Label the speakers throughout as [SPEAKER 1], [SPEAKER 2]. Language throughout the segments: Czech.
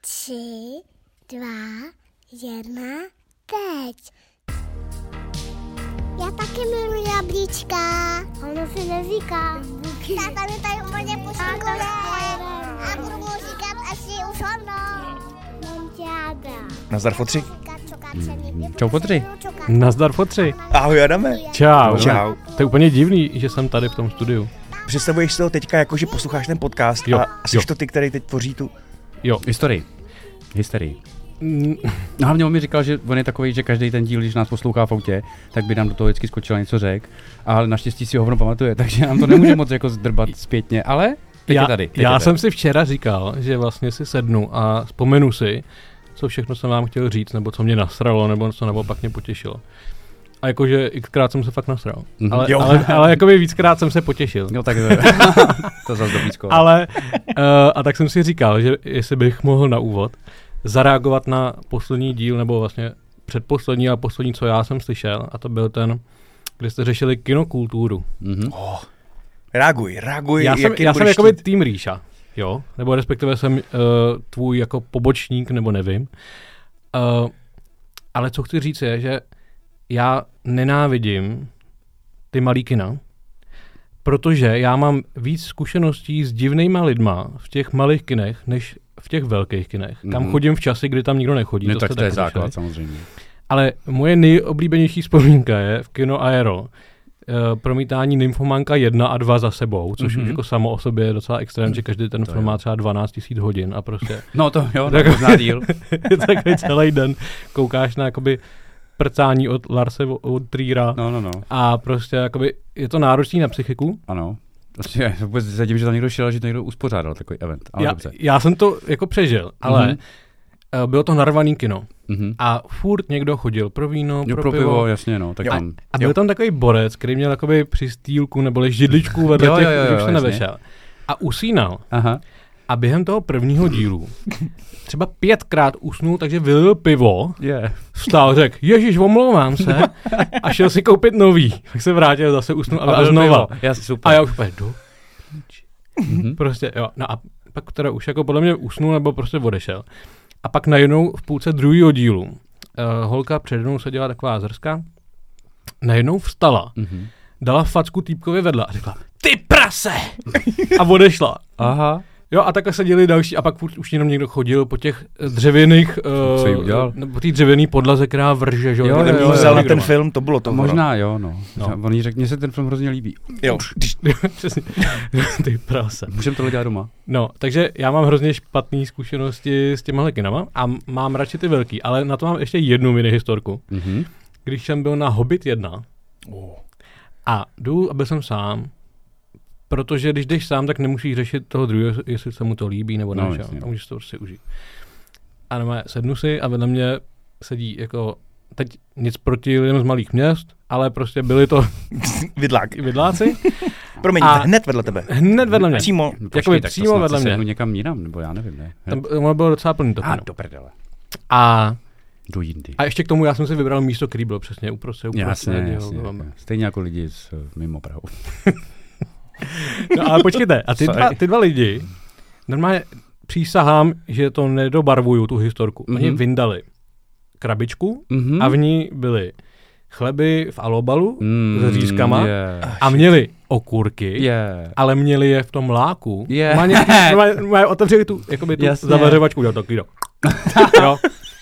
[SPEAKER 1] tři, dva, jedna, teď. Já taky miluji jablíčka. Ono si neříká. Táta mi tady úplně pošikuje. A budu mu říkat asi už ono. Mám tě ráda.
[SPEAKER 2] Nazdar fotři.
[SPEAKER 3] Čau, fotři.
[SPEAKER 4] Nazdar fotři.
[SPEAKER 2] Ahoj Adame.
[SPEAKER 4] Čau.
[SPEAKER 2] Čau.
[SPEAKER 4] To je úplně divný, že jsem tady v tom studiu.
[SPEAKER 2] Představuješ si to teďka jako, že posloucháš ten podcast
[SPEAKER 4] Jo,
[SPEAKER 2] a, a jsi
[SPEAKER 4] jo.
[SPEAKER 2] to ty, který teď tvoří tu...
[SPEAKER 4] Jo.
[SPEAKER 3] Historii. Hysterii.
[SPEAKER 4] Mm,
[SPEAKER 3] No hlavně on mi říkal, že on je takový, že každý ten díl, když nás poslouchá v autě, tak by nám do toho vždycky skočil a něco řek. Ale naštěstí si ho hovno pamatuje, takže nám to nemůže moc jako zdrbat zpětně, ale teď
[SPEAKER 4] já
[SPEAKER 3] je tady. Teď
[SPEAKER 4] já
[SPEAKER 3] je
[SPEAKER 4] jsem
[SPEAKER 3] tady.
[SPEAKER 4] si včera říkal, že vlastně si sednu a vzpomenu si, co všechno jsem vám chtěl říct, nebo co mě nasralo, nebo co naopak mě potěšilo. A jakože xkrát jsem se fakt nasral.
[SPEAKER 3] Mhm.
[SPEAKER 4] Ale,
[SPEAKER 2] Jo.
[SPEAKER 4] ale, ale jakoby víckrát jsem se potěšil.
[SPEAKER 3] No tak to zase dobrý.
[SPEAKER 4] Ale, uh, a tak jsem si říkal, že jestli bych mohl na úvod zareagovat na poslední díl, nebo vlastně předposlední a poslední, co já jsem slyšel, a to byl ten, kde jste řešili kinokulturu.
[SPEAKER 3] Mhm.
[SPEAKER 2] Oh, reaguj, reaguj.
[SPEAKER 4] Já jsem, já jsem jakoby
[SPEAKER 2] chtít.
[SPEAKER 4] tým Ríša, jo, nebo respektive jsem uh, tvůj jako pobočník, nebo nevím. Uh, ale co chci říct je, že já nenávidím ty malý kina, protože já mám víc zkušeností s divnýma lidma v těch malých kinech, než v těch velkých kinech. Kam
[SPEAKER 3] Mhm.
[SPEAKER 4] chodím v časy, kdy tam nikdo nechodí.
[SPEAKER 3] No,
[SPEAKER 4] to
[SPEAKER 3] tak to je základ
[SPEAKER 4] slyšeli.
[SPEAKER 3] samozřejmě.
[SPEAKER 4] Ale moje nejoblíbenější vzpomínka je v kino Aero. eh, promítání Nymfomanka 1 a 2 za sebou, což mm-hmm.
[SPEAKER 3] Mhm.
[SPEAKER 4] už jako samo o sobě je docela extrém, že každý ten
[SPEAKER 3] To
[SPEAKER 4] film
[SPEAKER 3] jo.
[SPEAKER 4] má třeba 12 000 hodin a prostě
[SPEAKER 3] No to jo,
[SPEAKER 4] Tak-
[SPEAKER 3] tak možná díl.
[SPEAKER 4] takový celý den koukáš na jakoby prcání od Larse od Trýra
[SPEAKER 3] No, no, no.
[SPEAKER 4] a prostě jakoby je to náročný na psychiku.
[SPEAKER 3] Ano. Prostě vůbec se tím, že tam někdo šel, že to někdo uspořádal takový event. Ale
[SPEAKER 4] Já,
[SPEAKER 3] dobře.
[SPEAKER 4] já jsem to jako přežil, ale
[SPEAKER 3] Mhm.
[SPEAKER 4] eh, bylo to narvaný kino
[SPEAKER 3] Mhm.
[SPEAKER 4] a furt někdo chodil pro víno,
[SPEAKER 3] Jo,
[SPEAKER 4] pro, pivo,
[SPEAKER 3] jasně, no. Tak
[SPEAKER 2] Jo.
[SPEAKER 3] tam.
[SPEAKER 4] A byl tam takový borec, který měl jakoby přistýlku nebo židličku vedle
[SPEAKER 3] Jo,
[SPEAKER 4] těch,
[SPEAKER 3] jo, jo,
[SPEAKER 4] že už
[SPEAKER 3] jo,
[SPEAKER 4] se nevešel. A usínal.
[SPEAKER 3] Aha.
[SPEAKER 4] A během toho prvního dílu třeba pětkrát usnul, takže vylil pivo,
[SPEAKER 3] Je.
[SPEAKER 4] vstal, řekl, ježiš, omlouvám se, a šel si koupit nový. Tak se vrátil, zase usnul a, a znova.
[SPEAKER 3] Já super.
[SPEAKER 4] A já už do,
[SPEAKER 3] Mhm.
[SPEAKER 4] prostě, jo. No a pak teda už jako podle mě usnul nebo prostě odešel. A pak najednou v půlce druhého dílu uh, holka přede mnou seděla taková zrska, najednou vstala,
[SPEAKER 3] Mhm.
[SPEAKER 4] dala facku týpkovi vedle a řekla, ty prase! A odešla.
[SPEAKER 3] Aha.
[SPEAKER 4] Jo, a takhle seděli další a pak furt už jenom někdo chodil po těch dřevěných,
[SPEAKER 3] Co jí udělal?
[SPEAKER 4] uh, po té dřevěné podlaze, která vrže, že
[SPEAKER 3] Jo, jo, jo,
[SPEAKER 2] jo, vzal na
[SPEAKER 3] jo.
[SPEAKER 2] ten film, to bylo to.
[SPEAKER 3] Možná jo, no.
[SPEAKER 4] No.
[SPEAKER 3] On jí řekl, mně se ten film hrozně líbí.
[SPEAKER 2] Jo.
[SPEAKER 4] Přesně. ty prase.
[SPEAKER 3] Můžeme to dělat doma.
[SPEAKER 4] No, takže já mám hrozně špatné zkušenosti s těma kinama a mám radši ty velký, ale na to mám ještě jednu mini historku.
[SPEAKER 3] Mhm.
[SPEAKER 4] Když jsem byl na Hobbit 1
[SPEAKER 2] Oh.
[SPEAKER 4] a jdu a byl jsem sám, protože když jdeš sám, tak nemusíš řešit toho druhého, jestli se mu to líbí nebo ne,
[SPEAKER 3] No,
[SPEAKER 4] jo?
[SPEAKER 3] jasně.
[SPEAKER 4] a můžeš to prostě užít. A normálně sednu si a vedle mě sedí jako, teď nic proti lidem z malých měst, ale prostě byli to
[SPEAKER 2] Vidlák.
[SPEAKER 4] vidláci,
[SPEAKER 2] Promiň,
[SPEAKER 4] A-
[SPEAKER 2] hned vedle tebe.
[SPEAKER 4] hned vedle mě.
[SPEAKER 2] Přímo.
[SPEAKER 3] No,
[SPEAKER 4] Jakoby
[SPEAKER 3] tak
[SPEAKER 4] přímo vedle mě.
[SPEAKER 3] někam jinam, nebo já nevím, ne?
[SPEAKER 4] Tam, ono bylo docela plný to
[SPEAKER 3] A do prdele.
[SPEAKER 4] A,
[SPEAKER 3] Do jindy.
[SPEAKER 4] a ještě k tomu já jsem si vybral místo, který bylo přesně uprostřed.
[SPEAKER 3] Jasně,
[SPEAKER 4] uprostřed,
[SPEAKER 3] jasně,
[SPEAKER 4] jo,
[SPEAKER 3] jasně. Stejně jako lidi z, eh, mimo Prahu.
[SPEAKER 4] No ale počkejte, a ty dva, ty dva lidi, normálně přísahám, že to nedobarvuju, tu historku. Mm-hmm. Oni
[SPEAKER 3] Mhm.
[SPEAKER 4] vyndali krabičku
[SPEAKER 3] Mhm.
[SPEAKER 4] a v ní byly chleby v alobalu
[SPEAKER 3] Mm,
[SPEAKER 4] s řízkama
[SPEAKER 3] Je.
[SPEAKER 4] a měli okurky,
[SPEAKER 3] Je.
[SPEAKER 4] ale měli je v tom láku.
[SPEAKER 3] Je.
[SPEAKER 4] Normálně, normálně, normálně otevřeli tu, jakoby tu
[SPEAKER 3] Jasně.
[SPEAKER 4] zavařovačku, udělal taky, jo.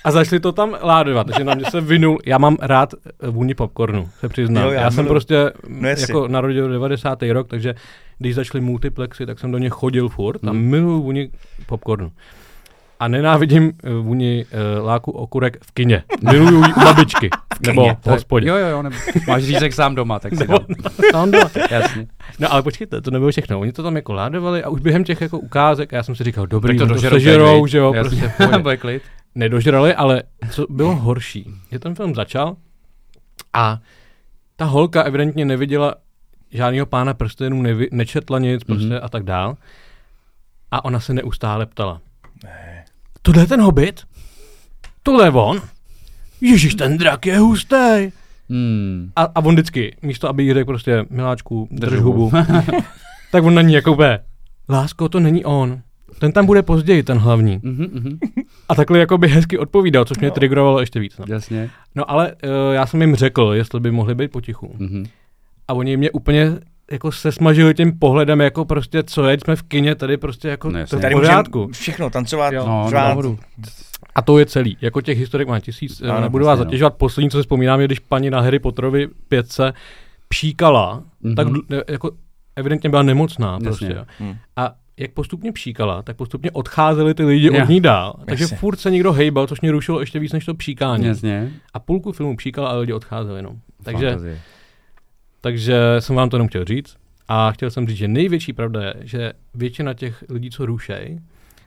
[SPEAKER 4] A začali to tam ládovat, takže na mě se vynul, já mám rád eh, vůni popcornu, se přiznám.
[SPEAKER 2] Jo, já
[SPEAKER 4] já, jsem prostě
[SPEAKER 2] No
[SPEAKER 4] jako narodil 90. rok, takže když začaly multiplexy, tak jsem do ně chodil furt a
[SPEAKER 3] Hmm.
[SPEAKER 4] miluju vůni popcornu. A nenávidím eh, vůni uh, láku okurek v kině. Miluju ji u babičky. nebo v hospodě.
[SPEAKER 3] Jo, jo, jo, nebo máš řízek sám doma, tak si
[SPEAKER 4] Nebo-
[SPEAKER 3] dám.
[SPEAKER 4] Tam doma.
[SPEAKER 3] Jasně.
[SPEAKER 4] No ale počkejte, to nebylo všechno. Oni to tam jako ládovali a už během těch jako ukázek, a já jsem si říkal, dobrý,
[SPEAKER 3] Tak to
[SPEAKER 4] to, sežerou, že jo,
[SPEAKER 3] Jasně.
[SPEAKER 4] prostě.
[SPEAKER 3] Bude klid.
[SPEAKER 4] Nedožrali, ale co bylo horší, že ten film začal a ta holka evidentně neviděla žádného pána prstenů, nevi, nečetla nic prostě
[SPEAKER 3] Mhm.
[SPEAKER 4] a tak dál. A ona se neustále ptala. Tohle je ten hobit? Tohle je on? Ježíš, ten drak je hustý.
[SPEAKER 3] Hmm.
[SPEAKER 4] A, a on vždycky, místo aby jí řekl prostě, miláčku, drž,
[SPEAKER 3] Drž
[SPEAKER 4] hubu, tak on na ní jako bude, lásko, to není on. Ten tam bude později, ten hlavní.
[SPEAKER 3] Mhm, mhm.
[SPEAKER 4] A takhle jako by hezky odpovídal, což mě
[SPEAKER 2] No.
[SPEAKER 4] triggerovalo ještě víc. No,
[SPEAKER 3] Jasně.
[SPEAKER 4] no ale uh, já jsem jim řekl, jestli by mohli být potichu.
[SPEAKER 3] Mhm.
[SPEAKER 4] A oni mě úplně jako se smažili tím pohledem, jako prostě co je, jsme v kině, tady prostě jako
[SPEAKER 3] No
[SPEAKER 4] to
[SPEAKER 2] Tady
[SPEAKER 4] pořádku.
[SPEAKER 2] všechno, tancovat,
[SPEAKER 4] Jo.
[SPEAKER 3] No,
[SPEAKER 2] řvát.
[SPEAKER 4] A to je celý. Jako těch historek má tisíc.
[SPEAKER 2] Ano,
[SPEAKER 4] Ano, Nebudu vás
[SPEAKER 3] jasně, no.
[SPEAKER 4] zatěžovat. Poslední, co si vzpomínám, je, když paní na Harry Potterovi pětce pšíkala,
[SPEAKER 3] Mhm.
[SPEAKER 4] tak jako evidentně byla nemocná
[SPEAKER 3] Jasně.
[SPEAKER 4] prostě. jo.
[SPEAKER 2] Hm.
[SPEAKER 4] A jak postupně pšíkala, tak postupně odcházeli ty lidi
[SPEAKER 3] Jo.
[SPEAKER 4] od ní dál. Takže
[SPEAKER 2] Jasně.
[SPEAKER 4] furt se někdo hejbal, což mě rušilo ještě víc než to pšíkání.
[SPEAKER 3] Jasně.
[SPEAKER 4] A půlku filmu pšíkala a lidi odcházeli. No. Takže,
[SPEAKER 3] Fantazie.
[SPEAKER 4] Takže jsem vám to jenom chtěl říct. A chtěl jsem říct, že největší pravda je, že většina těch lidí, co rušej,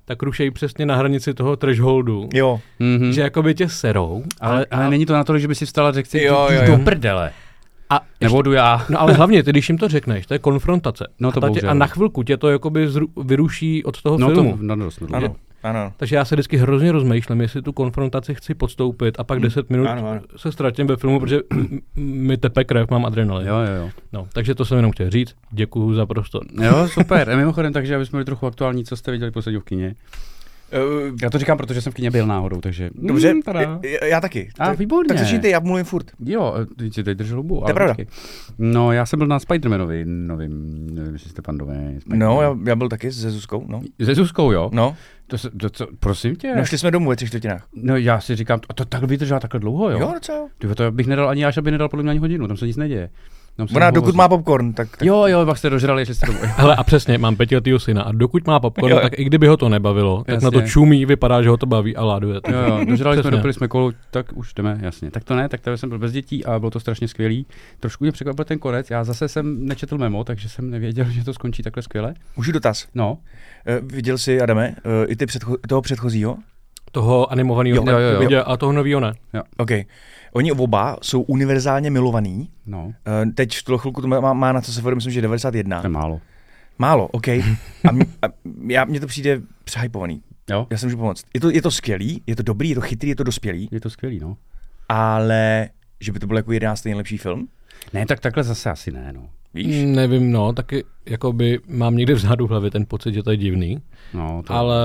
[SPEAKER 4] tak rušejí přesně na hranici toho thresholdu.
[SPEAKER 2] Jo,
[SPEAKER 3] Mhm.
[SPEAKER 4] Že jakoby tě serou,
[SPEAKER 3] Ale, ale není to na to, že by si vstala a řekl si,
[SPEAKER 2] Jo, jo, jo.
[SPEAKER 3] do prdele.
[SPEAKER 4] A
[SPEAKER 3] Nebo jdu já.
[SPEAKER 4] No ale hlavně, ty, když jim to řekneš, to je konfrontace.
[SPEAKER 3] No to
[SPEAKER 4] a, tě, a na chvilku tě to jakoby zru, vyruší od toho
[SPEAKER 3] No
[SPEAKER 4] filmu.
[SPEAKER 3] to, no dost, no,
[SPEAKER 2] ano, ano.
[SPEAKER 4] Takže já se vždycky hrozně rozmýšlím, jestli tu konfrontaci chci podstoupit a pak
[SPEAKER 2] Hmm.
[SPEAKER 4] 10 minut
[SPEAKER 2] Ano, ano.
[SPEAKER 4] se ztratím ve filmu, protože mi tepe krev, mám adrenalin.
[SPEAKER 3] Jo, jo, jo.
[SPEAKER 4] No, takže to jsem jenom chtěl říct. Děkuju za prostor.
[SPEAKER 3] Jo, super. A mimochodem, takže aby jsme byli trochu aktuální, co jste viděli poslední v kině.
[SPEAKER 2] Uh,
[SPEAKER 3] Já to říkám, protože jsem v kině byl náhodou, takže...
[SPEAKER 2] dobře,
[SPEAKER 3] Mm, tada.
[SPEAKER 2] já, já taky.
[SPEAKER 3] A,
[SPEAKER 2] tak,
[SPEAKER 3] výborně.
[SPEAKER 2] tak ty, já mluvím furt.
[SPEAKER 3] Jo, ty si tady držel hubu. ale
[SPEAKER 2] pravda.
[SPEAKER 3] počkej. No, já jsem byl na Spidermanovi novým, nevím, jestli jste pandové.
[SPEAKER 2] No, já, já byl taky se Zuzkou, no.
[SPEAKER 3] Se Zuzkou, jo?
[SPEAKER 2] No,
[SPEAKER 3] To, se, to, co, prosím tě.
[SPEAKER 2] no šli jsme domů ve třech čtvrtinách.
[SPEAKER 3] No, já si říkám, a to tak vydržela takhle dlouho, jo?
[SPEAKER 2] Jo, docela.
[SPEAKER 3] Tyjo, to bych nedal ani až, aby nedal podle mě ani hodinu, tam se nic neděje. Se
[SPEAKER 2] Ona dokud má popcorn, tak, tak
[SPEAKER 3] Jo, jo, pak jste dožrali, že jste domů.
[SPEAKER 4] Hele, a přesně, mám pětiletýho syna a dokud má popcorn,
[SPEAKER 2] Jo.
[SPEAKER 4] tak i kdyby ho to nebavilo, tak na to
[SPEAKER 3] Jasně.
[SPEAKER 4] čumí, vypadá, že ho to baví a láduje. to.
[SPEAKER 3] Jo, jo, dožrali jsme,
[SPEAKER 4] Přesně.
[SPEAKER 3] dopili jsme kolu, tak už jdeme, jasně. Tak to ne, tak tady jsem byl bez dětí a bylo to strašně skvělý. Trošku mě překvapil ten konec, já zase jsem nečetl memo, takže jsem nevěděl, že to skončí takhle skvěle.
[SPEAKER 2] Můžu dotaz.
[SPEAKER 3] No,
[SPEAKER 2] Uh, viděl jsi, Adame, uh, i ty předcho- toho předchozího?
[SPEAKER 4] Toho animovaného
[SPEAKER 3] Jo, jo, jo.
[SPEAKER 4] viděl a toho nového ne.
[SPEAKER 2] OK. Oni oba jsou univerzálně milovaní.
[SPEAKER 3] no,
[SPEAKER 2] Uh, teď v tuhle chvilku to má, má na co se myslím, že 91.
[SPEAKER 3] to je málo.
[SPEAKER 2] Málo, OK. A, mě, a já, mně to přijde přehypovaný.
[SPEAKER 3] Jo,
[SPEAKER 2] Já si můžu pomoct. Je to, je to skvělý, je to dobrý, je to chytrý, je to dospělý,
[SPEAKER 3] je to skvělý, no.
[SPEAKER 2] ale že by to byl jako 11. nejlepší film?
[SPEAKER 3] Ne, tak takhle zase asi ne, no.
[SPEAKER 2] Víš?
[SPEAKER 4] Mm, Nevím, no, taky jakoby mám někde vzadu v hlavě ten pocit, že to je divný,
[SPEAKER 3] No, to,
[SPEAKER 4] ale,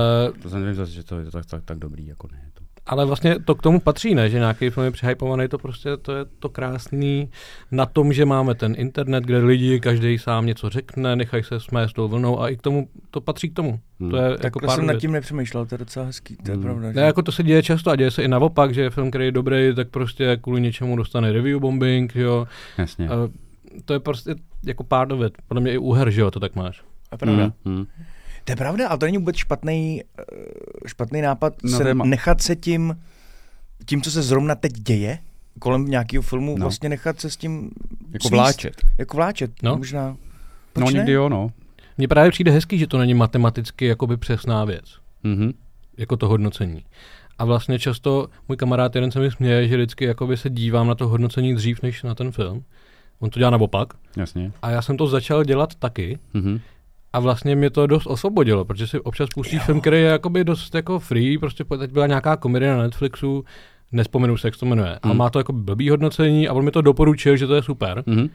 [SPEAKER 3] to jsem nevím zase, že to je tak, tak, tak dobrý, jako ne.
[SPEAKER 4] Ale vlastně to k tomu patří, ne, že nějaký film je přehypovaný, to prostě to je to krásný na tom, že máme ten internet, kde lidi, každý sám něco řekne, nechají se smést tou vlnou a i k tomu, to patří k tomu.
[SPEAKER 3] Hmm.
[SPEAKER 4] To je
[SPEAKER 2] Tak
[SPEAKER 4] jako
[SPEAKER 2] jsem nad tím nepřemýšlel, to je docela hezký, to je
[SPEAKER 3] Hmm.
[SPEAKER 2] pravda.
[SPEAKER 4] Ne, jako to se děje často a děje se i naopak, že film, který je dobrý, tak prostě kvůli něčemu dostane review bombing, jo.
[SPEAKER 3] Jasně.
[SPEAKER 4] A to je prostě jako pár dověd. Podle mě i u her, že jo, to tak máš.
[SPEAKER 2] To je pravda.
[SPEAKER 3] Mm, mm.
[SPEAKER 2] To je pravda, ale to není vůbec špatný, eh, špatný nápad
[SPEAKER 3] No,
[SPEAKER 2] se
[SPEAKER 3] téma.
[SPEAKER 2] nechat se tím, tím, co se zrovna teď děje, kolem nějakého filmu,
[SPEAKER 3] No.
[SPEAKER 2] no. vlastně nechat se s tím
[SPEAKER 3] Jako
[SPEAKER 2] svíst.
[SPEAKER 3] vláčet.
[SPEAKER 2] Jako vláčet,
[SPEAKER 4] No.
[SPEAKER 2] no. možná.
[SPEAKER 3] No,
[SPEAKER 2] Proč ne?
[SPEAKER 3] někdy jo, no.
[SPEAKER 4] Mně právě přijde hezký, že to není matematicky jakoby přesná věc,
[SPEAKER 3] Mhm.
[SPEAKER 4] jako to hodnocení. A vlastně často můj kamarád jeden se mi směje, že vždycky jakoby se dívám na to hodnocení dřív než na ten film. On to dělá naopak.
[SPEAKER 3] Jasně.
[SPEAKER 4] A já jsem to začal dělat taky.
[SPEAKER 3] Mhm.
[SPEAKER 4] A vlastně mě to dost osvobodilo, protože si občas pustíš film, který je jakoby dost jako free, prostě teď byla nějaká komedie na Netflixu, nespomenu se, jak se to jmenuje, a
[SPEAKER 3] Hmm.
[SPEAKER 4] má to jako blbý hodnocení a on mi to doporučil, že to je super.
[SPEAKER 3] Mhm.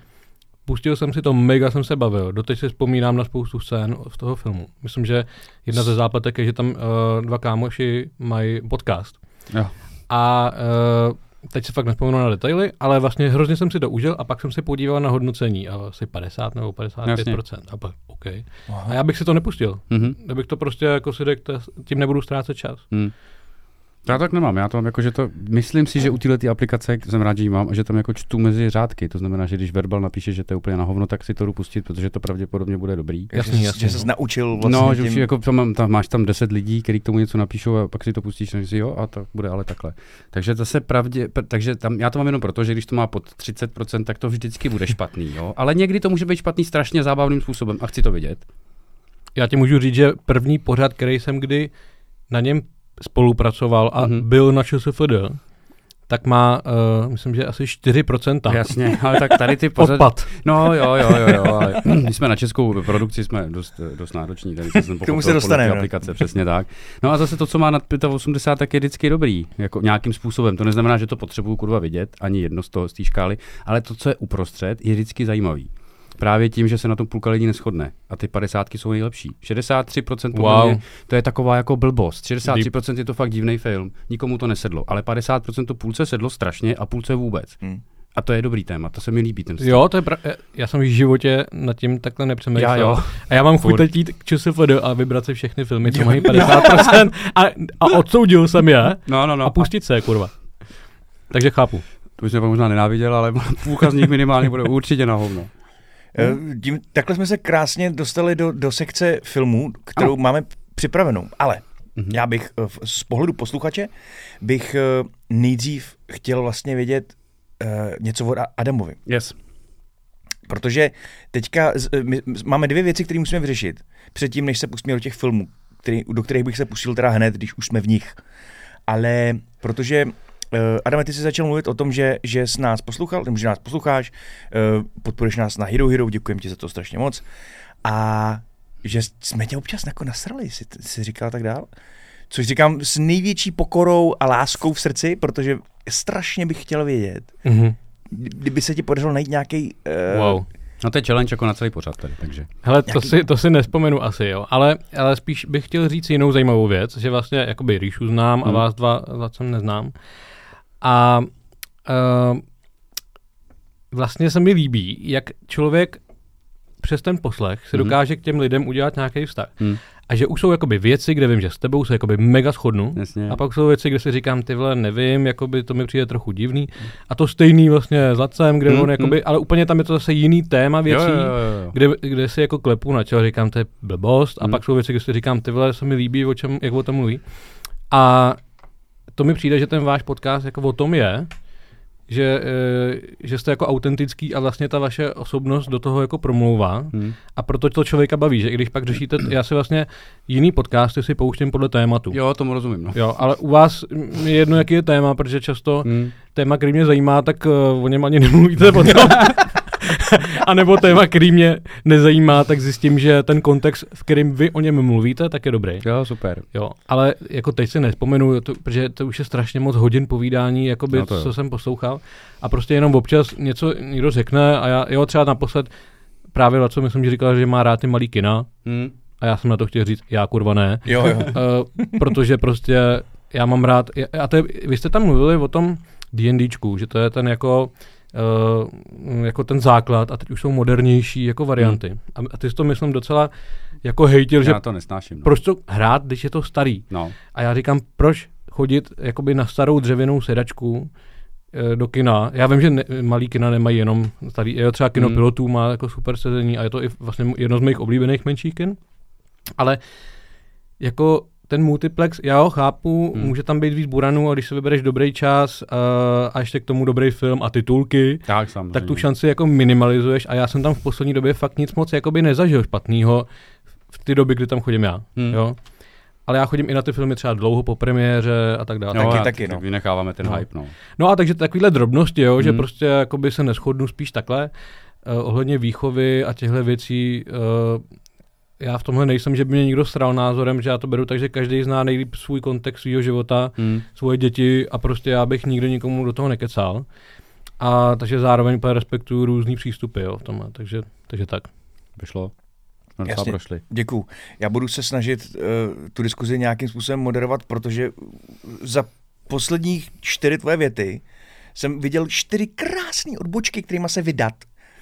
[SPEAKER 4] Pustil jsem si to, mega jsem se bavil. Doteď si vzpomínám na spoustu scén z toho filmu. Myslím, že jedna ze zápletek je, že tam uh, dva kámoši mají podcast.
[SPEAKER 3] Jo.
[SPEAKER 4] A uh, teď si fakt nespomenu na detaily, ale vlastně hrozně jsem si to užil a pak jsem si podíval na hodnocení a asi 50 nebo 55%. A pak, OK. A já bych si to nepustil.
[SPEAKER 3] Mhm.
[SPEAKER 4] Kdybych to prostě jako si řekl, tím nebudu ztrácet čas.
[SPEAKER 3] Hmm. Já tak nemám, já to mám jako, že to, myslím si, že u této aplikace, jsem rád, že ji mám, a že tam jako čtu mezi řádky, to znamená, že když verbal napíše, že to je úplně na hovno, tak si to jdu pustit, protože to pravděpodobně bude dobrý.
[SPEAKER 4] Jasný,
[SPEAKER 2] že,
[SPEAKER 4] jasný,
[SPEAKER 2] že jsi
[SPEAKER 4] no.
[SPEAKER 2] naučil vlastně
[SPEAKER 3] no, že
[SPEAKER 2] tím,
[SPEAKER 3] už jako tam, mám- tam, máš tam 10 lidí, kteří k tomu něco napíšou a pak si to pustíš, takže si jo, a to bude ale takhle. Takže to se pravdě, pr- takže tam, já to mám jenom proto, že když to má pod 30%, tak to vždycky bude špatný, jo. Ale někdy to může být špatný strašně zábavným způsobem a chci to vidět.
[SPEAKER 4] Já ti můžu říct, že první pořad, který jsem kdy na něm spolupracoval a
[SPEAKER 3] Mhm.
[SPEAKER 4] mm-hmm. byl na ČSFD, tak má, uh, myslím, že asi 4%.
[SPEAKER 3] Jasně, ale tak tady ty pořady,
[SPEAKER 4] Odpad.
[SPEAKER 3] No jo, jo, jo, jo, ale my jsme na českou produkci, jsme dost, dost nároční, tady jsem
[SPEAKER 2] K tomu se dostaneme,
[SPEAKER 3] aplikace, přesně tak. No a zase to, co má nad 85, tak je vždycky dobrý, jako nějakým způsobem. To neznamená, že to potřebuju kurva vidět, ani jedno z toho z té škály, ale to, co je uprostřed, je vždycky zajímavý. Právě tím, že se na tom půlka lidí neschodne. A ty 50 jsou nejlepší. 63% podle
[SPEAKER 4] Wow.
[SPEAKER 3] mě, to je taková jako blbost. 63% je to fakt divný film. Nikomu to nesedlo. Ale 50% to půlce sedlo strašně a půlce vůbec.
[SPEAKER 2] Hmm.
[SPEAKER 3] A to je dobrý téma, to se mi líbí ten
[SPEAKER 4] Jo, to je pra- já jsem v životě nad tím takhle nepřemýšlel.
[SPEAKER 3] Já jo.
[SPEAKER 4] A já mám chuť teď jít k ČSFD a vybrat si všechny filmy, co mají 50% a, a odsoudil jsem je
[SPEAKER 3] No, no, no.
[SPEAKER 4] a pustit se, kurva. Takže chápu.
[SPEAKER 3] To bych se možná nenáviděl, ale půlka z nich minimálně bude určitě na hovno.
[SPEAKER 2] Eh, Tím, takhle jsme se krásně dostali do, do sekce filmů, kterou
[SPEAKER 3] Ano.
[SPEAKER 2] máme připravenou. Ale
[SPEAKER 3] Mhm.
[SPEAKER 2] já bych eh, z pohledu posluchače bych eh, nejdřív chtěl vlastně vědět eh, něco o Adamovi.
[SPEAKER 3] Yes.
[SPEAKER 2] Protože teďka my máme dvě věci, které musíme vyřešit. Předtím, než se pustíme do těch filmů, který, do kterých bych se pustil teda hned, když už jsme v nich. Ale protože uh, Adame, ty jsi začal mluvit o tom, že, že jsi nás poslouchal, nebo že nás posloucháš, uh, podporuješ nás na Hero Hero, děkujeme ti za to strašně moc. A že jsme tě občas jako nasrali, si, si říkal tak dál. Což říkám s největší pokorou a láskou v srdci, protože strašně bych chtěl vědět,
[SPEAKER 4] Mhm.
[SPEAKER 2] kdyby se ti podařilo najít nějaký uh,
[SPEAKER 4] Wow.
[SPEAKER 3] No to je challenge jako na celý pořad tady, takže.
[SPEAKER 4] Hele, to
[SPEAKER 2] Jaký-
[SPEAKER 4] si, to si nespomenu asi, jo. Ale, ale spíš bych chtěl říct jinou zajímavou věc, že vlastně jakoby Ríšu znám a
[SPEAKER 3] Hmm.
[SPEAKER 4] vás dva jsem neznám. A uh, vlastně se mi líbí, jak člověk přes ten poslech si
[SPEAKER 3] Mhm.
[SPEAKER 4] dokáže k těm lidem udělat nějaký vztah.
[SPEAKER 3] Hm.
[SPEAKER 4] A že už jsou jakoby věci, kde vím, že s tebou se jakoby mega shodnu.
[SPEAKER 3] Jasně.
[SPEAKER 4] A pak jsou věci, kde si říkám, ty vole, nevím, jakoby to mi přijde trochu divný. A to stejný vlastně s Lacem, kde
[SPEAKER 3] Hmm,
[SPEAKER 4] on jakoby, ale úplně tam je to zase jiný téma věcí,
[SPEAKER 3] Jo, jo, jo, jo.
[SPEAKER 4] kde, kde si jako klepu na čelo, říkám, to je blbost. A
[SPEAKER 3] Hmm.
[SPEAKER 4] pak jsou věci, kde si říkám, ty vole, se mi líbí, o čem, jak o tom mluví. A to mi přijde, že ten váš podcast jako o tom je, že, eh, že jste jako autentický a vlastně ta vaše osobnost do toho jako promlouvá
[SPEAKER 3] Hm.
[SPEAKER 4] a proto to člověka baví, že i když pak řešíte, já si vlastně jiný podcasty si pouštím podle tématu.
[SPEAKER 3] Jo, tomu rozumím, no.
[SPEAKER 4] Jo, ale u vás je jedno, jaký je téma, protože často
[SPEAKER 3] Hm.
[SPEAKER 4] téma, který mě zajímá, tak uh, o něm ani nemluvíte potom. a nebo téma, který mě nezajímá, tak zjistím, že ten kontext, v kterým vy o něm mluvíte, tak je dobrý.
[SPEAKER 3] Jo, super.
[SPEAKER 4] Jo, ale jako teď si nespomenu, to, protože to už je strašně moc hodin povídání, jakoby,
[SPEAKER 3] No
[SPEAKER 4] co jsem poslouchal. A prostě jenom občas něco někdo řekne a já, jo, třeba naposled právě co myslím, že říkal, že má rád ty malý kina
[SPEAKER 3] Hm.
[SPEAKER 4] a já jsem na to chtěl říct, já kurva ne.
[SPEAKER 2] Jo, jo.
[SPEAKER 4] Uh, protože prostě já mám rád, a to je, vy jste tam mluvili o tom D&Dčku, že to je ten jako, uh, jako ten základ a teď už jsou modernější jako varianty. Hmm. A, a ty jsi to myslím docela jako hejtil, že
[SPEAKER 3] Já to nesnáším. No.
[SPEAKER 4] proč to hrát, když je to starý.
[SPEAKER 3] no.
[SPEAKER 4] A já říkám, proč chodit jakoby na starou dřevěnou sedačku eh, do kina. Já vím, že ne, malý kina nemají jenom starý, jo, třeba kino
[SPEAKER 3] hmm.
[SPEAKER 4] pilotů má jako super sezení a je to i vlastně jedno z mých oblíbených menších kin. Ale jako ten multiplex, já ho chápu,
[SPEAKER 3] Hmm.
[SPEAKER 4] může tam být víc buranů a když se vybereš dobrý čas uh, a ještě k tomu dobrý film a titulky,
[SPEAKER 3] Tak samozřejmě.
[SPEAKER 4] tak tu šanci jako minimalizuješ a já jsem tam v poslední době fakt nic moc jakoby nezažil špatného v ty doby, kdy tam chodím já.
[SPEAKER 3] Hmm.
[SPEAKER 4] Jo? Ale já chodím i na ty filmy třeba dlouho po premiéře a tak dále.
[SPEAKER 2] Taky,
[SPEAKER 3] já
[SPEAKER 2] taky,
[SPEAKER 3] tak
[SPEAKER 2] no.
[SPEAKER 3] Vynecháváme ten
[SPEAKER 4] No.
[SPEAKER 3] hype, no.
[SPEAKER 4] No a takže takovéhle drobnosti, jo, že
[SPEAKER 3] Hmm.
[SPEAKER 4] prostě jakoby se neschodnu spíš takhle. Uh, ohledně výchovy a těchto věcí, uh, já v tomhle nejsem, že by mě někdo sral názorem, že já to beru tak, že každý zná nejlíp svůj kontext svého života,
[SPEAKER 3] Hm.
[SPEAKER 4] svoje děti a prostě já bych nikdy nikomu do toho nekecal. A takže zároveň úplně respektuju různý přístupy, jo, v tomhle, takže, takže tak.
[SPEAKER 3] Vyšlo. Jsme docela
[SPEAKER 2] Jasně.
[SPEAKER 3] prošli.
[SPEAKER 2] Děkuju. Já budu se snažit uh, tu diskuzi nějakým způsobem moderovat, protože za posledních čtyři tvoje věty jsem viděl čtyři krásné odbočky, kterými se vydat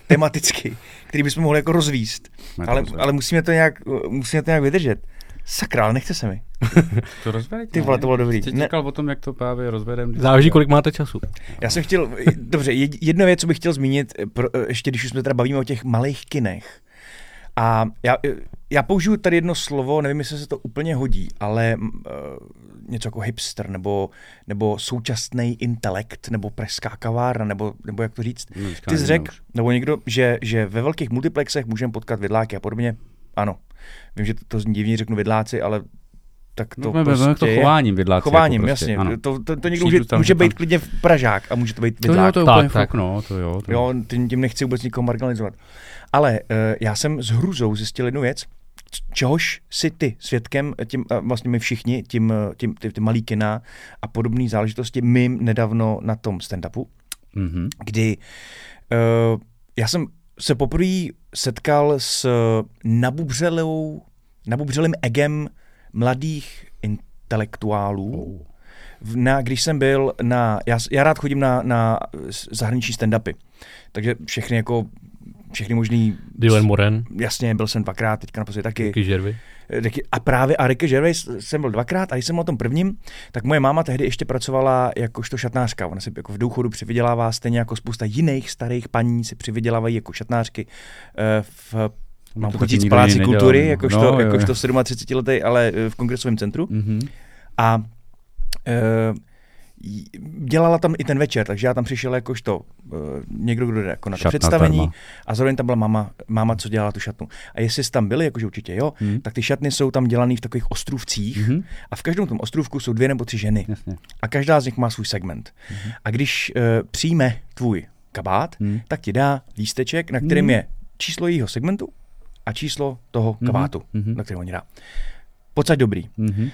[SPEAKER 2] tematicky, který bychom mohli jako rozvíst. Ale, ale musíme, to nějak, musíme to nějak vydržet. Sakra, ale nechce se mi.
[SPEAKER 3] To rozvedeš,
[SPEAKER 2] Ty vole, to bylo dobrý.
[SPEAKER 3] Jsi říkal o tom, jak to právě rozvedem.
[SPEAKER 4] Záleží, kolik máte času.
[SPEAKER 2] Já jsem chtěl, dobře, jed- jedna věc, co bych chtěl zmínit, pro, ještě když už jsme teda bavíme o těch malých kinech. A já, já použiju tady jedno slovo, nevím, jestli se to úplně hodí, ale uh, něco jako hipster, nebo, nebo současný intelekt, nebo preská kavárna, nebo, nebo jak to říct.
[SPEAKER 3] No,
[SPEAKER 2] Ty jsi řekl, nebo někdo, že, že ve velkých multiplexech můžeme potkat vidláky a podobně. Ano. Vím, že to, to zní divně, řeknu vidláci, ale tak to
[SPEAKER 3] No,
[SPEAKER 2] prostě
[SPEAKER 3] to chováním vidláci.
[SPEAKER 2] Chováním,
[SPEAKER 3] jako prostě,
[SPEAKER 2] jasně.
[SPEAKER 3] Ano.
[SPEAKER 2] To, to, to někdo může,
[SPEAKER 3] tam,
[SPEAKER 2] může
[SPEAKER 3] tam-
[SPEAKER 2] být klidně Pražák a může to být
[SPEAKER 3] To jo,
[SPEAKER 2] vidlák.
[SPEAKER 3] to je
[SPEAKER 4] Tak,
[SPEAKER 3] úplně
[SPEAKER 4] tak.
[SPEAKER 3] no, to jo. To
[SPEAKER 2] Jo, tím, tím nechci vůbec nikoho marginalizovat. Ale uh, já jsem s hrůzou zjistil jednu věc, čehož si ty svědkem, tím, vlastně my všichni, tím, tím, ty, ty malý kina a podobné záležitosti, mým nedávno na tom stand-upu,
[SPEAKER 3] Mhm.
[SPEAKER 2] kdy uh, já jsem se poprvé setkal s nabubřelou, nabubřelým egem mladých intelektuálů, v- na, když jsem byl na, já, já rád chodím na, na zahraniční stand-upy, takže všechny jako, všechny možný,
[SPEAKER 4] Dylan Moran,
[SPEAKER 2] jasně, byl jsem dvakrát, teďka naposledy taky.
[SPEAKER 4] Ricky Gervais.
[SPEAKER 2] Ricky- A právě a Ricky Gervais jsem byl dvakrát a když jsem byl tom prvním, tak moje máma tehdy ještě pracovala jakožto šatnářka. Ona si jako v důchodu přivydělává stejně jako spousta jiných starých paní si přivydělávají jako šatnářky eh, v Mám
[SPEAKER 3] to
[SPEAKER 2] říct
[SPEAKER 3] nikdo
[SPEAKER 2] paláci kultury,
[SPEAKER 3] no.
[SPEAKER 2] jakožto,
[SPEAKER 3] No,
[SPEAKER 2] jakožto 37 letý, ale eh, v kongresovém centru.
[SPEAKER 3] Mhm.
[SPEAKER 2] A e, dělala tam i ten večer, takže já tam přišel jakožto e, někdo, kdo jde jako na to
[SPEAKER 3] Šatna
[SPEAKER 2] představení
[SPEAKER 3] tarma.
[SPEAKER 2] a zároveň tam byla máma, máma, co dělala tu šatnu. A jestli jste tam byli, jakože určitě jo,
[SPEAKER 3] Hmm.
[SPEAKER 2] tak ty šatny jsou tam dělané v takových ostrůvcích
[SPEAKER 3] Mhm.
[SPEAKER 2] a v každém tom ostrůvku jsou dvě nebo tři ženy
[SPEAKER 3] Jasně.
[SPEAKER 2] a každá z nich má svůj segment. A když e, přijme tvůj kabát,
[SPEAKER 3] Hmm.
[SPEAKER 2] tak ti dá lísteček, na kterém je číslo jejího segmentu a číslo toho
[SPEAKER 3] Mhm.
[SPEAKER 2] kabátu,
[SPEAKER 3] Mhm.
[SPEAKER 2] na kterém oni dá. Pocať dobrý.
[SPEAKER 3] Mhm.
[SPEAKER 2] Uh,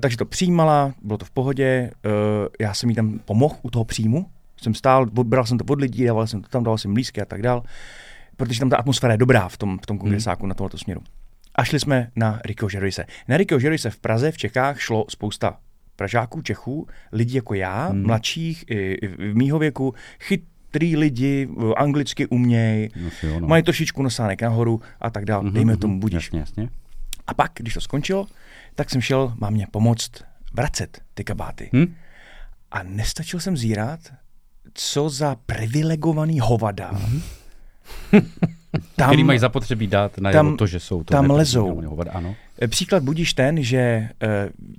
[SPEAKER 2] takže to přijímala, bylo to v pohodě, uh, já jsem jí tam pomohl u toho příjmu, jsem stál, bral jsem to od lidí, dával jsem to tam, dával jsem lístky a tak dál, protože tam ta atmosféra je dobrá v tom, v tom kongresáku na tomto směru. A šli jsme na Rico Žeroise. Na Rico Žeroise v Praze, v Čechách šlo spousta Pražáků, Čechů, lidí jako já,
[SPEAKER 3] Hmm.
[SPEAKER 2] mladších, i, i v mýho věku, chytrý lidi, anglicky uměj,
[SPEAKER 3] No, jo, no.
[SPEAKER 2] mají trošičku nosánek nahoru a tak dál,
[SPEAKER 3] Mhm,
[SPEAKER 2] dejme
[SPEAKER 3] mhm.
[SPEAKER 2] tomu budíš.
[SPEAKER 3] Jasně, jasně.
[SPEAKER 2] A pak, když to skončilo, tak jsem šel mámě pomoct vracet ty kabáty.
[SPEAKER 3] Hm?
[SPEAKER 2] A nestačil jsem zírat, co za privilegovaný hovada.
[SPEAKER 3] Tam, který mají zapotřebí dát na
[SPEAKER 2] tam-
[SPEAKER 3] to, že jsou to
[SPEAKER 2] tam lezou.
[SPEAKER 3] hovada, Ano.
[SPEAKER 2] Eh, Příklad budíš ten, že eh,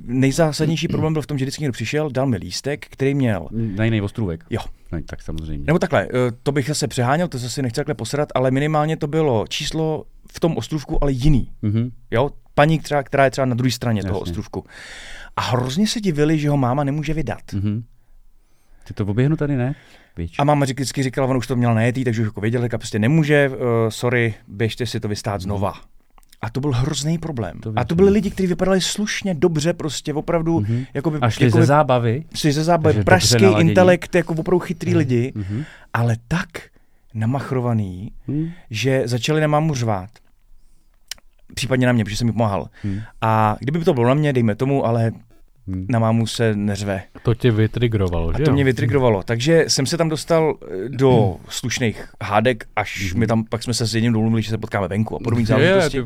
[SPEAKER 2] nejzásadnější problém byl v tom, že vždycky někdo přišel, dal mi lístek, který měl
[SPEAKER 3] Na jiný ostrůvek.
[SPEAKER 2] Jo.
[SPEAKER 3] No, tak samozřejmě.
[SPEAKER 2] Nebo takhle, eh, to bych zase přeháněl, to zase nechci takhle posrat, ale minimálně to bylo číslo v tom ostrůvku, ale jiný.
[SPEAKER 3] Mhm.
[SPEAKER 2] Jo? Paní, která, která je třeba na druhé straně toho
[SPEAKER 3] Jasně.
[SPEAKER 2] ostrůvku. A hrozně se divili, že ho máma nemůže vydat.
[SPEAKER 3] Mhm. Ty to oběhnu tady, ne? Víč.
[SPEAKER 2] A máma vždycky říkala, ona už to měla najetý, takže už jako věděla, že prostě nemůže, uh, sorry, běžte si to vystát znova. A to byl hrozný problém.
[SPEAKER 3] To
[SPEAKER 2] a to byli lidi, kteří vypadali slušně, dobře, prostě opravdu,
[SPEAKER 3] Mhm.
[SPEAKER 2] mm-hmm. jako by,
[SPEAKER 3] A šli
[SPEAKER 2] jako
[SPEAKER 3] ze zábavy.
[SPEAKER 2] šli ze zábavy, pražský intelekt, jako opravdu chytrý lidi,
[SPEAKER 3] Mhm.
[SPEAKER 2] ale tak namachrovaný,
[SPEAKER 3] Hm.
[SPEAKER 2] že začali na mámu řvát. Případně na mě, protože jsem mi pomáhal.
[SPEAKER 3] Hm.
[SPEAKER 2] A kdyby to bylo na mě, dejme tomu, ale
[SPEAKER 3] Hm.
[SPEAKER 2] na mámu se neřve.
[SPEAKER 4] To tě vytrigrovalo,
[SPEAKER 2] A
[SPEAKER 4] že
[SPEAKER 2] to
[SPEAKER 4] jo?
[SPEAKER 2] mě vytrigrovalo. Takže jsem se tam dostal eh, do slušných hádek, až mi tam, pak jsme se s jedním domluvili, že se potkáme venku a podobné záležitosti.
[SPEAKER 3] Je.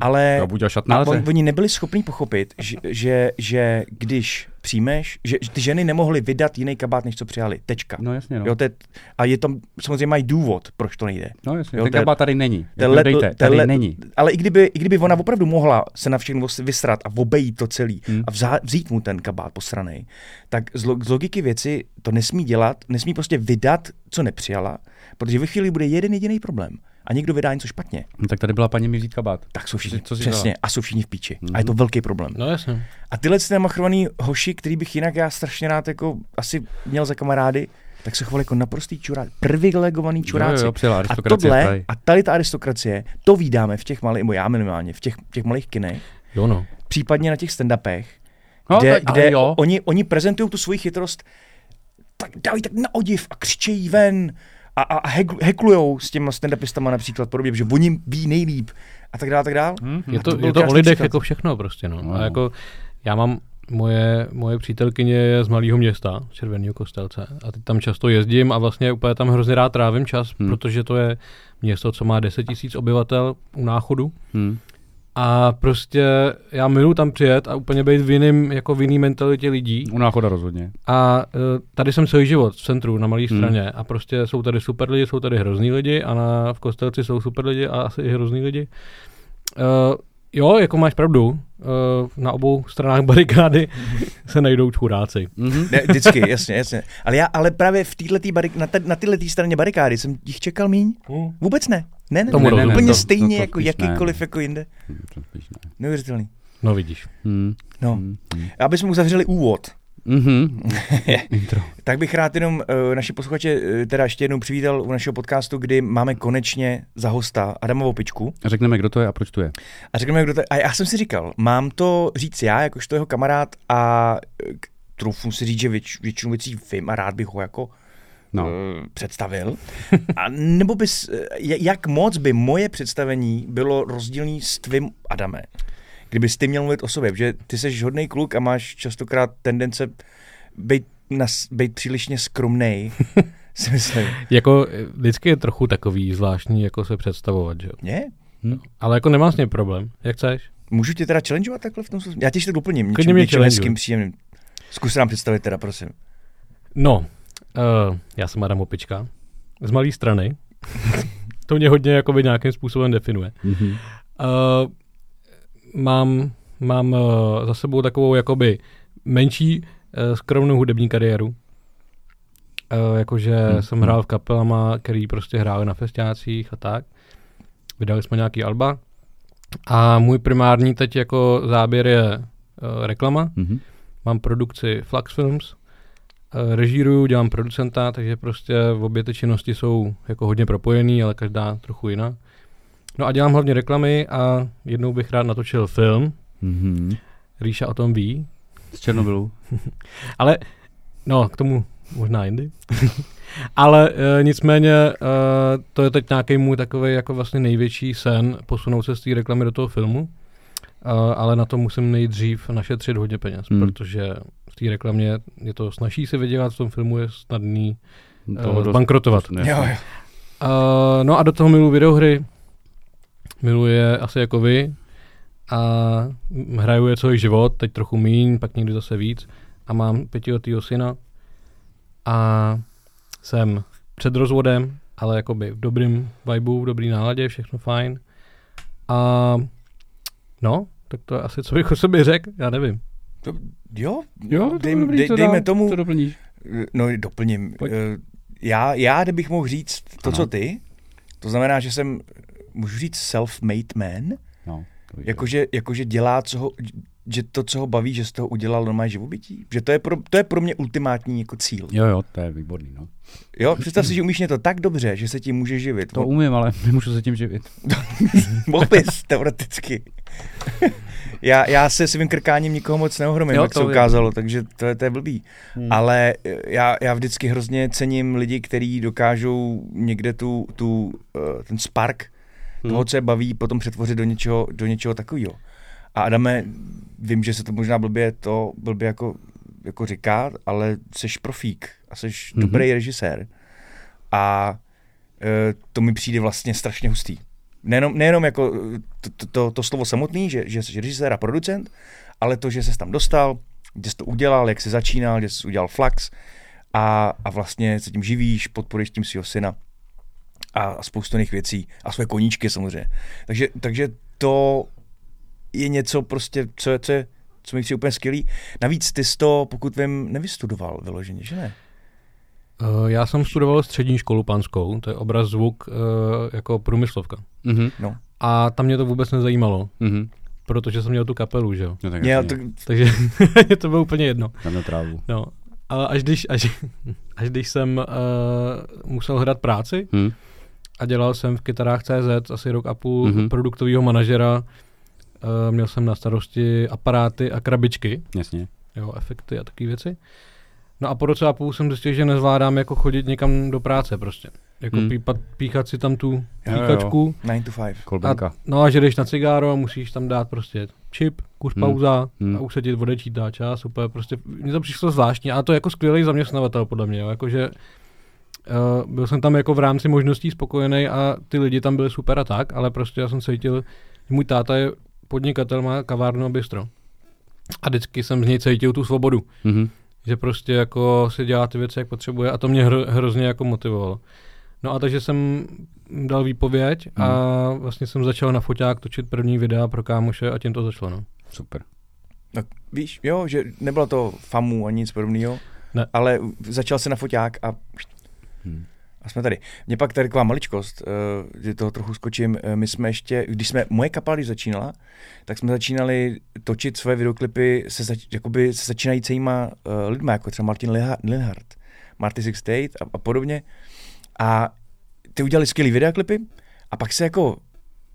[SPEAKER 2] Ale
[SPEAKER 3] a
[SPEAKER 2] a on, oni nebyli schopni pochopit, že, že, že když přijmeš, že ty ženy nemohly vydat jiný kabát, než co přijali. Tečka.
[SPEAKER 3] No jasně, no.
[SPEAKER 2] Jo, to je, a je tam, samozřejmě mají důvod, proč to nejde.
[SPEAKER 3] no jasně,
[SPEAKER 2] jo,
[SPEAKER 3] ten kabát tady není.
[SPEAKER 2] let-
[SPEAKER 3] dejte, tady
[SPEAKER 2] let-
[SPEAKER 3] není.
[SPEAKER 2] Ale i kdyby, i kdyby ona opravdu mohla se na všechno vysrat a obejít to celý
[SPEAKER 3] Hmm.
[SPEAKER 2] a vzá, vzít mu ten kabát posranej, tak z, lo, z logiky věci to nesmí dělat, nesmí prostě vydat, co nepřijala, protože ve chvíli bude jeden jediný problém a někdo vydá něco špatně,
[SPEAKER 3] No, tak tady byla paní mi vzít kabát.
[SPEAKER 2] tak jsou všichni,
[SPEAKER 3] Co
[SPEAKER 2] přesně,
[SPEAKER 3] dělala?
[SPEAKER 2] a jsou všichni v píči.
[SPEAKER 3] Mhm.
[SPEAKER 2] A je to velký problém.
[SPEAKER 4] No jasně.
[SPEAKER 2] A tyhle ty namachrovaný hoši, který bych jinak já strašně rád jako asi měl za kamarády, tak se chovali jako naprostý čurák, privilegovaný čuráci.
[SPEAKER 3] Jo, jo, přijela
[SPEAKER 2] a tohle,
[SPEAKER 3] tady.
[SPEAKER 2] a tady ta aristokracie, to vídáme v těch malých, nebo já minimálně, v těch, těch malých kinech,
[SPEAKER 4] Jo no.
[SPEAKER 2] případně na těch stand-upech,
[SPEAKER 3] No,
[SPEAKER 2] kde,
[SPEAKER 3] tak-
[SPEAKER 2] kde
[SPEAKER 3] jo.
[SPEAKER 2] oni, oni prezentují tu svoji chytrost, tak dávají tak na odiv a křičejí ven a, a, a hekl- heklujou s těma stand-upistama například podobně, že oni ví nejlíp a tak dále, tak dále.
[SPEAKER 3] Hm?
[SPEAKER 4] Je to,
[SPEAKER 2] to
[SPEAKER 4] je to o lidech
[SPEAKER 2] příklad.
[SPEAKER 4] jako všechno prostě, no.
[SPEAKER 3] No.
[SPEAKER 4] A jako já mám, moje, moje přítelkyně je z malého města, Červeného kostelce. A teď tam často jezdím a vlastně úplně tam hrozně rád trávím čas,
[SPEAKER 3] Hmm.
[SPEAKER 4] protože to je město, co má 10 tisíc obyvatel u náchodu.
[SPEAKER 3] Hm.
[SPEAKER 4] A prostě já miluji tam přijet a úplně být v jiným, jako v jiný mentalitě lidí.
[SPEAKER 3] U náchoda rozhodně.
[SPEAKER 4] A uh, tady jsem celý život v centru, na malé
[SPEAKER 3] Hmm.
[SPEAKER 4] straně. A prostě jsou tady super lidi, jsou tady hrozný lidi a na, v kostelci jsou super lidi a asi i hrozný lidi. Uh, jo, jako máš pravdu, uh, na obou stranách barikády se najdou čuráci.
[SPEAKER 3] Mhm.
[SPEAKER 2] Ne, vždycky, jasně, jasně. Ale já, ale právě v této barik, na, te, na tyhle tý straně barikády jsem jich čekal míň. Vůbec ne. Ne, ne,
[SPEAKER 4] Tomu
[SPEAKER 2] ne,
[SPEAKER 4] rozumím.
[SPEAKER 2] úplně
[SPEAKER 3] to- to-
[SPEAKER 2] stejně
[SPEAKER 3] to
[SPEAKER 2] jako
[SPEAKER 3] spíš ne.
[SPEAKER 2] jakýkoliv jako jinde.
[SPEAKER 3] Hm, to ne.
[SPEAKER 2] Neuvěřitelný.
[SPEAKER 4] No vidíš.
[SPEAKER 3] Hm.
[SPEAKER 2] No.
[SPEAKER 3] Hm. Hm.
[SPEAKER 2] Aby jsme uzavřeli úvod,
[SPEAKER 3] Mhm. Intro.
[SPEAKER 2] tak bych rád jenom uh, naši posluchače uh, teda ještě jednou přivítal u našeho podcastu, kdy máme konečně za hosta Adama Vopičku.
[SPEAKER 3] A řekneme, kdo to je a proč tu je.
[SPEAKER 2] A řekneme, kdo to A já jsem si říkal, mám to říct já, jakožto jeho kamarád a eh, k- troufnu si říct, že věč, většinu věcí vím a rád bych ho jako
[SPEAKER 3] No.
[SPEAKER 2] no. představil. A nebo bys, eh, jak moc by moje představení bylo rozdílný s tvým Adame? Kdybys ty měl mluvit o sobě, že ty jsi hodný kluk a máš častokrát tendence být, nas, být přílišně skromnej, si myslím.
[SPEAKER 4] Jako vždycky je trochu takový zvláštní, jako se představovat, že jo.
[SPEAKER 2] Ne?
[SPEAKER 3] Hm?
[SPEAKER 4] Ale jako nemám s ním problém. Jak chceš?
[SPEAKER 2] Můžu tě teda challengeovat takhle v tom smyslu? Já tě ještě to doplním.
[SPEAKER 4] Klidně
[SPEAKER 2] Něčím,
[SPEAKER 4] mě
[SPEAKER 2] něčím hezkým, příjemným. Zkus nám představit teda, prosím.
[SPEAKER 4] No, uh, já jsem Adam Opička. Z malé strany. to mě hodně jakoby nějakým způsobem definuje.
[SPEAKER 3] Mhm.
[SPEAKER 4] Uh, mám mám uh, za sebou takovou jakoby menší uh, skromnou hudební kariéru. Uh, jakože
[SPEAKER 3] Hmm.
[SPEAKER 4] hmm. jsem hrál v kapelama, který prostě hráli na festiácích a tak. Vydali jsme nějaký alba. A můj primární teď jako záběr je reklama.
[SPEAKER 3] Mhm.
[SPEAKER 4] Mám produkci Flux Films, eh, režíruju, dělám producenta, takže prostě obě ty činnosti jsou jako hodně propojený, ale každá trochu jiná. No a dělám hlavně reklamy a jednou bych rád natočil film.
[SPEAKER 3] Mhm.
[SPEAKER 4] Ríša o tom ví,
[SPEAKER 3] Z Černobylu.
[SPEAKER 4] ale no, k tomu možná jindy. ale e, nicméně e, to je teď nějaký můj takový jako vlastně největší sen posunout se z té reklamy do toho filmu. E, ale na to musím nejdřív našetřit hodně peněz,
[SPEAKER 3] Hmm.
[SPEAKER 4] protože v té reklamě je to snaží se vydělat, v tom filmu je snadný uh,
[SPEAKER 2] Jo, jo.
[SPEAKER 4] Uh, no a do toho miluji videohry. Miluje asi jako vy. A hraju je celý život, teď trochu míň, pak někdy zase víc. A mám pětiletýho syna. A jsem před rozvodem, ale jakoby v dobrým vibu, v dobrý náladě, všechno fajn. A no, tak to je asi co bych o sobě řekl, já nevím.
[SPEAKER 2] To, jo,
[SPEAKER 3] Jo, to
[SPEAKER 2] dej,
[SPEAKER 3] dobrý,
[SPEAKER 2] dej,
[SPEAKER 3] co
[SPEAKER 2] dejme
[SPEAKER 3] dál?
[SPEAKER 2] tomu,
[SPEAKER 3] Co doplníš?
[SPEAKER 2] no doplním.
[SPEAKER 3] Pojď.
[SPEAKER 2] Eh, Já, já, kdybych mohl říct to,
[SPEAKER 3] Ano.
[SPEAKER 2] co ty, to znamená, že jsem, můžu říct self-made man,
[SPEAKER 3] No,
[SPEAKER 2] jakože, jakože dělá, co ho, že to, co ho baví, že z toho udělal normální živobytí. Že to je pro, to je pro mě ultimátní jako cíl.
[SPEAKER 3] Jo, jo, to je výborný, no.
[SPEAKER 2] Jo, představ si, že umíš něco tak dobře, že se tím může živit.
[SPEAKER 3] To umím, ale nemůžu se tím živit.
[SPEAKER 2] Mohl bys, teoreticky. já, já se svým krkáním nikoho moc neohromím,
[SPEAKER 3] Jo,
[SPEAKER 2] jak se
[SPEAKER 3] to je-
[SPEAKER 2] ukázalo, takže to je, to je blbý.
[SPEAKER 3] Hmm.
[SPEAKER 2] Ale eh, já, já vždycky hrozně cením lidi, kteří dokážou někde tu, tu, eh, ten spark
[SPEAKER 3] Hmm.
[SPEAKER 2] toho, co je baví, potom přetvořit do něčeho, do něčeho takového. A Adame, vím, že se to možná blbě to blbě jako, jako říká, ale jsi profík a jsi
[SPEAKER 3] Mhm.
[SPEAKER 2] dobrý režisér. A e, to mi přijde vlastně strašně hustý. Nejenom, nejenom jako to, to, to, to slovo samotný, že, že jsi režisér a producent, ale to, že jsi tam dostal, kde jsi to udělal, jak jsi začínal, že jsi udělal flax a, a vlastně se tím živíš, podporuješ tím svého syna a, spoustu jiných věcí a svoje koníčky samozřejmě. Takže, takže to je něco prostě, co, je- co, je, co mi přijde úplně skvělý. Navíc ty jsi to, pokud vím, nevystudoval vyloženě, že ne?
[SPEAKER 4] Uh, já jsem studoval střední školu panskou, to je obraz zvuk uh, jako průmyslovka.
[SPEAKER 3] Mhm.
[SPEAKER 2] No.
[SPEAKER 4] A tam mě to vůbec nezajímalo,
[SPEAKER 3] Mhm.
[SPEAKER 4] protože jsem měl tu kapelu, že jo.
[SPEAKER 3] No, tak jasně.
[SPEAKER 2] to,
[SPEAKER 4] Takže mě to bylo úplně jedno.
[SPEAKER 3] Tam na trávu.
[SPEAKER 4] No. A až když, až, až když jsem uh, musel hledat práci
[SPEAKER 3] Hm.
[SPEAKER 4] A dělal jsem v kytarách CZ asi rok a půl
[SPEAKER 3] Mhm.
[SPEAKER 4] mm-hmm. produktového manažera, uh, měl jsem na starosti aparáty a krabičky,
[SPEAKER 3] Jasně.
[SPEAKER 4] jo, efekty a takové věci. No a po roce a půl jsem zjistil, že nezvládám jako chodit někam do práce prostě. Jako
[SPEAKER 3] Hmm.
[SPEAKER 4] pípat, píchat si tam tu
[SPEAKER 3] jo.
[SPEAKER 4] píkačku.
[SPEAKER 2] 9 to 5.
[SPEAKER 3] Kolbenka.
[SPEAKER 4] A, no a že jdeš na cigáro a musíš tam dát prostě čip, kus
[SPEAKER 3] Hmm.
[SPEAKER 4] pauza
[SPEAKER 3] Hmm.
[SPEAKER 4] a už se ti odečítá čas, úplně prostě, mně to přišlo zvláštní a to jako skvělý zaměstnavatel podle mě, jo, jakože uh, byl jsem tam jako v rámci možností spokojený a ty lidi tam byli super a tak, ale prostě já jsem cítil, že můj táta je podnikatel, má kavárnu a bistro. A vždycky jsem z něj cítil tu svobodu,
[SPEAKER 3] Mhm.
[SPEAKER 4] že prostě jako si dělá ty věci, jak potřebuje a to mě hro, hrozně jako motivovalo. No a takže jsem dal výpověď a vlastně jsem začal na foťák točit první videa pro kámoše a tím to začalo, no.
[SPEAKER 3] Super.
[SPEAKER 2] No, víš, jo, že nebylo to famu ani nic podobného,
[SPEAKER 4] Ne.
[SPEAKER 2] ale začal se na foťák a,
[SPEAKER 3] Hm.
[SPEAKER 2] a jsme tady. Mě pak tady taková maličkost, uh, že toho trochu skočím, uh, my jsme ještě, když jsme, moje kapela, začínala, tak jsme začínali točit svoje videoklipy se, zač, jakoby se začínajícíma uh, lidma, jako třeba Martin Linhardt, Marty Six State a, a podobně. A ty udělali skvělý videoklipy a pak se jako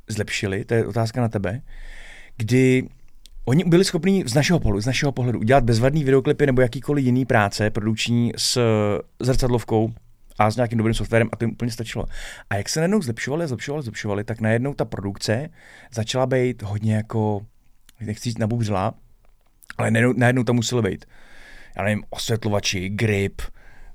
[SPEAKER 2] zlepšili, to je otázka na tebe, kdy Oni byli schopni z našeho pohledu, z našeho pohledu udělat bezvadný videoklipy nebo jakýkoliv jiný práce produkční s zrcadlovkou a s nějakým dobrým softwarem a to jim úplně stačilo. A jak se najednou zlepšovali, zlepšovali, zlepšovali, tak najednou ta produkce začala být hodně jako, nechci říct nabubřela, ale najednou, najednou tam muselo být, já nevím, osvětlovači, grip,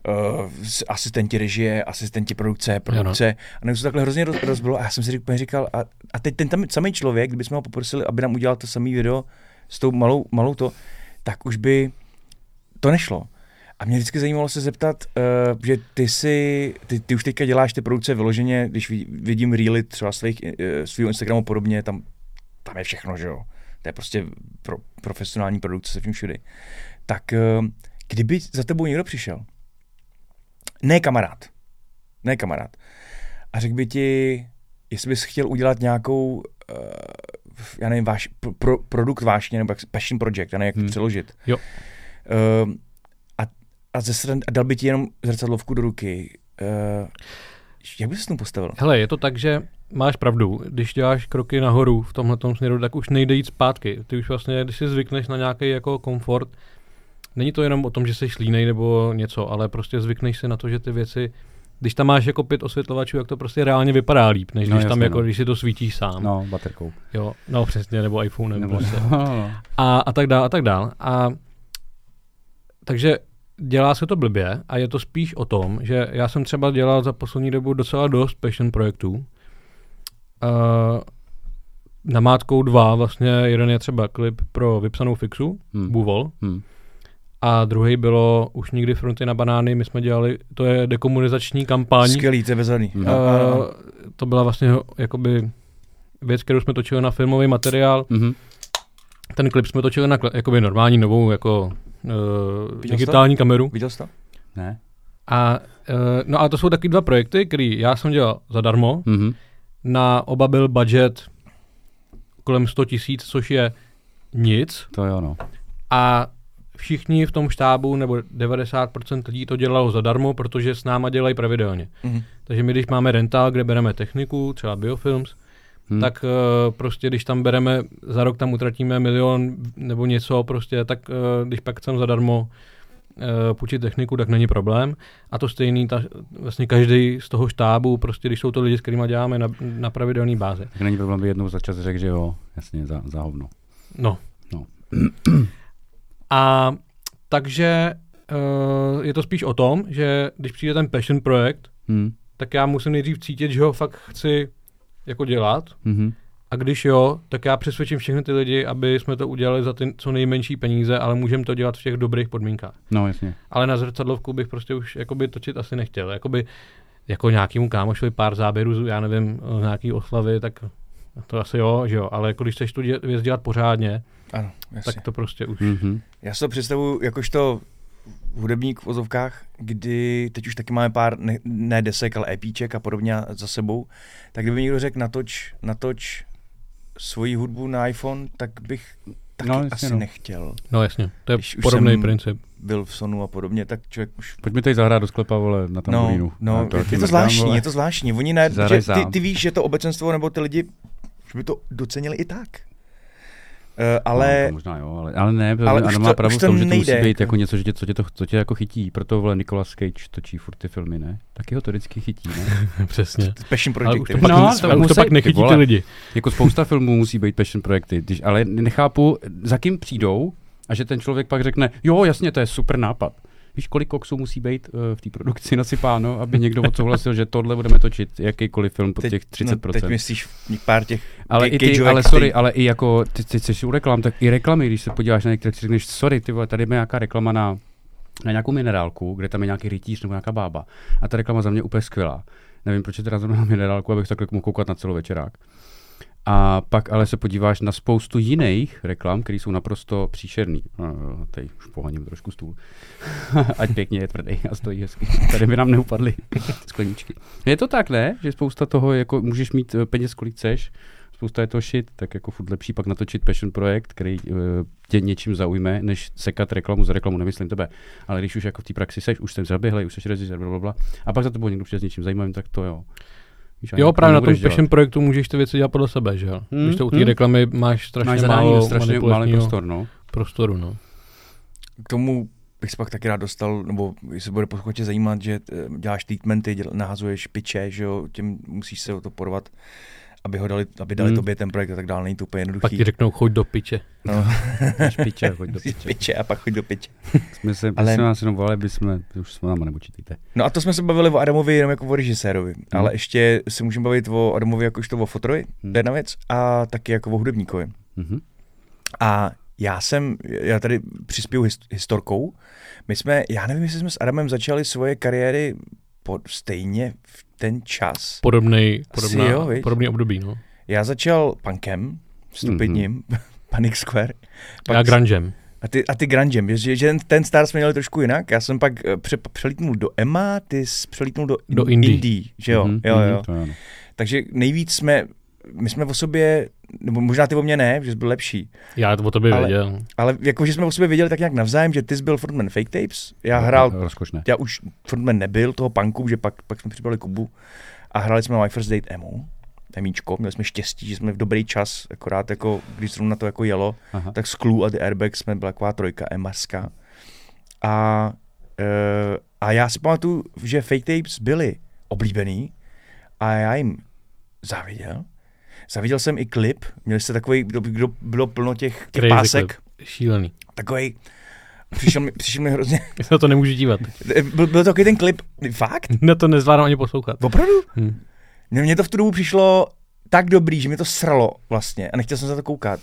[SPEAKER 2] uh, asistenti režie, asistenti produkce, produkce. A najednou se takhle hrozně roz, rozbilo a já jsem si úplně říkal, a, a teď ten tam samý člověk, kdybychom ho poprosili, aby nám udělal to samý video s tou malou, malou to, tak už by to nešlo. A mě vždycky zajímalo se zeptat, uh, že ty si, ty, ty už teďka děláš ty produkce vyloženě, když vidím reely třeba svých, uh, svého Instagramu podobně, tam, tam je všechno, že jo. To je prostě pro, profesionální produkce se vším všudy. Tak uh, kdyby za tebou někdo přišel, ne kamarád, ne kamarád, a řekl by ti, jestli bys chtěl udělat nějakou, uh, já nevím, váš, pro, produkt vášně, nebo jak, passion project, já nevím, jak to hmm. přeložit.
[SPEAKER 4] Jo.
[SPEAKER 2] Uh, a, ze a dal by ti jenom zrcadlovku do ruky. Uh, jak bys se tomu postavil?
[SPEAKER 4] Hele, je to tak, že máš pravdu. Když děláš kroky nahoru v tomhle směru, tak už nejde jít zpátky. Ty už vlastně, když si zvykneš na nějaký jako komfort, není to jenom o tom, že jsi línej nebo něco, ale prostě zvykneš si na to, že ty věci když tam máš jako pět osvětlovačů, jak to prostě reálně vypadá líp, než no, když jasně, tam jako, no. když si to svítíš sám.
[SPEAKER 3] No, baterkou.
[SPEAKER 4] Jo, no přesně, nebo iPhone, nebo, prostě. a, a tak dál, a tak dál. A takže dělá se to blbě a je to spíš o tom, že já jsem třeba dělal za poslední dobu docela dost passion projektů. Uh, namátkou dva, vlastně jeden je třeba klip pro vypsanou fixu, hmm. Buvol, hmm. a druhý bylo už nikdy fronty na banány, my jsme dělali, to je dekomunizační kampaň.
[SPEAKER 2] Skvělý, to je.
[SPEAKER 4] Uh, to byla vlastně jakoby věc, kterou jsme točili na filmový materiál. Hmm. Ten klip jsme točili na jakoby normální novou jako uh, digitální to? kameru.
[SPEAKER 2] Viděl jsi to?
[SPEAKER 3] Ne.
[SPEAKER 4] A, uh, no a to jsou taky dva projekty, které já jsem dělal zadarmo. Mm-hmm. Na oba byl budget kolem 100 tisíc, což je nic.
[SPEAKER 3] To jo, no.
[SPEAKER 4] A všichni v tom štábu, nebo 90% lidí to dělalo zadarmo, protože s náma dělají pravidelně. Mm-hmm. Takže my, když máme rental, kde bereme techniku, třeba biofilms, hmm. tak uh, prostě když tam bereme, za rok tam utratíme milion nebo něco prostě, tak uh, když pak chcem zadarmo uh, půjčit techniku, tak není problém. A to stejný, ta, vlastně každý z toho štábu, prostě když jsou to lidi, s kterými děláme na, na pravidelné bázi.
[SPEAKER 3] Tak není problém, by jednou za čas řekl, že jo, jasně, za, za hovno.
[SPEAKER 4] No. no. A takže uh, je to spíš o tom, že když přijde ten passion projekt, hmm. tak já musím nejdřív cítit, že ho fakt chci jako dělat. Mm-hmm. A když jo, tak já přesvědčím všechny ty lidi, aby jsme to udělali za ty co nejmenší peníze, ale můžeme to dělat v těch dobrých podmínkách.
[SPEAKER 3] No, jasně.
[SPEAKER 4] Ale na zrcadlovku bych prostě už jakoby točit asi nechtěl. Jakoby jako nějakýmu kámošovi pár záběrů, já nevím, nějaký oslavy, tak to asi jo, že jo, ale jako když chceš tu věc dělat pořádně,
[SPEAKER 2] ano,
[SPEAKER 4] tak to prostě už.
[SPEAKER 2] Mm-hmm. Já si to představuji jakožto hudebník v ozovkách, kdy teď už taky máme pár, ne, ne desek, ale EPček a podobně za sebou, tak kdyby někdo řekl natoč, natoč svoji hudbu na iPhone, tak bych taky no, jasně, asi no. nechtěl.
[SPEAKER 4] No jasně, to je Když podobný princip.
[SPEAKER 2] byl v Sonu a podobně, tak člověk už...
[SPEAKER 3] Pojďme tady zahrát do sklepa, vole, na tamburínu.
[SPEAKER 2] No, no to je to zvláštní, je to zvláštní. Oni ne, že ty, ty, víš, že to obecenstvo nebo ty lidi, že by to docenili i tak. Uh, ale...
[SPEAKER 3] No, možná jo, ale, ale ne, ale ano, má pravdu v tom, že to musí být jako něco, že tě, co, tě to, co tě jako chytí. Proto vole Nicolas Cage točí furt ty filmy, ne? Taky ho to vždycky chytí, ne?
[SPEAKER 4] Přesně.
[SPEAKER 2] Passion project. Ale už
[SPEAKER 4] to pak, no, to, už to pak nechytí ty lidi.
[SPEAKER 3] Jako spousta filmů musí být passion projekty, když, ale nechápu, za kým přijdou a že ten člověk pak řekne, jo, jasně, to je super nápad. Víš, kolik koksů musí být uh, v té produkci nasypáno, aby někdo odsouhlasil, že tohle budeme točit, jakýkoliv film pod těch 30%. No,
[SPEAKER 2] teď myslíš pár těch
[SPEAKER 3] ale, i ty, ale sorry, ale i jako, ty, ty jsi u reklam, tak i reklamy, když se podíváš na některé, řekneš, sorry, ty vole, tady je nějaká reklama na, na nějakou minerálku, kde tam je nějaký rytíř nebo nějaká bába. A ta reklama za mě úplně skvělá. Nevím, proč je teda zrovna minerálku, abych takhle mohl koukat na celou večerák. A pak ale se podíváš na spoustu jiných reklam, které jsou naprosto příšerný. Uh, tady už pohaním trošku stůl. Ať pěkně je tvrdý a stojí hezky. Tady by nám neupadly skleničky. Je to tak, ne? Že spousta toho, jako můžeš mít eh, peněz, kolik chceš, spousta je to shit, tak jako furt lepší pak natočit passion projekt, který uh, tě něčím zaujme, než sekat reklamu za reklamu, nemyslím tebe. Ale když už jako v té praxi seš, už jsi zaběhlej, už jsi režisér, blablabla, a pak za to někdo přijde s něčím zajímavým, tak to jo.
[SPEAKER 4] Víš, jo, právě na tom passion projektu můžeš ty věci dělat podle sebe, že jo? Hmm, Když to u té hmm. reklamy máš strašně máš málo
[SPEAKER 3] strašně malý prostor, no.
[SPEAKER 4] Prostoru, no.
[SPEAKER 2] K tomu bych se pak taky rád dostal, nebo se bude posluchače zajímat, že eh, děláš treatmenty, děl, nahazuješ piče, že jo, tím musíš se o to porvat, aby ho dali, aby dali
[SPEAKER 3] Hmm.
[SPEAKER 2] tobě ten projekt a tak dále, není to úplně
[SPEAKER 4] Pak
[SPEAKER 2] jednoduchý.
[SPEAKER 4] ti řeknou, choď do piče.
[SPEAKER 2] No,
[SPEAKER 3] Špiče, choď do piče.
[SPEAKER 2] piče a pak choď do piče.
[SPEAKER 3] My se,
[SPEAKER 2] Ale-
[SPEAKER 3] jsme nás jenom volali, by jsme, už s náma nepočítejte.
[SPEAKER 2] No a to jsme se bavili o Adamovi jenom jako o režisérovi,
[SPEAKER 3] Hmm.
[SPEAKER 2] ale ještě se můžeme bavit o Adamovi jakožto o fotorovi,
[SPEAKER 3] Hmm.
[SPEAKER 2] to je jedna věc, a taky jako o hudebníkovi.
[SPEAKER 3] Mhm.
[SPEAKER 2] A já jsem, já tady přispěju his, historkou. My jsme, já nevím, jestli jsme s Adamem začali svoje kariéry pod, stejně v ten čas.
[SPEAKER 4] Podobný,
[SPEAKER 2] Asi
[SPEAKER 4] podobná,
[SPEAKER 2] jo, viď?
[SPEAKER 4] podobný období, no.
[SPEAKER 2] Já začal punkem, stupidním, mm-hmm. Panic Square.
[SPEAKER 4] Já grungem.
[SPEAKER 2] a ty, a ty grungem, že, že ten, ten star jsme měli trošku jinak. Já jsem pak eh, pře, přelítnul do Emma, ty jsi přelítnul do,
[SPEAKER 4] Do indie.
[SPEAKER 2] indie že jo,
[SPEAKER 3] Mhm,
[SPEAKER 2] jo,
[SPEAKER 3] mhm,
[SPEAKER 2] jo.
[SPEAKER 3] To ano.
[SPEAKER 2] Takže nejvíc jsme, my jsme o sobě, nebo možná ty o mě ne, že jsi byl lepší,
[SPEAKER 4] Já to o tobě
[SPEAKER 2] Ale-
[SPEAKER 4] věděl.
[SPEAKER 2] ale jako, že jsme o sobě věděli tak nějak navzájem, že ty jsi byl frontman Fake Tapes, já hrál
[SPEAKER 3] Rozkošné.
[SPEAKER 2] já už frontman nebyl toho punku, že pak, pak jsme přibrali Kubu a hráli jsme My First Date Emu, Emíčko, měli jsme štěstí, že jsme v dobrý čas, akorát jako, když zrovna to jako jelo,
[SPEAKER 3] Aha.
[SPEAKER 2] tak s Clue a The Airbag jsme byla taková trojka Emarská. A, e, a já si pamatuju, že Fake Tapes byly oblíbený a já jim záviděl. Záviděl jsem i klip, měli jste takový, kdo, kdo bylo plno těch, těch
[SPEAKER 4] Crazy
[SPEAKER 2] pásek,
[SPEAKER 4] clip. Šílený.
[SPEAKER 2] takový, přišel mi, přišel mi hrozně,
[SPEAKER 4] Já se na to nemůžu dívat.
[SPEAKER 2] byl, byl to takový ten klip, fakt?
[SPEAKER 4] Na to nezvládám ani poslouchat.
[SPEAKER 2] Opravdu?
[SPEAKER 4] Hm.
[SPEAKER 2] Mně to v tu dobu přišlo tak dobrý, že mě to sralo vlastně a nechtěl jsem se na to koukat.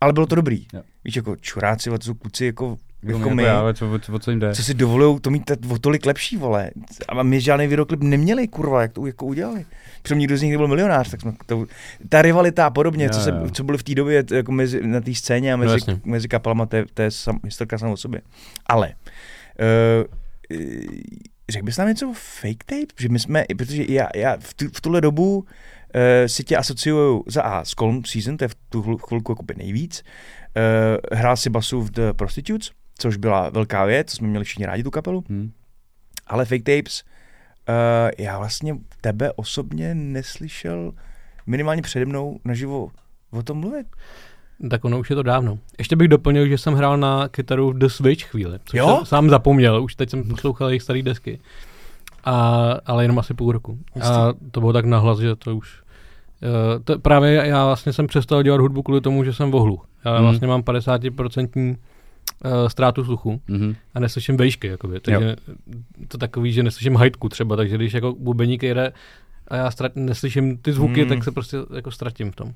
[SPEAKER 2] Ale bylo to dobrý.
[SPEAKER 3] Jo.
[SPEAKER 2] Víš, jako čuráci, to jsou kluci jako,
[SPEAKER 3] Jako,
[SPEAKER 2] jako
[SPEAKER 3] my, ale co, o co jim jde?
[SPEAKER 2] co si dovolují to mít t- o tolik lepší, vole. A my žádný videoklip neměli, kurva, jak to jako udělali. Přitom nikdo z nich nebyl milionář, tak jsme to, ta rivalita a podobně,
[SPEAKER 3] Jo,
[SPEAKER 2] co, se,
[SPEAKER 3] jo.
[SPEAKER 2] co bylo v té době jako mezi, na té scéně a
[SPEAKER 4] No
[SPEAKER 2] mezi,
[SPEAKER 4] jasně.
[SPEAKER 2] mezi kapelama, to je, to je sam, historka sama o sobě. Ale, uh, řekl bys nám něco o fake tape? Že my jsme, protože já, já v, tu, v tuhle dobu uh, si tě asociuju za A s Colm Season, to je v tu chvil- chvilku jakoby nejvíc. Uh, hrál si basu v The Prostitutes, což byla velká věc, jsme měli všichni rádi tu kapelu.
[SPEAKER 3] Hm.
[SPEAKER 2] Ale Fake Tapes, uh, já vlastně tebe osobně neslyšel minimálně přede mnou naživo o tom mluvit.
[SPEAKER 4] Tak ono už je to dávno. Ještě bych doplnil, že jsem hrál na kytaru v The Switch chvíli, což
[SPEAKER 2] Jo?
[SPEAKER 4] jsem sám zapomněl, už teď jsem poslouchal jejich staré desky. A, ale jenom asi půl roku. A to bylo tak nahlas, že to už... Uh, to, právě já vlastně jsem přestal dělat hudbu kvůli tomu, že jsem vohlu. Já
[SPEAKER 3] Mhm.
[SPEAKER 4] vlastně mám 50% uh, ztrátu sluchu
[SPEAKER 3] Mhm.
[SPEAKER 4] a neslyším vejšky, jakoby. Takže to takový, že neslyším hajtku třeba, takže když jako bubeník jede a já ztrat, neslyším ty zvuky,
[SPEAKER 2] Hmm.
[SPEAKER 4] tak se prostě jako ztratím v tom.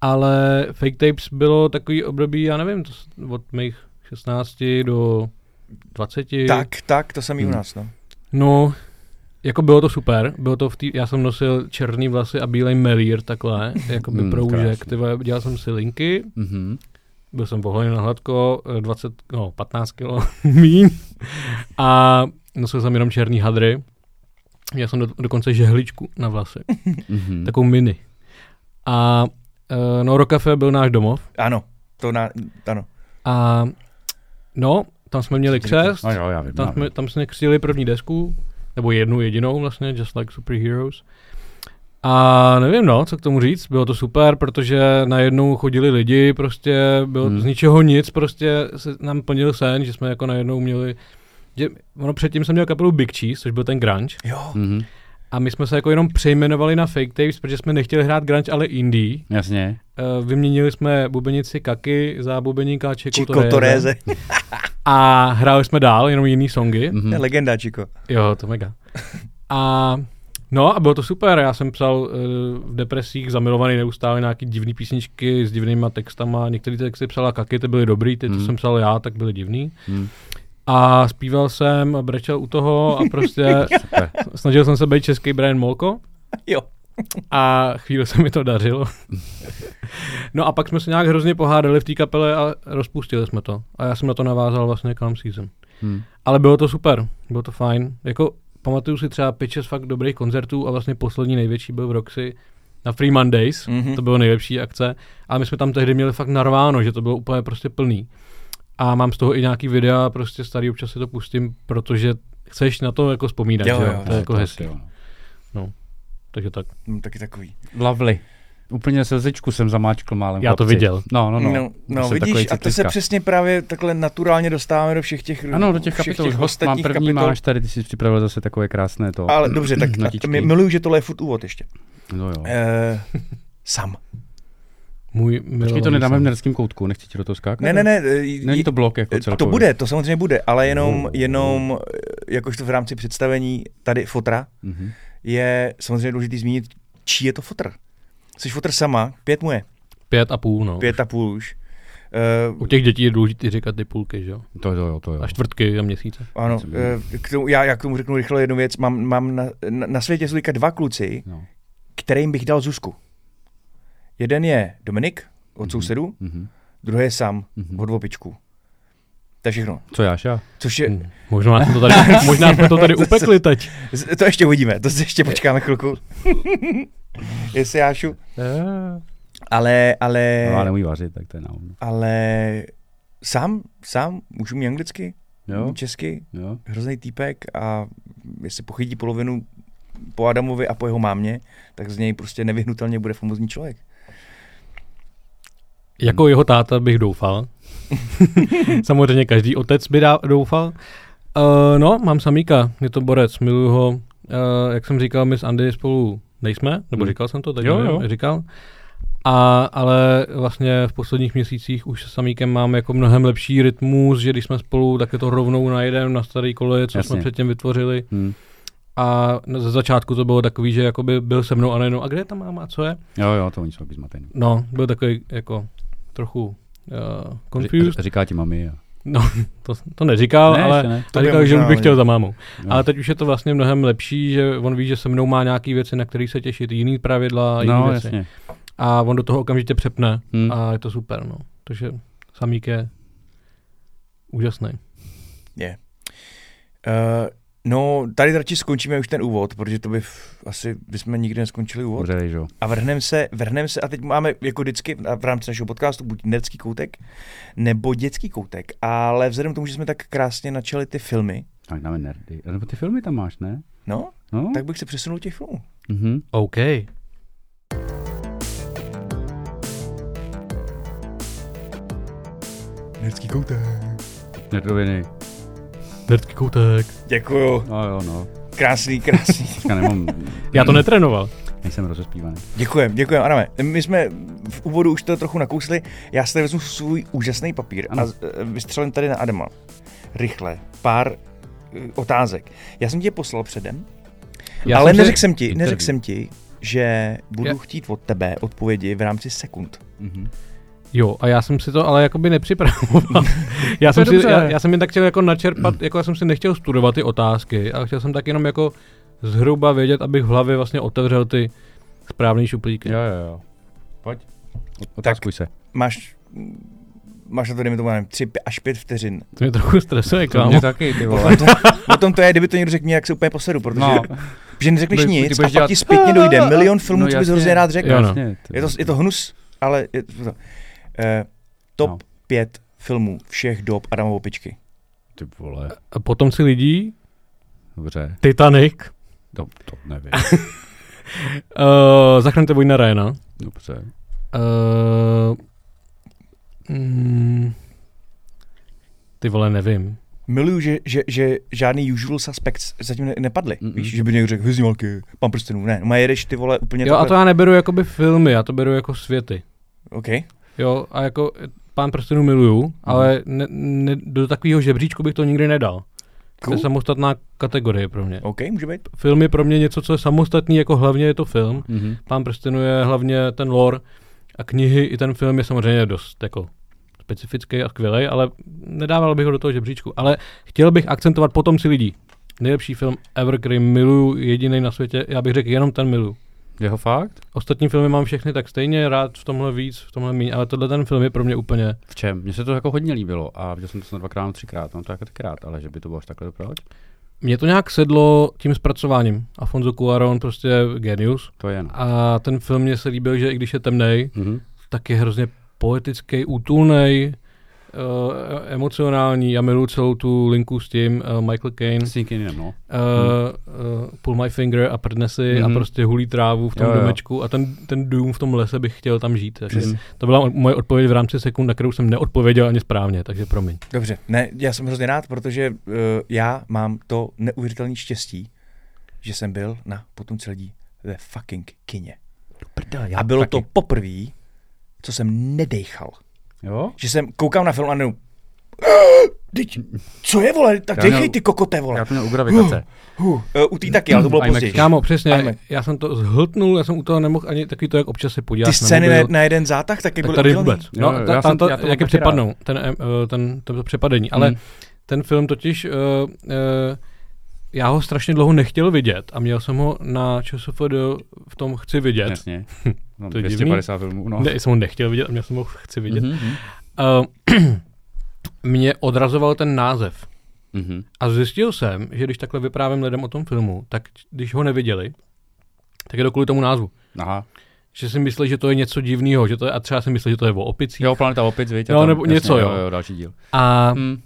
[SPEAKER 4] Ale Fake Tapes bylo takový období, já nevím, to, od mých 16 do 20.
[SPEAKER 2] Tak, tak, to jsem i u
[SPEAKER 3] Hmm.
[SPEAKER 2] nás, no.
[SPEAKER 4] No, jako bylo to super, bylo to v tý, já jsem nosil černý vlasy a bílej melír takhle, jako by
[SPEAKER 3] Hmm,
[SPEAKER 4] proužek,
[SPEAKER 3] krásný.
[SPEAKER 4] ty vole, dělal jsem si linky,
[SPEAKER 3] Mhm.
[SPEAKER 4] Byl jsem poholený na hladko, eh, 20, no 15 kilo míň a nosil jsem jenom černý hadry. Měl jsem do, dokonce žehličku na vlasy,
[SPEAKER 3] Mhm.
[SPEAKER 4] takovou mini. A uh, no, Rokafe byl náš domov
[SPEAKER 2] Ano, to na, ano.
[SPEAKER 4] a no, tam jsme měli křest,
[SPEAKER 3] No jo, já vím. já
[SPEAKER 4] tam
[SPEAKER 3] vím.
[SPEAKER 4] jsme, tam jsme křtili první desku, nebo jednu jedinou vlastně, Just Like Superheroes. A nevím no, co k tomu říct, bylo to super, protože najednou chodili lidi, prostě bylo
[SPEAKER 3] Hmm.
[SPEAKER 4] z ničeho nic, prostě se nám plnil sen, že jsme jako najednou měli, že, ono předtím jsem měl kapelu Big Cheese, což byl ten grunge,
[SPEAKER 2] Jo,
[SPEAKER 3] Mhm.
[SPEAKER 4] a my jsme se jako jenom přejmenovali na Fake Tapes, protože jsme nechtěli hrát grunge, ale indie.
[SPEAKER 3] Jasně.
[SPEAKER 4] Uh, vyměnili jsme bubenici Kaky za bubeníka Toreze.
[SPEAKER 2] Toreze,
[SPEAKER 4] A hráli jsme dál, jenom jiný songy.
[SPEAKER 3] Mhm.
[SPEAKER 2] to je legenda, Chico.
[SPEAKER 4] Jo, to mega. A no a bylo to super, já jsem psal uh, v depresích zamilovaný neustále nějaký divný písničky s divnýma textama, některé ty texty psala Kaky, ty byly dobrý, ty, co
[SPEAKER 3] Hmm.
[SPEAKER 4] jsem psal já, tak byly divný.
[SPEAKER 3] Mhm.
[SPEAKER 4] A zpíval jsem a brečel u toho a prostě snažil jsem se být český Brian Molko
[SPEAKER 2] Jo.
[SPEAKER 4] a chvíli se mi to dařilo. no a pak jsme se nějak hrozně pohádali v té kapele a rozpustili jsme to. A já jsem na to navázal vlastně Calm Season.
[SPEAKER 3] Mhm.
[SPEAKER 4] Ale bylo to super, bylo to fajn. Jako pamatuju si třeba pitches fakt dobrých koncertů a vlastně poslední největší byl v Roxy na Free Mondays,
[SPEAKER 2] Mhm.
[SPEAKER 4] mm-hmm. to bylo nejlepší akce, ale my jsme tam tehdy měli fakt narváno, že to bylo úplně prostě plný. A mám z toho i nějaký videa, prostě starý, občas si to pustím, protože chceš na to jako vzpomínat,
[SPEAKER 2] Jo,
[SPEAKER 4] že jo?
[SPEAKER 2] jo,
[SPEAKER 4] to je jako
[SPEAKER 3] to
[SPEAKER 4] hezký.
[SPEAKER 3] jo.
[SPEAKER 4] Takže tak.
[SPEAKER 2] Hm, taky takový.
[SPEAKER 3] Lovely. Úplně slzičku jsem zamáčkl málem.
[SPEAKER 4] Já to
[SPEAKER 3] chlapci.
[SPEAKER 4] viděl.
[SPEAKER 3] No, no, no.
[SPEAKER 2] No, no vidíš, a to se přesně právě takhle naturálně dostáváme do všech těch
[SPEAKER 3] Ano, do těch kapitol.
[SPEAKER 2] těch
[SPEAKER 3] Host mám první,
[SPEAKER 2] kapitol.
[SPEAKER 3] máš tady, ty jsi připravil zase takové krásné to.
[SPEAKER 2] Ale dobře, tak my, miluju, že tohle je furt úvod ještě.
[SPEAKER 3] No jo.
[SPEAKER 2] Eh, sam.
[SPEAKER 4] Můj
[SPEAKER 3] Počkej, to nedáme v
[SPEAKER 4] sen.
[SPEAKER 3] nerském koutku, nechci ti do toho skákat?
[SPEAKER 2] Ne, ne, ne. eh,
[SPEAKER 3] Není to blok jako
[SPEAKER 2] eh,
[SPEAKER 3] celkově.
[SPEAKER 2] To bude, to samozřejmě bude, ale jenom,
[SPEAKER 3] Oh.
[SPEAKER 2] jenom eh, jakožto v rámci představení tady fotra
[SPEAKER 3] Mhm.
[SPEAKER 2] je samozřejmě důležité zmínit, čí je to fotr. Jsi fotr sama, pět mu je,
[SPEAKER 4] Pět a půl, no.
[SPEAKER 2] pět a půl už.
[SPEAKER 4] U těch dětí je důležité říkat ty půlky, že jo?
[SPEAKER 3] To jo, to jo.
[SPEAKER 4] A čtvrtky a měsíce.
[SPEAKER 2] Ano, eh, k tomu, já, já k tomu řeknu rychle jednu věc. Mám, mám na, na, na světě jsou dva kluci,
[SPEAKER 3] No.
[SPEAKER 2] kterým bych dal Zuzku. Jeden je Dominik od
[SPEAKER 3] Mhm.
[SPEAKER 2] sousedů,
[SPEAKER 3] Mhm.
[SPEAKER 2] druhý je Sam
[SPEAKER 3] Mhm.
[SPEAKER 2] od opičku. To je všechno.
[SPEAKER 3] Co Jáša?
[SPEAKER 2] Což je,
[SPEAKER 4] Hm, Možná jsme to tady, možná jsme to tady upekli teď.
[SPEAKER 2] to ještě uvidíme, to si ještě počkáme chvilku. Jestli Jášu. Ale, ale,
[SPEAKER 3] No, já neumí vařit, tak to je na
[SPEAKER 2] ale sám, sám, už umí anglicky,
[SPEAKER 3] Jo,
[SPEAKER 2] česky,
[SPEAKER 3] jo.
[SPEAKER 2] hrozný týpek a jestli pochytí polovinu po Adamovi a po jeho mámě, tak z něj prostě nevyhnutelně bude famozní člověk.
[SPEAKER 4] Jako jeho táta bych doufal. Samozřejmě každý otec by dá, doufal. Uh, no, mám samíka, je to borec, miluju ho. Uh, jak jsem říkal, my s Andy spolu nejsme, nebo
[SPEAKER 3] Hmm.
[SPEAKER 4] říkal jsem to, teď
[SPEAKER 3] Jo,
[SPEAKER 4] nevím,
[SPEAKER 3] jo.
[SPEAKER 4] říkal. A, ale vlastně v posledních měsících už s samíkem mám jako mnohem lepší rytmus, že když jsme spolu, tak je to rovnou najedem na starý koleje, co jsme
[SPEAKER 3] Jasně.
[SPEAKER 4] předtím vytvořili.
[SPEAKER 3] Hm.
[SPEAKER 4] A ze začátku to bylo takový, že jakoby byl se mnou a najednou, a kde je ta máma, a co je?
[SPEAKER 3] Jo, jo, to oni jsou zmatený.
[SPEAKER 4] No, byl takový jako trochu uh, confused.
[SPEAKER 3] Ři- Říká ti mami. A...
[SPEAKER 4] No, to, to neříkal,
[SPEAKER 3] Ne,
[SPEAKER 4] ale
[SPEAKER 3] ne.
[SPEAKER 2] To
[SPEAKER 4] říkal, že bych chtěl za mámou.
[SPEAKER 3] No.
[SPEAKER 4] Ale teď už je to vlastně mnohem lepší, že on ví, že se mnou má nějaké věci, na které se těšit, jiný pravidla, jiný
[SPEAKER 3] No,
[SPEAKER 4] věci.
[SPEAKER 3] jasně.
[SPEAKER 4] A on do toho okamžitě přepne
[SPEAKER 3] Hm.
[SPEAKER 4] a je to super, no. Takže samík je úžasný.
[SPEAKER 2] Je. Uh, no, tady radši skončíme už ten úvod, protože to by v, asi bychom nikdy neskončili úvod.
[SPEAKER 3] Dobře, jo.
[SPEAKER 2] A vrhneme se, vrhneme se, a teď máme jako vždycky v rámci našeho podcastu buď nerdský koutek, nebo dětský koutek. Ale vzhledem k tomu, že jsme tak krásně načali ty filmy,
[SPEAKER 3] Tak dáme nerdy. A Nebo ty filmy tam máš, ne?
[SPEAKER 2] no,
[SPEAKER 3] No?
[SPEAKER 2] tak bych se přesunul těch filmů.
[SPEAKER 3] Mhm.
[SPEAKER 4] OK.
[SPEAKER 2] Nerdský koutek.
[SPEAKER 3] Nerdoviny.
[SPEAKER 4] Nerdský koutek.
[SPEAKER 2] Děkuju.
[SPEAKER 3] No jo, no.
[SPEAKER 2] Krásný, krásný.
[SPEAKER 3] Teďka nemám...
[SPEAKER 4] Já to netrénoval.
[SPEAKER 3] Nejsem rozespívaný.
[SPEAKER 2] Děkujem, děkujem, Adame. My jsme v úvodu už to trochu nakousli. Já si tady vezmu svůj úžasný papír
[SPEAKER 3] Ano.
[SPEAKER 2] a vystřelím tady na Adama. Rychle. Pár eh, otázek. Já jsem ti je poslal předem,
[SPEAKER 4] Já
[SPEAKER 2] ale neřekl jsem ti, neřekl jsem ti, že budu
[SPEAKER 4] Já-
[SPEAKER 2] chtít od tebe odpovědi v rámci sekund.
[SPEAKER 3] Mhm.
[SPEAKER 4] Jo, a já jsem si to ale jakoby nepřipravoval. já, jsem
[SPEAKER 3] To
[SPEAKER 4] si, já, já jsem jen tak chtěl jako načerpat, jako já jsem si nechtěl studovat ty otázky, ale chtěl jsem tak jenom jako zhruba vědět, abych v hlavě vlastně otevřel ty správné šuplíky.
[SPEAKER 3] Jo, jo, jo. Pojď. Otázkuj se.
[SPEAKER 2] Máš, máš na to, dejme tomu, nevím, až pět vteřin.
[SPEAKER 4] To mě trochu stresuje,
[SPEAKER 3] To
[SPEAKER 4] kámo.
[SPEAKER 3] mě taky, ty vole.
[SPEAKER 2] O tom to je, kdyby to někdo řekl mě, jak se úplně posedu, protože
[SPEAKER 3] No,
[SPEAKER 2] že neřekneš
[SPEAKER 3] ty
[SPEAKER 2] nic a pak
[SPEAKER 3] dělat-
[SPEAKER 2] ti zpětně dojde milion filmů,
[SPEAKER 3] No
[SPEAKER 2] co bys hrozně rád řekl.
[SPEAKER 4] Jo, no.
[SPEAKER 2] Je to, je to hnus, ale je to, eh, top
[SPEAKER 3] No.
[SPEAKER 2] pět filmů všech dob Adama Opičky.
[SPEAKER 3] Ty vole.
[SPEAKER 4] A potomci lidí,
[SPEAKER 3] Dobře.
[SPEAKER 4] Titanic,
[SPEAKER 3] To, to nevím.
[SPEAKER 4] uh, Zachraňte vojna Ryana,
[SPEAKER 3] Dobře.
[SPEAKER 4] uh, mm, ty vole, nevím.
[SPEAKER 2] Miluju, že, že, že žádný usual suspects zatím ne, nepadly.
[SPEAKER 3] Mm-mm.
[SPEAKER 2] Víš, že by někdo řekl Hvězdňálky, Pan prstenů, ne, má jedeš ty vole úplně
[SPEAKER 4] Jo, a to
[SPEAKER 2] takhle.
[SPEAKER 4] já neberu jakoby filmy, já to beru jako světy.
[SPEAKER 2] OK,
[SPEAKER 4] Jo, a jako eh, Pán prstenů miluju, ale ne, ne, do takového žebříčku bych to nikdy nedal. To
[SPEAKER 2] cool.
[SPEAKER 4] je samostatná kategorie pro mě.
[SPEAKER 2] OK, může být.
[SPEAKER 4] Film je pro mě něco, co je samostatný, jako hlavně je to film.
[SPEAKER 3] Mhm.
[SPEAKER 4] Pán prstenů je hlavně ten lore a knihy i ten film je samozřejmě dost jako specifický a skvělý, ale nedával bych ho do toho žebříčku. Ale chtěl bych akcentovat potomci lidí. Nejlepší film ever, který miluju, jediný na světě. Já bych řekl jenom ten miluju.
[SPEAKER 3] Jeho fakt?
[SPEAKER 4] Ostatní filmy mám všechny tak stejně, rád v tomhle víc, v tomhle méně, ale tohle ten film je pro mě úplně
[SPEAKER 3] V čem? Mně se to jako hodně líbilo a viděl jsem to snad dvakrát třikrát, mám to jako takrát, ale že by to bylo až takhle proč?
[SPEAKER 4] Mně to nějak sedlo tím zpracováním. Afonso Cuarón prostě genius.
[SPEAKER 3] To je no.
[SPEAKER 4] A ten film mně se líbil, že i když je temnej,
[SPEAKER 3] Mhm.
[SPEAKER 4] tak je hrozně poetický, útulný. Uh, emocionální, já miluji celou tu linku s tím, uh, Michael Caine,
[SPEAKER 3] S tím jiným, no.
[SPEAKER 4] uh, uh, Pull My Finger a prdne si
[SPEAKER 3] Mhm.
[SPEAKER 4] a prostě hulí trávu v tom
[SPEAKER 3] Jo, jo.
[SPEAKER 4] domečku a ten, ten dům v tom lese bych chtěl tam žít. Takže
[SPEAKER 3] Přesně.
[SPEAKER 4] to byla moje odpověď v rámci sekund, na kterou jsem neodpověděl ani správně, takže promiň.
[SPEAKER 2] Dobře, ne, já jsem hrozně rád, protože uh, já mám to neuvěřitelné štěstí, že jsem byl na potom celý ve fucking kině.
[SPEAKER 3] Prdele,
[SPEAKER 2] A bylo to poprvé, co jsem nedejchal.
[SPEAKER 3] Jo?
[SPEAKER 2] Že jsem koukal na film a nejenom, Teď, co je, vole? Tak
[SPEAKER 3] měl-
[SPEAKER 2] ty kokoté, vole.
[SPEAKER 3] Já to měl u gravitace.
[SPEAKER 2] Uh, uh, u té taky, ale to bylo později.
[SPEAKER 4] Kámo, přesně,
[SPEAKER 2] IMAX.
[SPEAKER 4] já jsem to zhltnul, já jsem u toho nemohl ani takový to, jak občas se podívat
[SPEAKER 2] Ty scény na, na jeden zátah taky
[SPEAKER 4] tak
[SPEAKER 2] byly
[SPEAKER 4] tady
[SPEAKER 2] udělaný.
[SPEAKER 4] vůbec. No,
[SPEAKER 3] jo,
[SPEAKER 4] ta,
[SPEAKER 3] já
[SPEAKER 4] tam
[SPEAKER 3] jsem-
[SPEAKER 4] to,
[SPEAKER 3] já to
[SPEAKER 4] jak je přepadnou, ten, eh, ten, to přepadení. Ale
[SPEAKER 3] Hmm.
[SPEAKER 4] ten film totiž, uh, uh, já ho strašně dlouho nechtěl vidět a měl jsem ho na ČSFD v tom chci vidět.
[SPEAKER 3] Jasně. No,
[SPEAKER 4] To je
[SPEAKER 3] 250 filmů, no.
[SPEAKER 4] Ne, jsem ho nechtěl vidět a měl jsem ho chci vidět.
[SPEAKER 3] Mhm, mhm.
[SPEAKER 4] Uh, mě odrazoval ten název.
[SPEAKER 3] Mhm.
[SPEAKER 4] A zjistil jsem, že když takhle vyprávím lidem o tom filmu, tak když ho neviděli, tak je to kvůli tomu názvu.
[SPEAKER 3] Aha.
[SPEAKER 4] Že si myslí, že to je něco divného, že to je, a třeba si myslí, že to je o opicích.
[SPEAKER 3] Jo, Planeta opic,
[SPEAKER 4] Jo,
[SPEAKER 3] tam-
[SPEAKER 4] nebo něco, jo.
[SPEAKER 3] jo. další díl.
[SPEAKER 4] A
[SPEAKER 3] Hm.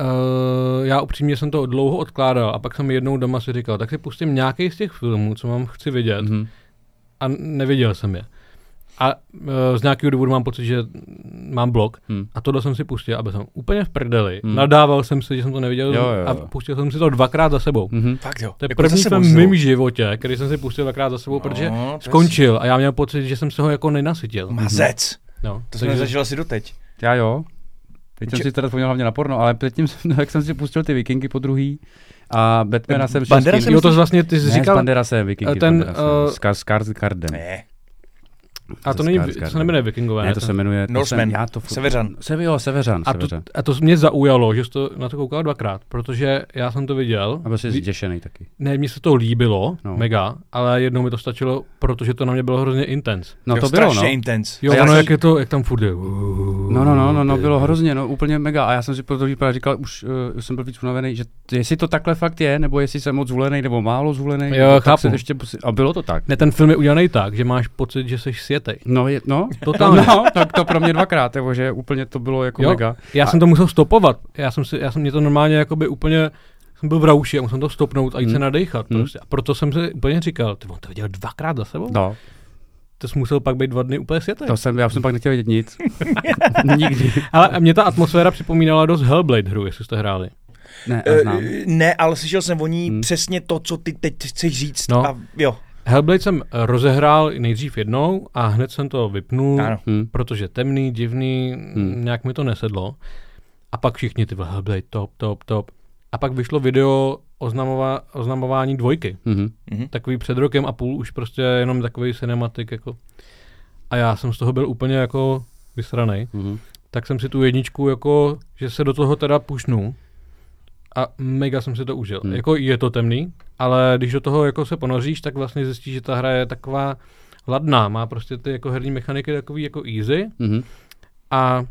[SPEAKER 4] Uh, já upřímně jsem to dlouho odkládal a pak jsem jednou doma si říkal, tak si pustím nějaký z těch filmů, co mám chci vidět
[SPEAKER 3] Mhm.
[SPEAKER 4] a neviděl jsem je. A uh, z nějakého důvodu mám pocit, že mám blok
[SPEAKER 3] Hm.
[SPEAKER 4] a tohle jsem si pustil a byl jsem úplně v prdeli.
[SPEAKER 3] Hmm.
[SPEAKER 4] Nadával jsem si, že jsem to neviděl
[SPEAKER 3] Jo, jo,
[SPEAKER 4] a
[SPEAKER 3] jo.
[SPEAKER 4] pustil jsem si to dvakrát za sebou.
[SPEAKER 3] Mhm.
[SPEAKER 2] Fakt jo.
[SPEAKER 4] To je
[SPEAKER 2] Jako
[SPEAKER 4] první v mém životě, který jsem si pustil dvakrát za sebou, protože
[SPEAKER 2] No, to je
[SPEAKER 4] skončil a já měl pocit, že jsem se ho jako nenasytil.
[SPEAKER 2] Mazec.
[SPEAKER 4] No,
[SPEAKER 2] To jsem nezažil asi doteď.
[SPEAKER 3] Já jo. Teď jsem si teda vzpomněl hlavně na porno, ale předtím, jsem, jak jsem si pustil ty vikingy po druhý a Batmana jsem šel
[SPEAKER 2] Bandera jsem
[SPEAKER 4] Jo, to vlastně ty jsi
[SPEAKER 3] ne,
[SPEAKER 4] říkal,
[SPEAKER 3] s Banderasem, vikingy,
[SPEAKER 4] ten,
[SPEAKER 3] uh,
[SPEAKER 4] eh,
[SPEAKER 3] Skars, Skarsgården.
[SPEAKER 2] Ne.
[SPEAKER 4] A to, není, to se nemenuje Vikingové.
[SPEAKER 3] Ne, to se jmenuje... to
[SPEAKER 2] Norseman.
[SPEAKER 3] Já to furt-
[SPEAKER 2] Severan.
[SPEAKER 3] Se, jo, Severan.
[SPEAKER 4] A to,
[SPEAKER 3] Severan.
[SPEAKER 4] a to mě zaujalo, že jsi to na to koukal dvakrát, protože já jsem to viděl.
[SPEAKER 3] A byl jsi zděšený taky.
[SPEAKER 4] Ne, mně se to líbilo,
[SPEAKER 3] No.
[SPEAKER 4] mega, ale jednou mi to stačilo, protože to na mě bylo hrozně intense.
[SPEAKER 3] No
[SPEAKER 2] Jo,
[SPEAKER 3] to bylo, no.
[SPEAKER 2] intense.
[SPEAKER 4] Jo, ono, jak je to, jak tam furt je.
[SPEAKER 3] No, no, no, no, no, bylo hrozně, no, úplně mega. A já jsem si pro to vypadal, říkal, už, uh, jsem byl víc unavený, že jestli to takhle fakt je, nebo jestli jsem moc zvolený, nebo málo zvolený.
[SPEAKER 4] Jo, chápu.
[SPEAKER 3] ještě, a bylo to tak.
[SPEAKER 4] Ne, ten film je udělaný tak, že máš pocit, že jsi světej.
[SPEAKER 3] No, je, no,
[SPEAKER 4] Totálně.
[SPEAKER 3] no, tak to pro mě dvakrát, nebo že úplně to bylo jako
[SPEAKER 4] Jo,
[SPEAKER 3] mega.
[SPEAKER 4] Já
[SPEAKER 3] A-
[SPEAKER 4] jsem to musel stopovat. Já jsem si, já jsem mě to normálně jakoby úplně jsem byl v rauši a musel to stopnout a jít
[SPEAKER 3] Hmm.
[SPEAKER 4] se nadechat.
[SPEAKER 3] Hmm.
[SPEAKER 4] Prostě. A proto jsem si úplně říkal, ty on to viděl dvakrát za sebou?
[SPEAKER 3] No,
[SPEAKER 4] To jsi musel pak být dva dny úplně světej.
[SPEAKER 3] to jsem, já jsem pak nechtěl vidět nic. Nikdy.
[SPEAKER 4] Ale mě ta atmosféra připomínala dost Hellblade hru, jestli jste hráli.
[SPEAKER 3] Ne.
[SPEAKER 2] Eh, ne, ale slyšel jsem o ní
[SPEAKER 3] Hmm.
[SPEAKER 2] přesně to, co ty teď chceš říct.
[SPEAKER 4] No.
[SPEAKER 2] A jo,
[SPEAKER 4] Hellblade jsem eh, rozehrál nejdřív jednou a hned jsem to vypnul,
[SPEAKER 2] ano.
[SPEAKER 3] Hm.
[SPEAKER 4] protože temný, divný,
[SPEAKER 3] Hmm.
[SPEAKER 4] hmm. nějak mi to nesedlo. A pak všichni ty Hellblade, top, top, top. A pak vyšlo video oznamova, oznamování dvojky.
[SPEAKER 3] Mhm.
[SPEAKER 2] Mhm.
[SPEAKER 4] Takový před rokem a půl, už prostě jenom takový cinematik jako. A já jsem z toho byl úplně jako vysranej.
[SPEAKER 3] Mhm.
[SPEAKER 4] Tak jsem si tu jedničku jako, že se do toho teda pušnu a mega jsem si to užil.
[SPEAKER 3] Hmm.
[SPEAKER 4] Hmm. Jako je to temný, ale když do toho jako se ponoříš, tak vlastně zjistíš, že ta hra je taková ladná, má prostě ty jako herní mechaniky takový jako easy
[SPEAKER 3] Mhm.
[SPEAKER 4] a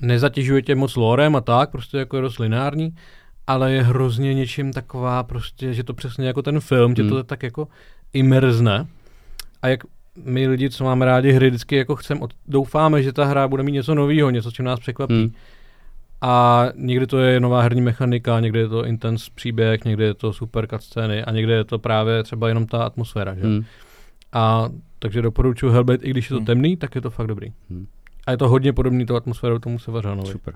[SPEAKER 4] nezatěžuje tě moc lorem a tak, prostě jako je dost lineární, ale je hrozně něčím taková prostě, že to přesně jako ten film, tě
[SPEAKER 3] Hmm.
[SPEAKER 4] to tak jako imerzne a jak my lidi, co máme rádi hry, vždycky jako chcem, od, doufáme, že ta hra bude mít něco nového, něco, čím nás překvapí.
[SPEAKER 3] Hm.
[SPEAKER 4] A někdy to je nová herní mechanika, někdy je to intense příběh, někdy je to super cutscény a někdy je to právě třeba jenom ta atmosféra. Že?
[SPEAKER 3] Hm.
[SPEAKER 4] A takže doporučuji Hellblade, i když je to
[SPEAKER 2] Hmm.
[SPEAKER 4] temný, tak je to fakt dobrý.
[SPEAKER 3] Hmm.
[SPEAKER 4] A je to hodně podobný tou atmosférou tomu Severanovi.
[SPEAKER 3] Super.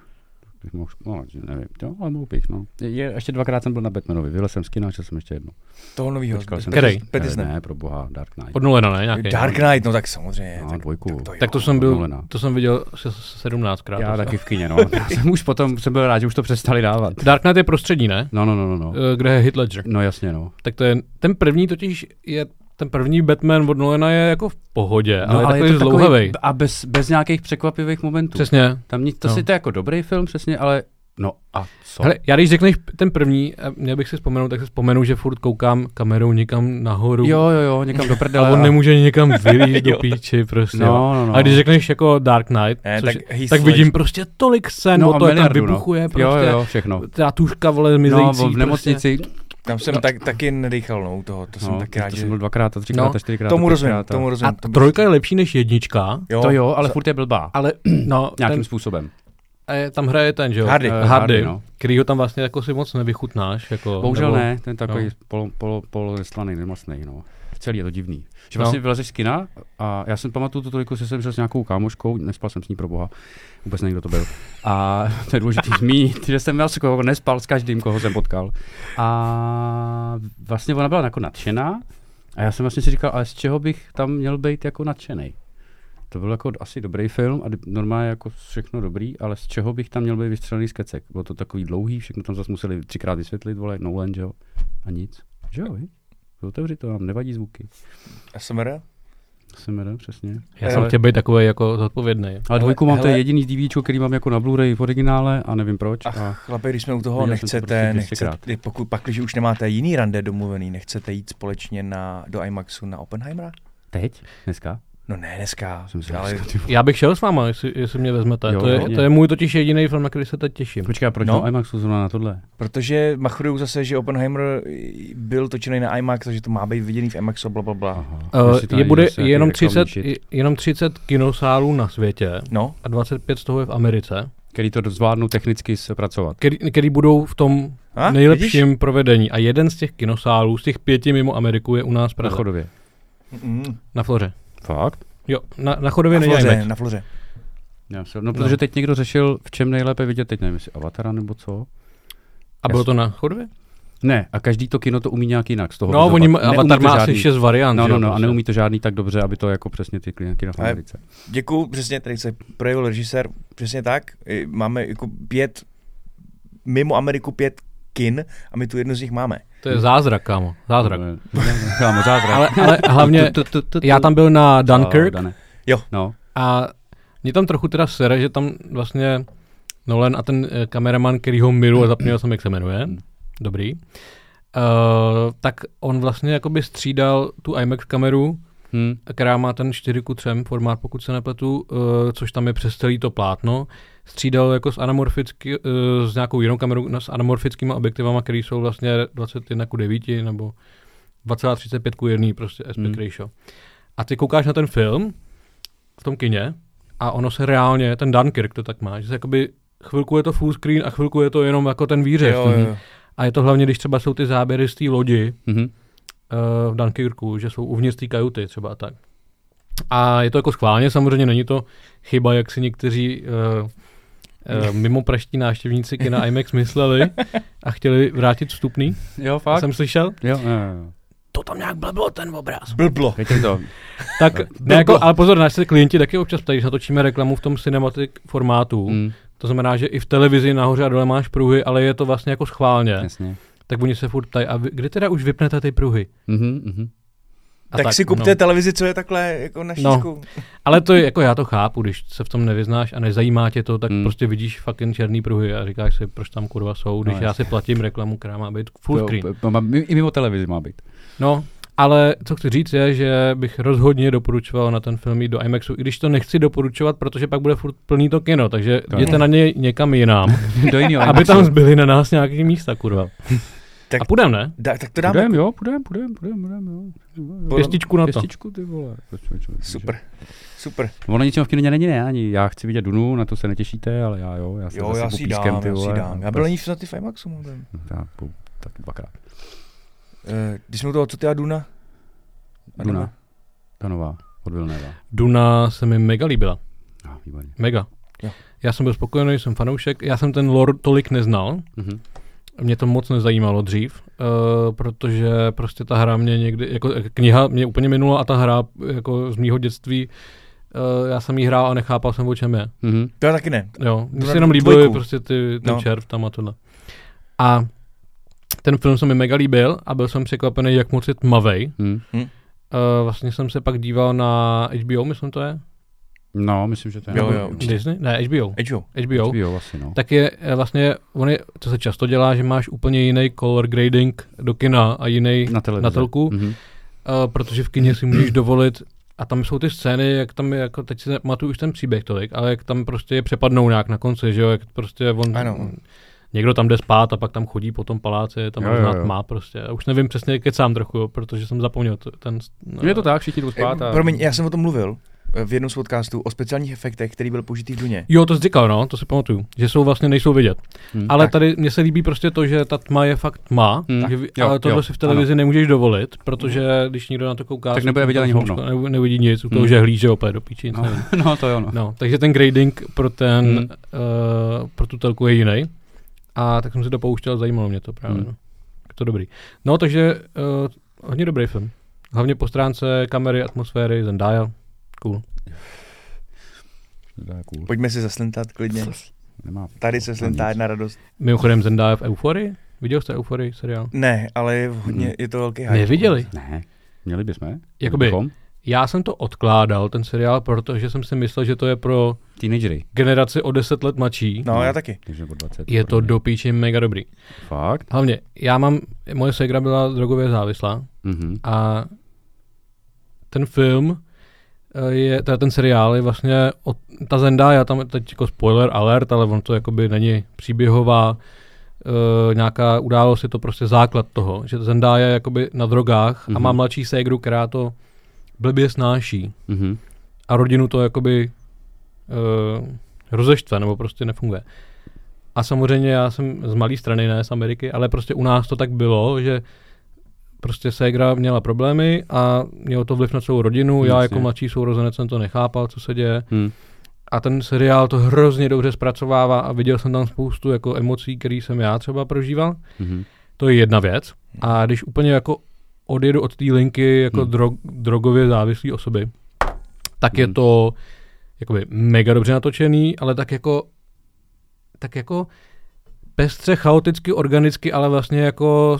[SPEAKER 3] Bych mohl, no, nevím, jo, ale mohl bych, no. Je, je, ještě dvakrát jsem byl na Batmanovi, vylez jsem z kina, šel jsem ještě jednou.
[SPEAKER 2] Toho novýho.
[SPEAKER 3] Jsem.
[SPEAKER 4] Který?
[SPEAKER 3] Ne,
[SPEAKER 2] Petisnem.
[SPEAKER 3] ne, pro boha, Dark Knight.
[SPEAKER 4] Od Nolana, ne? Nějaký.
[SPEAKER 2] Dark Knight, no tak samozřejmě.
[SPEAKER 3] No,
[SPEAKER 2] tak,
[SPEAKER 3] dvojku.
[SPEAKER 2] Tak to, jo.
[SPEAKER 4] Tak to jsem byl,
[SPEAKER 3] Nolana.
[SPEAKER 4] to jsem viděl se 17krát.
[SPEAKER 3] Já taky v kině, no. Já jsem už potom, jsem byl rád, že už to přestali dávat.
[SPEAKER 4] Dark Knight je prostřední, ne?
[SPEAKER 3] No, no, no, no, no.
[SPEAKER 4] Eh, Kde je Hit Ledger.
[SPEAKER 3] No jasně, no.
[SPEAKER 4] Tak to je, ten první totiž je, ten první Batman od Nolana je jako v pohodě,
[SPEAKER 3] no
[SPEAKER 4] ale, je takový
[SPEAKER 3] to
[SPEAKER 4] zdlouhavej.
[SPEAKER 3] a bez, bez nějakých překvapivých momentů.
[SPEAKER 4] Přesně.
[SPEAKER 3] Tam nic, to
[SPEAKER 4] No.
[SPEAKER 3] si to je jako dobrý film, přesně, ale no a co?
[SPEAKER 4] Hele, já když řekneš ten první, eh, měl bych si vzpomenout, tak si vzpomenu, že furt koukám kamerou někam nahoru.
[SPEAKER 3] jo, jo, jo, někam do prdele.
[SPEAKER 4] a on nemůže někam vylít do
[SPEAKER 2] Jo.
[SPEAKER 4] píči prostě.
[SPEAKER 3] No, no, no.
[SPEAKER 4] A když řekneš jako Dark Knight,
[SPEAKER 2] Ne,
[SPEAKER 4] což,
[SPEAKER 2] tak
[SPEAKER 4] tak vidím prostě tolik scén,
[SPEAKER 3] no,
[SPEAKER 4] no,
[SPEAKER 3] a
[SPEAKER 4] to, jak tam
[SPEAKER 3] miliardu,
[SPEAKER 4] vybuchuje
[SPEAKER 3] no.
[SPEAKER 4] prostě.
[SPEAKER 3] Jo, jo, všechno.
[SPEAKER 4] Ta tuška, vole,
[SPEAKER 3] No,
[SPEAKER 4] mizející.
[SPEAKER 3] v nemocnici,
[SPEAKER 2] Tam jsem tak, taky nedýchal, no, u toho. To jsem
[SPEAKER 3] no,
[SPEAKER 2] taky rád,
[SPEAKER 3] to
[SPEAKER 2] že...
[SPEAKER 3] jsem byl dvakrát, a třikrát,
[SPEAKER 4] No,
[SPEAKER 3] a čtyřikrát.
[SPEAKER 2] Tomu
[SPEAKER 3] a
[SPEAKER 2] rozumím,
[SPEAKER 3] pětkrát a-
[SPEAKER 2] tomu rozumím.
[SPEAKER 4] A
[SPEAKER 2] to byl-
[SPEAKER 4] trojka je lepší než jednička,
[SPEAKER 2] jo,
[SPEAKER 3] To jo, ale
[SPEAKER 2] za-
[SPEAKER 3] furt je blbá.
[SPEAKER 4] ale no,
[SPEAKER 3] Nějakým
[SPEAKER 4] ten,
[SPEAKER 3] způsobem.
[SPEAKER 4] A je, tam hraje ten, že jo?
[SPEAKER 2] Hardy.
[SPEAKER 3] Eh,
[SPEAKER 4] Hardy,
[SPEAKER 3] Hardy, no.
[SPEAKER 4] který ho tam vlastně jako si moc nevychutnáš. Jako,
[SPEAKER 3] Bohužel
[SPEAKER 4] nebo-
[SPEAKER 3] ne, ten takový
[SPEAKER 4] no.
[SPEAKER 3] polo, polo, polo neslaný, nemocný, no. Celý je to divný. Že
[SPEAKER 4] No.
[SPEAKER 3] vlastně vylezeš z kina a já jsem pamatuju to toliko, že jsem šel s nějakou kámoškou, nespal jsem s ní pro boha, vůbec nevím, kdo to byl. A to je důležité zmínit, že jsem vlastně koho nespal s každým, koho jsem potkal. A vlastně ona byla jako nadšená a já jsem vlastně si říkal, ale z čeho bych tam měl být jako nadšený? To byl jako asi dobrý film a normálně jako všechno dobrý, ale z čeho bych tam měl být vystřelený z kecek? Bylo to takový dlouhý, všechno tam zase museli třikrát vysvětlit, vole, Nolan, že jo? A nic. Že jo, viď? Otevři to, nám nevadí zvuky.
[SPEAKER 2] SMR?
[SPEAKER 3] Jsem rád, přesně.
[SPEAKER 4] Já jsem chtěl být takový jako zodpovědný.
[SPEAKER 3] Ale dvojku mám, to je jediný DVDčko, který mám jako na Blu-ray v originále a nevím proč.
[SPEAKER 2] Ach,
[SPEAKER 3] A
[SPEAKER 2] chlapi, když jsme u toho,
[SPEAKER 3] jsem to
[SPEAKER 2] nechcete,
[SPEAKER 3] prostě
[SPEAKER 2] nechcete
[SPEAKER 3] 200krát.
[SPEAKER 2] pokud pak, když už nemáte jiný rande domluvený, nechcete jít společně na, do IMAXu na Oppenheimera?
[SPEAKER 3] teď? Dneska?
[SPEAKER 2] No ne, dneska,
[SPEAKER 3] Jsem si
[SPEAKER 2] ale.
[SPEAKER 4] Já bych šel s váma, jestli, jestli mě vezmete.
[SPEAKER 3] Jo,
[SPEAKER 4] to, je, to je můj totiž jediný film, na který se teď těším.
[SPEAKER 3] Počkej, proč
[SPEAKER 2] No.
[SPEAKER 3] no. IMAXu zrovna na tohle?
[SPEAKER 2] protože machrují zase, že Oppenheimer byl točený na IMAX, takže to má být viděný v IMAXu, bla, bla, bla.
[SPEAKER 3] Aha.
[SPEAKER 4] Uh, je bude jenom
[SPEAKER 3] reklamní
[SPEAKER 4] 30,
[SPEAKER 3] shit,
[SPEAKER 4] je- jenom 30 kinosálů na světě
[SPEAKER 2] No,
[SPEAKER 4] a 25 z toho je v Americe,
[SPEAKER 3] Který to zvládnou technicky zpracovat.
[SPEAKER 4] který, který budou v tom
[SPEAKER 2] a,
[SPEAKER 4] nejlepším
[SPEAKER 2] vidíš?
[SPEAKER 4] provedení. A jeden z těch kinosálů, z těch pěti mimo Ameriku, je u nás v
[SPEAKER 3] Na chodově.
[SPEAKER 4] Na Floře.
[SPEAKER 3] Fakt?
[SPEAKER 4] Jo, na, na chodově
[SPEAKER 2] na
[SPEAKER 4] není
[SPEAKER 2] floře, na floře.
[SPEAKER 3] Já jsem, no, protože teď někdo řešil, v čem nejlépe vidět, teď nevím, jestli Avatara nebo co.
[SPEAKER 4] A bylo to na chodově?
[SPEAKER 3] Ne, a každý to kino to umí nějak jinak z toho.
[SPEAKER 4] No, oni,
[SPEAKER 3] Neumí
[SPEAKER 4] Avatar má asi
[SPEAKER 3] žádný.
[SPEAKER 4] 6 variant.
[SPEAKER 3] No, no, no, a
[SPEAKER 4] prostě.
[SPEAKER 3] neumí to žádný tak dobře, aby to jako přesně ty v
[SPEAKER 2] Ale-
[SPEAKER 3] Americe.
[SPEAKER 2] Děkuju, přesně, tady se projevil režisér, přesně tak. Máme jako pět, mimo Ameriku pět kin a my tu jednu z nich máme.
[SPEAKER 4] To je zázrak, kámo. Zázrak.
[SPEAKER 3] Kámo, zázrak.
[SPEAKER 4] Ale, ale hlavně,
[SPEAKER 3] Tu, tu, tu, tu, tu.
[SPEAKER 4] já tam byl na Dunkirk.
[SPEAKER 2] Jo.
[SPEAKER 3] No,
[SPEAKER 4] a mě tam trochu teda sere, že tam vlastně Nolan a ten eh, kameraman, který ho milu, a zapomněl jsem, jak se jmenuje,
[SPEAKER 3] Hmm.
[SPEAKER 4] dobrý, uh, tak on vlastně jakoby střídal tu IMAX kameru,
[SPEAKER 3] hm.
[SPEAKER 4] která má ten 4 ku 3 formát, pokud se nepletu, uh, což tam je přes celý to plátno, střídal jako s anamorficky, uh, s nějakou jinou kamerou, s anamorfickými objektivama, které jsou vlastně 21 ku 9 nebo 2,35 ku 1, prostě aspect
[SPEAKER 3] Hmm.
[SPEAKER 4] ratio. A ty koukáš na ten film v tom kině a ono se reálně, ten Dunkirk to tak má, že se jakoby chvilku je to full screen a chvilku je to jenom jako ten výřez.
[SPEAKER 2] Jo, jo.
[SPEAKER 4] A je to hlavně, když třeba jsou ty záběry z té lodi,
[SPEAKER 3] Mhm.
[SPEAKER 4] uh, v Dunkirku, že jsou uvnitř té kajuty třeba a tak. A je to jako schválně, samozřejmě není to chyba, jak si někteří uh, mimo praští návštěvníci kina IMAX mysleli a chtěli vrátit vstupný.
[SPEAKER 3] Jo,
[SPEAKER 4] Fakt? Jsem slyšel?
[SPEAKER 3] Jo, jo, jo.
[SPEAKER 4] To tam nějak blblo, ten obraz.
[SPEAKER 2] Blblo.
[SPEAKER 3] To.
[SPEAKER 4] Tak,
[SPEAKER 3] Tak.
[SPEAKER 4] ne, jako, ale pozor, nás se klienti taky občas ptají, že natočíme reklamu v tom cinematic formátu.
[SPEAKER 3] Mm,
[SPEAKER 4] To znamená, že i v televizi nahoře a dole máš pruhy, ale je to vlastně jako schválně.
[SPEAKER 3] jasně.
[SPEAKER 4] Tak oni se furt ptají, a vy, kdy teda už vypnete ty pruhy?
[SPEAKER 3] Mhm, mhm.
[SPEAKER 4] A
[SPEAKER 2] tak, si kupte
[SPEAKER 4] no.
[SPEAKER 2] televizi, co je takhle jako na
[SPEAKER 4] No.
[SPEAKER 2] šířku.
[SPEAKER 4] Ale to je, jako já to chápu, když se v tom nevyznáš a nezajímá tě to, tak
[SPEAKER 3] Hmm.
[SPEAKER 4] mm. prostě vidíš fucking černý pruhy a říkáš si, proč tam kurva jsou, když
[SPEAKER 3] No,
[SPEAKER 4] já si platím reklamu, která má být full
[SPEAKER 3] To-
[SPEAKER 4] screen.
[SPEAKER 3] to má- I mimo televizi má být.
[SPEAKER 4] No, ale co chci říct je, že bych rozhodně doporučoval na ten film jít do IMAXu, i když to nechci doporučovat, protože pak bude furt plný to kino, takže
[SPEAKER 3] To
[SPEAKER 4] jděte
[SPEAKER 2] ne.
[SPEAKER 4] na něj někam jinam,
[SPEAKER 3] Do
[SPEAKER 4] aby tam zbyly na nás nějaký místa, kurva.
[SPEAKER 2] Tak-
[SPEAKER 4] a půjdem, ne?
[SPEAKER 2] Da, tak to dáme.
[SPEAKER 3] Půjdem, jo, půjdem, půjdem, půjdem, půjdem, jo.
[SPEAKER 4] Pěstičku na to.
[SPEAKER 3] Pěstičku, ty vole.
[SPEAKER 2] Super, super.
[SPEAKER 3] Ono nic v kině není, ne, ani já chci vidět Dunu, na to se netěšíte, ale já jo, já se
[SPEAKER 2] Jo,
[SPEAKER 3] zase
[SPEAKER 2] já si ji
[SPEAKER 3] popískem,
[SPEAKER 2] dám,
[SPEAKER 3] ty
[SPEAKER 2] já si
[SPEAKER 3] vole,
[SPEAKER 2] dám.
[SPEAKER 3] a
[SPEAKER 2] Já byl
[SPEAKER 3] bez-
[SPEAKER 2] ní na ty v IMAXu. mluvím.
[SPEAKER 3] No, já půjdu taky dvakrát.
[SPEAKER 2] Eh, Když jsme u toho, co ty a Duna? A
[SPEAKER 3] Duna, ta nová, od Vilnéva.
[SPEAKER 4] Duna se mi mega líbila.
[SPEAKER 3] Ah, výborně.
[SPEAKER 4] Mega.
[SPEAKER 2] Jo.
[SPEAKER 4] Já jsem byl spokojený, jsem fanoušek. Já jsem ten lore tolik neznal.
[SPEAKER 3] Mhm.
[SPEAKER 4] Mě to moc nezajímalo dřív, uh, protože prostě ta hra mě někdy, jako eh, kniha mě úplně minula a ta hra jako z mýho dětství, uh, já jsem jí hrál a nechápal jsem, o čem je.
[SPEAKER 3] Mhm.
[SPEAKER 2] To já taky ne.
[SPEAKER 4] Jo, mně se jenom líbily prostě ty, ty
[SPEAKER 2] No.
[SPEAKER 4] červ tam a tohle. A ten film se mi mega líbil a byl jsem překvapený, jak moc je tmavej.
[SPEAKER 3] Mhm.
[SPEAKER 4] Uh, vlastně jsem se pak díval na HBO, myslím to je?
[SPEAKER 3] No, myslím, že to je.
[SPEAKER 2] Jo, jo, určitě.
[SPEAKER 4] Disney? Ne, HBO.
[SPEAKER 2] HBO.
[SPEAKER 4] HBO.
[SPEAKER 3] HBO asi, no.
[SPEAKER 4] tak je eh, vlastně, on je, co se často dělá, že máš úplně jiný color grading do kina a jiný
[SPEAKER 3] Na televizi.
[SPEAKER 4] na telku,
[SPEAKER 3] Mhm.
[SPEAKER 4] uh, protože v kině si můžeš dovolit a tam jsou ty scény, jak tam je, jako teď si nepamatuju už ten příběh tolik, ale jak tam prostě je přepadnou nějak na konci, že jo, jak prostě on,
[SPEAKER 2] Ano.
[SPEAKER 4] někdo tam jde spát a pak tam chodí po tom paláci, je tam
[SPEAKER 3] Jo, jo, jo.
[SPEAKER 4] tma prostě. A už nevím přesně, kecám trochu, protože jsem zapomněl to, ten... No,
[SPEAKER 3] Je to tak, všichni jdou spát a...
[SPEAKER 2] Eh, Promiň, já jsem o tom mluvil. V jednom z podcastů o speciálních efektech, který byl použitý v Duně.
[SPEAKER 4] Jo, to jsi říkal, no, to si pamatuju, že jsou vlastně, nejsou vidět.
[SPEAKER 3] Hm.
[SPEAKER 4] Ale
[SPEAKER 2] tak.
[SPEAKER 4] tady mně se líbí prostě to, že ta tma je fakt tma,
[SPEAKER 3] Hmm.
[SPEAKER 4] že, vy-
[SPEAKER 3] Jo,
[SPEAKER 4] ale tohle
[SPEAKER 3] jo,
[SPEAKER 4] si v televizi nemůžeš dovolit, protože když někdo na to kouká,
[SPEAKER 3] Tak nebude vidět ani hovno.
[SPEAKER 4] ne, nevidí nic, u toho
[SPEAKER 3] Hmm.
[SPEAKER 4] žehlí, že opět do píči,
[SPEAKER 3] No, no, to jo, no.
[SPEAKER 4] No, takže ten grading pro ten,
[SPEAKER 3] Hmm.
[SPEAKER 4] uh, pro tu telku je jiný. A tak jsem si to pouštěl, zajímalo mě to právě.
[SPEAKER 3] Hmm.
[SPEAKER 4] No. Je to dobrý. No, takže uh, hodně dobrý film. Hlavně po stránce kamery, atmosféry, Zendaya. Cool.
[SPEAKER 3] To je cool.
[SPEAKER 2] Pojďme si zaslintat klidně.
[SPEAKER 3] Nemá
[SPEAKER 2] Tady se slintá jedna radost.
[SPEAKER 4] Mimochodem Zendaya v Euforii. Viděl jste Euforii seriál?
[SPEAKER 2] Ne, ale je hodně,
[SPEAKER 3] Hmm.
[SPEAKER 2] je to velký hype.
[SPEAKER 4] Neviděli.
[SPEAKER 3] Ne, měli bychom?
[SPEAKER 4] Jakoby-
[SPEAKER 3] Bychom?
[SPEAKER 4] Já jsem to odkládal, ten seriál, protože jsem si myslel, že to je pro
[SPEAKER 3] Teenagery.
[SPEAKER 4] generaci o 10 let mladší.
[SPEAKER 2] No, já taky.
[SPEAKER 3] Takže po 20.
[SPEAKER 4] Je to do píči mega dobrý.
[SPEAKER 3] Fakt?
[SPEAKER 4] Hlavně, já mám, moje segra byla drogově závislá
[SPEAKER 3] Mhm.
[SPEAKER 4] a ten film je, teda ten seriál je vlastně, od, ta Zendaya, tam teď jako spoiler alert, ale on to jakoby není příběhová uh, nějaká událost, je to prostě základ toho, že Zendaya je jakoby na drogách mm-hmm. a
[SPEAKER 3] Mhm.
[SPEAKER 4] má mladší ségru, která to blbě snáší
[SPEAKER 3] Mhm.
[SPEAKER 4] a rodinu to jakoby uh, rozeštve nebo prostě nefunguje. A samozřejmě já jsem z malé strany, ne z Ameriky, ale prostě u nás to tak bylo, že prostě ségra měla problémy a mělo to vliv na celou rodinu. Já
[SPEAKER 3] Jasně.
[SPEAKER 4] jako mladší sourozenec jsem to nechápal, co se děje.
[SPEAKER 3] Hm.
[SPEAKER 4] A ten seriál to hrozně dobře zpracovává a viděl jsem tam spoustu jako emocí, které jsem já třeba prožíval.
[SPEAKER 3] Mhm.
[SPEAKER 4] To je jedna věc. A když úplně jako odjedu od té linky jako
[SPEAKER 3] Hmm.
[SPEAKER 4] drog, drogově závislé osoby, tak je
[SPEAKER 3] Hmm.
[SPEAKER 4] to jakoby mega dobře natočený, ale tak jako tak jako pestře, chaoticky, organicky, ale vlastně jako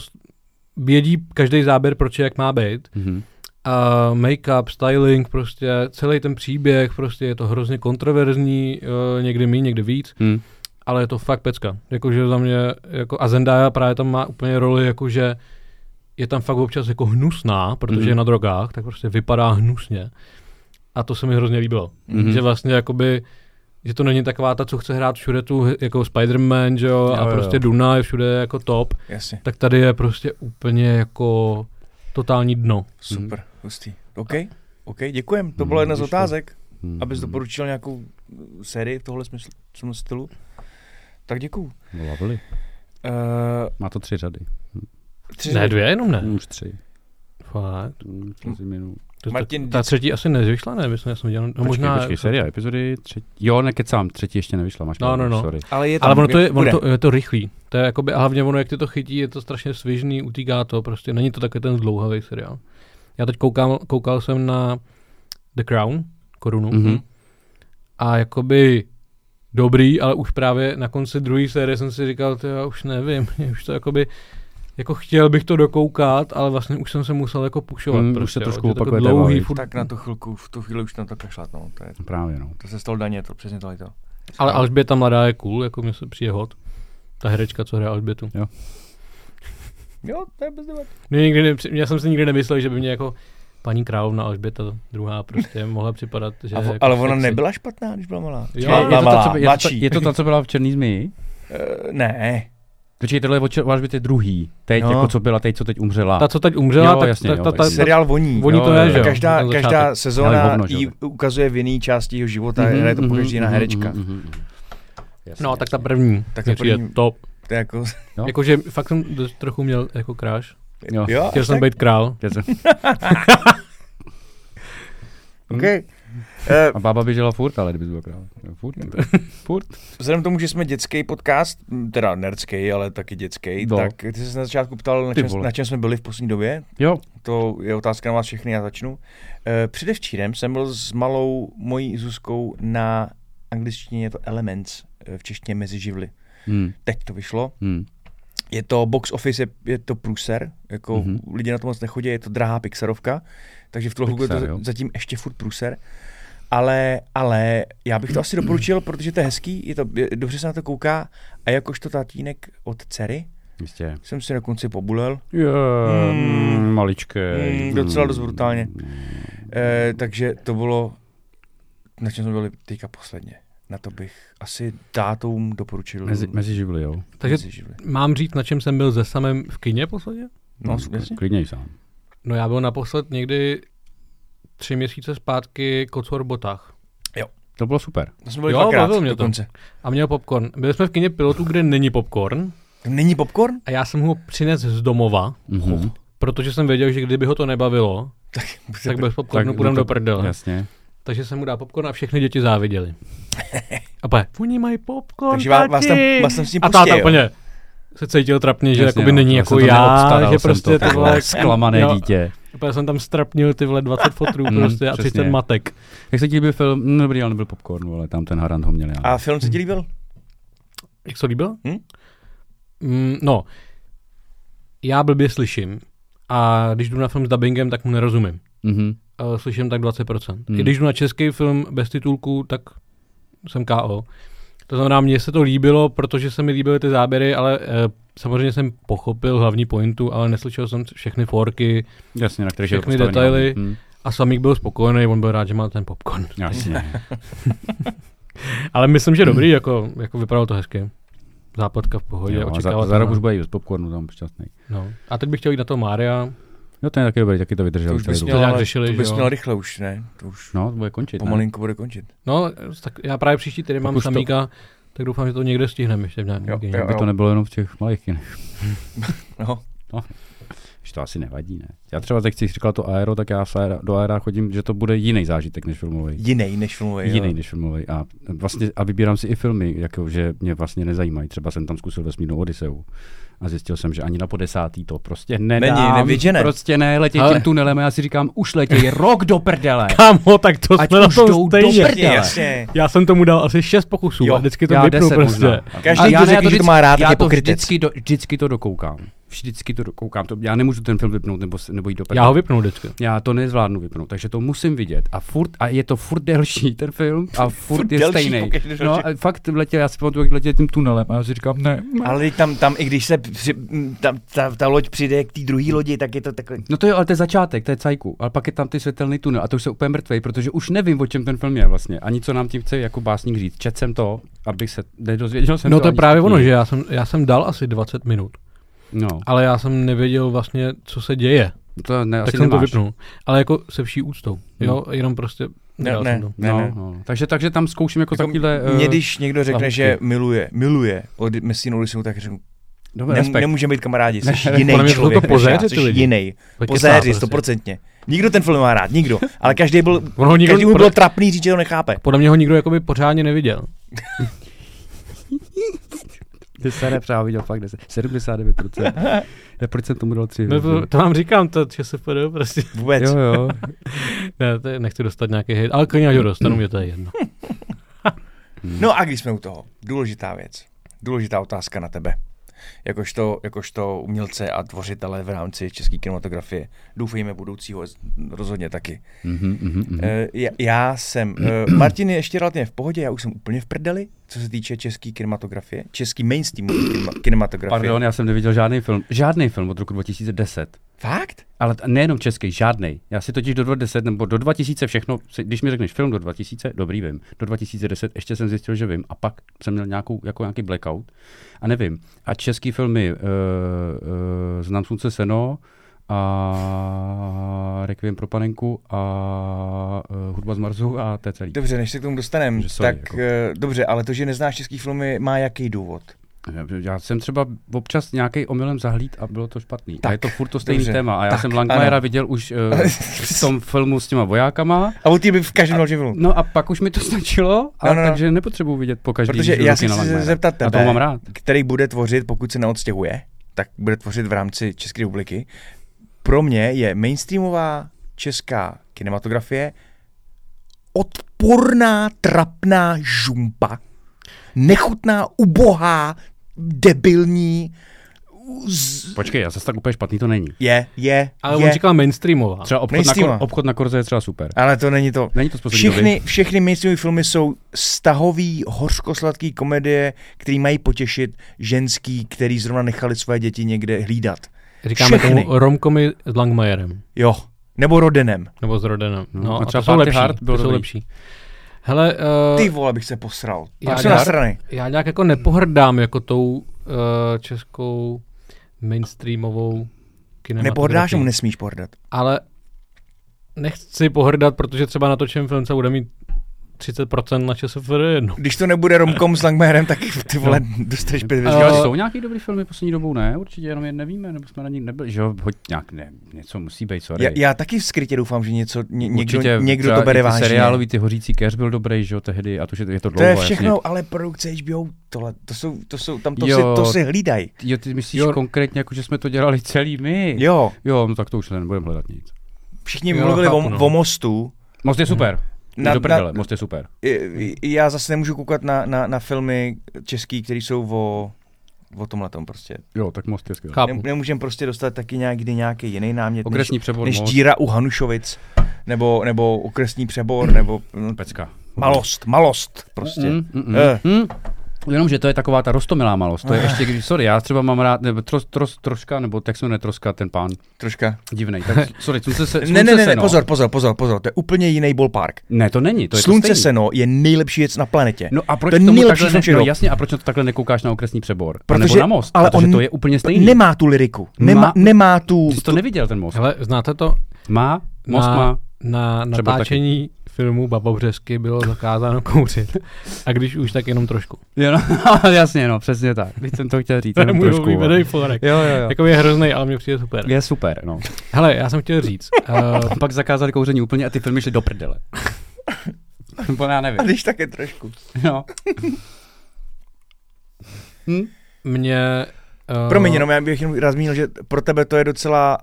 [SPEAKER 4] vědí každý záběr, proč je, jak má být.
[SPEAKER 3] Mhm.
[SPEAKER 4] A make-up, styling, prostě celý ten příběh, prostě je to hrozně kontroverzní, eh, někdy méně, někdy víc
[SPEAKER 3] Hm.
[SPEAKER 4] ale je to fakt pecka. Jakože za mě, jako, a Zendaya právě tam má úplně roli, jakože je tam fakt občas jako hnusná, protože
[SPEAKER 3] Mhm.
[SPEAKER 4] je na drogách, tak prostě vypadá hnusně. A to se mi hrozně líbilo.
[SPEAKER 3] Mhm.
[SPEAKER 4] Že vlastně jakoby, že to není taková ta, co chce hrát všude tu jako Spider-Man, že jo, a
[SPEAKER 3] Jo, jo,
[SPEAKER 4] prostě
[SPEAKER 3] jo.
[SPEAKER 4] Duna je všude jako top,
[SPEAKER 2] Jasně.
[SPEAKER 4] tak tady je prostě úplně jako totální dno.
[SPEAKER 2] Super, hustý. OK, OK, děkujem. To bylo jedna z otázek.
[SPEAKER 3] Hm.
[SPEAKER 2] Abys doporučil nějakou uh, sérii v tohle smyslu, v tom stylu. Tak děkuju.
[SPEAKER 3] Lovely.
[SPEAKER 2] Uh,
[SPEAKER 3] Má to tři řady.
[SPEAKER 2] tři
[SPEAKER 4] Ne, dvě jenom ne.
[SPEAKER 3] Už tři.
[SPEAKER 4] Fakt.
[SPEAKER 3] Hm, minut.
[SPEAKER 4] To,
[SPEAKER 2] Martin,
[SPEAKER 4] ta, ta třetí asi nevyšla, ne? Myslím, já jsem viděl. No,
[SPEAKER 3] Počkej,
[SPEAKER 4] možná,
[SPEAKER 3] počkej, série, epizody, třetí. Jo, nekecám, třetí ještě nevyšla, máš
[SPEAKER 4] No,
[SPEAKER 3] pravdu,
[SPEAKER 4] no, no.
[SPEAKER 3] sorry.
[SPEAKER 2] ale je tam,
[SPEAKER 4] Ale ono to je, ono to, je to rychlý. To je jakoby, a hlavně ono, jak ty to chytí, je to strašně svižný, utíká to, prostě není to takový ten zdlouhavý seriál. Já teď koukám, koukal jsem na The Crown, korunu,
[SPEAKER 3] Mhm.
[SPEAKER 4] a jakoby dobrý, ale už právě na konci druhé série jsem si říkal, to já už nevím, už to jakoby, jako chtěl bych to dokoukat, ale vlastně už jsem se musel jako pušovat.
[SPEAKER 3] Hmm, už
[SPEAKER 4] prostě,
[SPEAKER 3] se
[SPEAKER 4] jo.
[SPEAKER 3] trošku opakuje
[SPEAKER 4] dlouhý, furt,
[SPEAKER 2] Tak na tu chvilku, v tu chvíli už na to kašlat, no. To, je,
[SPEAKER 3] Právě, no.
[SPEAKER 2] to se stalo daně, to přesně to. to.
[SPEAKER 4] ale Alžběta mladá je cool, jako mě se přijde hot. Ta herečka, co hraje Alžbětu.
[SPEAKER 2] Jo, to je bez debat.
[SPEAKER 4] Mě nikdy ne, já jsem si nikdy nemyslel, že by mě jako paní královna Alžběta druhá prostě mohla připadat, že
[SPEAKER 2] A, vo-
[SPEAKER 4] jako
[SPEAKER 2] ale ona
[SPEAKER 4] sexy.
[SPEAKER 2] nebyla špatná, když byla malá.
[SPEAKER 4] Jo, je
[SPEAKER 3] je, to
[SPEAKER 2] malá,
[SPEAKER 3] ta, co, je, to, je to ta, co byla v Černý zmiji?
[SPEAKER 2] Eh, ne,
[SPEAKER 3] Počkej, tohle je od Čer- Alžběty druhý. Teď,
[SPEAKER 2] No.
[SPEAKER 3] jako co byla, teď, co teď umřela.
[SPEAKER 4] Ta, co teď umřela,
[SPEAKER 3] Jo,
[SPEAKER 4] tak
[SPEAKER 3] jasně,
[SPEAKER 4] ta,
[SPEAKER 3] jo,
[SPEAKER 4] ta,
[SPEAKER 3] tak
[SPEAKER 4] ta, ta,
[SPEAKER 2] seriál voní.
[SPEAKER 4] voní
[SPEAKER 3] Jo,
[SPEAKER 4] to je,
[SPEAKER 3] jo.
[SPEAKER 4] že jo?
[SPEAKER 2] Každá, každá sezóna
[SPEAKER 3] hovno, že
[SPEAKER 2] jí ukazuje v jiný části jeho života, mm-hmm,
[SPEAKER 3] Mhm,
[SPEAKER 2] hraje to po
[SPEAKER 3] mhm,
[SPEAKER 2] každý jiná
[SPEAKER 3] mhm,
[SPEAKER 2] herečka.
[SPEAKER 3] mhm, mhm. Jasně,
[SPEAKER 4] No, tak ta
[SPEAKER 3] jasně.
[SPEAKER 4] první,
[SPEAKER 2] Tak ta první-
[SPEAKER 4] top.
[SPEAKER 2] To je jako,
[SPEAKER 3] Jo.
[SPEAKER 4] Jakože fakt jsem trochu měl jako kráš.
[SPEAKER 3] Jo.
[SPEAKER 2] jo,
[SPEAKER 4] Chtěl jsem
[SPEAKER 2] tak?
[SPEAKER 4] být král.
[SPEAKER 3] Jsem-
[SPEAKER 2] OK. Eh,
[SPEAKER 3] A bába běžela furt, ale kdyby byl král. Jo, Furt. furt.
[SPEAKER 2] Vzhledem k tomu, že jsme dětský podcast, teda nerdský, ale taky dětský,
[SPEAKER 3] No.
[SPEAKER 2] tak ty jsi se na začátku ptal, na čem, na čem jsme byli v poslední době.
[SPEAKER 3] Jo.
[SPEAKER 2] To je otázka na vás všechny, já začnu. Eh, Předevčírem jsem byl s malou mojí Zuzkou na angličtině je to Elements, eh, v češtině mezi živly.
[SPEAKER 3] Hmm.
[SPEAKER 2] Teď to vyšlo.
[SPEAKER 3] Hmm.
[SPEAKER 2] Je to box office, je, je to průser, jako
[SPEAKER 3] Mhm.
[SPEAKER 2] mm-hmm. lidi na to moc nechodí, je to drahá Pixarovka, takže v tuhle chvíli to
[SPEAKER 3] jo.
[SPEAKER 2] zatím ještě furt průser. Ale, ale já bych to asi doporučil, protože to je hezký, je to, je, dobře se na to kouká a jakožto tatínek od dcery
[SPEAKER 3] Jistě.
[SPEAKER 2] jsem si na konci pobulel,
[SPEAKER 3] Je,
[SPEAKER 2] Mm.
[SPEAKER 3] mm, maličké.
[SPEAKER 2] Mm, docela dost brutálně. e, takže to bylo, na čem jsme byli teďka posledně. Na to bych asi tátům doporučil.
[SPEAKER 3] Mezi, mezi živly, jo.
[SPEAKER 4] Takže
[SPEAKER 2] mezi živly.
[SPEAKER 4] mám říct, na čem jsem byl ze samém v kině posledně?
[SPEAKER 2] No, jasně.
[SPEAKER 3] Klidněj sám.
[SPEAKER 4] No já byl naposled někdy tři měsíce zpátky Kocor Botách.
[SPEAKER 3] To bylo super.
[SPEAKER 2] To jsme byli
[SPEAKER 4] Jo,
[SPEAKER 2] dvakrát
[SPEAKER 4] mě to. A měl popcorn. Byli jsme v kině pilotů, kde není popcorn.
[SPEAKER 2] Není popcorn?
[SPEAKER 4] A já jsem ho přines z domova,
[SPEAKER 3] Mhm.
[SPEAKER 4] protože jsem věděl, že kdyby ho to nebavilo,
[SPEAKER 2] Tak,
[SPEAKER 4] tak bez popcornu
[SPEAKER 3] Tak
[SPEAKER 4] půjdem
[SPEAKER 3] to-
[SPEAKER 4] do prdele.
[SPEAKER 3] Jasně.
[SPEAKER 4] Takže jsem mu dal popcorn a všechny děti záviděli. A pak, oni mají popcorn,
[SPEAKER 2] Takže vás, vás, tam,
[SPEAKER 4] tati."
[SPEAKER 2] vás tam s tím
[SPEAKER 4] A
[SPEAKER 2] pustí,
[SPEAKER 4] táta
[SPEAKER 2] jo?
[SPEAKER 4] úplně se cítil trapně, že
[SPEAKER 3] Jasně,
[SPEAKER 4] jakoby
[SPEAKER 3] no,
[SPEAKER 4] není jako já, že prostě
[SPEAKER 3] to,
[SPEAKER 4] vole,
[SPEAKER 3] zklamané
[SPEAKER 4] jo,
[SPEAKER 3] dítě.
[SPEAKER 4] Úplně jsem tam strapnil ty vole 20 fotrů
[SPEAKER 3] Mm,
[SPEAKER 4] prostě a
[SPEAKER 3] přesně.
[SPEAKER 4] 30 matek.
[SPEAKER 3] Jak se ti líbil film? No, dobrý, ale nebyl popcorn, ale tam ten Harant ho měl. Já.
[SPEAKER 2] A film se ti líbil?
[SPEAKER 4] Jak se to líbilo?
[SPEAKER 2] Hm?
[SPEAKER 4] Mm, no, já blbě slyším a když jdu na film s dubbingem, tak mu nerozumím.
[SPEAKER 3] Mhm.
[SPEAKER 4] Uh, slyším tak 20%.
[SPEAKER 3] Hmm.
[SPEAKER 4] I když jdu na český film bez titulku, tak jsem KO. To znamená, mně se to líbilo, protože se mi líbily ty záběry, ale uh, samozřejmě jsem pochopil hlavní pointu, ale neslyšel jsem všechny forky
[SPEAKER 3] Jasně, na
[SPEAKER 4] Všechny detaily.
[SPEAKER 3] Hm.
[SPEAKER 4] a Samík byl spokojený, on byl rád, že má ten popcorn.
[SPEAKER 3] Jasně.
[SPEAKER 4] Ale myslím, že dobrý, jako, jako vypadalo to hezky. Západka v pohodě,
[SPEAKER 3] Jo, a za,
[SPEAKER 4] očekávat.
[SPEAKER 3] za rok už bude jít bez popcornu, tam šťastný.
[SPEAKER 4] no. A teď bych chtěl jít na to Mária.
[SPEAKER 3] Jo, ten je taky dobrý, taky to vydržel.
[SPEAKER 2] To už bys.
[SPEAKER 4] To
[SPEAKER 2] měl, ale
[SPEAKER 4] řešili,
[SPEAKER 2] to bys měl rychle už, ne? To už
[SPEAKER 3] No, to bude končit, ne?
[SPEAKER 2] pomalinku bude končit.
[SPEAKER 4] No, tak já právě příští týden mám
[SPEAKER 3] už to-
[SPEAKER 4] Samíka, tak doufám, že to někde stihneme ještě v nějakém
[SPEAKER 2] Jo.
[SPEAKER 3] Aby to nebylo jenom v těch malých kinech.
[SPEAKER 2] No.
[SPEAKER 3] Že to asi nevadí, ne? Já třeba teď si říkal to aero, tak já do aera chodím, že to bude jiný zážitek než filmový.
[SPEAKER 2] Jiný než filmový.
[SPEAKER 3] Jiný než filmový. A vlastně a vybírám si i filmy, jako, že mě vlastně nezajímají. Třeba jsem tam zkusil vesmírnou Odiseu. A zjistil jsem, že ani na po desátý to prostě nedám.
[SPEAKER 2] Není, nevěď, že ne.
[SPEAKER 3] Prostě ne, letět
[SPEAKER 4] Ale-
[SPEAKER 3] tím tunelem a já si říkám, už letěj rok do prdele.
[SPEAKER 4] Kámo, tak to
[SPEAKER 3] Ať
[SPEAKER 4] jsme na
[SPEAKER 3] už
[SPEAKER 4] tom
[SPEAKER 3] jdou do
[SPEAKER 4] stejně.
[SPEAKER 3] prdele.
[SPEAKER 2] Jasně, jasně.
[SPEAKER 4] Já jsem tomu dal asi šest pokusů
[SPEAKER 2] Jo,
[SPEAKER 4] a vždycky to
[SPEAKER 3] já
[SPEAKER 4] vypnu prostě.
[SPEAKER 3] možná.
[SPEAKER 2] Každý,
[SPEAKER 3] A
[SPEAKER 2] kdo
[SPEAKER 3] já ne, já
[SPEAKER 2] že to
[SPEAKER 3] vždycky-
[SPEAKER 2] má rád,
[SPEAKER 3] já
[SPEAKER 2] je
[SPEAKER 3] to vždycky, do, vždycky to dokoukám. Vždycky to dokoukám. To, já nemůžu ten film vypnout nebo, nebo jít do.
[SPEAKER 4] Já ho vypnu vždycky.
[SPEAKER 3] Já to nezvládnu vypnout, takže to musím vidět. A, furt, a je to furt delší ten film a furt,
[SPEAKER 2] Furt
[SPEAKER 3] je
[SPEAKER 2] delší,
[SPEAKER 3] stejný. No a fakt letěl, já si pamatuju, jak letěl tím tunelem a já si říkám, ne.
[SPEAKER 2] Ale teď tam, tam, i když se při, tam, ta, ta, loď přijde k té druhé lodi, tak je to takový...
[SPEAKER 3] No to je ale to je začátek, to je cajku, ale pak je tam ty světelný tunel a to už se úplně mrtvej, protože už nevím, o čem ten film je vlastně. Ani co nám tím chce jako básník říct. Čet jsem to, abych se nedozvěděl jsem
[SPEAKER 4] No
[SPEAKER 3] to
[SPEAKER 4] to je právě ono, že já jsem, já jsem dal asi 20 minut,
[SPEAKER 3] No,
[SPEAKER 4] ale já jsem nevěděl vlastně, co se děje.
[SPEAKER 3] to ne,
[SPEAKER 4] tak
[SPEAKER 3] asi
[SPEAKER 4] jsem to
[SPEAKER 3] nemáš.
[SPEAKER 4] vypnul. Ale jako se vší úctou. Jo, jenom prostě
[SPEAKER 2] ne.
[SPEAKER 4] jsem to.
[SPEAKER 2] Ne,
[SPEAKER 3] no,
[SPEAKER 2] ne.
[SPEAKER 3] No. Takže, takže tam zkouším jako,
[SPEAKER 2] Jako
[SPEAKER 3] takovýhle...
[SPEAKER 2] Mě,
[SPEAKER 3] eh,
[SPEAKER 2] když někdo řekne,
[SPEAKER 3] lahůdky.
[SPEAKER 2] že miluje, miluje od Messinu Odiseu, tak řeknu,
[SPEAKER 3] Dobrý
[SPEAKER 2] nem,
[SPEAKER 3] respekt.
[SPEAKER 2] nemůžeme být kamarádi, jsi
[SPEAKER 3] Ne,
[SPEAKER 2] jiný
[SPEAKER 4] jsou to
[SPEAKER 2] člověk, než já,
[SPEAKER 4] pozéři,
[SPEAKER 2] jsi
[SPEAKER 4] ty lidi.
[SPEAKER 2] jiný. Pozéři,
[SPEAKER 4] prostě.
[SPEAKER 2] stoprocentně. Nikdo ten film má rád, nikdo. Ale každý byl,
[SPEAKER 4] On ho nikdo,
[SPEAKER 2] každý mu
[SPEAKER 4] podle,
[SPEAKER 2] bylo trapný říct, že ho nechápe.
[SPEAKER 4] podle mě ho nikdo jakoby pořádně neviděl.
[SPEAKER 3] Ty se nepřál viděl fakt 10, 79%. Já proč jsem tomu dal 3
[SPEAKER 4] No to, to vám říkám, to že se půjde prostě.
[SPEAKER 2] Vůbec.
[SPEAKER 3] Jo, jo.
[SPEAKER 4] Ne, to je, nechci dostat nějaký hejt, ale klidně ho dostanu, mě to je jedno.
[SPEAKER 2] No a když jsme u toho, důležitá věc, důležitá otázka na tebe. Jakožto, jakožto umělce a tvořitele v rámci české kinematografie. Doufejme budoucího rozhodně taky.
[SPEAKER 3] Mhm, mhm, mhm.
[SPEAKER 2] Eh, já, já jsem, uh, Martin je ještě relativně v pohodě, já už jsem úplně v prdeli, co se týče české kinematografie, český mainstream kinema- kinematografie.
[SPEAKER 3] Pardon, já jsem neviděl žádný film. Žádný film od roku 2010.
[SPEAKER 2] Fakt?
[SPEAKER 3] Ale nejenom český, žádný. Já si totiž do 2010 nebo do 2000 všechno, když mi řekneš film do 2000, dobrý vím. Do 2010 ještě jsem zjistil, že vím a pak jsem měl nějakou, jako nějaký blackout a nevím. A český filmy, uh, uh, Znám slunce seno, a Requiem pro panenku a uh, Hudba z Marsu a to je celý.
[SPEAKER 2] Dobře, než se k tomu dostaneme, tak
[SPEAKER 3] jako.
[SPEAKER 2] uh, dobře, ale to, že neznáš český filmy, má jaký důvod?
[SPEAKER 3] Já jsem třeba občas nějaký omylem zahlíd a bylo to špatný. Tak, a je to furt to stejný
[SPEAKER 2] dobře.
[SPEAKER 3] téma. A já
[SPEAKER 2] Tak,
[SPEAKER 3] jsem Langmajera
[SPEAKER 2] ano.
[SPEAKER 3] viděl už uh, v tom filmu s těma vojákama.
[SPEAKER 2] A té by v každém filmu.
[SPEAKER 3] No a pak už mi to stačilo, a
[SPEAKER 2] No, no, no.
[SPEAKER 3] takže nepotřebuji vidět po každý
[SPEAKER 2] Protože já si
[SPEAKER 3] na
[SPEAKER 2] chci
[SPEAKER 3] Langmajera.
[SPEAKER 2] zeptat
[SPEAKER 3] A to
[SPEAKER 2] tebe,
[SPEAKER 3] mám rád.
[SPEAKER 2] který bude tvořit, pokud se neodstěhuje, tak bude tvořit v rámci České republiky. Pro mě je mainstreamová česká kinematografie odporná, trapná žumpa, nechutná, ubohá, debilní, z...
[SPEAKER 3] Počkej, já zase tak úplně špatný to není.
[SPEAKER 2] je, je,
[SPEAKER 4] Ale
[SPEAKER 2] je,
[SPEAKER 4] on říkal mainstreamová.
[SPEAKER 3] Třeba obchod na,
[SPEAKER 2] Mainstreama.
[SPEAKER 3] kor, obchod na Korze je třeba super.
[SPEAKER 2] ale to není to.
[SPEAKER 3] Není to.
[SPEAKER 2] Všechny, všechny mainstreamové filmy jsou stahový, hořkosladký komedie, který mají potěšit ženský, který zrovna nechali své děti někde hlídat.
[SPEAKER 4] Říkáme
[SPEAKER 2] všechny.
[SPEAKER 4] tomu romkomy s Langmajerem.
[SPEAKER 2] Jo. Nebo Rodenem.
[SPEAKER 4] Nebo s Rodenem.
[SPEAKER 3] No,
[SPEAKER 4] No,
[SPEAKER 3] a
[SPEAKER 4] a
[SPEAKER 3] třeba
[SPEAKER 4] to jsou
[SPEAKER 3] Party
[SPEAKER 4] lepší.
[SPEAKER 3] Hard byl
[SPEAKER 4] to jsou lepší. Hele, uh,
[SPEAKER 2] Ty vole, bych se posral.
[SPEAKER 4] Já
[SPEAKER 2] jsou na strany.
[SPEAKER 4] já nějak jako nepohrdám jako tou uh, českou mainstreamovou kinematografii.
[SPEAKER 2] Nepohrdáš, mu nesmíš pohrdat.
[SPEAKER 4] Ale nechci pohrdat, protože třeba natočím film, co bude mít 30% na ČSFD jedno.
[SPEAKER 2] Když to nebude romkom s Langmajerem, tak ty vole, dostaneš pět.
[SPEAKER 4] Uh,
[SPEAKER 3] Ale jsou nějaký dobrý filmy poslední dobou, ne? Určitě jenom je nevíme, nebo jsme na nich nebyli, že jo? Hoď nějak, ne, něco musí být, sorry.
[SPEAKER 2] Já, já taky skrytě doufám, že něco, ně, někdo,
[SPEAKER 3] Určitě,
[SPEAKER 2] někdo to bere vážně.
[SPEAKER 3] Seriálový ty hořící keř byl dobrý, že jo, tehdy, a to, že je to
[SPEAKER 2] To
[SPEAKER 3] dlouho,
[SPEAKER 2] je všechno,
[SPEAKER 3] jasně.
[SPEAKER 2] ale produkce HBO, tohle, to jsou, to jsou, tam to,
[SPEAKER 3] Jo.
[SPEAKER 2] si, to si hlídaj.
[SPEAKER 3] Jo, ty myslíš
[SPEAKER 4] Jo.
[SPEAKER 3] konkrétně, jako že jsme to dělali celý my?
[SPEAKER 2] Jo,
[SPEAKER 3] Jo, no tak to už nebudeme hledat nic.
[SPEAKER 2] všichni
[SPEAKER 4] Jo,
[SPEAKER 2] mluvili
[SPEAKER 4] chápu,
[SPEAKER 2] o,
[SPEAKER 4] no.
[SPEAKER 2] o mostu.
[SPEAKER 3] Most je super.
[SPEAKER 2] Na-
[SPEAKER 3] Na, do prdele,
[SPEAKER 2] na-
[SPEAKER 3] most je super.
[SPEAKER 2] I- i- Já zase nemůžu koukat na, na, na filmy český, které jsou o, o tomhle tom prostě.
[SPEAKER 3] Jo, tak most je skvělý.
[SPEAKER 2] Nem, nemůžem prostě dostat taky nějaký, nějaký jiný námět, než,
[SPEAKER 3] Okresní přebor
[SPEAKER 2] než
[SPEAKER 3] most.
[SPEAKER 2] díra u Hanušovic, nebo, nebo okresní přebor, nebo no,
[SPEAKER 3] Pecka.
[SPEAKER 2] malost, malost prostě.
[SPEAKER 3] Mm, mm, mm.
[SPEAKER 2] Eh.
[SPEAKER 3] Mm. Jenom, že to je taková ta rostomilá malost. To je ještě, když, sorry, já třeba mám rád, nebo tros, tros, troška, nebo tak se jmenuje troska, ten pán,
[SPEAKER 2] Troška.
[SPEAKER 3] divnej. Tak, sorry, slunce se, slunce
[SPEAKER 2] Ne, ne, ne, ne,
[SPEAKER 3] seno.
[SPEAKER 2] pozor, pozor, pozor, pozor, to je úplně jiný ballpark.
[SPEAKER 3] Ne, to není, to je
[SPEAKER 2] Slunce
[SPEAKER 3] to stejný.
[SPEAKER 2] seno je nejlepší věc na planetě.
[SPEAKER 3] No a proč
[SPEAKER 2] To je
[SPEAKER 3] tomu
[SPEAKER 2] nejlepší
[SPEAKER 3] takhle
[SPEAKER 2] film
[SPEAKER 3] ne, no jasně, a proč to takhle nekoukáš na okresní přebor?
[SPEAKER 2] Protože-
[SPEAKER 3] nebo na most,
[SPEAKER 2] ale
[SPEAKER 3] protože
[SPEAKER 2] on
[SPEAKER 3] to je úplně stejný.
[SPEAKER 2] Nemá tu liriku, nemá,
[SPEAKER 3] Má-
[SPEAKER 2] nemá tu...
[SPEAKER 3] Ty jsi to neviděl, ten most.
[SPEAKER 4] Hele, znáte to?
[SPEAKER 3] Má, most
[SPEAKER 4] na,
[SPEAKER 3] má.
[SPEAKER 4] Na
[SPEAKER 3] Třeba
[SPEAKER 4] natáčení filmu Babobřesky bylo zakázáno kouřit. A když už, tak jenom trošku.
[SPEAKER 3] Jo, no, jasně, no, přesně tak. Když jsem to chtěl říct,
[SPEAKER 4] To je
[SPEAKER 3] jenom
[SPEAKER 4] můj
[SPEAKER 3] trošku.
[SPEAKER 4] oblíbený forek.
[SPEAKER 3] Jo, jo, jo.
[SPEAKER 4] Jako je hrozný, ale mně přijde super.
[SPEAKER 3] Je super, no.
[SPEAKER 4] Hele, já jsem chtěl říct, uh,
[SPEAKER 3] A pak zakázali kouření úplně a ty filmy šly do prdele. Nebo já
[SPEAKER 2] A
[SPEAKER 3] nevím.
[SPEAKER 2] když tak je trošku.
[SPEAKER 3] No. Hm?
[SPEAKER 4] mě... Uh,
[SPEAKER 2] Promiň, jenom já bych jenom rád zmínil, že pro tebe to je docela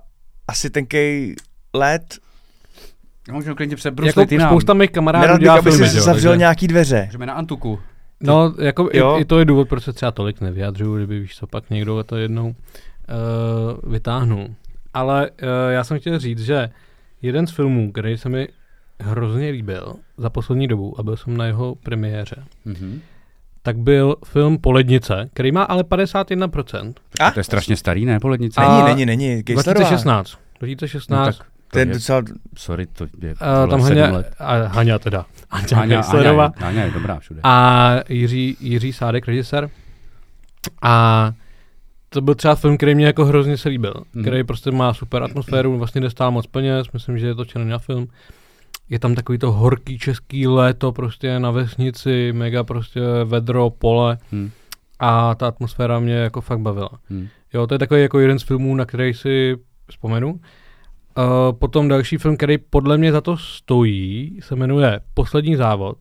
[SPEAKER 2] asi tenkej let.
[SPEAKER 3] Můžeme klidně
[SPEAKER 4] jako
[SPEAKER 3] přebruslit jinam.
[SPEAKER 4] spousta mých kamarádů
[SPEAKER 2] Nerad bych,
[SPEAKER 4] dělá
[SPEAKER 2] aby
[SPEAKER 4] filmy,
[SPEAKER 2] si zavřel
[SPEAKER 4] takže-
[SPEAKER 2] nějaký dveře.
[SPEAKER 3] Můžeme na Antuku.
[SPEAKER 4] No, jako
[SPEAKER 2] Jo.
[SPEAKER 4] i, i, to je důvod, proč se třeba tolik nevyjadřuju, kdyby víš co, pak někdo to jednou uh, vytáhnul. Ale uh, já jsem chtěl říct, že jeden z filmů, který se mi hrozně líbil za poslední dobu, a byl jsem na jeho premiéře,
[SPEAKER 3] Mhm.
[SPEAKER 4] tak byl film Polednice, který má ale 51%.
[SPEAKER 2] A?
[SPEAKER 3] To je strašně starý, ne, polednice?
[SPEAKER 4] A-
[SPEAKER 2] Není, není, není. Gejslerová.
[SPEAKER 4] 2016. 2016.
[SPEAKER 3] No, tak
[SPEAKER 2] To je
[SPEAKER 3] je,
[SPEAKER 2] docela...
[SPEAKER 3] sorry, to je
[SPEAKER 4] uh, tam Haně,
[SPEAKER 3] let.
[SPEAKER 4] a Haňa teda. Haňa,
[SPEAKER 3] Áňa, Áňa,
[SPEAKER 4] Geislerová.
[SPEAKER 3] je, Áňa je dobrá všude.
[SPEAKER 4] a Jiří, Jiří Sádek, režisér. A to byl třeba film, který mě jako hrozně se líbil,
[SPEAKER 3] Mhm.
[SPEAKER 4] který prostě má super atmosféru, vlastně nestál moc peněz, myslím, že je točený na film. Je tam takový to horký český léto prostě na vesnici, mega prostě vedro, pole
[SPEAKER 3] Hm.
[SPEAKER 4] a ta atmosféra mě jako fakt bavila.
[SPEAKER 3] Hm.
[SPEAKER 4] Jo, to je takový jako jeden z filmů, na který si vzpomenu. Uh, potom další film, který podle mě za to stojí, se jmenuje Poslední závod.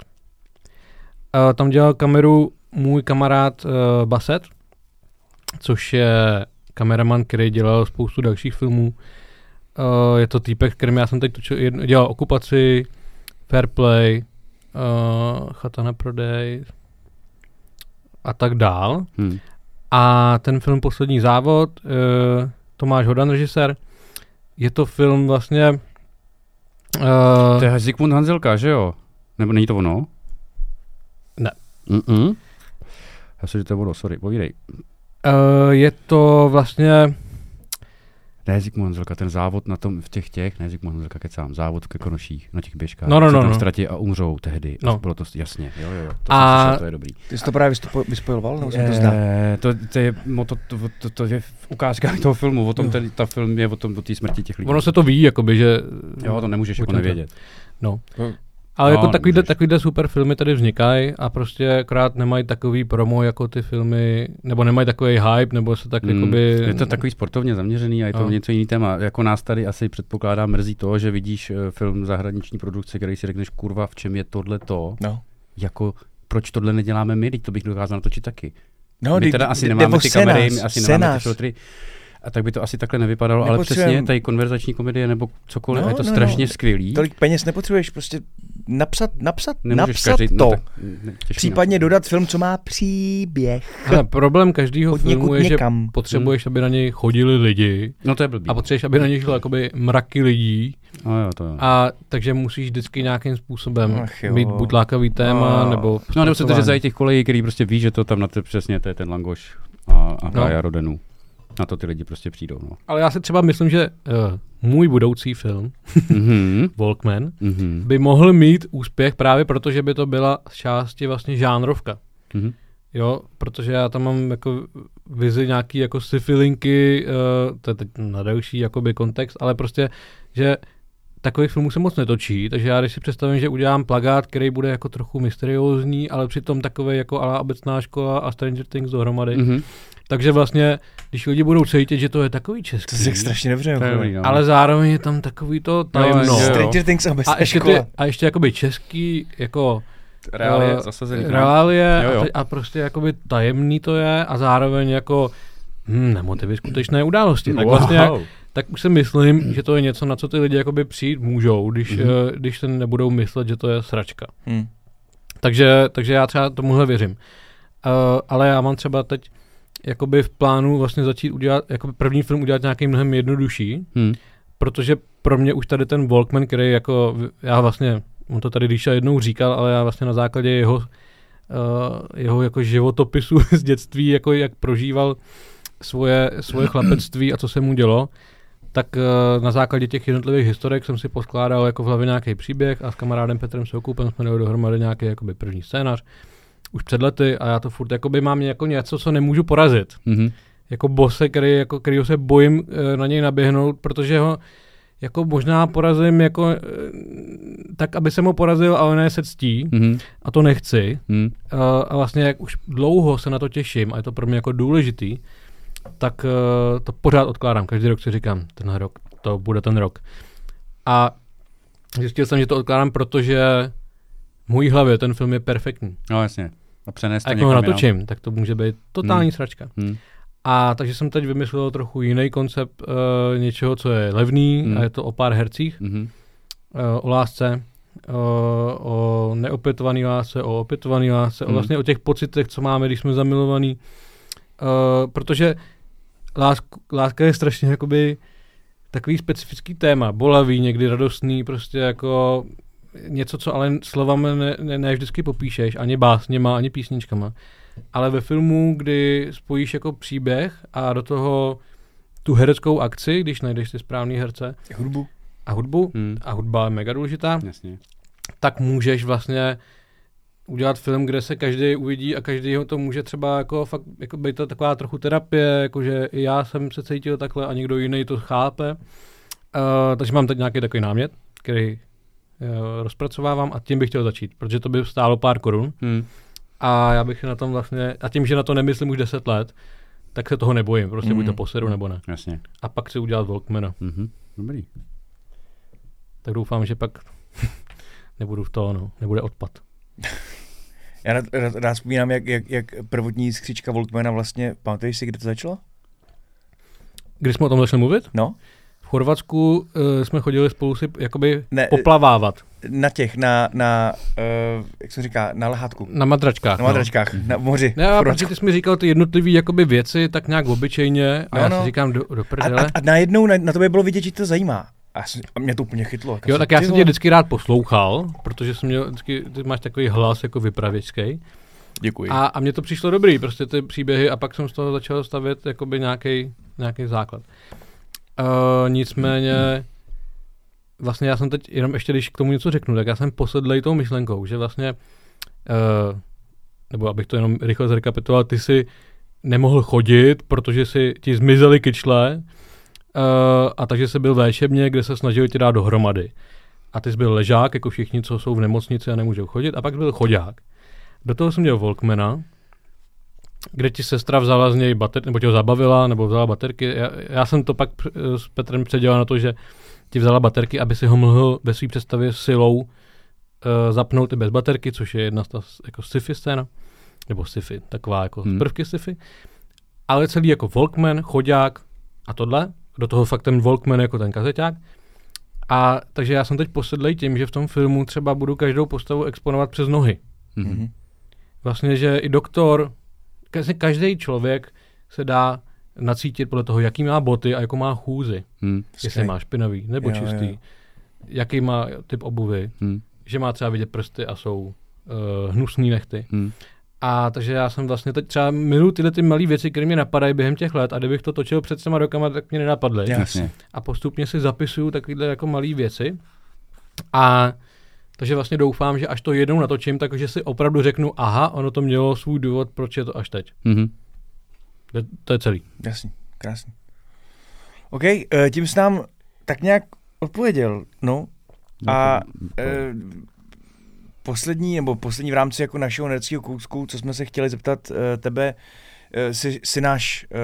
[SPEAKER 4] Uh, tam dělal kameru můj kamarád uh, Baset, což je kameraman, který dělal spoustu dalších filmů. Uh, je to týpek, kterým já jsem teď točil, jedno, dělal okupaci, Fair Play, uh, Chata na prodej a tak dál.
[SPEAKER 3] Hm.
[SPEAKER 4] A ten film Poslední závod, uh, Tomáš Hodan, režisér, je to film vlastně... Uh,
[SPEAKER 3] To je Zikmund Hanzelka, že jo? Nebo není to ono?
[SPEAKER 4] Ne.
[SPEAKER 3] Mm-mm. Já se, že to je ono, sorry, povídej.
[SPEAKER 4] uh, je to vlastně...
[SPEAKER 3] Ne, Zikmund Hanzelka, ten závod na tom, v těch těch, ne Zikmund Hanzelka, kecám, závod ke Konoších, na těch běžkách.
[SPEAKER 4] No, no,
[SPEAKER 3] se
[SPEAKER 4] no,
[SPEAKER 3] tam
[SPEAKER 4] no.
[SPEAKER 3] ztratí a umřou tehdy.
[SPEAKER 4] No.
[SPEAKER 3] No. Bylo to jasně, jo, jo, jo. To,
[SPEAKER 4] A-
[SPEAKER 3] a... jsem slyšel, to je dobrý.
[SPEAKER 2] Ty jsi to právě vyspo- vyspojoval, nebo se to zdá?
[SPEAKER 3] Eh, to, to, je, to, to, to, to, je v ukázkách toho filmu, o tom, ten, ta film je o tom, o té smrti těch lidí.
[SPEAKER 4] Ono se to ví, jakoby, že...
[SPEAKER 3] Jo, to nemůžeš jako nevědět.
[SPEAKER 4] No.
[SPEAKER 2] No.
[SPEAKER 4] Ale
[SPEAKER 3] No,
[SPEAKER 4] jako takovýhle,
[SPEAKER 3] nemůžeš.
[SPEAKER 4] takovýhle super filmy tady vznikají a prostě akorát nemají takový promo jako ty filmy, nebo nemají takový hype, nebo se tak
[SPEAKER 3] Mm,
[SPEAKER 4] jakoby...
[SPEAKER 3] Je to takový sportovně zaměřený a je to
[SPEAKER 4] No.
[SPEAKER 3] něco jiný téma. Jako nás tady asi předpokládá mrzí to, že vidíš eh, film zahraniční produkce, který si řekneš, kurva, v čem je tohle to,
[SPEAKER 2] No.
[SPEAKER 3] jako proč tohle neděláme my, teď to bych dokázal natočit taky.
[SPEAKER 2] No,
[SPEAKER 3] my teda asi
[SPEAKER 2] jde
[SPEAKER 3] nemáme ty kamery, my asi nemáme ty filtry. A tak by to asi takhle nevypadalo, ale přesně tady konverzační komedie nebo cokoliv,
[SPEAKER 2] No,
[SPEAKER 3] je to
[SPEAKER 2] no, no.
[SPEAKER 3] strašně skvělý.
[SPEAKER 2] Tolik peněz nepotřebuješ, prostě napsat, napsat,
[SPEAKER 3] Nemůžeš
[SPEAKER 2] napsat
[SPEAKER 3] každý,
[SPEAKER 2] to.
[SPEAKER 3] No, tak, ne,
[SPEAKER 2] Případně
[SPEAKER 3] no.
[SPEAKER 2] dodat film, co má příběh.
[SPEAKER 4] Ale problém každého
[SPEAKER 2] Od
[SPEAKER 4] filmu je, že
[SPEAKER 2] někam.
[SPEAKER 4] potřebuješ, aby na něj chodili lidi
[SPEAKER 3] No to je blbý.
[SPEAKER 4] a potřebuješ, aby na něj šlo jakoby mraky lidí
[SPEAKER 3] No jo, to jo.
[SPEAKER 4] a takže musíš vždycky nějakým způsobem
[SPEAKER 2] Ach jo.
[SPEAKER 4] mít buď lákavý téma,
[SPEAKER 2] No.
[SPEAKER 4] nebo
[SPEAKER 3] No nebo se držet za těch kolejí, který prostě ví, že to tam na to přesně, to je ten langoš a, a
[SPEAKER 4] No.
[SPEAKER 3] no. Na to ty lidi prostě přijdou, no.
[SPEAKER 4] Ale já si třeba myslím, že uh, můj budoucí film,
[SPEAKER 3] Mhm.
[SPEAKER 4] Walkman,
[SPEAKER 3] Mhm.
[SPEAKER 4] by mohl mít úspěch právě proto, že by to byla z části vlastně žánrovka.
[SPEAKER 3] Mhm.
[SPEAKER 4] Jo, protože já tam mám jako vizi nějaký jako syfilinky, uh, to je teď na delší jakoby kontext, ale prostě, že takových filmů se moc netočí, takže já když si představím, že udělám plagát, který bude jako trochu mysteriózní, ale přitom takový jako ala obecná škola a Stranger Things dohromady,
[SPEAKER 3] Mhm.
[SPEAKER 4] Takže vlastně, když lidi budou cítit, že to je takový český,
[SPEAKER 2] To je strašně dobře. Jako.
[SPEAKER 3] no.
[SPEAKER 4] ale zároveň je tam takový to tajemno.
[SPEAKER 3] jo.
[SPEAKER 2] Stranger Things a
[SPEAKER 4] ještě, ty, a ještě jakoby český, jako
[SPEAKER 3] Reálie
[SPEAKER 4] eh,
[SPEAKER 3] zasazený.
[SPEAKER 4] reálie
[SPEAKER 3] Jo, jo.
[SPEAKER 4] A, te- a prostě jakoby tajemný to je a zároveň jako hm, na motivy skutečné události. Tak vlastně jak, tak už si myslím, že to je něco, na co ty lidi jakoby přijít můžou, když,
[SPEAKER 3] Mhm.
[SPEAKER 4] mm-hmm. když se nebudou myslet, že to je sračka.
[SPEAKER 2] Hm.
[SPEAKER 4] Takže, takže já třeba tomuhle věřím. Uh, ale já mám třeba teď jakoby v plánu vlastně začít udělat, jakoby první film udělat nějaký mnohem jednodušší,
[SPEAKER 3] Hm.
[SPEAKER 4] protože pro mě už tady ten Walkman, který jako, já vlastně, on to tady Ríša jednou říkal, ale já vlastně na základě jeho, uh, jeho jako životopisu z dětství, jako jak prožíval svoje, svoje chlapectví a co se mu dělo, tak uh, na základě těch jednotlivých historek jsem si poskládal jako v hlavě nějaký příběh a s kamarádem Petrem Soukupem jsme dali dohromady nějaký jakoby první scénář už před lety a já to furt jakoby mám jako něco, co nemůžu porazit
[SPEAKER 3] Mhm.
[SPEAKER 4] jako bose, který, jako, kterýho se bojím e, na něj naběhnout, protože ho jako možná porazím jako e, tak, aby jsem ho porazil, ale ne se ctí
[SPEAKER 3] Mhm.
[SPEAKER 4] a to nechci.
[SPEAKER 3] Hm.
[SPEAKER 4] E, a vlastně jak už dlouho se na to těším a je to pro mě jako důležitý, tak e, to pořád odkládám. Každý rok si říkám, tenhle rok, to bude ten rok. A zjistil jsem, že to odkládám, protože v mojí hlavě ten film je perfektní.
[SPEAKER 3] No jasně. A přenést to
[SPEAKER 4] A jak ho
[SPEAKER 3] jinam.
[SPEAKER 4] natočím, tak to může být totální
[SPEAKER 3] Hmm.
[SPEAKER 4] sračka.
[SPEAKER 3] Hm.
[SPEAKER 4] A takže jsem teď vymyslel trochu jiný koncept uh, něčeho, co je levný
[SPEAKER 3] Hmm.
[SPEAKER 4] a je to o pár hercích,
[SPEAKER 3] Mhm.
[SPEAKER 4] uh, o lásce, uh, o neopětovaný lásce, o opětovaný lásce,
[SPEAKER 3] Hmm.
[SPEAKER 4] o vlastně o těch pocitech, co máme, když jsme zamilovaní. Uh, protože lásku, láska je strašně jakoby takový specifický téma, bolavý, někdy radostný, prostě jako něco, co ale slovami ne, ne, ne vždycky popíšeš, ani básněma, ani písničkama. Ale ve filmu, kdy spojíš jako příběh a do toho tu hereckou akci, když najdeš ty správný herce
[SPEAKER 2] Hudbu.
[SPEAKER 4] a hudbu,
[SPEAKER 3] Hm.
[SPEAKER 4] a hudba je mega důležitá,
[SPEAKER 3] Jasně.
[SPEAKER 4] tak můžeš vlastně udělat film, kde se každý uvidí a každý ho to může třeba jako fakt jako být to taková trochu terapie, jakože i já jsem se cítil takhle a někdo jiný to chápe. Uh, takže mám teď nějaký takový námět, který rozpracovávám a tím bych chtěl začít, protože to by stálo pár korun
[SPEAKER 3] Hm.
[SPEAKER 4] a já bych na tom vlastně, a tím, že na to nemyslím už 10 let, tak se toho nebojím, prostě
[SPEAKER 2] Mm.
[SPEAKER 4] buď to posedu nebo ne.
[SPEAKER 3] Jasně.
[SPEAKER 4] A pak si udělat Walkmana.
[SPEAKER 3] Mhm. Dobrý.
[SPEAKER 4] Tak doufám, že pak nebudu v to, no, nebude odpad.
[SPEAKER 2] Já rád, rád, rád vzpomínám, jak, jak, jak prvotní skřička Volkmana vlastně, pamatuješ si, kde to začalo?
[SPEAKER 4] Když jsme o tom začali mluvit?
[SPEAKER 2] No,
[SPEAKER 4] V Chorvatsku uh, jsme chodili spolu si jakoby
[SPEAKER 2] Ne,
[SPEAKER 4] poplavávat
[SPEAKER 2] na těch, na, na uh, jak se říká, na lehátku.
[SPEAKER 4] na madračkách.
[SPEAKER 2] Na madračkách, na moři.
[SPEAKER 4] No. Ne, a protože ty jsi mi říkal ty jednotlivé jakoby věci tak nějak obyčejně a
[SPEAKER 2] No,
[SPEAKER 4] já
[SPEAKER 2] no.
[SPEAKER 4] si říkám do, do
[SPEAKER 2] a,
[SPEAKER 4] prdele.
[SPEAKER 2] a, a najednou na, na tobě bylo vidět, že to zajímá. A, jsem, a mě to úplně chytlo.
[SPEAKER 4] jo, tak já jsem tě
[SPEAKER 2] vole.
[SPEAKER 4] vždycky rád poslouchal, protože jsem měl vždycky, ty máš takový hlas jako vypravěčský.
[SPEAKER 2] Děkuji.
[SPEAKER 4] A, a mně to přišlo dobrý, prostě ty příběhy a pak jsem z toho začal stavět jakoby nějaký základ. Uh, nicméně, vlastně já jsem teď, jenom ještě když k tomu něco řeknu, tak já jsem posedlej tou myšlenkou, že vlastně, uh, nebo abych to jenom rychle zrekapituloval, ty si nemohl chodit, protože si ti zmizely kyčle uh, a takže jsi byl léčebně, kde se snažili tě dát dohromady. A ty jsi byl ležák, jako všichni, co jsou v nemocnici a nemůžou chodit, a pak byl chodák. Do toho jsem měl Volkmana, kde ti sestra vzala z něj bater, nebo tě ho zabavila, nebo vzala baterky. Já, já jsem to pak pr- s Petrem předělal na to, že ti vzala baterky, aby si ho mohl ve své představě silou uh, zapnout i bez baterky, což je jedna z ta jako sci-fi scéna, nebo sci-fi, taková jako
[SPEAKER 3] Hmm.
[SPEAKER 4] prvky sci-fi. Ale celý jako Walkman, chodák a tohle, do toho fakt ten Walkman jako ten kazeťák. A takže já jsem teď posedlej tím, že v tom filmu třeba budu každou postavu exponovat přes nohy.
[SPEAKER 3] Mhm.
[SPEAKER 2] Mhm.
[SPEAKER 4] Vlastně, že i doktor, každý, každý člověk se dá nacítit podle toho, jaký má boty a jakou má chůzi.
[SPEAKER 3] Hm.
[SPEAKER 4] Jestli má špinavý nebo
[SPEAKER 2] Jo,
[SPEAKER 4] čistý.
[SPEAKER 2] jo.
[SPEAKER 4] Jaký má typ obuvy.
[SPEAKER 3] Hm.
[SPEAKER 4] Že má třeba vidět prsty a jsou uh, hnusný nechty.
[SPEAKER 3] Hm.
[SPEAKER 4] A takže já jsem vlastně teď třeba milu tyhle ty malé věci, které mě napadají během těch let a kdybych to točil před těma rokama, tak mě nenapadly.
[SPEAKER 3] Jasně.
[SPEAKER 4] A postupně si zapisuju takovéhle jako malé věci. A takže vlastně doufám, že až to jednou natočím, takže si opravdu řeknu, aha, ono to mělo svůj důvod, proč je to až teď.
[SPEAKER 3] Mhm.
[SPEAKER 4] To, to je celý.
[SPEAKER 2] Jasně, krásně. OK, eh, tím jsi nám tak nějak odpověděl. No, A
[SPEAKER 3] Jako-
[SPEAKER 2] e, poslední, nebo poslední v rámci jako našeho nerdského kousku, co jsme se chtěli zeptat e, tebe, e, jsi, jsi náš e,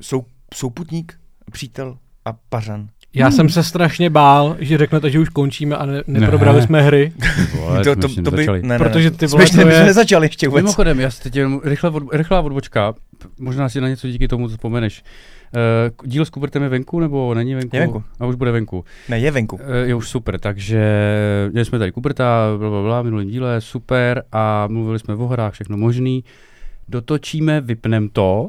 [SPEAKER 2] sou, souputník, přítel a pařan.
[SPEAKER 4] Já jsem se strašně bál, že řeknete, že už končíme a ne, neprobrali
[SPEAKER 3] Ne.
[SPEAKER 4] jsme hry,
[SPEAKER 3] Vole,
[SPEAKER 2] to,
[SPEAKER 3] jsme
[SPEAKER 2] to, to by, ne, ne,
[SPEAKER 4] protože ty
[SPEAKER 2] jsme
[SPEAKER 4] vole,
[SPEAKER 2] ještě
[SPEAKER 4] to je-
[SPEAKER 2] nezačali ještě vůbec.
[SPEAKER 3] Mimochodem, já si teď jenom rychle, od, rychlá odbočka, možná si na něco díky tomu vzpomeneš. Uh, díl s Kubertem je venku, nebo není venku?
[SPEAKER 2] Je venku.
[SPEAKER 3] A už bude venku.
[SPEAKER 2] Ne, je venku.
[SPEAKER 3] Uh, je už super, takže měli jsme tady Kuberta, bla, bla, bla, minulým díle, super, a mluvili jsme o hrách, všechno možný. Dotočíme, vypneme to,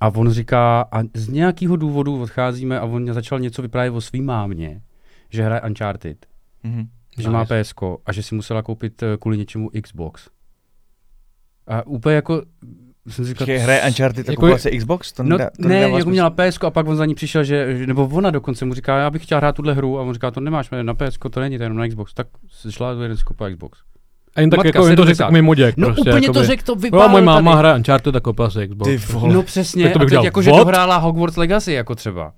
[SPEAKER 3] a on říká, a z nějakého důvodu odcházíme a on začal něco vyprávět o svý mámě, že hraje Uncharted,
[SPEAKER 2] Mhm.
[SPEAKER 3] že má PSK a že si musela koupit eh, kvůli něčemu Xbox. A úplně jako jsem si říkal,
[SPEAKER 2] Počkej, hraje Uncharted
[SPEAKER 4] Jako
[SPEAKER 2] si Xbox? To
[SPEAKER 3] No
[SPEAKER 2] nedá, to
[SPEAKER 3] ne, jako měla PSK a pak on za ní přišel, že, že- nebo ona dokonce mu říká, já bych chtěla hrát tuhle hru a on říká, to nemáš na PSK, to není, to je jenom na Xbox, tak šla do jeden si koupila Xbox.
[SPEAKER 4] A jen tak
[SPEAKER 3] Matka,
[SPEAKER 4] jako jen to řekl
[SPEAKER 3] 70.
[SPEAKER 4] tak mimo děk.
[SPEAKER 3] No
[SPEAKER 4] prostě,
[SPEAKER 3] úplně
[SPEAKER 4] jakoby,
[SPEAKER 3] to řekl, to
[SPEAKER 4] Jo,
[SPEAKER 3] vypálil
[SPEAKER 4] moje máma
[SPEAKER 3] tady.
[SPEAKER 4] hraje Uncharted a koupila si Xbox.
[SPEAKER 2] Ty vole.
[SPEAKER 3] No přesně,
[SPEAKER 4] Tak to
[SPEAKER 3] a
[SPEAKER 4] bych
[SPEAKER 3] teď
[SPEAKER 4] dělal,
[SPEAKER 3] jako, že dohrála Hogwarts Legacy, jako třeba.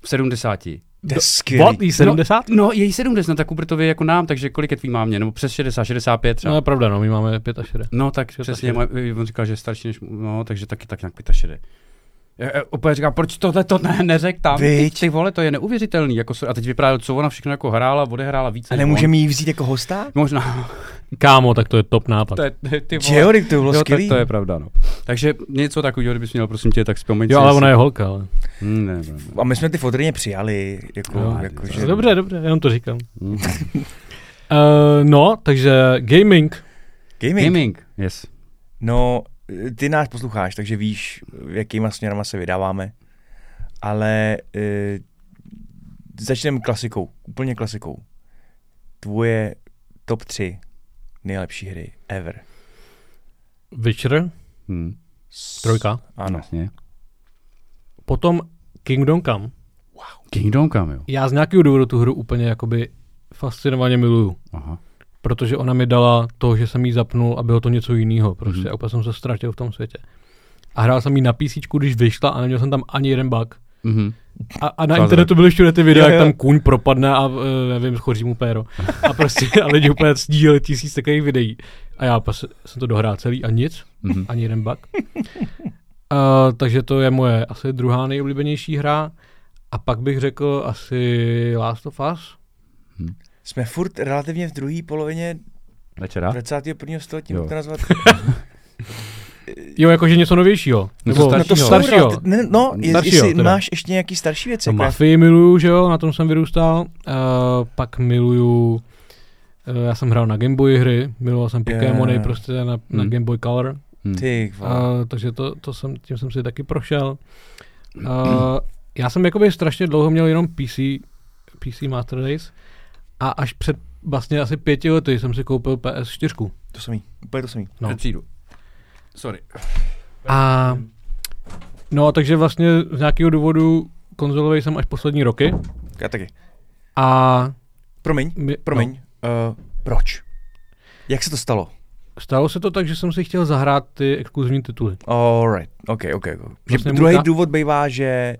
[SPEAKER 3] V 70.
[SPEAKER 2] To je skvělý.
[SPEAKER 4] What? Jí 70?
[SPEAKER 3] No, no její 70, tak Kubertově jako nám, takže kolik je tvý mámě, nebo přes 60, 65 třeba.
[SPEAKER 4] No je pravda, no, my máme 65.
[SPEAKER 3] No tak
[SPEAKER 4] Šedesát
[SPEAKER 3] přesně,
[SPEAKER 4] šedesát.
[SPEAKER 3] moje, on říkal, že je starší než, no takže taky tak nějak 65. Já- já Opět říká, proč tohle to ne, neřek tam, ty, ty, vole, to je neuvěřitelný, jako, a teď vyprávěl, co ona všechno jako hrála, odehrála více.
[SPEAKER 2] A nemůžeme jí vzít jako hosta?
[SPEAKER 3] Možná,
[SPEAKER 4] Kámo, tak to je top nápad.
[SPEAKER 3] to je, ty,
[SPEAKER 2] jo, Rick, to bylo
[SPEAKER 3] jo, tak
[SPEAKER 2] skvělý.
[SPEAKER 3] to je pravda, no. Takže něco takového, kdybys měl, prosím tě, tak vzpomeň
[SPEAKER 4] Jo, ale ona je holka, ale.
[SPEAKER 3] Hmm, ne, ne, ne.
[SPEAKER 2] A my jsme ty fotryně přijali, jako,
[SPEAKER 4] Jo,
[SPEAKER 2] jako
[SPEAKER 3] to
[SPEAKER 2] že...
[SPEAKER 4] Dobře, dobře, jenom to říkám. Uh, no, takže gaming.
[SPEAKER 2] Gaming.
[SPEAKER 3] Gaming, yes.
[SPEAKER 2] No, ty náš poslucháš, takže víš, jakýma směrama se vydáváme. Ale e, začneme klasikou, úplně klasikou. Tvoje top 3 nejlepší hry ever.
[SPEAKER 4] Witcher,
[SPEAKER 3] Hmm.
[SPEAKER 4] trojka.
[SPEAKER 2] Ano.
[SPEAKER 3] Jasně.
[SPEAKER 4] Potom Kingdom Come.
[SPEAKER 3] Kingdom Come, jo.
[SPEAKER 4] Já z nějakého důvodu tu hru úplně jakoby fascinovaně miluju.
[SPEAKER 3] Aha.
[SPEAKER 4] Protože ona mi dala to, že jsem jí zapnul a bylo to něco jiného. Prostě mm-hmm. a úplně jsem se ztratil v tom světě. A hrál jsem jí na PC, když vyšla a neměl jsem tam ani jeden bug.
[SPEAKER 3] Mhm.
[SPEAKER 4] A, a na internetu byly všude ty videa,
[SPEAKER 2] Jo,
[SPEAKER 4] jak
[SPEAKER 2] jo.
[SPEAKER 4] tam kůň propadne a eh, nevím, schoří mu péro. A prostě a lidi úplně sdíleli tisíc takových videí. A já pas, jsem to dohrál celý a nic,
[SPEAKER 3] Mhm.
[SPEAKER 4] ani jeden bug. uh, takže to je moje asi druhá nejoblíbenější hra. A pak bych řekl asi Last of Us.
[SPEAKER 2] Jsme furt relativně v druhé polovině
[SPEAKER 3] Večera?
[SPEAKER 2] 21. století, to nazvat?
[SPEAKER 4] Jo, jakože něco novějšího.
[SPEAKER 3] No to
[SPEAKER 4] Nebo
[SPEAKER 3] staršího.
[SPEAKER 2] No to
[SPEAKER 4] staršího.
[SPEAKER 2] ne, no, je,
[SPEAKER 4] Staršího
[SPEAKER 2] jestli
[SPEAKER 4] teda.
[SPEAKER 2] máš ještě nějaký starší věci.
[SPEAKER 4] No,
[SPEAKER 2] jako
[SPEAKER 4] Mafii miluju, že jo, na tom jsem vyrůstal. Uh, pak miluju, uh, já jsem hrál na Game Boy hry, miloval jsem Pokémony
[SPEAKER 2] jo.
[SPEAKER 4] prostě na, na
[SPEAKER 3] Hmm.
[SPEAKER 4] Game Boy Color.
[SPEAKER 3] Hmm.
[SPEAKER 2] Ty.
[SPEAKER 4] Uh, takže to, to jsem, tím jsem si taky prošel. Uh, já jsem jakoby strašně dlouho měl jenom PC, PC Master Race a až před vlastně asi pěti lety jsem si koupil PS4.
[SPEAKER 2] to samý, úplně to samý.
[SPEAKER 4] No.
[SPEAKER 3] Sorry.
[SPEAKER 4] A no, takže vlastně z nějakého důvodu konzolový jsem až poslední roky
[SPEAKER 2] Já taky.
[SPEAKER 4] a
[SPEAKER 2] Promiň,
[SPEAKER 4] my,
[SPEAKER 2] promiň. No. Uh, proč? Jak se to stalo?
[SPEAKER 4] Stalo se to tak, že jsem si chtěl zahrát ty exkluzivní tituly.
[SPEAKER 2] Alright, ok, ok.
[SPEAKER 4] Vlastně
[SPEAKER 2] druhý
[SPEAKER 4] ta-
[SPEAKER 2] důvod bývá, že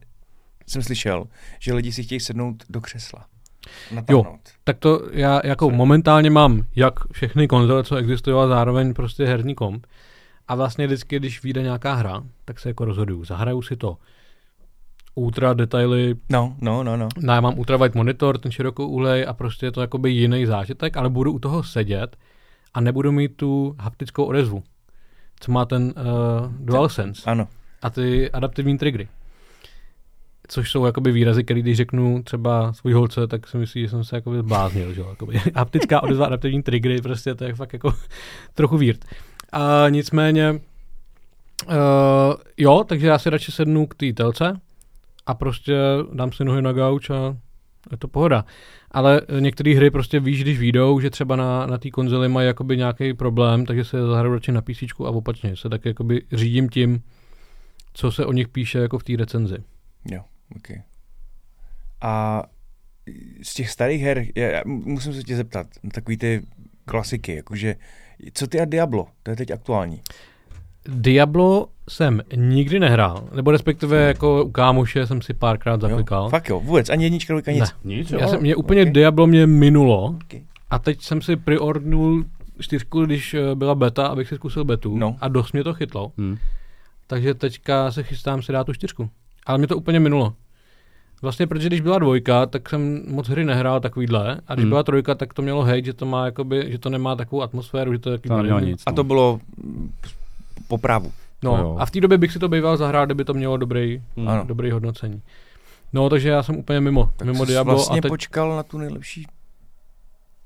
[SPEAKER 2] jsem slyšel, že lidi si chtějí sednout do křesla.
[SPEAKER 4] Jo.
[SPEAKER 2] Natáhnout.
[SPEAKER 4] Tak to já jako momentálně mám jak všechny konzole, co existují a zároveň prostě herní komp. A vlastně vždycky, když vyjde nějaká hra, tak se jako rozhoduju. Zahraju si to ultra detaily,
[SPEAKER 2] No, no, no, no.
[SPEAKER 4] no, já mám ultra wide monitor, ten širokou úlej a prostě je to jakoby jiný zážitek, ale budu u toho sedět a nebudu mít tu haptickou odezvu, co má ten uh, DualSense
[SPEAKER 2] Ano.
[SPEAKER 4] a ty adaptivní triggery. Což jsou jakoby výrazy, které když řeknu třeba svůj holce, tak si myslí, že jsem se jakoby zbláznil, že jo. Jakoby. Haptická odezva, adaptivní triggery, prostě to je fakt jako trochu weird. A nicméně, uh, jo, takže já si radši sednu k té telce a prostě dám si nohy na gauč a je to pohoda. Ale některé hry prostě víš, když výjdou, že třeba na, na té konzoli mají jakoby nějaký problém, takže se zahraju radši na PC a opačně se tak jakoby řídím tím, co se o nich píše jako v té recenzi.
[SPEAKER 2] Jo, ok. A z těch starých her, já, musím se tě zeptat, takový ty klasiky, jakože, co ty a Diablo, to je teď aktuální.
[SPEAKER 4] Diablo jsem nikdy nehrál, nebo respektive jako u kámoše jsem si párkrát
[SPEAKER 2] Jo?
[SPEAKER 4] zaklikal.
[SPEAKER 2] Fakt jo, vůbec, ani jednička, dvojka, nic.
[SPEAKER 4] Ne.
[SPEAKER 3] Nic,
[SPEAKER 4] Já jsem, mě úplně
[SPEAKER 2] ok.
[SPEAKER 4] Diablo mě minulo
[SPEAKER 2] Okay.
[SPEAKER 4] a teď jsem si priordnul čtyřku, když eh, byla beta, abych si zkusil betu
[SPEAKER 2] No.
[SPEAKER 4] a dost mě to chytlo.
[SPEAKER 3] Hmm.
[SPEAKER 4] Takže teďka se chystám si dát tu čtyřku. Ale mě to úplně minulo. Vlastně, protože když byla dvojka, tak jsem moc hry nehrál takovýhle. A když
[SPEAKER 3] Hmm.
[SPEAKER 4] byla trojka, tak to mělo hejt, že to má jakoby, že to nemá takovou atmosféru, že to je takový
[SPEAKER 3] To nic.
[SPEAKER 2] A
[SPEAKER 3] no.
[SPEAKER 2] to bylo mm, po právu.
[SPEAKER 3] To jo.
[SPEAKER 4] No, a v té době bych si to býval zahrál, kdyby to mělo dobrý,
[SPEAKER 3] Hmm.
[SPEAKER 2] Ano.
[SPEAKER 4] dobrý hodnocení. No, takže já jsem úplně mimo,
[SPEAKER 2] Tak
[SPEAKER 4] mimo Diablo.
[SPEAKER 2] vlastně
[SPEAKER 4] a teď,
[SPEAKER 2] počkal na tu nejlepší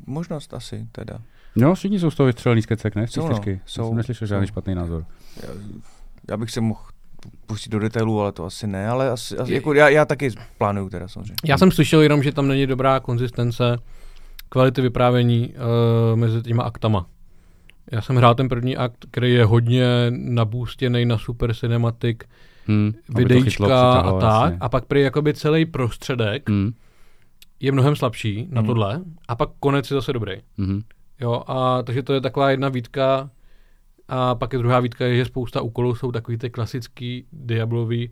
[SPEAKER 2] možnost asi teda.
[SPEAKER 3] Jo, všichni jsou z toho vystřelený z kecek, ne? Z
[SPEAKER 2] Jsou, no.
[SPEAKER 3] čtyřky.
[SPEAKER 2] Jsou,
[SPEAKER 3] Já jsem neslyšel žádný
[SPEAKER 2] jsou.
[SPEAKER 3] špatný názor.
[SPEAKER 2] Já, já bych se mohl pustit do detailů, ale to asi ne, ale asi, asi jako já, já taky plánuju teda samozřejmě.
[SPEAKER 4] já jsem slyšel jenom, že tam není dobrá konzistence kvality vyprávění uh, mezi těma aktama. Já jsem hrál ten první akt, který je hodně nabůstěný na super cinematic,
[SPEAKER 3] Hmm.
[SPEAKER 4] videíčka a tak.
[SPEAKER 3] jasně.
[SPEAKER 4] A pak prý jakoby celý prostředek
[SPEAKER 3] Hmm.
[SPEAKER 4] je mnohem slabší na
[SPEAKER 2] Mhm.
[SPEAKER 4] tohle. A pak konec je zase dobrý.
[SPEAKER 3] Mhm.
[SPEAKER 4] Jo, a takže to je taková jedna výtka. A pak je druhá výtka, je, že spousta úkolů jsou takový ty klasický Diablový,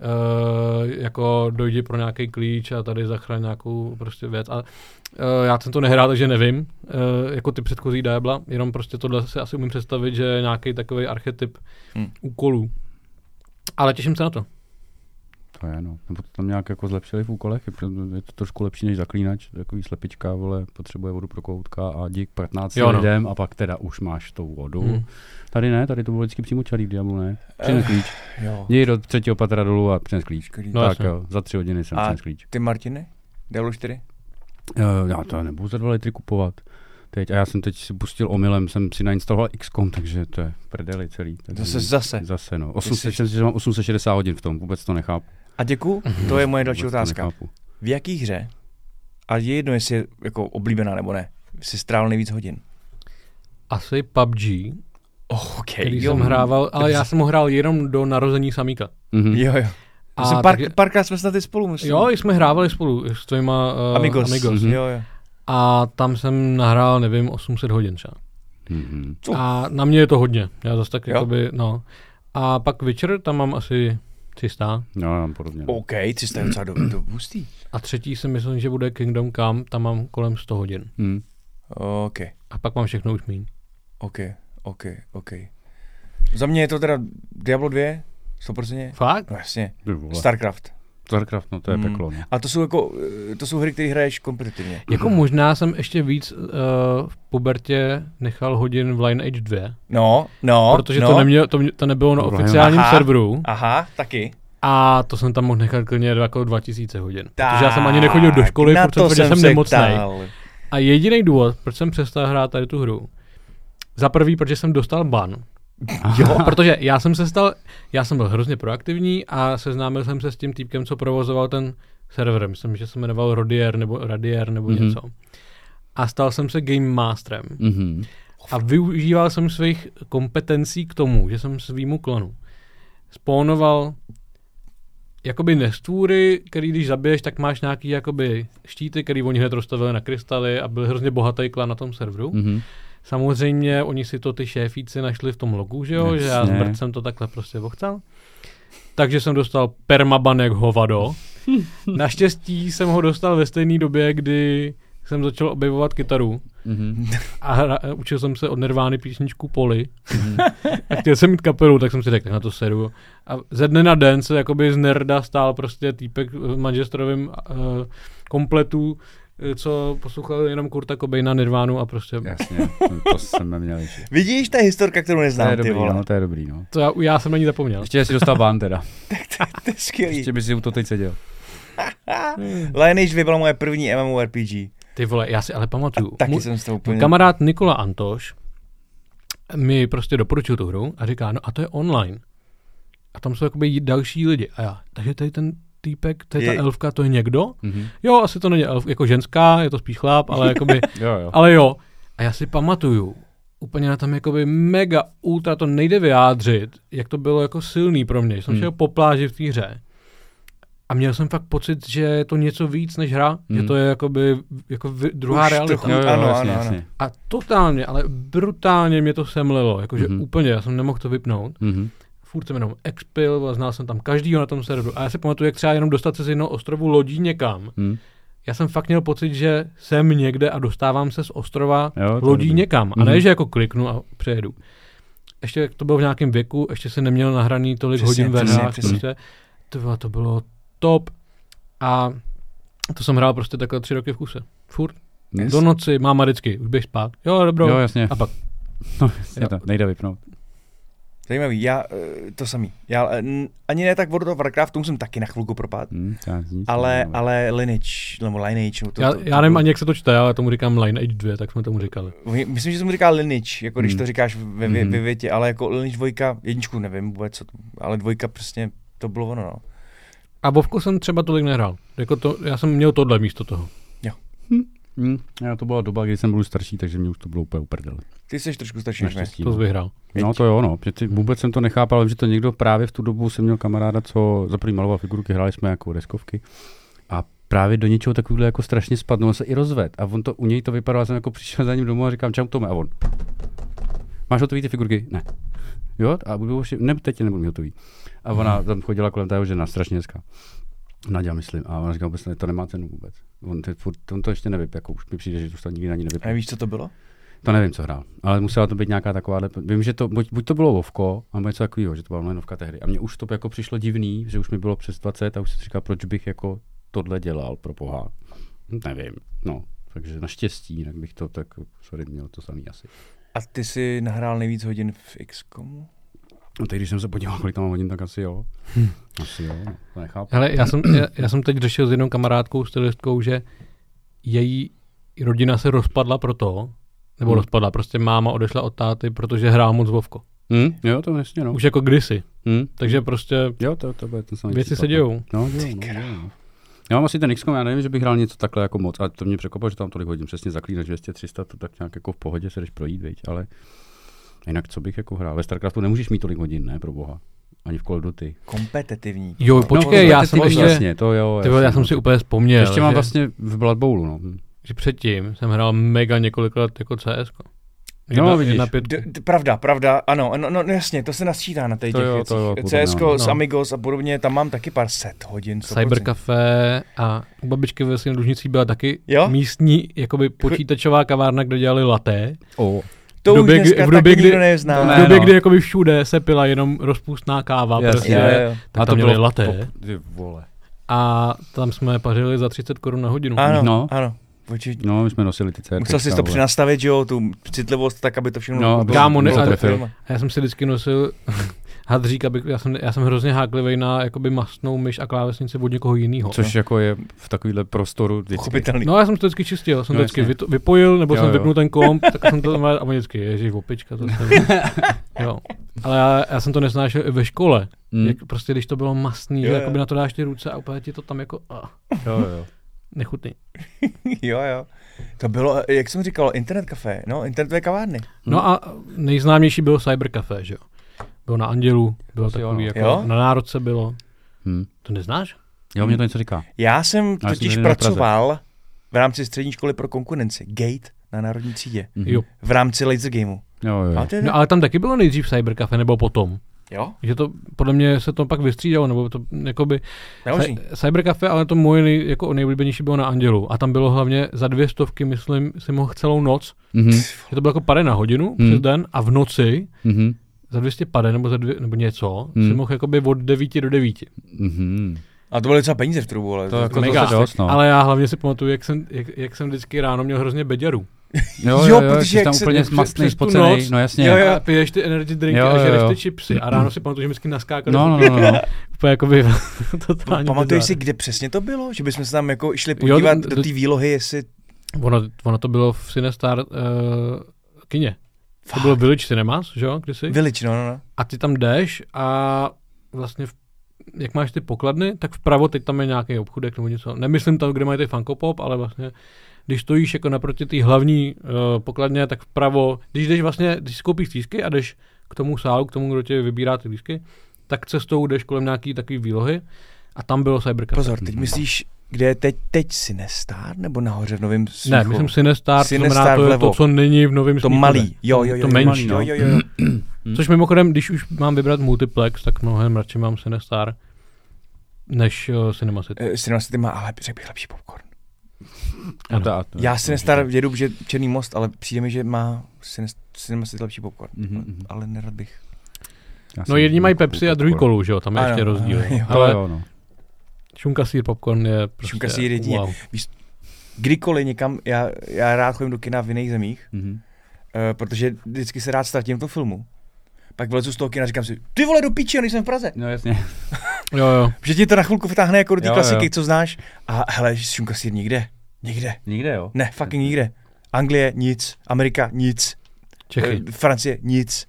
[SPEAKER 4] Uh, jako dojdi pro nějaký klíč a tady zachraň nějakou prostě věc. A uh, já jsem to nehrál, takže nevím, uh, jako ty předchozí Diabla, jenom prostě tohle si asi umím představit, že je nějaký takový archetyp
[SPEAKER 2] Hmm.
[SPEAKER 4] úkolů. Ale těším se na to.
[SPEAKER 3] To je, no. Nebo to tam nějak jako zlepšili v úkolech, je, to trošku lepší než zaklínač, takový slepička, vole, potřebuje vodu pro koutka a dík 15
[SPEAKER 4] Jo, no.
[SPEAKER 3] lidem a pak teda už máš tou vodu.
[SPEAKER 4] Hmm.
[SPEAKER 3] Tady ne, tady to bylo vždycky přímo čarý v Diablu, ne? Přines
[SPEAKER 2] Eh,
[SPEAKER 3] klíč.
[SPEAKER 2] Jo.
[SPEAKER 3] Jdi do třetího patra dolů a přines klíč.
[SPEAKER 2] Skvělý.
[SPEAKER 4] No,
[SPEAKER 3] tak
[SPEAKER 4] jasně.
[SPEAKER 3] jo, za tři hodiny jsem přines klíč.
[SPEAKER 2] Ty Martiny? Diablo 4?
[SPEAKER 3] Uh, já to nebudu za dva litry kupovat. Teď, a já jsem teď si pustil omylem, jsem si nainstaloval XCOM, takže to je prdeli celý. Takže
[SPEAKER 2] Zase, zase.
[SPEAKER 3] Zase no.
[SPEAKER 2] Ty
[SPEAKER 3] 800,
[SPEAKER 2] jsi-
[SPEAKER 3] že mám 860 hodin v tom, vůbec to nechápu.
[SPEAKER 2] A děkuju, to je moje další otázka.
[SPEAKER 3] nechápu.
[SPEAKER 2] V jaký hře, a je jedno, jestli je jako oblíbená nebo ne, si strávil nejvíc hodin?
[SPEAKER 4] Asi PUBG,
[SPEAKER 2] Oh, OK.
[SPEAKER 4] který
[SPEAKER 2] jo.
[SPEAKER 4] jsem hrával, ale já jsem ho hrál jenom do narození Samíka.
[SPEAKER 3] Mhm.
[SPEAKER 2] Jo, jo.
[SPEAKER 4] A
[SPEAKER 2] jsem pár,
[SPEAKER 4] takže-
[SPEAKER 2] párkrát jsme snad i spolu, myslím.
[SPEAKER 4] Jo, jsme hrávali spolu s tvýma uh,
[SPEAKER 2] Amigos.
[SPEAKER 4] Amigos.
[SPEAKER 3] Mhm.
[SPEAKER 2] Jo, jo.
[SPEAKER 4] A tam jsem nahrál, nevím, 800 hodin třeba.
[SPEAKER 3] Mhm.
[SPEAKER 2] Uh.
[SPEAKER 4] A na mě je to hodně. Já zase tak
[SPEAKER 2] Jo?
[SPEAKER 4] jakoby, no. A pak Witcher, tam mám asi 300.
[SPEAKER 3] No, já mám podobně. no.
[SPEAKER 2] OK, 300 je docela do, do hustý.
[SPEAKER 4] A třetí si myslím, že bude Kingdom Come, tam mám kolem 100 hodin.
[SPEAKER 3] Mhm.
[SPEAKER 2] OK,
[SPEAKER 4] A pak mám všechno už míň.
[SPEAKER 2] OK, OK, OK. Za mě je to teda Diablo 2, 100%.
[SPEAKER 4] Fakt?
[SPEAKER 2] No jasně. Starcraft.
[SPEAKER 3] Starcraft, no to je
[SPEAKER 2] Hmm.
[SPEAKER 3] peklo. No.
[SPEAKER 2] A to jsou jako, to jsou hry, které hraješ kompetitivně.
[SPEAKER 4] Jako možná jsem ještě víc uh, v pubertě nechal hodin v Lineage 2,
[SPEAKER 2] No, no,
[SPEAKER 4] protože
[SPEAKER 2] no.
[SPEAKER 4] to, nemělo, to, to nebylo na
[SPEAKER 3] Aha.
[SPEAKER 4] oficiálním
[SPEAKER 2] Aha.
[SPEAKER 4] serveru
[SPEAKER 2] Aha, taky.
[SPEAKER 4] a to jsem tam mohl nechat klidně jako 2000 hodin.
[SPEAKER 2] Tak,
[SPEAKER 4] protože já jsem ani nechodil do školy, protože
[SPEAKER 2] to
[SPEAKER 4] jsem,
[SPEAKER 2] jsem
[SPEAKER 4] jsem
[SPEAKER 2] se
[SPEAKER 4] nemocný. A jediný důvod, proč jsem přestal hrát tady tu hru, za prvý, protože jsem dostal ban. Jo, protože já jsem se stal, já jsem byl hrozně proaktivní a seznámil jsem se s tím týpkem, co provozoval ten server. Myslím, že se jmenoval Rodier nebo Radier nebo
[SPEAKER 3] Mhm.
[SPEAKER 4] mm-hmm. něco. A stal jsem se game masterem.
[SPEAKER 3] Mhm.
[SPEAKER 4] A využíval jsem svých kompetencí k tomu, že jsem svýmu klonu spawnoval jakoby nestvůry, který když zabiješ, tak máš nějaký jakoby štíty, který oni hned rozstavili na krystaly a byl hrozně bohatý klan na tom serveru.
[SPEAKER 3] Mhm.
[SPEAKER 4] Samozřejmě oni si to ty šéfíci našli v tom logu, že jo, že já
[SPEAKER 3] Jasně.
[SPEAKER 4] zmrt jsem to takhle prostě vochcal. Takže jsem dostal permaban jak hovado. Naštěstí jsem ho dostal ve stejné době, kdy jsem začal objevovat kytaru
[SPEAKER 3] Mhm.
[SPEAKER 4] a hra, učil jsem se od Nirvány písničku Poli. a chtěl jsem mít kapelu, tak jsem si řekl, na to seru. A ze dne na den se jakoby z nerda stál prostě týpek v manžestrovém uh, kompletu, co poslouchal jenom Kurta Cobaina, Nirvánu a prostě
[SPEAKER 3] Jasně, to jsem neměl ještě.
[SPEAKER 2] Vidíš, to je historka, kterou
[SPEAKER 3] To
[SPEAKER 2] neznám,
[SPEAKER 3] je
[SPEAKER 2] ty
[SPEAKER 3] dobrý,
[SPEAKER 2] vole.
[SPEAKER 3] no, to je dobrý, no.
[SPEAKER 4] to já, já jsem ani zapomněl.
[SPEAKER 3] Ještě si dostal bán teda.
[SPEAKER 2] To je skvělý.
[SPEAKER 3] Ještě by si u to teď seděl.
[SPEAKER 2] Lineage 2 byla moje první MMORPG.
[SPEAKER 4] Ty vole, já si ale pamatuju.
[SPEAKER 2] Taky
[SPEAKER 4] Můj-
[SPEAKER 2] jsem s tou
[SPEAKER 4] Můj
[SPEAKER 2] úplně...
[SPEAKER 4] kamarád Nikola Antoš mi prostě doporučil tu hru a říká, no a to je online. A tam jsou jakoby další lidi. A já, takže tady ten týpek, to je,
[SPEAKER 2] Je-
[SPEAKER 4] ta elfka, to je někdo?
[SPEAKER 3] Mhm.
[SPEAKER 4] Jo, asi to není elf, jako ženská, je to spíš chlap, ale jakoby,
[SPEAKER 3] Jo, jo.
[SPEAKER 4] ale jo. A já si pamatuju, úplně na tam jakoby mega ultra, to nejde vyjádřit, jak to bylo jako silný pro mě. Jsem
[SPEAKER 3] Hmm.
[SPEAKER 4] šel po pláži v té hře A měl jsem fakt pocit, že je to něco víc než hra,
[SPEAKER 3] Hmm.
[SPEAKER 4] že to je jakoby, jako vy- druhá
[SPEAKER 2] Už
[SPEAKER 4] realita.
[SPEAKER 2] trochu- Ano, ano, ano.
[SPEAKER 4] A totálně, ale brutálně mě to semlilo, jakože
[SPEAKER 3] Mhm.
[SPEAKER 4] úplně, já jsem nemohl to vypnout.
[SPEAKER 3] Mhm.
[SPEAKER 4] Furt jsem jenom expil, a znal jsem tam každýho na tom serveru. A já si pamatuju, jak třeba jenom dostat se z jednoho ostrovu lodí někam.
[SPEAKER 3] Mhm.
[SPEAKER 4] Já jsem fakt měl pocit, že jsem někde a dostávám se z ostrova
[SPEAKER 3] Jo,
[SPEAKER 4] lodí
[SPEAKER 3] dobrý.
[SPEAKER 4] někam. A
[SPEAKER 3] Mhm.
[SPEAKER 4] ne, že jako kliknu a přejedu. Ještě to bylo v nějakém věku, ještě jsem neměl nahraný tolik
[SPEAKER 2] Přesně,
[SPEAKER 4] hodin ve hrách. Prostě. To, bylo, to bylo top. A to jsem hrál prostě takhle tři roky v kuse. Furt.
[SPEAKER 3] Yes.
[SPEAKER 4] Do noci, máma vždycky, už běž spát. Jo, dobro.
[SPEAKER 3] Jo, jasně.
[SPEAKER 4] A pak,
[SPEAKER 3] No, jasně to nejde vypnout.
[SPEAKER 2] Zajímavý, já eh, to samý. Já eh, ani ne tak World of Warcraft, tomu jsem taky na chvilku propad.
[SPEAKER 3] Hm, já nic
[SPEAKER 2] Ale, ale Lineage, nebo Lineage. no To,
[SPEAKER 4] já,
[SPEAKER 2] to, to,
[SPEAKER 4] já nevím ani, jak se to čte, ale tomu říkám Lineage 2, tak jsme tomu říkali.
[SPEAKER 2] Myslím, že jsem mu říkal Lineage, jako když
[SPEAKER 3] Hmm.
[SPEAKER 2] to říkáš ve, ve, ve větě, ale jako Lineage dvojka, jedničku nevím vůbec, co to, ale dvojka přesně, to bylo ono, no.
[SPEAKER 4] A Vovku jsem třeba tolik nehrál. Jako to, já jsem měl tohle místo toho.
[SPEAKER 3] Hm, já to byla doba, kdy jsem byl starší, takže mě už to bylo úplně uprdele.
[SPEAKER 2] Ty jsi trošku starší než.
[SPEAKER 3] Naštěstí.
[SPEAKER 4] To
[SPEAKER 3] no.
[SPEAKER 4] jsi vyhrál.
[SPEAKER 3] No to jo, no. Že ty, vůbec jsem to nechápal, vím, že to někdo právě v tu dobu jsem měl kamaráda, co za první maloval figurky, hráli jsme jako deskovky. A právě do něčeho takového jako strašně spadnul, on se i rozved. A on to, u něj to vypadalo, jsem jako přišel za ním domů a říkám, čau Tome, a on. Máš hotový ty figurky? Ne. Jo, a budu už, ne, teď nebudu mít hotový. A ona tam chodila kolem tého žena, strašně hezká. Nadia, myslím. A ona říká, vůbec ne, to nemá cenu vůbec. On, ty, furt, on to ještě nevyp, jako už mi přijde, že to nikdy ani
[SPEAKER 2] A
[SPEAKER 3] nevypne.
[SPEAKER 2] víš, co to bylo?
[SPEAKER 3] To nevím, co hrál, ale musela to být nějaká taková. Vím, že to, buď, buď to bylo Vovko, nebo něco takového, že to byla novinovka tehdy. A mně už to jako přišlo divný, že už mi bylo přes 20 a už jsem si říkal, proč bych jako tohle dělal pro boha. Hm, Nevím, no. Takže naštěstí, jinak bych to tak, sorry, měl to samý asi.
[SPEAKER 2] A ty jsi nahrál nejvíc hodin v XCOMu?
[SPEAKER 3] No teď, když jsem se podíval, kolik tam mám hodin, tak asi jo. Asi jo, no, to nechápu.
[SPEAKER 4] Hele, já jsem, já, já jsem teď řešil s jednou kamarádkou, stylistkou, že její rodina se rozpadla proto, nebo
[SPEAKER 3] Hmm.
[SPEAKER 4] rozpadla, prostě máma odešla od táty, protože hrál moc Vovko.
[SPEAKER 3] Hm? Jo, to jasně, no.
[SPEAKER 4] Už jako kdysi.
[SPEAKER 3] Hm?
[SPEAKER 4] Takže prostě
[SPEAKER 3] Jo, to, to bude ten samý
[SPEAKER 4] věci se
[SPEAKER 3] no.
[SPEAKER 4] dějou.
[SPEAKER 3] No, dějou, no, dějou, no. Já mám asi ten XCOM, já nevím, že bych hrál něco takhle jako moc, a to mě překvapilo, že tam tolik hodin, přesně zaklínač 200, 300, to tak nějak jako v pohodě se jdeš projít, viď, ale jinak co bych jako hrál? Ve StarCraftu nemůžeš mít tolik hodin, ne, pro boha. Ani v Call of Duty.
[SPEAKER 2] Kompetitivní.
[SPEAKER 4] Jo, počkej,
[SPEAKER 3] no,
[SPEAKER 4] já jsem
[SPEAKER 3] Jasně, to jo,
[SPEAKER 4] ty vole, já
[SPEAKER 3] jasně,
[SPEAKER 4] jsem
[SPEAKER 3] no.
[SPEAKER 4] si úplně vzpomněl,
[SPEAKER 3] Ještě mám
[SPEAKER 4] že,
[SPEAKER 3] vlastně v Blood Bowlu, no.
[SPEAKER 4] Že předtím jsem hrál mega několik let jako CS.
[SPEAKER 3] No, vidíš.
[SPEAKER 4] Jedna pět,
[SPEAKER 2] D- d- pravda, pravda, ano, no, no, no jasně, to se nasčítá na těch
[SPEAKER 3] To jo,
[SPEAKER 2] věcích.
[SPEAKER 3] to jo,
[SPEAKER 2] CSko,
[SPEAKER 3] jo.
[SPEAKER 2] s
[SPEAKER 4] No.
[SPEAKER 2] Amigos a podobně, tam mám taky pár set hodin. 100%.
[SPEAKER 4] Cybercafé a u babičky ve svém Lužnicí byla taky
[SPEAKER 2] Jo?
[SPEAKER 4] místní jakoby počítačová kavárna, kde dělali laté.
[SPEAKER 3] Oh.
[SPEAKER 2] To
[SPEAKER 4] v době,
[SPEAKER 2] už
[SPEAKER 4] kdy-
[SPEAKER 2] dneska
[SPEAKER 4] v době,
[SPEAKER 2] taky
[SPEAKER 4] kdy-
[SPEAKER 2] nezná.
[SPEAKER 3] To
[SPEAKER 4] V době,
[SPEAKER 3] no.
[SPEAKER 4] kdy jakoby všude se pila jenom rozpustná káva,
[SPEAKER 3] Jasně.
[SPEAKER 4] prostě,
[SPEAKER 2] Jo, jo,
[SPEAKER 4] tak tam měli laté.
[SPEAKER 3] ty vole.
[SPEAKER 4] A tam jsme pařili za 30 korun na hodinu.
[SPEAKER 2] Ano,
[SPEAKER 3] No.
[SPEAKER 2] ano. Určitě.
[SPEAKER 3] No, my jsme nosili ty CRT.
[SPEAKER 2] Musel jsi to přenastavit, že jo, tu citlivost, tak, aby to všechno
[SPEAKER 3] No,
[SPEAKER 2] bylo-
[SPEAKER 4] kámo, ne- ale-. A já jsem si vždycky nosil hadřík, abych, já, jsem, já jsem hrozně háklivý na jakoby mastnou myš a klávesnici od někoho jiného.
[SPEAKER 3] Což jako je v takovýhle prostoru vždycky.
[SPEAKER 2] Pochopitelný.
[SPEAKER 4] No já jsem to vždycky čistil, jsem
[SPEAKER 3] No,
[SPEAKER 4] to vždycky
[SPEAKER 3] jasně.
[SPEAKER 4] vyto- vypojil, nebo
[SPEAKER 3] Jo,
[SPEAKER 4] jsem
[SPEAKER 3] jo.
[SPEAKER 4] vypnul ten komp, tak jsem to tam a oni vždycky, ježiš, opička, to jsem. jo. Ale já, já, jsem to nesnášel i ve škole,
[SPEAKER 3] Hm.
[SPEAKER 4] jak prostě když to bylo mastný,
[SPEAKER 2] Jo,
[SPEAKER 4] že
[SPEAKER 2] jo.
[SPEAKER 4] jakoby na to dáš ty ruce a úplně ti to tam jako ah,
[SPEAKER 3] Jo, jo.
[SPEAKER 4] Nechutný.
[SPEAKER 2] jo, jo. To bylo, jak jsem říkal, internet café, no, internetové kavárny.
[SPEAKER 4] No a nejznámější bylo Cybercafé, že jo. Bylo na Andělu, bylo
[SPEAKER 3] Asi jo,
[SPEAKER 4] takový,
[SPEAKER 3] no.
[SPEAKER 4] jako
[SPEAKER 2] Jo?
[SPEAKER 4] na Národce bylo.
[SPEAKER 3] Hm.
[SPEAKER 4] To neznáš?
[SPEAKER 3] Jo, mě to něco říká.
[SPEAKER 2] Já jsem
[SPEAKER 3] jsem
[SPEAKER 2] totiž
[SPEAKER 3] Praze.
[SPEAKER 2] pracoval v rámci střední školy pro konkurenci, Gate, na Národní třídě,
[SPEAKER 3] Mhm.
[SPEAKER 4] Jo.
[SPEAKER 2] v rámci Laser Gameu.
[SPEAKER 3] Jo, jo.
[SPEAKER 2] Máte
[SPEAKER 4] No ale tam taky bylo nejdřív Cybercafé, nebo potom.
[SPEAKER 2] Jo?
[SPEAKER 4] Že to, podle mě se to pak vystřídalo, nebo to, jakoby,
[SPEAKER 2] Nemožný.
[SPEAKER 4] Cy- Cybercafé, ale to moje nej, jako nejoblíbenější bylo na Andělu. A tam bylo hlavně za dvě stovky, myslím, si mohl celou noc.
[SPEAKER 3] Mhm.
[SPEAKER 4] Že to bylo jako pade na hodinu
[SPEAKER 3] Hmm.
[SPEAKER 4] přes den a v noci
[SPEAKER 3] Mhm.
[SPEAKER 4] za 200 pade nebo, za dvě, nebo něco
[SPEAKER 3] Hmm.
[SPEAKER 4] si mohl jakoby od 9 do 9.
[SPEAKER 3] Mhm.
[SPEAKER 2] A to byly docela peníze v trubu, ale
[SPEAKER 3] To jako
[SPEAKER 4] mega.
[SPEAKER 3] zase dost, no.
[SPEAKER 4] Ale já hlavně si pamatuju, jak jsem, jak, jak jsem vždycky ráno měl hrozně beďarů.
[SPEAKER 3] Jo,
[SPEAKER 2] Jo,
[SPEAKER 3] jo, jo,
[SPEAKER 2] protože
[SPEAKER 3] jsi
[SPEAKER 2] jak
[SPEAKER 3] tam úplně
[SPEAKER 2] přes-
[SPEAKER 3] smastný,
[SPEAKER 4] přes noc-
[SPEAKER 3] no jasně.
[SPEAKER 2] Jo, jo.
[SPEAKER 4] A piješ ty energy drinky
[SPEAKER 3] Jo,
[SPEAKER 4] a
[SPEAKER 3] jo,
[SPEAKER 4] žereš
[SPEAKER 3] jo.
[SPEAKER 4] ty chipsy. A ráno si pamatuju, že mi vždycky naskákali.
[SPEAKER 3] No, no, no, no, no.
[SPEAKER 4] Úplně jakoby totálně
[SPEAKER 2] Pamatuješ si, kde přesně to bylo? Že bychom se tam jako šli
[SPEAKER 4] Jo,
[SPEAKER 2] podívat
[SPEAKER 4] d-
[SPEAKER 2] do té výlohy, jestli...
[SPEAKER 4] Ono, ono to bylo v Cinestar uh, kině. To bylo Village Cinemas, že jo, kdysi?
[SPEAKER 2] Village, no, no, no.
[SPEAKER 4] A ty tam jdeš a vlastně, v, jak máš ty pokladny, tak vpravo teď tam je nějaký obchudek nebo něco. Nemyslím tam, kde mají ty Funko Pop, ale vlastně, když stojíš jako naproti té hlavní uh, pokladně, tak vpravo, když jdeš vlastně, když koupíš lístky a jdeš k tomu sálu, k tomu, kdo tě vybírá ty lístky, tak cestou jdeš kolem nějaký takový výlohy A tam bylo Cybercafé.
[SPEAKER 2] Pozor, teď myslíš, kde je teď, teď Sinestar, nebo nahoře v Novém Smíchu?
[SPEAKER 4] Ne, myslím Sinestar,
[SPEAKER 2] Sinestar
[SPEAKER 4] znamená, to je to, co není v novém
[SPEAKER 2] To
[SPEAKER 4] Smíchově.
[SPEAKER 2] malý, jo, jo, jo,
[SPEAKER 4] to
[SPEAKER 2] jo,
[SPEAKER 4] menší.
[SPEAKER 2] jo,
[SPEAKER 3] no.
[SPEAKER 2] jo, jo, jo.
[SPEAKER 3] Hmm.
[SPEAKER 4] Což mimochodem, když už mám vybrat multiplex, tak mnohem radši mám Sinestar než uh, Cinema City.
[SPEAKER 2] Eh, Cinema City má ale řekl bych lepší popcorn.
[SPEAKER 3] No to, to,
[SPEAKER 2] Já Sinestar jedu, že Černý most, ale přijde mi, že má Cinema City lepší popcorn.
[SPEAKER 3] Mhm, mhm.
[SPEAKER 2] Ale nerad bych.
[SPEAKER 3] Já
[SPEAKER 4] No jedni mají
[SPEAKER 3] popcorn.
[SPEAKER 4] Pepsi a druhý kolu, že jo, tam je
[SPEAKER 2] Ano,
[SPEAKER 4] ještě rozdíl.
[SPEAKER 2] ano, jo.
[SPEAKER 4] Ale
[SPEAKER 3] Jo, jo, no.
[SPEAKER 4] šunka sír popcorn je prostě
[SPEAKER 2] Šunka sýr jedině.
[SPEAKER 4] wow.
[SPEAKER 2] Kdykoliv někam, já, já rád chodím do kina v jiných zemích,
[SPEAKER 3] Mhm.
[SPEAKER 2] uh, protože vždycky se rád ztratím v tom filmu. Pak vylezu z toho kina a říkám si, ty vole do piči, nejsem v Praze.
[SPEAKER 3] No jasně.
[SPEAKER 4] Jo, jo.
[SPEAKER 2] Že ti to na chvilku vtáhne jako do té
[SPEAKER 3] Jo,
[SPEAKER 2] klasiky,
[SPEAKER 3] jo.
[SPEAKER 2] co znáš. A hele, šunka sýr nikde. Nikde.
[SPEAKER 3] Nikde, jo?
[SPEAKER 2] Ne, fucking nikde. Anglie nic, Amerika nic,
[SPEAKER 4] Čechy.
[SPEAKER 2] eh, Francie nic.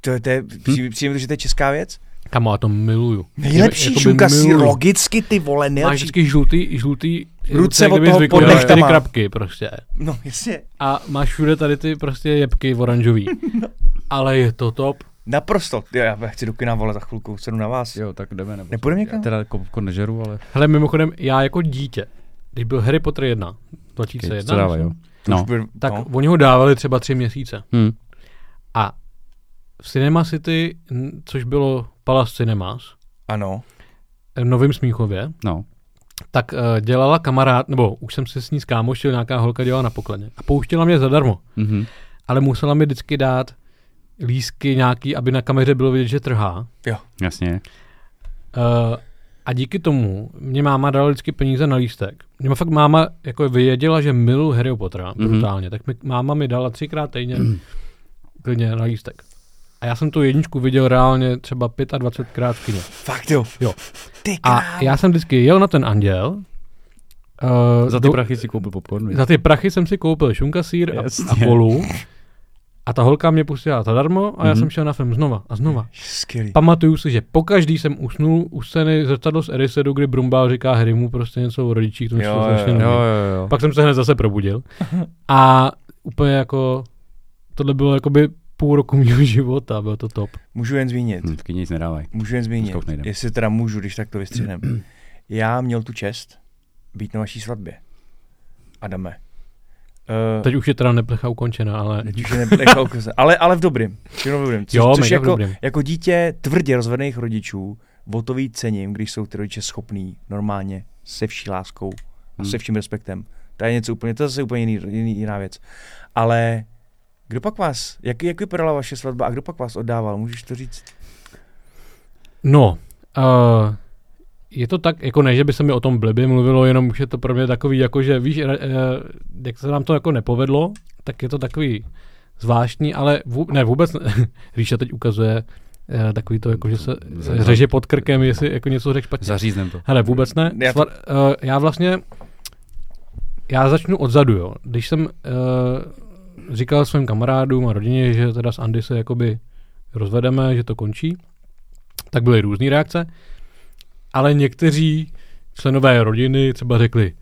[SPEAKER 2] To je, to je, přijde, přijde že to je česká věc.
[SPEAKER 4] Kamo, já to miluju.
[SPEAKER 2] Nejlepší
[SPEAKER 4] Jakoby
[SPEAKER 2] šunka sýr,
[SPEAKER 4] miluju.
[SPEAKER 2] logicky ty vole,
[SPEAKER 4] Máš
[SPEAKER 2] nejlepší.
[SPEAKER 4] vždycky žlutý, žlutý
[SPEAKER 2] Ruce od toho pod
[SPEAKER 4] čtyři krapky prostě.
[SPEAKER 2] No, jasně.
[SPEAKER 4] A máš všude tady ty prostě jebky oranžový.
[SPEAKER 2] No.
[SPEAKER 4] Ale je to top.
[SPEAKER 2] Naprosto. Jo, já chci do kina, vole, za chvilku, sedu na vás.
[SPEAKER 3] Jo, tak jdeme. Nebo
[SPEAKER 2] Nepůjdeme
[SPEAKER 3] Já
[SPEAKER 2] někam?
[SPEAKER 3] teda jako popcorn nežeru, ale...
[SPEAKER 4] Hele, mimochodem, já jako dítě, když byl Harry Potter 1, 2001,
[SPEAKER 3] Co dávají, jo? No.
[SPEAKER 2] bude-
[SPEAKER 4] tak
[SPEAKER 2] no.
[SPEAKER 4] oni ho dávali třeba tři měsíce.
[SPEAKER 3] Hm.
[SPEAKER 4] A v Cinema City, což bylo Palace Cinemas,
[SPEAKER 2] Ano.
[SPEAKER 4] v Novém Smíchově,
[SPEAKER 3] No.
[SPEAKER 4] tak uh, dělala kamarád, nebo už jsem se s ní skámošil, nějaká holka dělala na pokladně. A pouštěla mě zadarmo,
[SPEAKER 3] Mhm.
[SPEAKER 4] ale musela mi vždycky dát lísky nějaký, aby na kameře bylo vidět, že trhá.
[SPEAKER 3] Jasně.
[SPEAKER 4] Uh, a díky tomu mě máma dala vždycky peníze na lístek. Mě fakt máma jako věděla, že miluji Harry Pottera
[SPEAKER 3] Mhm.
[SPEAKER 4] brutálně, tak mi, máma mi dala třikrát týdně klidně na lístek. A já jsem tu jedničku viděl reálně třeba 25krát v kině.
[SPEAKER 2] Fakt jo.
[SPEAKER 4] Jo.
[SPEAKER 2] Ty
[SPEAKER 4] A já jsem vždycky jel na ten anděl. Uh,
[SPEAKER 3] Za ty prachy si koupil popcorn.
[SPEAKER 4] za ty prachy jsem si koupil šunka sír a, a kolu. A ta holka mě pustila zadarmo a já
[SPEAKER 3] Mhm.
[SPEAKER 4] jsem šel na film znova a znova.
[SPEAKER 2] Skvělý.
[SPEAKER 4] Pamatuju si, že pokaždý jsem usnul u scény zrcadlo z Erisedu, kdy Brumbál říká Harrymu prostě něco o rodičích, to mi
[SPEAKER 2] Jo,
[SPEAKER 4] šlo
[SPEAKER 2] jo,
[SPEAKER 4] strašně
[SPEAKER 2] jo.
[SPEAKER 3] Jo, jo.
[SPEAKER 4] Pak jsem se hned zase probudil. A úplně jako, tohle bylo jakoby půl roku mého života, bylo to top.
[SPEAKER 2] Můžu jen zmínit.
[SPEAKER 3] Hm, v kyně nic nedávají.
[SPEAKER 2] Můžu jen zmínit. Jestli teda můžu, když tak to vystřihnem. Já měl tu čest být na vaší svatbě. Adame. Uh,
[SPEAKER 4] Teď už je teda neplecha ukončena, ale
[SPEAKER 2] Teď už je nechal koze. ale, ale v dobrým. Všechno v dobrým. Což,
[SPEAKER 4] jo,
[SPEAKER 2] což jako,
[SPEAKER 4] dobrým.
[SPEAKER 2] jako dítě tvrdě rozvedených rodičů o to víc cením, když jsou ty rodiče schopní normálně se vší láskou a
[SPEAKER 3] Hmm.
[SPEAKER 2] se vším respektem. To je něco úplně, to je zase úplně jiný, jiný, jiná věc. Ale kdo pak vás, jak, jak vypadala vaše svatba a kdo pak vás oddával, můžeš to říct?
[SPEAKER 4] No, uh, je to tak, jako ne, že by se mi o tom blbě mluvilo, jenom už je to pro mě takový, jako že víš, uh, jak se nám to jako nepovedlo, tak je to takový zvláštní, ale vů, ne, vůbec ne. Ríša teď ukazuje uh, takový to, jako že se řeže pod krkem, jestli jako něco řekl špatně.
[SPEAKER 3] Zaříznem to.
[SPEAKER 4] Hele, vůbec ne.
[SPEAKER 2] Já to-
[SPEAKER 4] Svar, já vlastně, já začnu odzadu, jo. Když jsem uh, říkal svým kamarádům a rodině, že teda s Andy se jakoby rozvedeme, že to končí, tak byly různé reakce, ale někteří členové rodiny třeba řekli,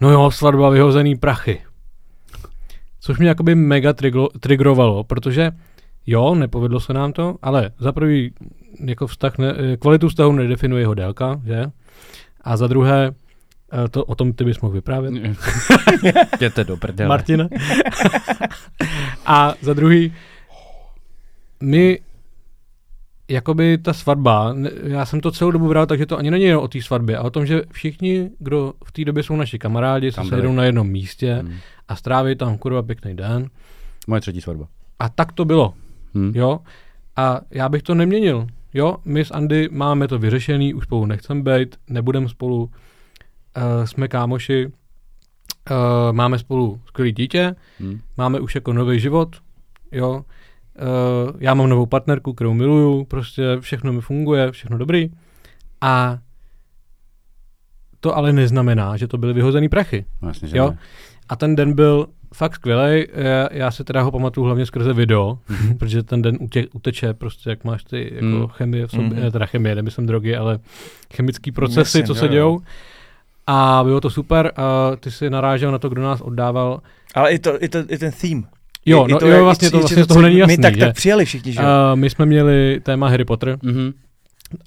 [SPEAKER 4] no jo, svatba vyhozený prachy. Což mě jakoby mega triglo, trigrovalo, protože jo, nepovedlo se nám to, ale za prvý jako vztah ne, kvalitu vztahu nedefinuje jeho délka, že? A za druhé, eh, to, o tom ty bys mohl vyprávět,
[SPEAKER 3] Jděte do prdele.
[SPEAKER 4] Martina. a za druhý, my jakoby ta svatba, já jsem to celou dobu bral, takže to ani není jenom o té svatbě, a o tom, že všichni, kdo v té době jsou naši kamarádi, se
[SPEAKER 3] Tam
[SPEAKER 4] sejdou
[SPEAKER 3] byli.
[SPEAKER 4] na jednom místě
[SPEAKER 3] Hm.
[SPEAKER 4] a stráví tam kurva pěkný den.
[SPEAKER 3] Moje třetí svatba.
[SPEAKER 4] A tak to bylo,
[SPEAKER 3] Hm.
[SPEAKER 4] jo. A já bych to neměnil, jo. My s Andy máme to vyřešený, už spolu nechcem být, nebudem spolu, uh, jsme kámoši, uh, máme spolu skvělý dítě,
[SPEAKER 3] Hm.
[SPEAKER 4] máme už jako nový život, jo. Uh, já mám novou partnerku, kterou miluju, prostě všechno mi funguje, všechno dobrý. A to ale neznamená, že to byly vyhozený prachy.
[SPEAKER 3] Jasně, že
[SPEAKER 4] Jo.
[SPEAKER 3] ne.
[SPEAKER 4] A ten den byl fakt skvělý. Já, já se teda ho pamatuju hlavně skrze video, protože ten den utě, uteče prostě, jak máš ty jako
[SPEAKER 3] Mhm.
[SPEAKER 4] chemie v sobě,
[SPEAKER 2] Mhm.
[SPEAKER 4] ne, teda chemie, nemyslím drogy, ale chemické procesy,
[SPEAKER 2] Jasně,
[SPEAKER 4] co se
[SPEAKER 2] jo.
[SPEAKER 4] dějou. A bylo to super. A ty si narážel na to, kdo nás oddával.
[SPEAKER 2] Ale i, to, i, to, i ten theme.
[SPEAKER 4] Jo,
[SPEAKER 2] I,
[SPEAKER 4] no,
[SPEAKER 2] i to,
[SPEAKER 4] jo vlastně
[SPEAKER 2] i-
[SPEAKER 4] to, vlastně z
[SPEAKER 2] co-
[SPEAKER 4] toho není jasný,
[SPEAKER 2] My tak,
[SPEAKER 4] že?
[SPEAKER 2] tak přijeli všichni, že jo?
[SPEAKER 4] Uh, my jsme měli téma Harry Potter
[SPEAKER 3] Mhm.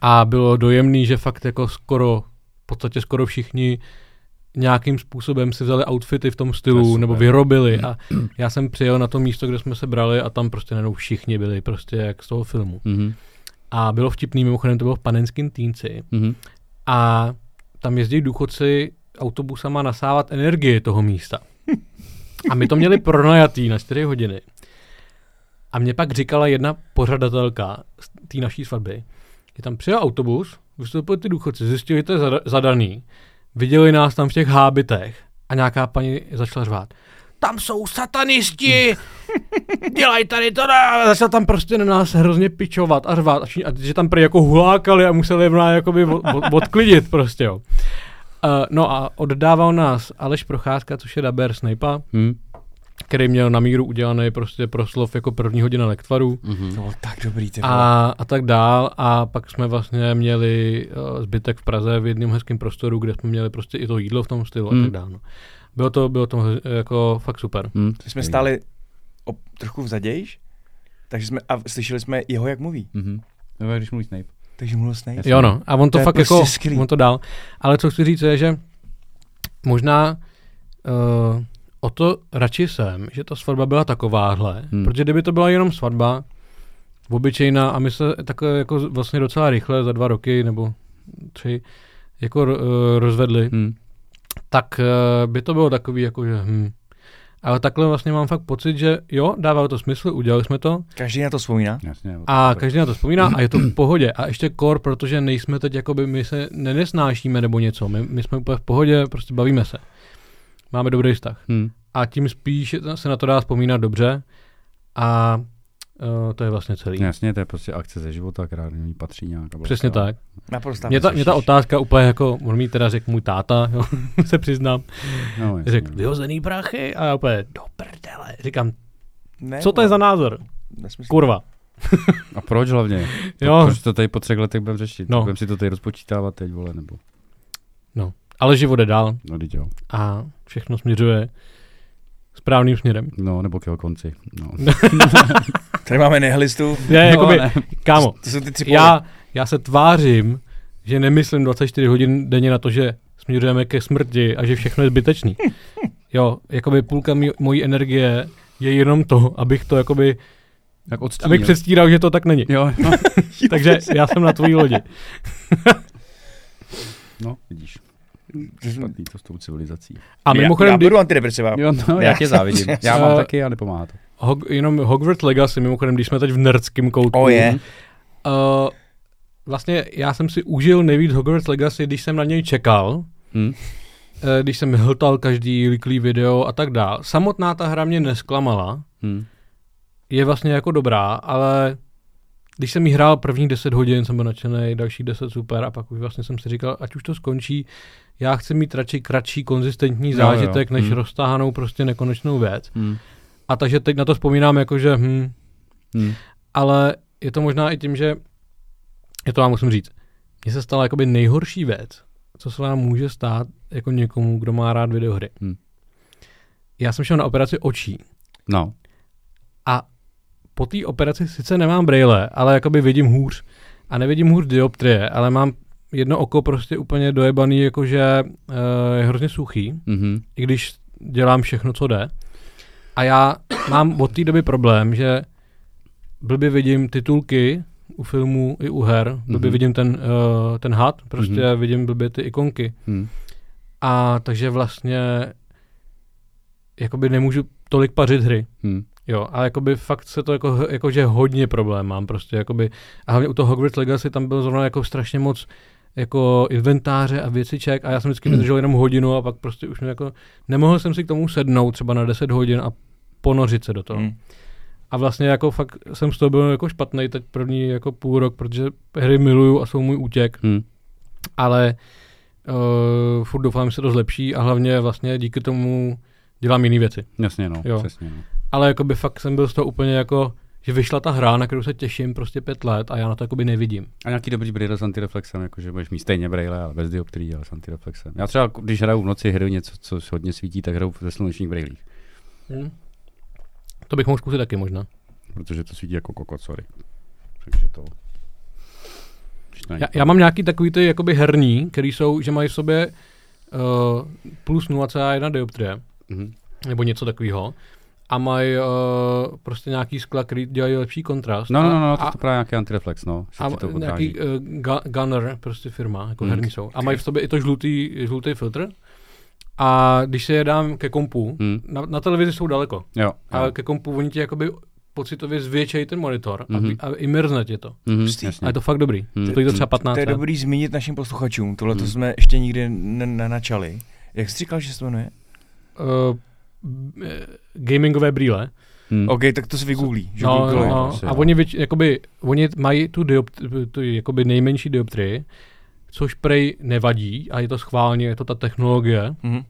[SPEAKER 4] a bylo dojemný, že fakt jako skoro podstatě skoro všichni nějakým způsobem si vzali outfity v tom
[SPEAKER 3] To
[SPEAKER 4] stylu
[SPEAKER 3] super.
[SPEAKER 4] nebo vyrobili a já jsem přijel na to místo, kde jsme se brali a tam prostě najednou všichni byli prostě jak z toho filmu.
[SPEAKER 3] Mhm.
[SPEAKER 4] A bylo vtipný, mimochodem to bylo v Panenském Týnci
[SPEAKER 3] Mhm.
[SPEAKER 4] a tam jezdí důchodci autobusama nasávat energii toho místa. A my to měli pronajatý na 4 hodiny. A mě pak říkala jedna pořadatelka z té naší svatby, že tam přijel autobus, vystoupili ty důchodci, zjistili, že to je zada- zadaný, viděli nás tam v těch hábitech a nějaká paní začala řvát. Tam jsou satanisti, dělají tady to, a začala tam prostě na nás hrozně pičovat a řvát, a, že tam prý jako hulákali a museli nás jakoby od, od, odklidit prostě, jo. Uh, no a oddával nás Aleš Procházka, což je daber Snape'a,
[SPEAKER 3] Mhm.
[SPEAKER 4] který měl na míru udělaný prostě proslov jako první hodina lektvaru
[SPEAKER 3] Mhm.
[SPEAKER 2] To bylo tak dobrý, ty
[SPEAKER 4] a, a tak dál a pak jsme vlastně měli uh, zbytek v Praze v jednom hezkém prostoru, kde jsme měli prostě i to jídlo v tom stylu
[SPEAKER 3] Hmm.
[SPEAKER 4] a tak dál. No. Bylo to, bylo to jako fakt super.
[SPEAKER 3] Mhm.
[SPEAKER 2] My jsme stáli o, trochu vzadějš, takže jsme, a slyšeli jsme jeho, jak mluví.
[SPEAKER 3] Mhm. Nebo když mluví Snape.
[SPEAKER 2] Takže mluvil Snape.
[SPEAKER 3] Jasně.
[SPEAKER 4] Jo no, a on to,
[SPEAKER 2] To je
[SPEAKER 4] fakt
[SPEAKER 2] prostě
[SPEAKER 4] jako,
[SPEAKER 2] skvělý.
[SPEAKER 4] on to dal. Ale co chci říct je, že možná uh, o to radši jsem, že ta svatba byla takováhle,
[SPEAKER 3] Hmm.
[SPEAKER 4] hmm. protože kdyby to byla jenom svatba, obyčejná a my se takhle jako vlastně docela rychle za dva roky nebo tři jako uh, rozvedli,
[SPEAKER 3] Mhm.
[SPEAKER 4] tak uh, by to bylo takový jako, že hm. Ale takhle vlastně mám fakt pocit, že jo, dávalo to smysl, udělali jsme to
[SPEAKER 2] Každý na to vzpomíná.
[SPEAKER 3] Jasně.
[SPEAKER 4] a každý na to vzpomíná a je to v pohodě. A ještě kor, protože nejsme teď, jakoby my se nenesnášíme nebo něco. My, my jsme úplně v pohodě, prostě bavíme se. Máme dobrý vztah.
[SPEAKER 3] Mhm.
[SPEAKER 4] A tím spíš se na to dá vzpomínat dobře a uh, to je vlastně celý.
[SPEAKER 3] Jasně, to je prostě akce ze života, která do ní patří nějaká.
[SPEAKER 4] Přesně
[SPEAKER 3] velká.
[SPEAKER 4] tak.
[SPEAKER 2] Naprosto.
[SPEAKER 4] Mě ta, mě ta otázka úplně jako, on mi teda řekl můj táta, jo, se přiznám,
[SPEAKER 3] No, jasně,
[SPEAKER 4] řekl
[SPEAKER 3] no.
[SPEAKER 4] vyhozený prachy a já úplně do prdele. Říkám,
[SPEAKER 2] Ne,
[SPEAKER 4] co to je za názor?
[SPEAKER 2] Nesmysl.
[SPEAKER 4] Kurva.
[SPEAKER 3] A proč hlavně?
[SPEAKER 4] Jo.
[SPEAKER 3] Proč to tady po třech letech budeme řešit?
[SPEAKER 4] No.
[SPEAKER 3] No. Budeme si to tady rozpočítávat teď, vole, nebo...
[SPEAKER 4] Ale život jde dál
[SPEAKER 3] No, teď jo.
[SPEAKER 4] a všechno směřuje správným směrem.
[SPEAKER 3] No, nebo k jeho konci. No.
[SPEAKER 2] Tady máme nihilistu.
[SPEAKER 4] Je,
[SPEAKER 3] No,
[SPEAKER 4] jakoby,
[SPEAKER 3] ne.
[SPEAKER 4] kámo,
[SPEAKER 2] To jsou ty tři
[SPEAKER 4] já, já se tvářím, že nemyslím 24 hodin denně na to, že směřujeme ke smrti a že všechno je zbytečný. Jo, jakoby půlka mý, mojí energie je jenom to, abych to jakoby,
[SPEAKER 3] Jak odstín,
[SPEAKER 4] abych předstíral, že to tak není.
[SPEAKER 3] Jo, no.
[SPEAKER 4] Takže já jsem na tvojí lodi.
[SPEAKER 3] no, vidíš. Špatný to s tou civilizací.
[SPEAKER 4] A
[SPEAKER 2] já,
[SPEAKER 4] mimochodem,
[SPEAKER 2] já
[SPEAKER 4] kdy,
[SPEAKER 2] budu antidepresiva.
[SPEAKER 3] Jo, no, já tě závidím. Já mám
[SPEAKER 4] Eh,
[SPEAKER 3] taky a nepomáhá to.
[SPEAKER 4] Hog, jenom Hogwarts Legacy, mimochodem, když jsme teď v nerdském koutku.
[SPEAKER 2] O je.
[SPEAKER 4] Uh, vlastně já jsem si užil nejvíc Hogwarts Legacy, když jsem na něj čekal,
[SPEAKER 3] Hm?
[SPEAKER 4] eh, když jsem hltal každý líklý video a tak dál. Samotná ta hra mě nesklamala,
[SPEAKER 3] Hm.
[SPEAKER 4] je vlastně jako dobrá, ale když jsem jí hrál první 10 hodin, jsem byl nadšený, další 10 super a pak už vlastně jsem si říkal, ať už to skončí, já chci mít radši kratší, konzistentní
[SPEAKER 3] Jo,
[SPEAKER 4] zážitek,
[SPEAKER 3] jo.
[SPEAKER 4] než
[SPEAKER 3] Hmm.
[SPEAKER 4] roztáhanou prostě nekonečnou věc.
[SPEAKER 3] Hm.
[SPEAKER 4] A takže teď na to vzpomínám jako, že hm,
[SPEAKER 3] Hm.
[SPEAKER 4] ale je to možná i tím, že je to vám musím říct, mně se stala jakoby nejhorší věc, co se vám může stát jako někomu, kdo má rád videohry.
[SPEAKER 3] Hmm.
[SPEAKER 4] Já jsem šel na operaci očí
[SPEAKER 3] No.
[SPEAKER 4] Po té operaci sice nemám brejle, ale jakoby vidím hůř. A nevidím hůř dioptrie, ale mám jedno oko prostě úplně dojebaný, jakože uh, je hrozně suchý,
[SPEAKER 3] Mhm.
[SPEAKER 4] i když dělám všechno, co jde. A já mám od té doby problém, že blbě vidím titulky u filmů i u her, blbě
[SPEAKER 3] Mhm.
[SPEAKER 4] vidím ten, uh, ten had, prostě
[SPEAKER 3] Mhm.
[SPEAKER 4] vidím blbě ty ikonky.
[SPEAKER 3] Hm.
[SPEAKER 4] A takže vlastně jakoby nemůžu tolik pařit hry.
[SPEAKER 3] Hm.
[SPEAKER 4] Jo, ale jakoby fakt se to jako, jako že hodně problém mám prostě, jakoby, a hlavně u toho Hogwarts Legacy tam bylo zrovna jako strašně moc jako inventáře a věciček a já jsem vždycky vydržel jenom hodinu a pak prostě už mě jako, nemohl jsem si k tomu sednout třeba na 10 hodin a ponořit se do toho.
[SPEAKER 2] Hmm.
[SPEAKER 4] A vlastně jako fakt jsem z toho byl jako špatný teď první jako půl rok, protože hry miluju a jsou můj útěk,
[SPEAKER 3] Hm.
[SPEAKER 4] ale uh, furt doufám, že se to zlepší a hlavně vlastně díky tomu dělám jiné věci.
[SPEAKER 3] Jasně, no.
[SPEAKER 4] Jo.
[SPEAKER 3] Přesně, no.
[SPEAKER 4] Ale jakoby fakt jsem byl z toho úplně jako, že vyšla ta hra, na kterou se těším prostě pět let a já na to jakoby nevidím.
[SPEAKER 3] A nějaký dobrý brýle s antireflexem, jakože budeš mít stejně brýle, ale bez dioptrií, ale s antireflexem. Já třeba, když hraju v noci hry něco, co hodně svítí, tak hraju ve slunečních brýlích,
[SPEAKER 4] Hm. To bych mohl zkusit taky možná.
[SPEAKER 3] protože to svítí jako kokot, sorry. Takže to...
[SPEAKER 4] Já, já mám nějaký takový ty jakoby herní, který jsou, že mají v sobě uh, plus 0,1 dioptrie,
[SPEAKER 3] Mhm.
[SPEAKER 4] nebo něco takového. A mají uh, prostě nějaký skla, který dělají lepší kontrast.
[SPEAKER 3] No, no, no, no,
[SPEAKER 4] a,
[SPEAKER 3] to, to právě nějaký antireflex, no.
[SPEAKER 4] a,
[SPEAKER 3] to
[SPEAKER 4] nějaký uh, gunner, prostě firma, jako
[SPEAKER 3] Hmm.
[SPEAKER 4] herní jsou. A mají v sobě i to žlutý, žlutý filtr. A když se je dám ke kompu,
[SPEAKER 3] Hmm.
[SPEAKER 4] na, na televizi jsou daleko,
[SPEAKER 3] Jo,
[SPEAKER 4] a
[SPEAKER 3] jo.
[SPEAKER 4] ke kompu oni ti jakoby pocitově zvětšejí ten monitor
[SPEAKER 3] Mhm.
[SPEAKER 4] a, a immerzne tě to.
[SPEAKER 3] Mhm, jasně.
[SPEAKER 4] A je to fakt dobrý.
[SPEAKER 3] Hmm.
[SPEAKER 4] Stojí to třeba 15
[SPEAKER 2] To je
[SPEAKER 4] let.
[SPEAKER 2] dobrý zmínit našim posluchačům. Tohle to
[SPEAKER 3] Hmm.
[SPEAKER 2] jsme ještě nikdy ne- nenačali. Jak jsi říkal, že se to jmenuje?
[SPEAKER 4] Uh, gamingové brýle.
[SPEAKER 3] Hmm.
[SPEAKER 2] OK, tak to si vygooglí. Že
[SPEAKER 4] No,
[SPEAKER 2] Google,
[SPEAKER 4] no, no.
[SPEAKER 3] asi,
[SPEAKER 4] A
[SPEAKER 3] jo.
[SPEAKER 4] oni, věč, jakoby, oni mají tu, diopt- tu jakoby nejmenší dioptrii, což prej nevadí a je to schválně, je to ta technologie,
[SPEAKER 2] Mhm.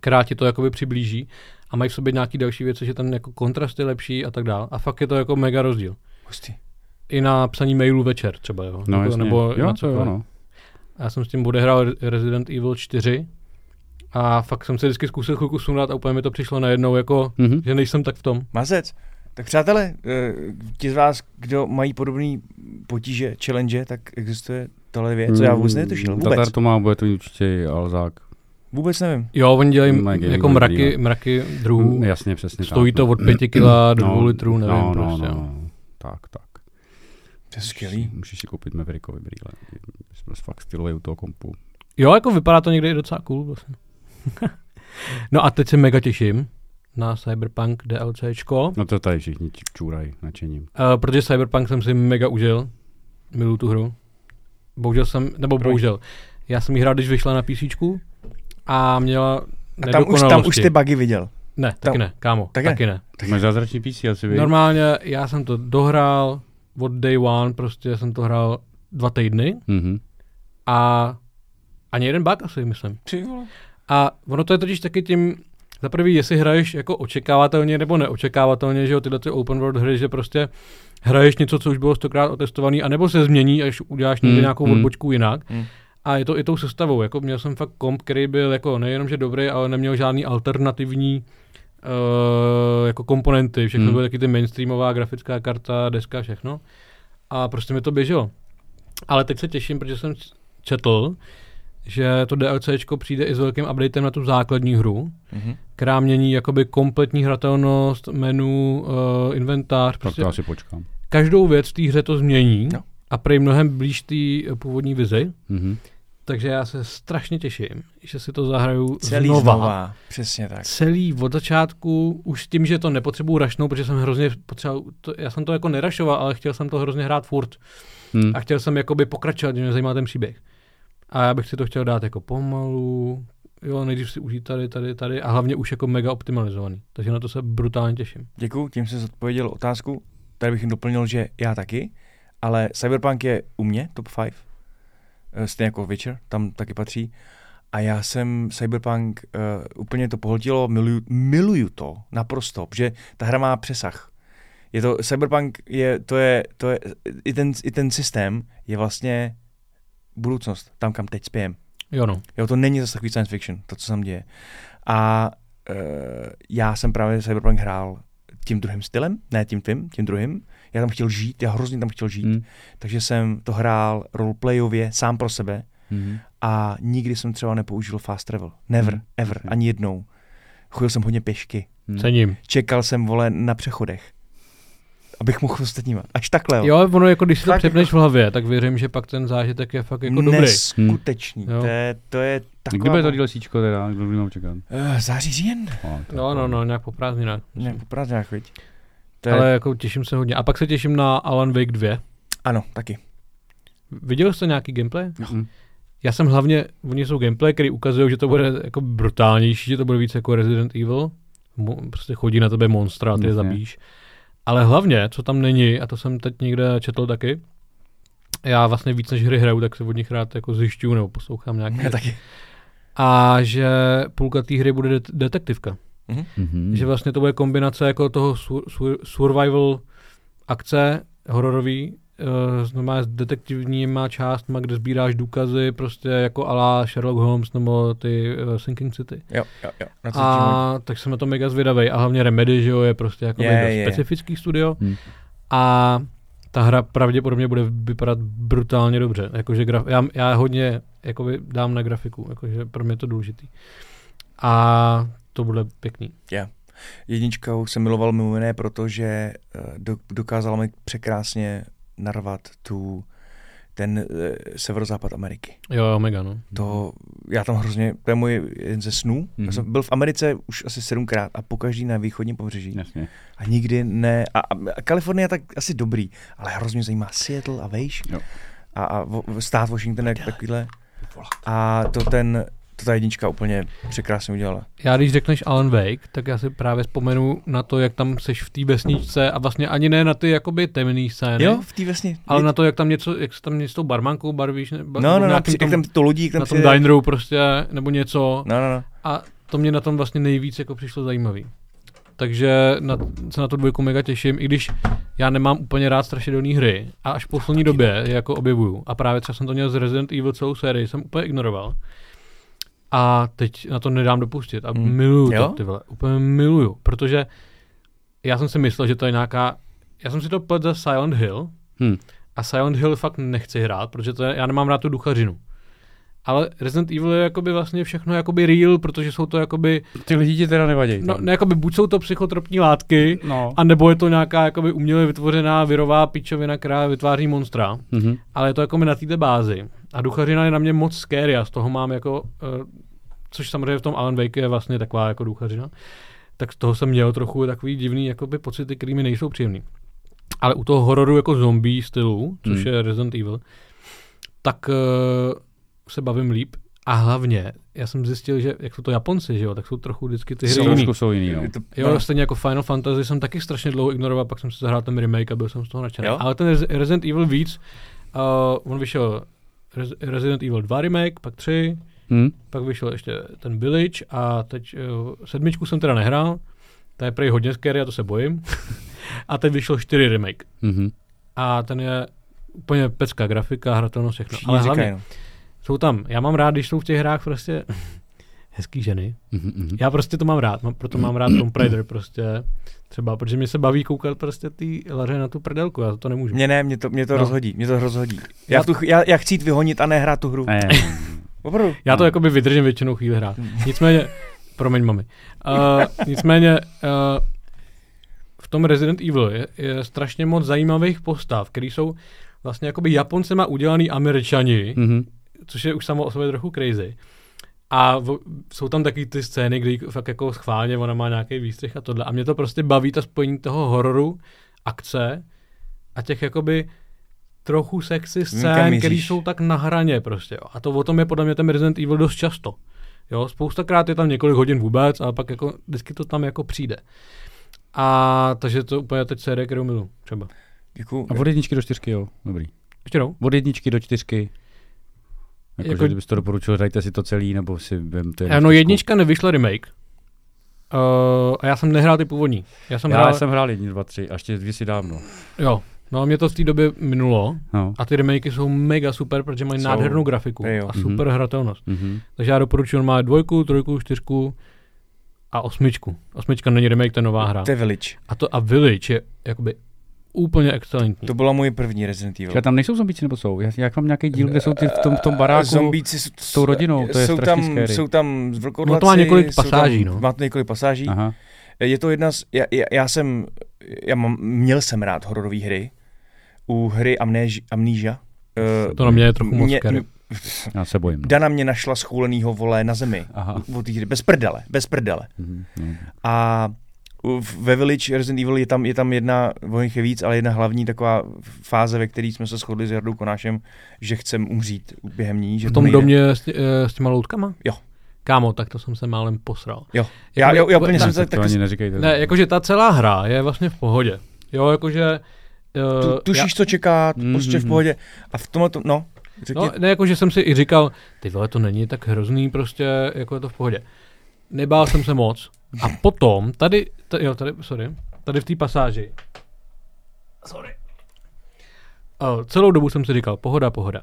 [SPEAKER 4] která ti to jakoby přiblíží a mají v sobě nějaký další věci, že ten jako kontrast je lepší a tak dále. A fakt je to jako mega rozdíl.
[SPEAKER 2] Hustý.
[SPEAKER 4] I na psaní mailů večer třeba, jo.
[SPEAKER 3] No,
[SPEAKER 4] nebo,
[SPEAKER 3] jasně.
[SPEAKER 4] nebo
[SPEAKER 3] jo,
[SPEAKER 4] na cokoliv.
[SPEAKER 3] jo, no.
[SPEAKER 4] Já jsem s tím odehrál Re- Resident Evil 4 a fakt jsem se vždycky zkusil chvilku sundat a úplně mi to přišlo najednou jako,
[SPEAKER 3] Mhm.
[SPEAKER 4] že nejsem tak v tom.
[SPEAKER 2] Mazec. Tak přátelé, eh, ti z vás, kdo mají podobný potíže, challenge, tak existuje tohle věc, co já vůbec netušil.
[SPEAKER 3] Mm,
[SPEAKER 2] Vůbec.
[SPEAKER 3] Tatar to má, bude to určitě i Alzák.
[SPEAKER 2] Vůbec nevím.
[SPEAKER 4] Jo, oni dělají
[SPEAKER 3] Mají
[SPEAKER 4] jako mraky,
[SPEAKER 3] brýle.
[SPEAKER 4] mraky druhů.
[SPEAKER 3] Mm, Jasně, přesně
[SPEAKER 4] Stojí
[SPEAKER 3] tak.
[SPEAKER 4] to od 5 kila do
[SPEAKER 3] No,
[SPEAKER 4] 2 litrů, nevím
[SPEAKER 3] no, no,
[SPEAKER 4] prostě.
[SPEAKER 3] no,
[SPEAKER 4] jo.
[SPEAKER 3] no. Tak, tak.
[SPEAKER 2] To je skvělý.
[SPEAKER 3] Můžeš si koupit Maverickovi brýle. Jsme fakt stylový u toho kompu.
[SPEAKER 4] Jo, jako vypadá to někdy i docela cool vlastně. no a teď se mega těším na Cyberpunk DLCčko,
[SPEAKER 3] No to tady všichni čůrají nadšením.
[SPEAKER 4] uh, protože Cyberpunk jsem si mega užil. Miluju tu hru. Bohužel jsem, nebo
[SPEAKER 2] Proč?
[SPEAKER 4] bohužel, já jsem ji hrál, když vyšla na PC a měla
[SPEAKER 2] A tam už, tam už ty bugy viděl.
[SPEAKER 4] Ne,
[SPEAKER 2] tam-
[SPEAKER 4] taky ne, kámo,
[SPEAKER 2] taky ne.
[SPEAKER 4] taky ne.
[SPEAKER 3] Tak máš zázračný PC asi, vy?
[SPEAKER 4] Normálně já jsem to dohrál od day one, prostě jsem to hrál dva týdny
[SPEAKER 3] Mhm.
[SPEAKER 4] a ani jeden bug asi, myslím.
[SPEAKER 2] Ty vole.
[SPEAKER 4] A ono to je totiž taky tím, za prvý, jestli hraješ jako očekávatelně nebo neočekávatelně, že jo, tyhle ty open world hry, že prostě hraješ něco, co už bylo stokrát otestovaný, anebo se změní, až uděláš někde
[SPEAKER 3] Hmm,
[SPEAKER 4] nějakou
[SPEAKER 3] hmm.
[SPEAKER 4] odbočku jinak.
[SPEAKER 2] Hmm.
[SPEAKER 4] A je to i tou sestavou, jako měl jsem fakt komp, který byl jako nejenom, že dobrý, ale neměl žádný alternativní uh, jako komponenty, všechno
[SPEAKER 3] Hmm.
[SPEAKER 4] byly taky ty mainstreamová grafická karta, deska, všechno. A prostě mi to běželo. Ale teď se těším, protože jsem četl, že to DLCčko přijde i s velkým updatem na tu základní hru,
[SPEAKER 2] Mhm.
[SPEAKER 4] která mění jakoby kompletní hratelnost, menu, uh, inventář,
[SPEAKER 3] Tak
[SPEAKER 4] prostě
[SPEAKER 3] to asi počkám.
[SPEAKER 4] každou věc v té hře to změní
[SPEAKER 2] No.
[SPEAKER 4] a prej mnohem blíž té eh, původní vizi,
[SPEAKER 3] Mhm.
[SPEAKER 4] takže já se strašně těším, že si to zahraju
[SPEAKER 2] Celý
[SPEAKER 4] znova.
[SPEAKER 2] znova. Přesně tak.
[SPEAKER 4] Celý od začátku, už tím, že to nepotřebuju rašnout, protože jsem hrozně potřeboval, to, já jsem to jako nerašoval, ale chtěl jsem to hrozně hrát furt
[SPEAKER 3] Hm.
[SPEAKER 4] a chtěl jsem jakoby pokračovat, že mě zajímá ten příběh. A já bych si to chtěl dát jako pomalu, jo, nejdřív si užít tady, tady, tady a hlavně už jako mega optimalizovaný. Takže na to se brutálně těším.
[SPEAKER 2] Děkuju, tím jsem zodpověděl otázku. Tady bych jim doplnil, že já taky, ale Cyberpunk je u mě top 5, stejně jako Witcher, tam taky patří. A já jsem Cyberpunk, uh, úplně to pohltilo, miluju, miluju to naprosto, protože ta hra má přesah. Je to, Cyberpunk je, to je, to je, i ten, i ten systém je vlastně budoucnost, tam kam teď spějem.
[SPEAKER 4] Jo no.
[SPEAKER 2] Jo, to není zase takový science fiction, to, co se tam děje. A uh, já jsem právě Cyberpunk hrál tím druhým stylem, ne tím tvým, tím druhým. Já tam chtěl žít, já hrozně tam chtěl žít,
[SPEAKER 3] Hm.
[SPEAKER 2] takže jsem to hrál roleplayově sám pro sebe
[SPEAKER 3] Mhm.
[SPEAKER 2] a nikdy jsem třeba nepoužil fast travel. Never,
[SPEAKER 3] Hmm.
[SPEAKER 2] ever,
[SPEAKER 3] Ok.
[SPEAKER 2] ani jednou. Chodil jsem hodně pěšky.
[SPEAKER 3] Hm.
[SPEAKER 4] Cením.
[SPEAKER 2] Čekal jsem, vole, na přechodech. Abych mohl s ostatníma. Až takhle,
[SPEAKER 4] Jo, ono jako když si to přepneš
[SPEAKER 2] jako-
[SPEAKER 4] v hlavě, tak věřím, že pak ten zážitek je fakt jako dobrý.
[SPEAKER 2] Neskutečný.
[SPEAKER 4] Hmm.
[SPEAKER 2] To je, to je taková...
[SPEAKER 3] Kdy bude to DLCčko teda, kdo by mám čekat?
[SPEAKER 2] Uh, září říjen.
[SPEAKER 3] No,
[SPEAKER 4] No, no, no, nějak po prázdninách.
[SPEAKER 2] Ne, po prázdninách, viď? To je,
[SPEAKER 4] Ale jako těším se hodně. A pak se těším na Alan Wake 2.
[SPEAKER 2] Ano, taky.
[SPEAKER 4] Viděl jste nějaký gameplay?
[SPEAKER 3] Mhm.
[SPEAKER 4] Já jsem hlavně, oni jsou gameplay, který ukazují, že to bude jako brutálnější, že to bude víc jako Resident Evil. Mo, prostě chodí na tebe monstra a ty je zabíš. Ale hlavně, co tam není, a to jsem teď někde četl taky, já vlastně víc než hry hraju, tak se od nich rád jako zjišťuju nebo poslouchám nějaké.
[SPEAKER 2] Já taky.
[SPEAKER 4] A že půlka té hry bude det- detektivka.
[SPEAKER 3] Mhm.
[SPEAKER 4] Že vlastně to bude kombinace jako toho sur, sur, survival akce hororový, uh, znamená s detektivníma částma, kde sbíráš důkazy, prostě jako ala Sherlock Holmes nebo ty uh, Sinking City.
[SPEAKER 2] Jo, jo, jo. Na a...
[SPEAKER 4] Tak jsem na to mega zvědavej. A hlavně Remedy, že jo, je prostě jako
[SPEAKER 2] Je,
[SPEAKER 4] mega
[SPEAKER 2] je.
[SPEAKER 4] specifický studio.
[SPEAKER 3] Hmm.
[SPEAKER 4] A ta hra pravděpodobně bude vypadat brutálně dobře. Jakože graf, já, já hodně jakoby dám na grafiku, jakože pro mě je to důležitý. A to bude pěkný.
[SPEAKER 2] Yeah. Jedničkou jsem miloval mimo jiné, protože eh, do, dokázala mi překrásně narvat tu ten uh, severozápad Ameriky.
[SPEAKER 4] Jo, jo, mega, no.
[SPEAKER 2] To, já tam hrozně, to je můj jeden ze snů. Mm-hmm. Já
[SPEAKER 3] Mhm.
[SPEAKER 2] jsem byl v Americe už asi sedmkrát a pokaždý na východním pobřeží.
[SPEAKER 3] Jasně.
[SPEAKER 2] A nikdy ne, a, a, a Kalifornie tak asi dobrý, ale hrozně zajímá Seattle a vejš.
[SPEAKER 3] Jo.
[SPEAKER 2] A, a stát Washington jak takovýhle. A to ten, to ta jednička úplně překrásně udělala.
[SPEAKER 4] Já když řekneš Alan Wake, tak já si právě vzpomenu na to, jak tam seš v té vesničce a vlastně ani ne na ty jakoby temný scény,
[SPEAKER 2] Jo, v té vesně.
[SPEAKER 4] ale na to, jak tam něco, jak se tam něco s tou barmankou barvíš, ne, ba,
[SPEAKER 2] No,
[SPEAKER 4] nebo
[SPEAKER 2] no, no, při, jak tam to lodí, jak tam
[SPEAKER 4] na tom dineru prostě, nebo něco.
[SPEAKER 2] No, no, no.
[SPEAKER 4] A to mě na tom vlastně nejvíc jako přišlo zajímavý. Takže na, se na tu dvojku mega těším, i když já nemám úplně rád strašidelné hry a až v poslední době je jako objevuju. A právě třeba jsem to měl z Resident Evil celou sérii, jsem úplně ignoroval. A teď na to nedám dopustit a
[SPEAKER 2] Hmm.
[SPEAKER 4] miluju
[SPEAKER 2] Jo?
[SPEAKER 4] to, ty vole, úplně miluju, protože já jsem si myslel, že to je nějaká, já jsem si to pletl za Silent Hill
[SPEAKER 3] Hm.
[SPEAKER 4] a Silent Hill fakt nechci hrát, protože to je, já nemám rád tu duchařinu. Ale Resident Evil je jakoby vlastně všechno jakoby real, protože jsou to jakoby,
[SPEAKER 3] Ty lidi ti teda nevadí.
[SPEAKER 4] no, ne, jakoby buď jsou to psychotropní látky,
[SPEAKER 3] no.
[SPEAKER 4] a nebo je to nějaká jakoby uměle vytvořená virová pičovina, která vytváří monstra,
[SPEAKER 3] Mhm.
[SPEAKER 4] ale je to jako na této bázi. A duchařina je na mě moc scary a z toho mám jako, uh, což samozřejmě v tom Alan Wake je vlastně taková jako duchařina, tak z toho jsem měl trochu takový divný jakoby pocity, které mi nejsou příjemný. Ale u toho hororu jako zombie stylu, což
[SPEAKER 3] Hmm.
[SPEAKER 4] je Resident Evil, tak uh, se bavím líp. A hlavně, já jsem zjistil, že jak jsou to Japonci, že jo, tak jsou trochu vždycky ty hry jiný.
[SPEAKER 3] trošku jsou jiný, no.
[SPEAKER 2] To,
[SPEAKER 4] Jo,
[SPEAKER 2] no.
[SPEAKER 4] stejně jako Final Fantasy jsem taky strašně dlouho ignoroval, pak jsem si zahrál ten remake a byl jsem z toho nadšený.
[SPEAKER 2] Jo?
[SPEAKER 4] Ale ten Res- Resident Evil víc, uh, on vyšel Resident Evil 2 remake, pak 3,
[SPEAKER 3] Hm?
[SPEAKER 4] pak vyšel ještě ten Village a teď uh, sedmičku jsem teda nehrál, to je prej hodně scary a to se bojím. a teď vyšel 4 remake.
[SPEAKER 3] Mhm.
[SPEAKER 4] A ten je úplně pecká grafika, hratelnost, všechno.
[SPEAKER 2] Všichni
[SPEAKER 4] Ale
[SPEAKER 2] říkají,
[SPEAKER 4] hlavně
[SPEAKER 2] no.
[SPEAKER 4] jsou tam, já mám rád, když jsou v těch hrách prostě hezký ženy,
[SPEAKER 3] Mhm, mhm.
[SPEAKER 4] já prostě to mám rád, mám, proto mám rád Tomb Raider prostě, třeba, protože mě se baví koukat prostě ty laře na tu prdelku, já to nemůžu.
[SPEAKER 2] Mě ne, mě to, mě to
[SPEAKER 4] No.
[SPEAKER 2] rozhodí, mě to rozhodí. Já,
[SPEAKER 4] Já-
[SPEAKER 2] tu, já, já chci jít vyhonit a ne hrát tu hru.
[SPEAKER 3] Ne,
[SPEAKER 2] Opravdu.
[SPEAKER 4] Já to
[SPEAKER 3] No.
[SPEAKER 4] jakoby vydržím většinou chvíli hrát. Nicméně, promiň mami, uh, nicméně uh, v tom Resident Evil je, je strašně moc zajímavých postav, které jsou vlastně jakoby Japoncema udělaný Američani,
[SPEAKER 3] Mhm.
[SPEAKER 4] což je už samo o sobě trochu crazy. A v, jsou tam taky ty scény, kdy fakt jako schválně ona má nějaký výstřih a tohle. A mě to prostě baví, ta spojení toho hororu, akce a těch jakoby trochu sexy scén, které jsou tak na hraně prostě. Jo. A to o tom je podle mě ten Resident Evil dost často. Jo, spoustakrát je tam několik hodin vůbec a pak jako vždycky to tam jako přijde. A takže to úplně teď série, kterou milu třeba.
[SPEAKER 2] Děkuju.
[SPEAKER 3] A od jedničky do čtyřky, jo, dobrý.
[SPEAKER 4] Ještě jednou?
[SPEAKER 3] Od jedničky do čtyřky. Jako,
[SPEAKER 4] Jako-
[SPEAKER 3] jako... kdybyste to doporučil, hrajte si to celý, nebo si vemte jenom
[SPEAKER 4] Ano, jednička nevyšla remake. Uh, a já jsem nehrál ty původní. Já jsem
[SPEAKER 3] Já
[SPEAKER 4] hrál,
[SPEAKER 3] jsem hrál jedni, dva, tři, a ještě dvě si dávno.
[SPEAKER 4] jo. No a mě to v té době minulo.
[SPEAKER 3] No.
[SPEAKER 4] A ty remakey jsou mega super, protože mají
[SPEAKER 2] Jsou.
[SPEAKER 4] nádhernou grafiku
[SPEAKER 2] Jo.
[SPEAKER 4] a super
[SPEAKER 3] Mhm.
[SPEAKER 4] hratelnost.
[SPEAKER 3] Mhm.
[SPEAKER 4] Takže já doporučuji má dvojku, trojku, čtyřku a osmičku. Osmička není remake, to je nová hra.
[SPEAKER 2] To je Village.
[SPEAKER 4] A to a Village je jakoby úplně excelentní.
[SPEAKER 2] To byla moje první Resident Evil.
[SPEAKER 3] Čeká, tam nejsou zombíci, nebo jsou? Já, jak mám nějaký díl, kde jsou ty v tom, v tom baráku?
[SPEAKER 2] Zombíci s,
[SPEAKER 3] s tou rodinou, to je
[SPEAKER 2] jsou tam,
[SPEAKER 3] scary.
[SPEAKER 2] jsou tam z
[SPEAKER 4] No to má několik pasáží,
[SPEAKER 2] tam,
[SPEAKER 4] no.
[SPEAKER 2] Má to několik pasáží.
[SPEAKER 3] Aha.
[SPEAKER 2] Je to jedna z, já, já, já jsem, já mám, měl jsem rád hororové hry. U hry Amnéž, Amnesia. eh,
[SPEAKER 4] To na mě je trochu moc
[SPEAKER 2] mě-
[SPEAKER 4] scary.
[SPEAKER 3] Já se bojím. No.
[SPEAKER 2] Dana mě našla schoulenýho vole na zemi.
[SPEAKER 3] Aha.
[SPEAKER 2] Té hry. Bez prdele, bez prdele.
[SPEAKER 3] Mhm, no.
[SPEAKER 2] A ve Village Resident Evil je tam, je tam jedna, o je víc, ale jedna hlavní taková fáze, ve které jsme se shodli s Jardou Konášem, že chcem umřít během ní. Že
[SPEAKER 4] V
[SPEAKER 2] to
[SPEAKER 4] tom
[SPEAKER 2] nejde.
[SPEAKER 4] domě s, eh, s těma loutkama?
[SPEAKER 2] Jo.
[SPEAKER 4] Kámo, tak to jsem se málem posral.
[SPEAKER 2] Jo. Já, já, já úplně jsem se
[SPEAKER 3] to,
[SPEAKER 2] tak,
[SPEAKER 3] to ani neříkejte.
[SPEAKER 4] Ne, jakože ta celá hra je vlastně v pohodě. Jo, jakože... Uh,
[SPEAKER 2] tu, tušíš, co čeká,
[SPEAKER 3] Mhm,
[SPEAKER 2] prostě v
[SPEAKER 3] mhm.
[SPEAKER 2] pohodě. A v tomhle, to, no, řekni,
[SPEAKER 4] No, ne, jakože jsem si i říkal, ty vole, to není tak hrozný, prostě, jako je to v pohodě. Nebál jsem se moc. A potom, tady, tady jo, tady, sorry, tady v té pasáži, sorry. Uh, celou dobu jsem si říkal, pohoda, pohoda.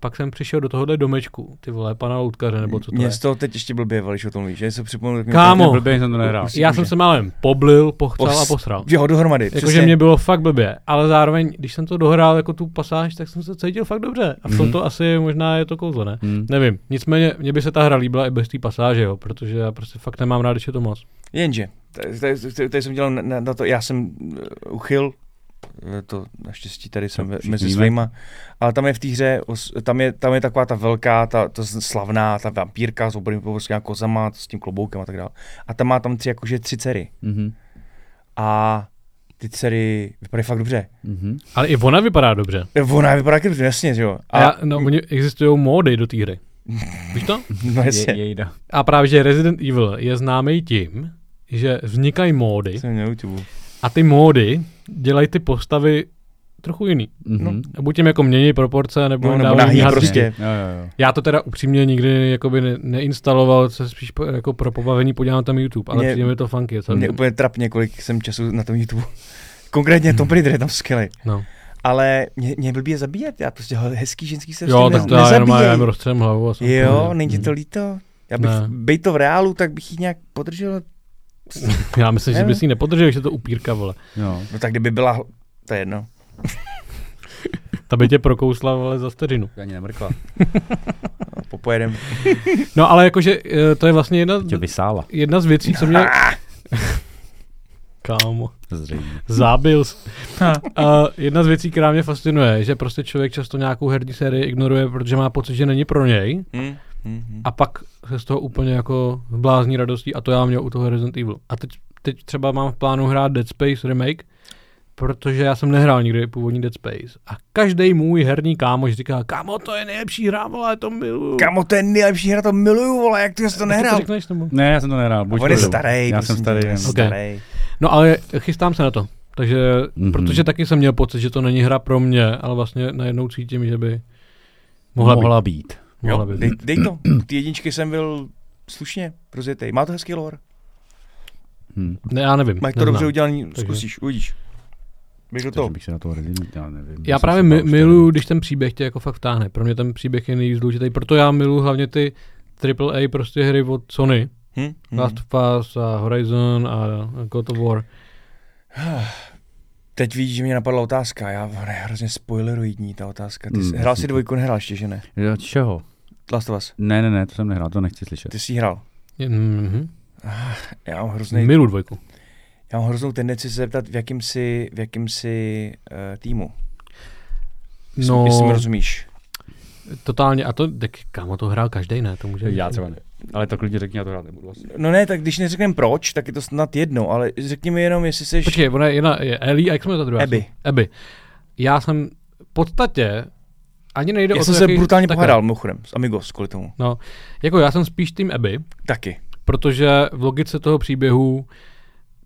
[SPEAKER 4] Pak jsem přišel do tohohle domečku, ty vole, pana loutkaře, nebo co to
[SPEAKER 2] Mě
[SPEAKER 4] je.
[SPEAKER 2] z toho teď ještě blbě, když o tom víš, že se připomněl.
[SPEAKER 4] Kámo.
[SPEAKER 3] Blbě jsem to nehrál.
[SPEAKER 4] Já jsem se málem poblil, pochcel
[SPEAKER 2] Pos-
[SPEAKER 4] a posral.
[SPEAKER 2] Jo, dohromady.
[SPEAKER 4] Jakože mě bylo fakt blbě, ale zároveň, když jsem to dohrál jako tu pasáž, tak jsem se cítil fakt dobře. A v tomto asi možná je to kouzlo, ne?
[SPEAKER 3] Hmm.
[SPEAKER 4] Nevím, nicméně mně by se ta hra líbila i bez té pasáže, jo, protože já prostě fakt nemám rád, když je to moc.
[SPEAKER 2] Jenže, tady, jsem dělal na, na, to, já jsem uh, uchyl, eh, to naštěstí tady jsem
[SPEAKER 3] všichni
[SPEAKER 2] mezi svýma, ale tam je v té hře, tam je, tam je taková ta velká, ta, ta slavná, ta vampírka s obrným povrskými kozama, s tím kloboukem a tak dále. A tam má tam tři, jakože tři dcery.
[SPEAKER 3] Mhm.
[SPEAKER 2] A ty dcery vypadají fakt dobře.
[SPEAKER 3] Mhm.
[SPEAKER 4] Ale i ona vypadá dobře.
[SPEAKER 2] Ona vypadá dobře, jasně, že jo.
[SPEAKER 4] A, já, no, oni existují módy do té hry. Víš to?
[SPEAKER 2] no jasně.
[SPEAKER 3] Je, jejda.
[SPEAKER 4] A právě, že Resident Evil je známý tím, že vznikají módy
[SPEAKER 2] Jsem na YouTube.
[SPEAKER 4] a ty módy dělají ty postavy trochu jiný.
[SPEAKER 3] Mhm.
[SPEAKER 4] Buď tím jako mění proporce, nebo,
[SPEAKER 2] No, nebo nahý prostě.
[SPEAKER 3] Jo, jo, jo.
[SPEAKER 4] Já to teda upřímně nikdy jakoby ne, neinstaloval, se spíš po, jako pro pobavení podívám tam YouTube, ale
[SPEAKER 2] Mě-
[SPEAKER 4] přijde mi to funky.
[SPEAKER 2] Mě úplně trapně, kolik jsem času na tom YouTube. Konkrétně Tomb Raider je tam skvělý.
[SPEAKER 4] No.
[SPEAKER 2] Ale mě, mě blbě zabíjet, já prostě he- hezký ženský se
[SPEAKER 4] Jo, tak to já jenom já jim rozstřelím hlavu. A
[SPEAKER 2] Jo, není to líto? Já bych,
[SPEAKER 4] Ne.
[SPEAKER 2] bej to v reálu, tak bych ji nějak podržel.
[SPEAKER 4] Já myslím, že bys jí nepodržel, že to upírka, vole.
[SPEAKER 3] jo.
[SPEAKER 2] No tak kdyby byla, to je jedno.
[SPEAKER 4] Ta by tě prokousla, vole, za vteřinu.
[SPEAKER 3] Ani nemrkla.
[SPEAKER 2] No, Popojedem.
[SPEAKER 4] No ale jakože eh, to je vlastně jedna,
[SPEAKER 3] Tě vysála.
[SPEAKER 4] jedna z věcí, co mě... Kámo,
[SPEAKER 3] Zřejmě.
[SPEAKER 4] zábil. A jedna z věcí, která mě fascinuje, že prostě člověk často nějakou herní sérii ignoruje, protože má pocit, že není pro něj
[SPEAKER 2] Hm, hm, hm.
[SPEAKER 4] a pak se z toho úplně jako zblázní radostí a to já měl u toho Resident Evil. A teď, teď třeba mám v plánu hrát Dead Space Remake, protože já jsem nehrál nikdy původní Dead Space. A každý můj herní kámoš říká, kámo, to je nejlepší hra, vole, to miluju.
[SPEAKER 2] Kamo, to je nejlepší hra, to miluju, vole, jak ty jsi to
[SPEAKER 4] To
[SPEAKER 2] nehrál.
[SPEAKER 4] řekneš, nebo?
[SPEAKER 3] Ne, já jsem to nehrál. Buď
[SPEAKER 2] On je
[SPEAKER 3] to-
[SPEAKER 2] starý,
[SPEAKER 3] Já jsem starý. jen.
[SPEAKER 4] Ok.
[SPEAKER 2] starý.
[SPEAKER 4] No ale chystám se na to. Takže,
[SPEAKER 3] Mhm.
[SPEAKER 4] mm-hmm. protože taky jsem měl pocit, že to není hra pro mě, ale vlastně najednou cítím, že by mohla,
[SPEAKER 3] Mohla
[SPEAKER 4] být.
[SPEAKER 3] být.
[SPEAKER 4] Mohla
[SPEAKER 2] Jo,
[SPEAKER 4] být.
[SPEAKER 2] dej, dej to. Ty jedničky jsem byl slušně rozjetý. Má to hezký lore.
[SPEAKER 3] Hm.
[SPEAKER 4] Ne, já nevím.
[SPEAKER 2] Máš to dobře udělaný,
[SPEAKER 4] Takže-
[SPEAKER 2] zkusíš, uvidíš. Toho.
[SPEAKER 3] Takže bych se na to Resident, já nevím.
[SPEAKER 4] Já právě mi, miluju, když ten příběh tě jako fakt vtáhne. Pro mě ten příběh je nejvíc důležitý, proto já miluju hlavně ty AAA prostě hry od Sony.
[SPEAKER 2] Hm? Hm.
[SPEAKER 4] Last of Us a Horizon a God of War.
[SPEAKER 2] Teď víš, že mě napadla otázka. Já je hrozně spoileroidní ta otázka. Ty jsi,
[SPEAKER 3] Hmm,
[SPEAKER 2] hrál si
[SPEAKER 3] jasně.
[SPEAKER 2] dvojku, nehrál ještě, že ne?
[SPEAKER 3] Jo, čeho?
[SPEAKER 2] Last of Us.
[SPEAKER 3] Ne, ne, ne, to jsem nehrál, to nechci slyšet.
[SPEAKER 2] Ty jsi hrál.
[SPEAKER 4] Mm-hmm.
[SPEAKER 2] Já mám hrozný,
[SPEAKER 4] Milu dvojku.
[SPEAKER 2] já mám hroznou tendenci se zeptat, v jakém si, v jakém si uh, týmu. Jestli,
[SPEAKER 4] No,
[SPEAKER 2] jestli mi rozumíš.
[SPEAKER 4] totálně. A to, tak kámo, to hrál každý, ne? To může
[SPEAKER 3] Já třeba ne. Ale to klidně řekni, já to hrát nebudu vlastně.
[SPEAKER 2] No ne, tak když neřekneme proč, tak je to snad jedno, ale řekni mi jenom, jestli jsi...
[SPEAKER 4] Počkej, ona je jedna je Ellie a jak jsme ta druhá?
[SPEAKER 2] Abby.
[SPEAKER 4] Abby. Já jsem v podstatě ani nejde
[SPEAKER 2] Já
[SPEAKER 4] o
[SPEAKER 2] jsem
[SPEAKER 4] to,
[SPEAKER 2] se
[SPEAKER 4] jaký-
[SPEAKER 2] brutálně
[SPEAKER 4] takhle.
[SPEAKER 2] pohádal, mimochodem, s Amigos kvůli tomu.
[SPEAKER 4] No, jako já jsem spíš tým Abby,
[SPEAKER 2] Taky.
[SPEAKER 4] protože v logice toho příběhu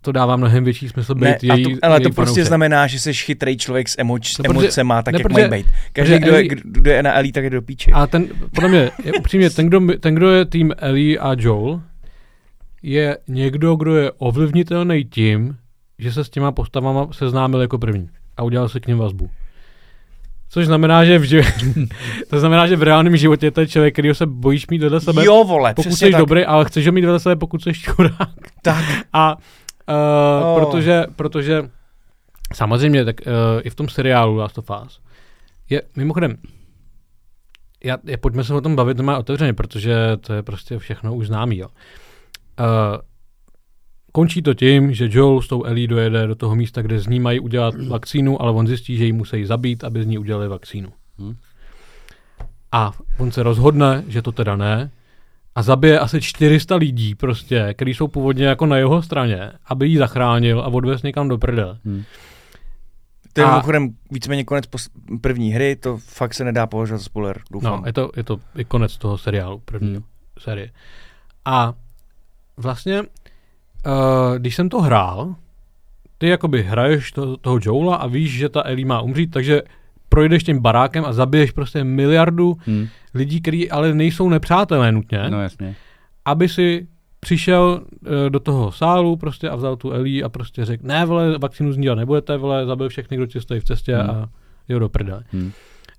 [SPEAKER 4] to dává mnohem větší smysl být
[SPEAKER 2] Ne, a
[SPEAKER 4] její,
[SPEAKER 2] to, ale
[SPEAKER 4] její
[SPEAKER 2] to prostě
[SPEAKER 4] fanoušek.
[SPEAKER 2] znamená, že jsi chytrý člověk s, emoč,
[SPEAKER 4] No, protože-
[SPEAKER 2] emocema, tak
[SPEAKER 4] ne,
[SPEAKER 2] jak
[SPEAKER 4] protože-
[SPEAKER 2] mají být. Každý, kdo je,
[SPEAKER 4] Ellie-
[SPEAKER 2] kdo je na Ellie, tak je do píče.
[SPEAKER 4] A ten, podle mě, je upřímně, ten kdo, ten, kdo je tým Ellie a Joel, je někdo, kdo je ovlivnitelný tím, že se s těma postavama seznámil jako první a udělal si k ním vazbu. Což znamená, že v, to znamená, že v reálném životě to je člověk, který se bojíš mít vedle sebe,
[SPEAKER 2] Jo, vole,
[SPEAKER 4] pokud jsi
[SPEAKER 2] tak.
[SPEAKER 4] dobrý, ale chceš ho mít vedle sebe, pokud jsi čurák.
[SPEAKER 2] tak.
[SPEAKER 4] A uh,
[SPEAKER 2] Oh.
[SPEAKER 4] protože, protože samozřejmě, tak uh, i v tom seriálu Last of Us je, mimochodem, já, já, pojďme se o tom bavit doma otevřeně, protože to je prostě všechno už známý, jo. Uh, končí to tím, že Joel s tou Ellie dojede do toho místa, kde z ní mají udělat vakcínu, ale on zjistí, že ji musí zabít, aby z ní udělali vakcínu.
[SPEAKER 3] Hm.
[SPEAKER 4] A on se rozhodne, že to teda ne, a zabije asi 400 lidí prostě, kteří jsou původně jako na jeho straně, aby ji zachránil a odvez někam do prdele.
[SPEAKER 3] Hm.
[SPEAKER 2] To je
[SPEAKER 4] A-
[SPEAKER 2] mimochodem víceméně konec pos- první hry, to fakt se nedá považovat za spoiler, doufám.
[SPEAKER 4] No, je to, je to i konec toho seriálu, první
[SPEAKER 3] Hmm.
[SPEAKER 4] hmm. série. A vlastně, uh, když jsem to hrál, ty jakoby hraješ to, toho Joela a víš, že ta Ellie má umřít, takže projdeš tím barákem a zabiješ prostě miliardu
[SPEAKER 3] Hm.
[SPEAKER 4] lidí, kteří ale nejsou nepřátelé nutně,
[SPEAKER 3] No jasně.
[SPEAKER 4] aby si přišel uh, do toho sálu prostě a vzal tu Ellie a prostě řekl, ne vole, vakcínu z ní dělat nebudete, vole, zabil všechny, kdo ti stojí v cestě
[SPEAKER 3] Hmm.
[SPEAKER 4] a jo do prdele.
[SPEAKER 3] Hm.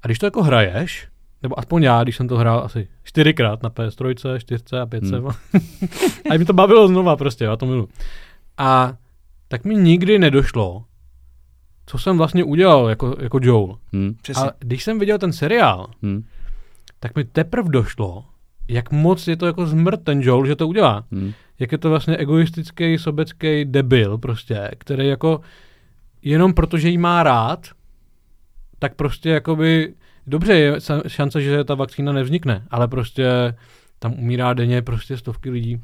[SPEAKER 4] A když to jako hraješ, nebo aspoň já, když jsem to hrál asi čtyřikrát na PS3, 4 a 5.
[SPEAKER 3] Hmm.
[SPEAKER 4] a mi to bavilo znova prostě, já to milu. A tak mi nikdy nedošlo, co jsem vlastně udělal jako, jako Joel.
[SPEAKER 3] Hm,
[SPEAKER 2] Přesně.
[SPEAKER 4] Ale když jsem viděl ten seriál,
[SPEAKER 3] hm,
[SPEAKER 4] tak mi teprve došlo, jak moc je to jako zmrt ten Joel, že to udělá.
[SPEAKER 3] hm.
[SPEAKER 4] Jak je to vlastně egoistický, sobecký debil prostě, který jako jenom protože jí má rád, tak prostě jakoby, dobře je šance, že ta vakcína nevznikne, ale prostě tam umírá denně prostě stovky lidí.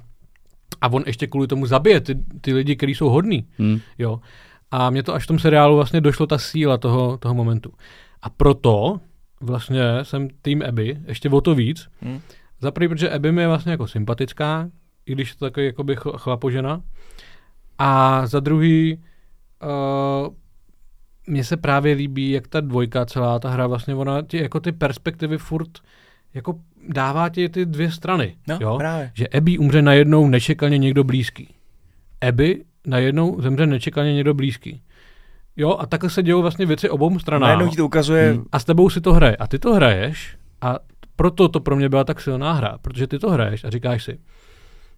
[SPEAKER 4] A on ještě kvůli tomu zabije ty, ty lidi, kteří jsou hodní.
[SPEAKER 3] Hm.
[SPEAKER 4] Jo. A mě to až v tom seriálu vlastně došlo ta síla toho, toho momentu. A proto vlastně jsem tým Abby, ještě o to víc.
[SPEAKER 2] Hmm.
[SPEAKER 4] Za prvý, protože Abby mi je vlastně jako sympatická, i když je to takový jakoby chl- chlapožena. A za druhý, uh, mně se právě líbí, jak ta dvojka, celá ta hra, vlastně ona ti jako ty perspektivy furt jako dává ti ty dvě strany.
[SPEAKER 2] No,
[SPEAKER 4] jo?
[SPEAKER 2] právě.
[SPEAKER 4] že Abby umře najednou nečekaně někdo blízký. Abby najednou zemře nečekaně někdo blízký. Jo, a takhle se dějou vlastně věci obou stranám.
[SPEAKER 2] Najednou ti to ukazuje,
[SPEAKER 3] Hmm.
[SPEAKER 4] A s tebou si to hraje. A ty to hraješ a proto to pro mě byla tak silná hra, protože ty to hraješ a říkáš si,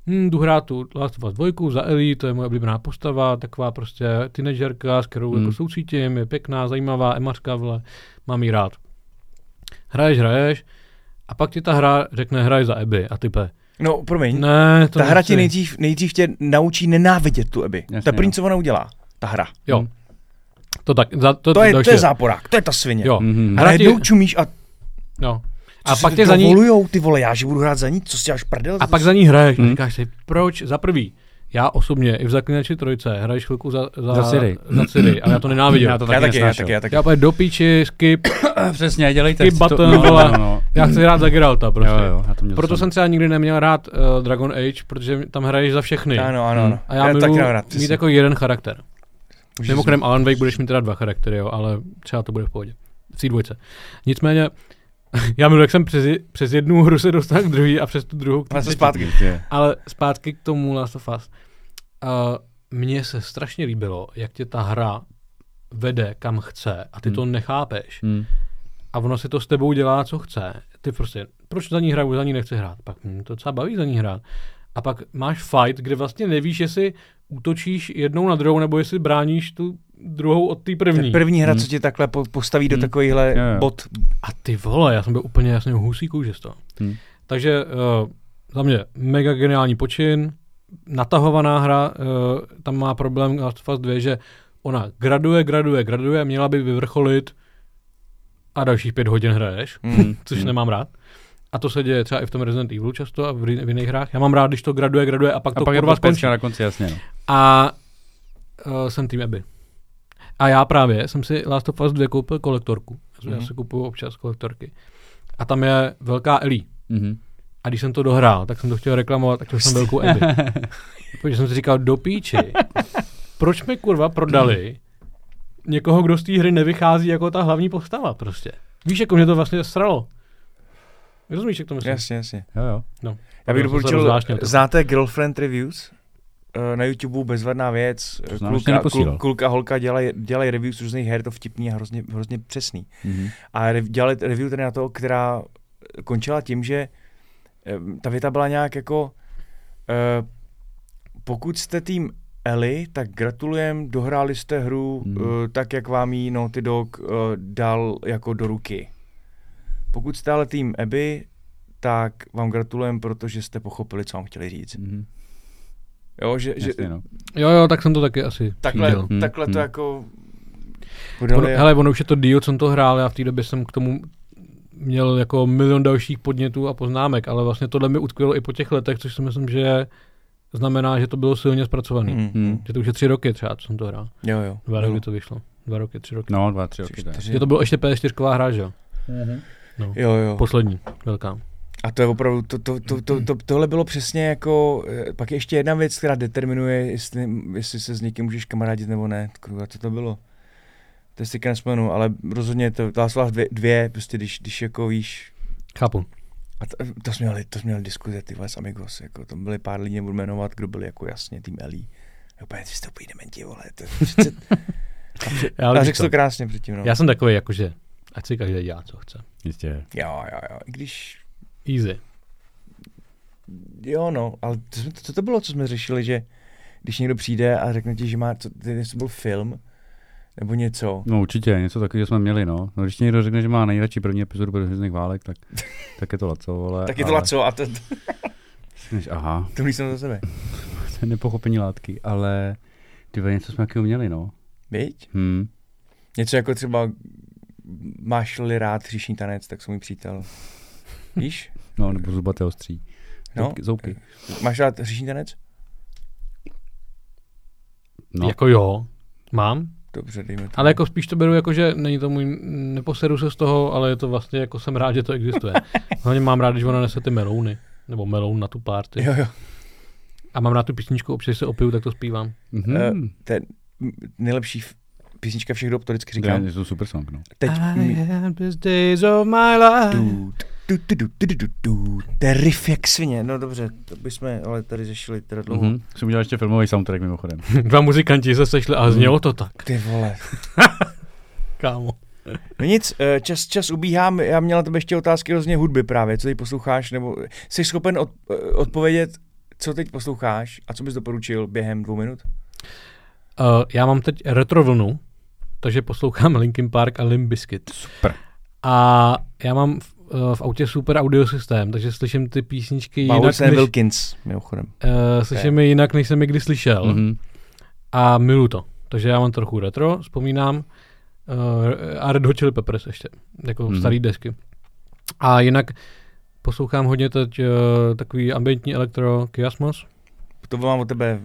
[SPEAKER 4] hm, jdu hrát tu Last of Us 2 za Ellie, to je moje oblíbená postava, taková prostě teenagerka, s kterou
[SPEAKER 3] Hmm.
[SPEAKER 4] jako soucítím, je pěkná, zajímavá, emařka, vle, mám jí rád. Hraješ, hraješ a pak ti ta hra řekne hraj za Abby a ty pe.
[SPEAKER 2] No promiň,
[SPEAKER 4] Ne, to
[SPEAKER 2] ta hra ti nejdřív, nejdřív tě naučí nenávidět tu Abby.
[SPEAKER 3] Jasně,
[SPEAKER 2] to je první,
[SPEAKER 3] no.
[SPEAKER 2] co ona udělá, ta hra.
[SPEAKER 4] Jo. To, tak, za, to,
[SPEAKER 2] To je, to je záporák, to je ta svině.
[SPEAKER 4] Jo.
[SPEAKER 3] Mhm.
[SPEAKER 2] A
[SPEAKER 4] Hra ti,
[SPEAKER 2] čumíš a
[SPEAKER 4] jo.
[SPEAKER 2] co
[SPEAKER 4] A pak tě za ní,
[SPEAKER 2] dovolujou, ty vole, já že budu hrát za ní, co si děláš prdel?
[SPEAKER 4] a pak za ní hraješ.
[SPEAKER 3] Hmm.
[SPEAKER 4] Říkáš si, proč? Za prvý, já osobně i v Zaklinači trojce hraješ chvilku za, za,
[SPEAKER 3] Za Ciri.
[SPEAKER 4] za Ciri, ale já to nenávidím.
[SPEAKER 3] Já to
[SPEAKER 2] já
[SPEAKER 3] taky
[SPEAKER 2] taky, já taky, já taky.
[SPEAKER 4] Já úplně do píči, skip,
[SPEAKER 3] Přesně, dělejte
[SPEAKER 4] Skip
[SPEAKER 3] si to.
[SPEAKER 4] button,
[SPEAKER 3] no,
[SPEAKER 4] vole.
[SPEAKER 3] no, no.
[SPEAKER 4] já chci hrát za Geralta prostě.
[SPEAKER 3] Jo, jo, já to měl
[SPEAKER 4] Proto
[SPEAKER 3] jsem.
[SPEAKER 4] třeba nikdy neměl rád uh, Dragon Age, protože tam hraješ za všechny.
[SPEAKER 2] Ano, ano, ano.
[SPEAKER 4] A já,
[SPEAKER 2] taky
[SPEAKER 4] miluji mít jako jeden charakter.
[SPEAKER 2] Můžeš
[SPEAKER 4] Mimochodem Alan Wake budeš mít teda dva charaktery, jo, ale třeba to bude v pohodě. V té dvojce. Nicméně, já miluji, jak jsem přes, přes jednu hru se dostal k druhý a přes tu druhou k
[SPEAKER 2] Ale zpátky.
[SPEAKER 4] Ale zpátky k tomu Last of Us. Uh, mně se strašně líbilo, jak tě ta hra vede kam chce a ty
[SPEAKER 3] Hmm.
[SPEAKER 4] to nechápeš.
[SPEAKER 3] Hm.
[SPEAKER 4] A ono si to s tebou dělá, co chce. Ty prostě, proč za ní hraju, za ní nechci hrát. Pak mě to docela baví za ní hrát. A pak máš fight, kde vlastně nevíš, jestli útočíš jednou na druhou, nebo jestli bráníš tu druhou od té
[SPEAKER 2] To je
[SPEAKER 4] první.
[SPEAKER 2] první hra,
[SPEAKER 3] Hmm.
[SPEAKER 2] co tě takhle po- postaví do
[SPEAKER 3] Hmm.
[SPEAKER 2] takovýchhle
[SPEAKER 3] Jo, jo.
[SPEAKER 2] bod.
[SPEAKER 4] A ty vole, já jsem byl úplně jasně husí kůže z toho.
[SPEAKER 3] Hmm.
[SPEAKER 4] Takže uh, za mě mega geniální počin, natahovaná hra, uh, tam má problém Last of Us 2, že ona graduje, graduje, graduje, měla by vyvrcholit a dalších pět hodin hraješ,
[SPEAKER 2] Hmm.
[SPEAKER 4] což
[SPEAKER 3] Hmm.
[SPEAKER 4] nemám rád. A to se děje třeba i v tom Resident Evil často a v, v jiných hrách. Já mám rád, když to graduje, graduje a pak
[SPEAKER 3] A
[SPEAKER 4] to
[SPEAKER 3] pak je
[SPEAKER 4] kurva skončí.
[SPEAKER 3] na konci, jasně. No.
[SPEAKER 4] A uh, jsem tým Abby. A já právě jsem si Last of Us 2 koupil kolektorku. Já
[SPEAKER 2] Mhm.
[SPEAKER 4] si kupuju občas kolektorky. A tam je velká Ellie.
[SPEAKER 3] Mhm.
[SPEAKER 4] A když jsem to dohrál, tak jsem to chtěl reklamovat, tak chtěl jsem velkou Abby. Protože jsem si říkal, do píči, proč mi kurva prodali někoho, kdo z té hry nevychází jako ta hlavní postava prostě. Víš, jako mě to vlastně sralo. Rozumíš, jak to myslím?
[SPEAKER 2] Jasně, jasně.
[SPEAKER 3] Jo, jo.
[SPEAKER 4] No.
[SPEAKER 2] Já bych doporučil, znáte Girlfriend Reviews? Eh, Na YouTube bezvadná věc.
[SPEAKER 3] To
[SPEAKER 2] Klulka,
[SPEAKER 3] neposílal.
[SPEAKER 2] kul, klulka, holka dělají, dělají reviews různých her, to vtipný a hrozně, hrozně přesný.
[SPEAKER 3] Mhm.
[SPEAKER 2] A rev, dělali review tady na to, která končila tím, že eh, ta věta byla nějak jako eh, pokud jste tým Ellie, tak gratulujem, dohráli jste hru
[SPEAKER 3] Hmm.
[SPEAKER 2] eh, tak, jak vám ji Naughty Dog eh, dal jako do ruky. Pokud jste ale tým Abby, tak vám gratulujem, protože jste pochopili, co vám chtěli říct.
[SPEAKER 3] Mhm.
[SPEAKER 2] Jo, že, že
[SPEAKER 3] no.
[SPEAKER 4] Jo, jo, tak jsem to taky asi
[SPEAKER 2] takhle.
[SPEAKER 3] Hmm,
[SPEAKER 2] takhle to
[SPEAKER 3] hmm.
[SPEAKER 2] jako
[SPEAKER 4] Ono, hele, ono už je to díl, co jsem to hrál, já v té době jsem k tomu měl jako milion dalších podnětů a poznámek, ale vlastně tohle mi utkvělo i po těch letech, což si myslím, že znamená, že to bylo silně zpracované.
[SPEAKER 2] Hmm,
[SPEAKER 3] Hmm.
[SPEAKER 2] hmm.
[SPEAKER 4] Že to už je tři roky třeba, co jsem to hrál.
[SPEAKER 2] Jo, jo.
[SPEAKER 4] Dva roky
[SPEAKER 2] no.
[SPEAKER 4] to vyšlo. Dva roky, tři roky.
[SPEAKER 3] No, dva, tři roky. to je.
[SPEAKER 2] Čtyři.
[SPEAKER 4] Že to bylo ještě PS4 hra, že jo? No.
[SPEAKER 2] Jo, jo.
[SPEAKER 4] Poslední, velká.
[SPEAKER 2] A to je opravdu, to, to, to, to, to, tohle bylo přesně jako, eh, pak je ještě jedna věc, která determinuje, jestli, jestli se s někým můžeš kamarádit nebo ne. Kurva, co to bylo? To si nespomenu, ale rozhodně to, to dvě, dvě, prostě když, když jako víš,
[SPEAKER 4] Chápu.
[SPEAKER 2] a to, to jsme měli, to jsme měli diskuze, ty vole, s Amigos, jako tam byli pár lidí, nebudu jmenovat, kdo byli jako jasně tým Elí. Úplně ty jste úplně dementi, vole, to je přece,
[SPEAKER 4] Já,
[SPEAKER 2] a řekl
[SPEAKER 4] co,
[SPEAKER 2] to krásně předtím, no.
[SPEAKER 4] já jsem takový, jakože Ať si každý dělá, co chce.
[SPEAKER 3] Jistě.
[SPEAKER 2] Jo, jo, jo. I když,
[SPEAKER 4] Easy.
[SPEAKER 2] jo no, ale to, jsme- co to bylo, co jsme řešili, že když někdo přijde a řekne ti, že má, co, to byl film, nebo něco.
[SPEAKER 3] No určitě, něco takového jsme měli, no. no když někdo řekne, že má nejradši první epizodu pro Hvězdných válek, tak, tak je to laco, ale...
[SPEAKER 2] Tak je to
[SPEAKER 3] ale,
[SPEAKER 2] laco a to, to,
[SPEAKER 3] Než, aha,
[SPEAKER 2] to jsem za sebe.
[SPEAKER 3] to je nepochopení látky, ale ty něco jsme takového měli, no.
[SPEAKER 2] Viď?
[SPEAKER 3] Hm.
[SPEAKER 2] Něco jako třeba máš-li rád hříšní tanec, tak jsem můj přítel. Víš?
[SPEAKER 3] No, nebo zubaté ostří.
[SPEAKER 2] No.
[SPEAKER 3] Zoubky, zoubky.
[SPEAKER 2] Máš rád hříšní tanec?
[SPEAKER 3] No,
[SPEAKER 4] Jako jo, mám.
[SPEAKER 2] Dobře, dejme to.
[SPEAKER 4] Ale jako spíš to beru jako, že není to můj, neposeru se z toho, ale je to vlastně jako jsem rád, že to existuje. Hlavně mám rád, když ona nese ty melouny. Nebo meloun na tu party.
[SPEAKER 2] Jo, jo.
[SPEAKER 4] A mám rád tu písničku, občas když se opiju, tak to zpívám.
[SPEAKER 3] Mhm.
[SPEAKER 2] Eh, To je m- nejlepší písnička všech dob, to vždycky
[SPEAKER 3] Já,
[SPEAKER 2] říkám.
[SPEAKER 3] je to super song, no.
[SPEAKER 2] Teď mi-
[SPEAKER 4] had these days of my life.
[SPEAKER 2] Du, du, du, du, du, du, du, du. To je riff jak svině. No dobře, to bychom ale tady řešili teda dlouho.
[SPEAKER 3] Mhm. Jsem udělal ještě filmový soundtrack mimochodem.
[SPEAKER 4] Dva muzikanti se sešli a znělo to tak,
[SPEAKER 2] Ty vole.
[SPEAKER 4] kámo.
[SPEAKER 2] No nic, eh, čas, čas ubíhá, já měla na tebe ještě otázky hrozně hudby právě, co teď posloucháš, nebo jsi schopen od, eh, odpovědět, co teď posloucháš a co bys doporučil během dvou minut?
[SPEAKER 4] Uh, já mám teď retro vlnu, takže poslouchám Linkin Park a Limp Bizkit.
[SPEAKER 3] Super.
[SPEAKER 4] A já mám v, autě super audio systém, takže slyším ty písničky jinak,
[SPEAKER 2] Maurice
[SPEAKER 4] než,
[SPEAKER 2] Wilkins, mimochodem.
[SPEAKER 4] uh, slyším je jinak, než jsem je kdy slyšel.
[SPEAKER 3] Mhm.
[SPEAKER 4] A miluji to. Takže já mám trochu retro, vzpomínám. Uh, a Red Hot Chili Peppers ještě, jako
[SPEAKER 3] Mhm.
[SPEAKER 4] mm. starý desky. A jinak poslouchám hodně teď uh, takový ambientní elektro Kiasmos.
[SPEAKER 2] To mám od tebe.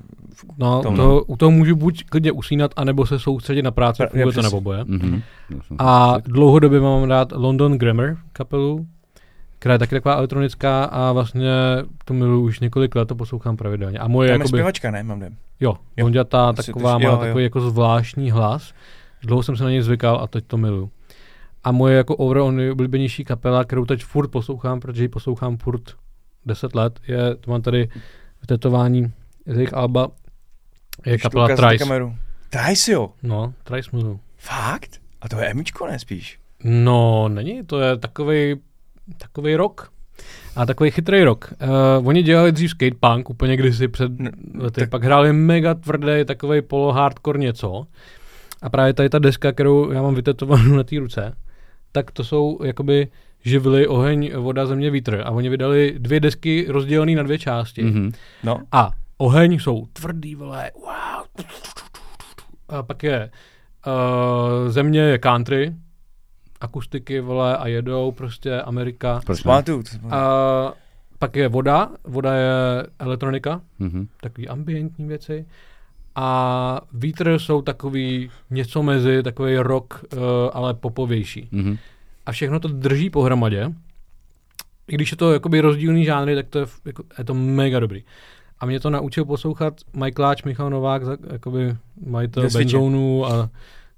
[SPEAKER 4] No,
[SPEAKER 2] Tom,
[SPEAKER 4] to, u toho můžu buď klidně usínat, anebo se soustředit na práci,
[SPEAKER 2] Pra-
[SPEAKER 4] funguje
[SPEAKER 2] jo,
[SPEAKER 4] to.
[SPEAKER 3] Mhm. To jsem
[SPEAKER 4] A dlouhodobě mám rád London Grammar kapelu, která je taky taková elektronická a vlastně to miluji už několik let, to poslouchám pravidelně. A moje
[SPEAKER 2] Tam je
[SPEAKER 4] jakoby,
[SPEAKER 2] zpěvačka, ne? Mám
[SPEAKER 4] jo,
[SPEAKER 2] Jo.
[SPEAKER 4] Honďata
[SPEAKER 2] Asi
[SPEAKER 4] taková
[SPEAKER 2] to-
[SPEAKER 4] má
[SPEAKER 2] jo, jo.
[SPEAKER 4] takový jako zvláštní hlas. Dlouho jsem se na něj zvykal a teď to miluji. A moje jako overall nejoblíbenější kapela, kterou teď furt poslouchám, protože ji poslouchám furt 10 let, je, to mám tady tetování z jejich alba, je kapela Trice.
[SPEAKER 2] kameru. Trice, jo.
[SPEAKER 4] No, Trice miluji.
[SPEAKER 2] Fakt? A to je Emičko, ne spíš?
[SPEAKER 4] No, není, to je takový takový rok. A takový chytrý rok. Uh, oni dělali dřív skatepunk úplně kdysi před
[SPEAKER 2] No,
[SPEAKER 4] lety,
[SPEAKER 2] tak-
[SPEAKER 4] pak hráli mega tvrdý takový polo-hardcore něco. A právě tady ta deska, kterou já mám vytetovanou na té ruce, tak to jsou jakoby živly, oheň, voda, země, vítr. A oni vydali dvě desky rozdělené na dvě části.
[SPEAKER 3] Mhm.
[SPEAKER 2] No.
[SPEAKER 4] A oheň jsou tvrdý, vole, wow. A pak je uh, země je country, akustiky, vole, a jedou prostě Amerika.
[SPEAKER 3] Proč ne?
[SPEAKER 4] A pak je voda, voda je elektronika,
[SPEAKER 3] Mhm.
[SPEAKER 4] takový ambientní věci. A vítr jsou takový něco mezi, takový rock, uh, ale popovější.
[SPEAKER 3] Mhm.
[SPEAKER 4] A všechno to drží pohromadě. I když je to jakoby rozdílný žánry, tak to je, jako, je to mega dobrý. A mě to naučil poslouchat Mike Láč, Michal Novák, jakoby majitel. Benzónu a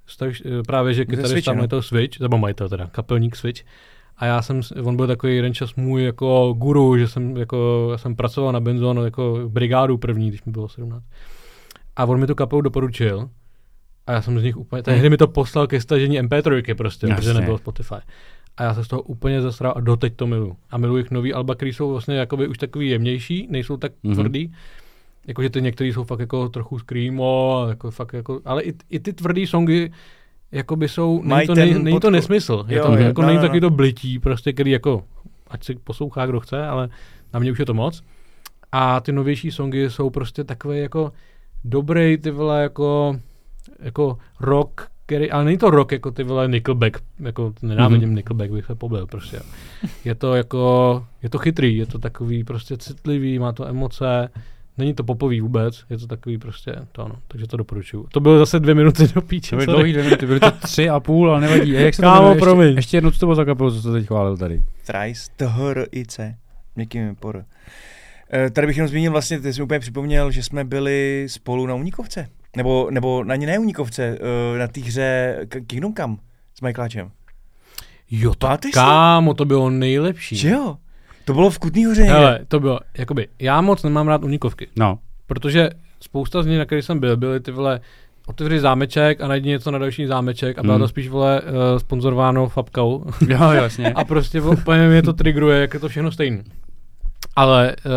[SPEAKER 4] stav, právě, že kytarista
[SPEAKER 2] no.
[SPEAKER 4] majitel Switch, nebo majitel teda, kapelník Switch. A já jsem, on byl takový jeden čas můj jako guru, že jsem, jako, já jsem pracoval na Benzónu jako brigádu první, když mi bylo 17. A on mi tu kapelu doporučil. A já jsem z nich úplně, tehdy mi to poslal ke stažení MP3 prostě,
[SPEAKER 3] Jasně.
[SPEAKER 4] protože nebylo Spotify. A já se z toho úplně zasral a doteď to miluju. A miluji jich nový alba, který jsou vlastně jakoby už takový jemnější, nejsou tak
[SPEAKER 3] Mhm.
[SPEAKER 4] mm-hmm. tvrdý. Jakože ty některý jsou fakt jako trochu screamo, jako fakt jako, ale i, i ty tvrdý songy jakoby jsou, není to, nej, není to nesmysl. Je
[SPEAKER 2] Jo,
[SPEAKER 4] to,
[SPEAKER 2] jo,
[SPEAKER 4] jako
[SPEAKER 2] no,
[SPEAKER 4] není
[SPEAKER 2] no,
[SPEAKER 4] taky
[SPEAKER 2] no.
[SPEAKER 4] to blití, prostě, který jako, ať si poslouchá, kdo chce, ale na mě už je to moc. A ty novější songy jsou prostě takové jako dobrý, ty vole, jako, jako rock, který, ale není to rock jako ty vole Nickelback, jako nenávidím mm-hmm. Nickelback, bych se pobil prostě. Je to jako, je to chytrý, je to takový prostě citlivý, má to emoce, není to popový vůbec, je to takový prostě to ano, takže to doporučuju. To bylo zase dvě minuty do píče,
[SPEAKER 3] To byly dlouhý dvě minuty, byly to tři a půl, ale nevadí. A jak se to
[SPEAKER 4] Kámo,
[SPEAKER 3] jmenuje? ještě,
[SPEAKER 4] promiň.
[SPEAKER 3] ještě jednou, co to bylo za kapelu, co jsi teď chválil tady.
[SPEAKER 2] Trice, T-H-R-I-C. Měkkým por. Eh, Tady bych jenom zmínil vlastně, ty jsi mi úplně připomněl, že jsme byli spolu na Unikovce. Nebo, nebo na ne Unikovce, eh, na té hře Kingdom Come s Michaeláčem.
[SPEAKER 4] Jo, to
[SPEAKER 2] si?
[SPEAKER 4] kámo, to bylo nejlepší.
[SPEAKER 2] Že jo? To bylo v Kutný hoře někde.
[SPEAKER 4] Hele, to bylo, jakoby, já moc nemám rád unikovky,
[SPEAKER 3] No,
[SPEAKER 4] protože spousta z nich, na kterých jsem byl, byly ty vole otevři zámeček a najdi něco na další zámeček a bylo
[SPEAKER 3] Hmm.
[SPEAKER 4] to spíš, vole, uh, sponzorováno Fabkou.
[SPEAKER 3] Jo, jasně.
[SPEAKER 4] a prostě úplně mě to trigruje, jak je to všechno stejný. Ale uh,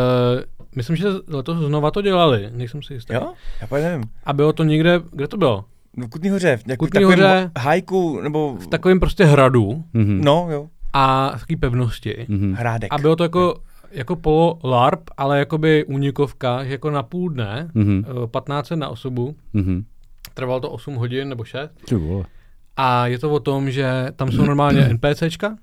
[SPEAKER 4] myslím, že letos znova to dělali, nejsem si jistý.
[SPEAKER 2] Jo? Já pak nevím.
[SPEAKER 4] A bylo to někde, kde to bylo?
[SPEAKER 2] No, v Kutný hoře, v
[SPEAKER 4] Kutný Hoře.
[SPEAKER 2] hajku, nebo...
[SPEAKER 4] V takovém prostě hradu
[SPEAKER 3] Mhm.
[SPEAKER 2] No, jo,
[SPEAKER 4] a v takové pevnosti.
[SPEAKER 3] Mhm.
[SPEAKER 2] hrádek.
[SPEAKER 4] A bylo to jako, jako polo LARP, ale jakoby únikovka, že jako na půl dne,
[SPEAKER 3] Mhm.
[SPEAKER 4] eh, 15 na osobu,
[SPEAKER 3] Mhm.
[SPEAKER 4] trvalo to 8 hodin nebo 6.
[SPEAKER 3] Ty vole.
[SPEAKER 4] A je to o tom, že tam jsou normálně NPCčka,